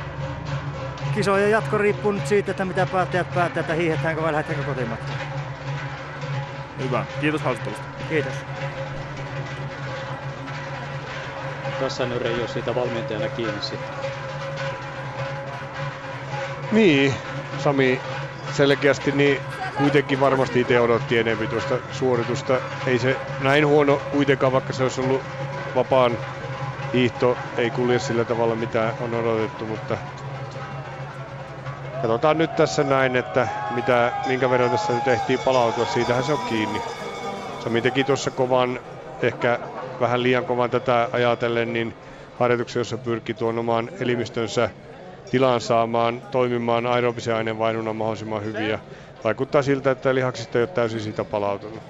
Kisojen jatko riippuu nyt siitä, että mitä päättäjät päättää, että hiihetäänkö vai lähdetäänkö kotimatkaan. Hyvä. Kiitos haastattelusta. Kiitos. Tässä Nöre ei ole siitä valmentajana kiinni sitten. Niin, Sami selkeästi niin kuitenkin varmasti itse odotti enemmän tuosta suoritusta. Ei se näin huono kuitenkaan, vaikka se olisi ollut vapaan hiihto, ei kulje sillä tavalla mitä on odotettu, mutta katsotaan nyt tässä näin, että mitä, minkä verran tässä nyt ehtii palautua, siitähän se on kiinni. Sami teki tuossa kovan, ehkä vähän liian kovan tätä ajatellen, niin harjoituksen, jossa pyrki tuon oman elimistönsä tilan saamaan toimimaan aerobisen aineenvaihdunnan mahdollisimman hyvin. Ja vaikuttaa siltä, että lihaksista ei ole täysin siitä palautunut.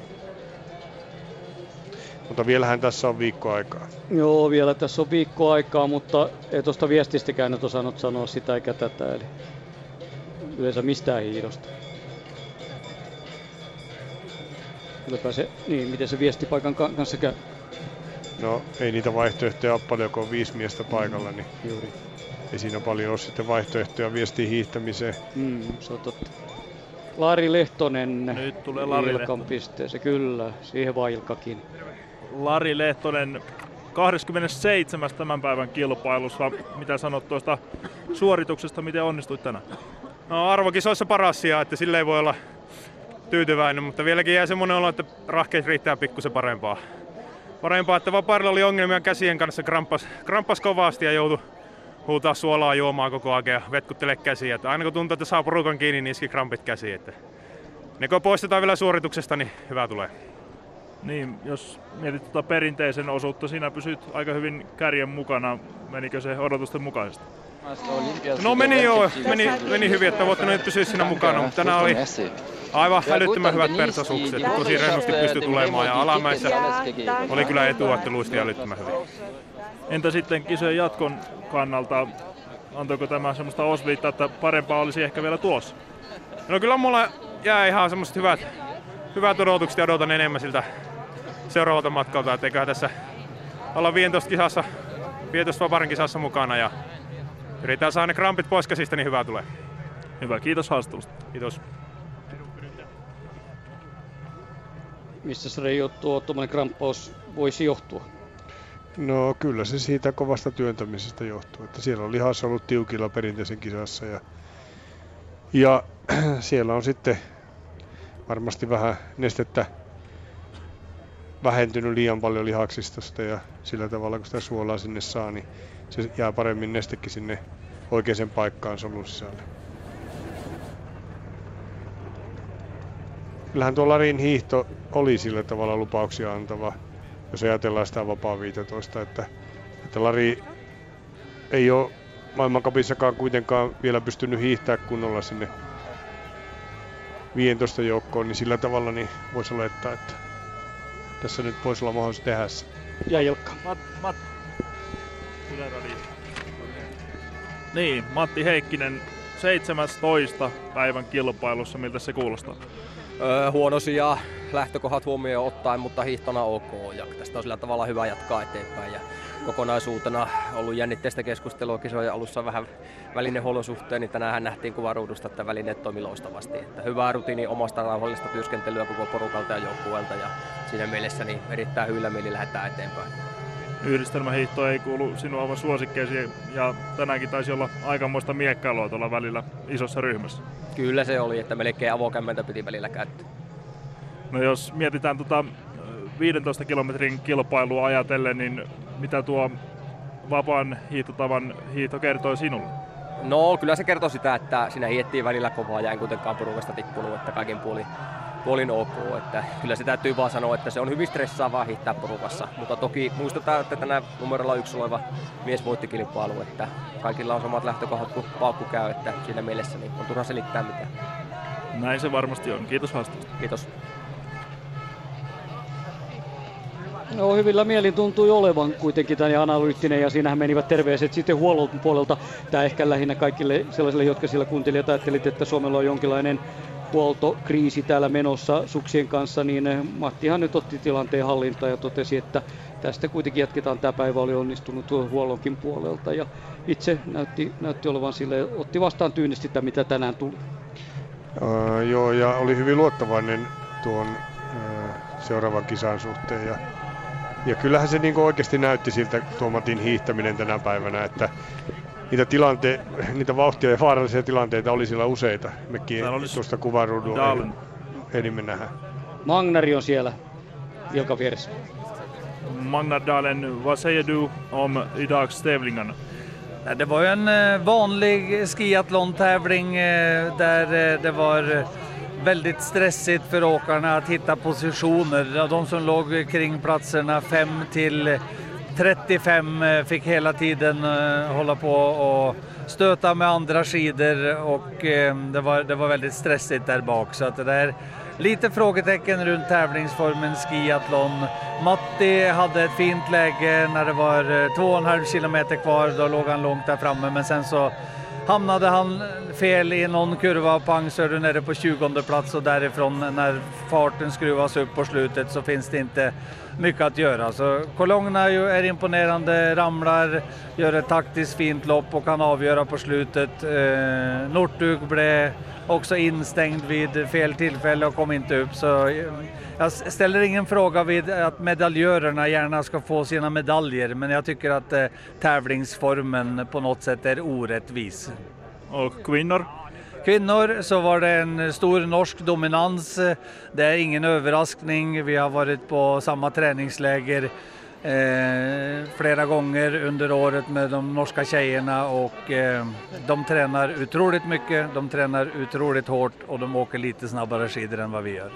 Mutta vielähän tässä on viikko aikaa. Joo, vielä tässä on viikko aikaa, mutta ei tuosta viestistäkään nyt osannut sanoa sitä eikä tätä. Eli yleensä mistään hiidosta. Kylläpä se, niin, miten se viestipaikan kanssa käy. No ei niitä vaihtoehtoja ole paljon, kun on viisi miestä paikalla, niin Juuri. ei siinä paljon ole sitten vaihtoehtoja viestiin hiihtämiseen. Mm, se on totta. Lari Lehtonen. Nyt tulee Lari Ilkan Lehtonen. pisteeseen, kyllä. Siihen vaan Ilkakin. Lari Lehtonen 27. tämän päivän kilpailussa. Mitä sanot tuosta suorituksesta, miten onnistuit tänään? No arvokisoissa paras sija, että sille ei voi olla tyytyväinen, mutta vieläkin jää semmoinen olo, että rahkeet riittää pikkusen parempaa. Parempaa, että vapailla oli ongelmia käsien kanssa, kramppas, kramppas kovasti ja joutui huutaa suolaa juomaan koko ajan ja vetkuttele käsiä. Että aina kun tuntuu, että saa porukan kiinni, niin iski krampit käsiin. Että ne kun poistetaan vielä suorituksesta, niin hyvä tulee. Niin, jos mietit tuota perinteisen osuutta, siinä pysyt aika hyvin kärjen mukana. Menikö se odotusten mukaisesti? No meni joo, meni, meni hyvin, että tavoitteena nyt pysyä siinä mukana, mutta tänään oli aivan älyttömän hyvät persasukset. Tosi rennosti pystyi tulemaan ja alamäissä oli kyllä etua, että luisti älyttömän hyvin. Entä sitten kisojen jatkon kannalta, antoiko tämä semmoista osviittaa, että parempaa olisi ehkä vielä tulossa? No kyllä mulla jää ihan semmoiset hyvät, hyvät odotukset ja odotan enemmän siltä seuraavalta matkalta, että eiköhän tässä olla 15 kisassa, 15 vaparin kisassa mukana ja yritetään saada ne krampit pois käsistä, niin hyvää tulee. Hyvä, kiitos haastattelusta. Kiitos. Missä Reijo tuo tuommoinen kramppaus voisi johtua? No kyllä se siitä kovasta työntämisestä johtuu, että siellä on lihas ollut tiukilla perinteisen kisassa ja, ja siellä on sitten varmasti vähän nestettä vähentynyt liian paljon lihaksistosta ja sillä tavalla kun sitä suolaa sinne saa, niin se jää paremmin nestekin sinne oikeaan paikkaan solun sisälle. Kyllähän tuo Larin hiihto oli sillä tavalla lupauksia antava, jos ajatellaan sitä vapaa 15, että, että Lari ei ole maailmankapissakaan kuitenkaan vielä pystynyt hiihtää kunnolla sinne 15 joukkoon, niin sillä tavalla niin voisi olettaa, että tässä nyt voisi olla mahdollisuus tehdä se. Ja Ilkka. Mat, Mat... Niin, Matti Heikkinen 17 päivän kilpailussa, miltä se kuulostaa? Öö, huono sija lähtökohdat huomioon ottaen, mutta hiihtona ok ja tästä on sillä tavalla hyvä jatkaa eteenpäin. Ja kokonaisuutena ollut jännitteistä keskustelua kisojen alussa vähän välinehuollon niin tänään nähtiin kuvaruudusta, että välineet toimi loistavasti. Että hyvää rutiini omasta rauhallista työskentelyä koko porukalta ja joukkueelta ja siinä mielessä niin erittäin hyvillä mieli lähdetään eteenpäin. Yhdistelmähiihto ei kuulu sinun aivan suosikkeisiin ja tänäänkin taisi olla aikamoista miekkailua tuolla välillä isossa ryhmässä. Kyllä se oli, että melkein avokämmentä piti välillä käyttää. No jos mietitään tota 15 kilometrin kilpailua ajatellen, niin mitä tuo vapaan hiihtotavan hiihto kertoo sinulle? No kyllä se kertoo sitä, että siinä hiettiin välillä kovaa ja en kuitenkaan porukasta tippunut, että kaiken puolin, puolin ok. Että kyllä se täytyy vaan sanoa, että se on hyvin stressaavaa hiihtää porukassa. Mutta toki muistetaan, että tänä numerolla yksi oleva mies voitti kilpailu, että kaikilla on samat lähtökohdat kun paukku käy, että siinä mielessä niin on turha selittää mitään. Näin se varmasti on. Kiitos haastattelusta. Kiitos. No hyvillä mielin tuntui olevan kuitenkin tämä analyyttinen ja siinähän menivät terveiset sitten huollon puolelta. Tämä ehkä lähinnä kaikille sellaisille, jotka siellä kuuntelijat ajattelivat, että Suomella on jonkinlainen huoltokriisi täällä menossa suksien kanssa, niin Mattihan nyt otti tilanteen hallintaan ja totesi, että tästä kuitenkin jatketaan. Tämä päivä oli onnistunut huollonkin puolelta ja itse näytti, näytti olevan sille, otti vastaan tyynesti sitä, mitä tänään tuli. Uh, joo, ja oli hyvin luottavainen tuon uh, seuraavan kisan suhteen. Ja, ja kyllähän se niin oikeasti näytti siltä tuo Matin hiihtäminen tänä päivänä, että niitä, tilante, niitä vauhtia ja vaarallisia tilanteita oli siellä useita. Mekin tuosta kuvaruudun ehdimme nähdä. Magnari on siellä Ilkan vieressä. Magnar Dalen, vad säger du om idagstävlingarna? Det var ju en eh, vanlig skiathlon-tävling eh, där eh, det var väldigt stressigt för åkarna att hitta positioner. De som låg kring platserna 5 till 35 eh, fick hela tiden eh, hålla på och stöta med andra skidor och eh, det var, det var väldigt stressigt där bak. Så att det där lite frågetecken runt tävlingsformen skiathlon. Matti hade ett fint läge när det var eh, två och en halv kilometer kvar, då låg han långt där framme men sen så hamnade han fel i någon kurva, och pang så är du nere på 20 plats och därifrån när farten skruvas upp på slutet så finns det inte mycket att göra. Så Cologna är imponerande, ramlar, gör ett taktiskt fint lopp och kan avgöra på slutet. Eh, Northug blev också instängd vid fel tillfälle och kom inte upp. Så eh, jag ställer ingen fråga vid att medaljörerna gärna ska få sina medaljer, men jag tycker att eh, tävlingsformen på något sätt är orättvis. Och kvinnor? Kvinnor så var det en stor norsk dominans. Det är ingen överraskning. Vi har varit på samma träningsläger eh, flera gånger under året med de norska tjejerna och eh, de tränar otroligt mycket, de tränar otroligt hårt och de åker lite snabbare skidor än vad vi gör.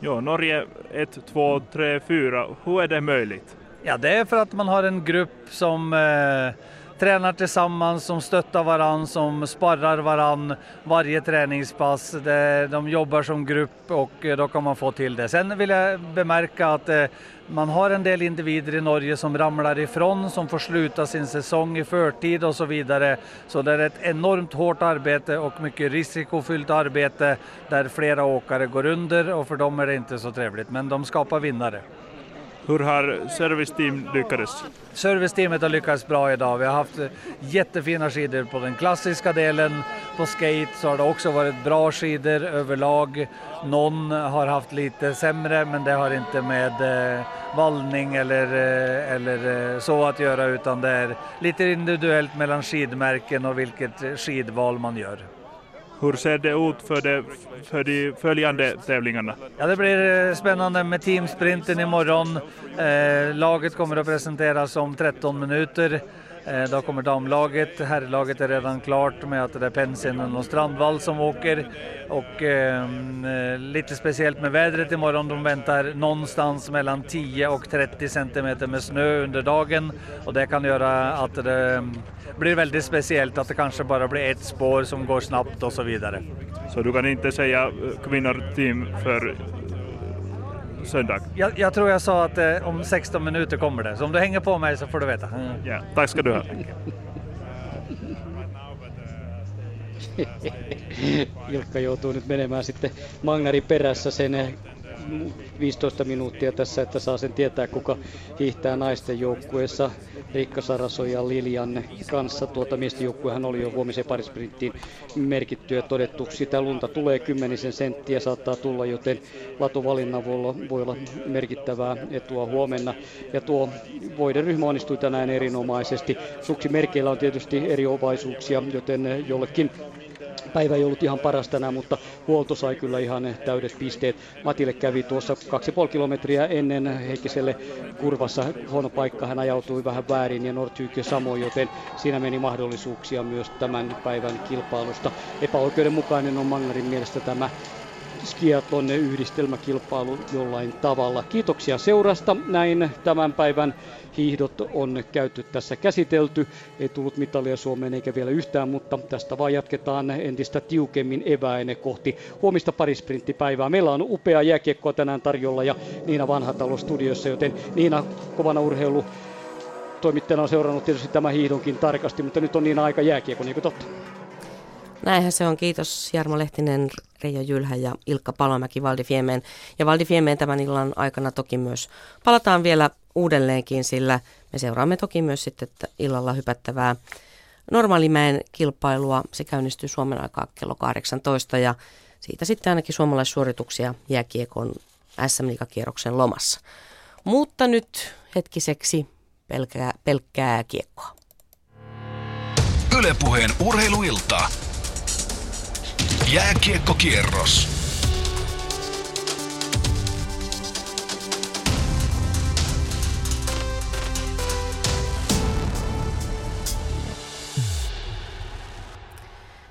Ja, Norge 1, 2, 3, 4. Hur är det möjligt? Ja, det är för att man har en grupp som eh, tränar tillsammans, som stöttar varann, som sparrar varann varje träningspass. De jobbar som grupp och eh, då kan man få till det. Sen vill jag bemärka att eh, man har en del individer i Norge som ramlar ifrån, som får sluta sin säsong i förtid och så vidare. Så det är ett enormt hårt arbete och mycket riskofyllt arbete där flera åkare går under och för dem är det inte så trevligt, men de skapar vinnare. Hur har serviceteam lyckats? Serviceteamet har lyckats bra idag. Vi har haft jättefina skidor på den klassiska delen. På skate så har det också varit bra skidor överlag. Någon har haft lite sämre men det har inte med eh, vallning eller, eh, eller eh, så att göra utan det är lite individuellt mellan skidmärken och vilket skidval man gör. Hur ser det ut för de, för de följande tävlingarna? Ja, det blir eh, spännande med teamsprinten imorgon. Eh, laget kommer att presenteras om 13 minuter. Eh, då kommer damlaget, herrlaget är redan klart med att det är Pensinen och Strandvall som åker. Och ehm, eh, lite speciellt med vädret imorgon, de väntar någonstans mellan 10 och 30 centimeter med snö under dagen och det kan göra att det ehm, blir väldigt speciellt att det kanske bara blir ett spår som går snabbt och så vidare. Så du kan inte säga eh, kvinnor-team för söndag? Jag, jag, tror jag sa att eh, om 16 minuter kommer det, så om du hänger på mig så får du veta. Mm. Ja, tack ska du ha. Ilkka joutuu nyt menemään sitten Magnari perässä sen 15 minuuttia tässä, että saa sen tietää, kuka hiihtää naisten joukkueessa. Riikka Saraso ja Lilian kanssa. Tuota miesten joukkuehan oli jo huomisen parisprinttiin merkitty ja todettu. Sitä lunta tulee kymmenisen senttiä saattaa tulla, joten latuvalinnan voi olla merkittävää etua huomenna. Ja tuo voideryhmä onnistui tänään erinomaisesti. Suksimerkeillä on tietysti eri ovaisuuksia, joten jollekin päivä ei ollut ihan paras tänään, mutta huolto sai kyllä ihan täydet pisteet. Matille kävi tuossa 2,5 kilometriä ennen Heikkiselle kurvassa huono paikka. Hän ajautui vähän väärin ja Nordhykö samoin, joten siinä meni mahdollisuuksia myös tämän päivän kilpailusta. Epäoikeudenmukainen on Mangarin mielestä tämä skiatlon yhdistelmäkilpailu jollain tavalla. Kiitoksia seurasta. Näin tämän päivän hiihdot on käyty tässä käsitelty. Ei tullut mitalia Suomeen eikä vielä yhtään, mutta tästä vaan jatketaan entistä tiukemmin eväine kohti huomista parisprinttipäivää. Meillä on upea jääkiekkoa tänään tarjolla ja Niina Vanhatalo studiossa, joten Niina kovana urheilu toimittajana on seurannut tietysti tämän hiihdonkin tarkasti, mutta nyt on niin aika jääkiekko, niin kuin totta. Näinhän se on. Kiitos Jarmo Lehtinen, Reija Jylhä ja Ilkka Palomäki Valdi Fiemeen. Ja Valdi Fiemeen tämän illan aikana toki myös palataan vielä uudelleenkin, sillä me seuraamme toki myös sitten illalla hypättävää normaalimäen kilpailua. Se käynnistyy Suomen aikaa kello 18 ja siitä sitten ainakin suomalaissuorituksia jääkiekon sm kierroksen lomassa. Mutta nyt hetkiseksi pelkkää, pelkkää kiekkoa. Ylepuheen urheiluilta. Jääkiekkokierros.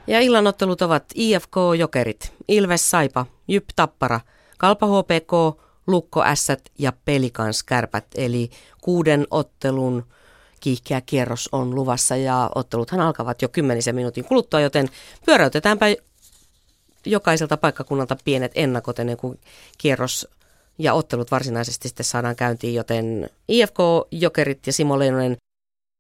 Ja illanottelut ovat IFK Jokerit, Ilves Saipa, Jyp Tappara, Kalpa HPK, Lukko Ässät ja Pelikans Kärpät. Eli kuuden ottelun kiihkeä kierros on luvassa ja otteluthan alkavat jo kymmenisen minuutin kuluttua, joten pyöräytetäänpä jokaiselta paikkakunnalta pienet ennakot ennen kuin kierros ja ottelut varsinaisesti sitten saadaan käyntiin, joten IFK, Jokerit ja Simo Leinonen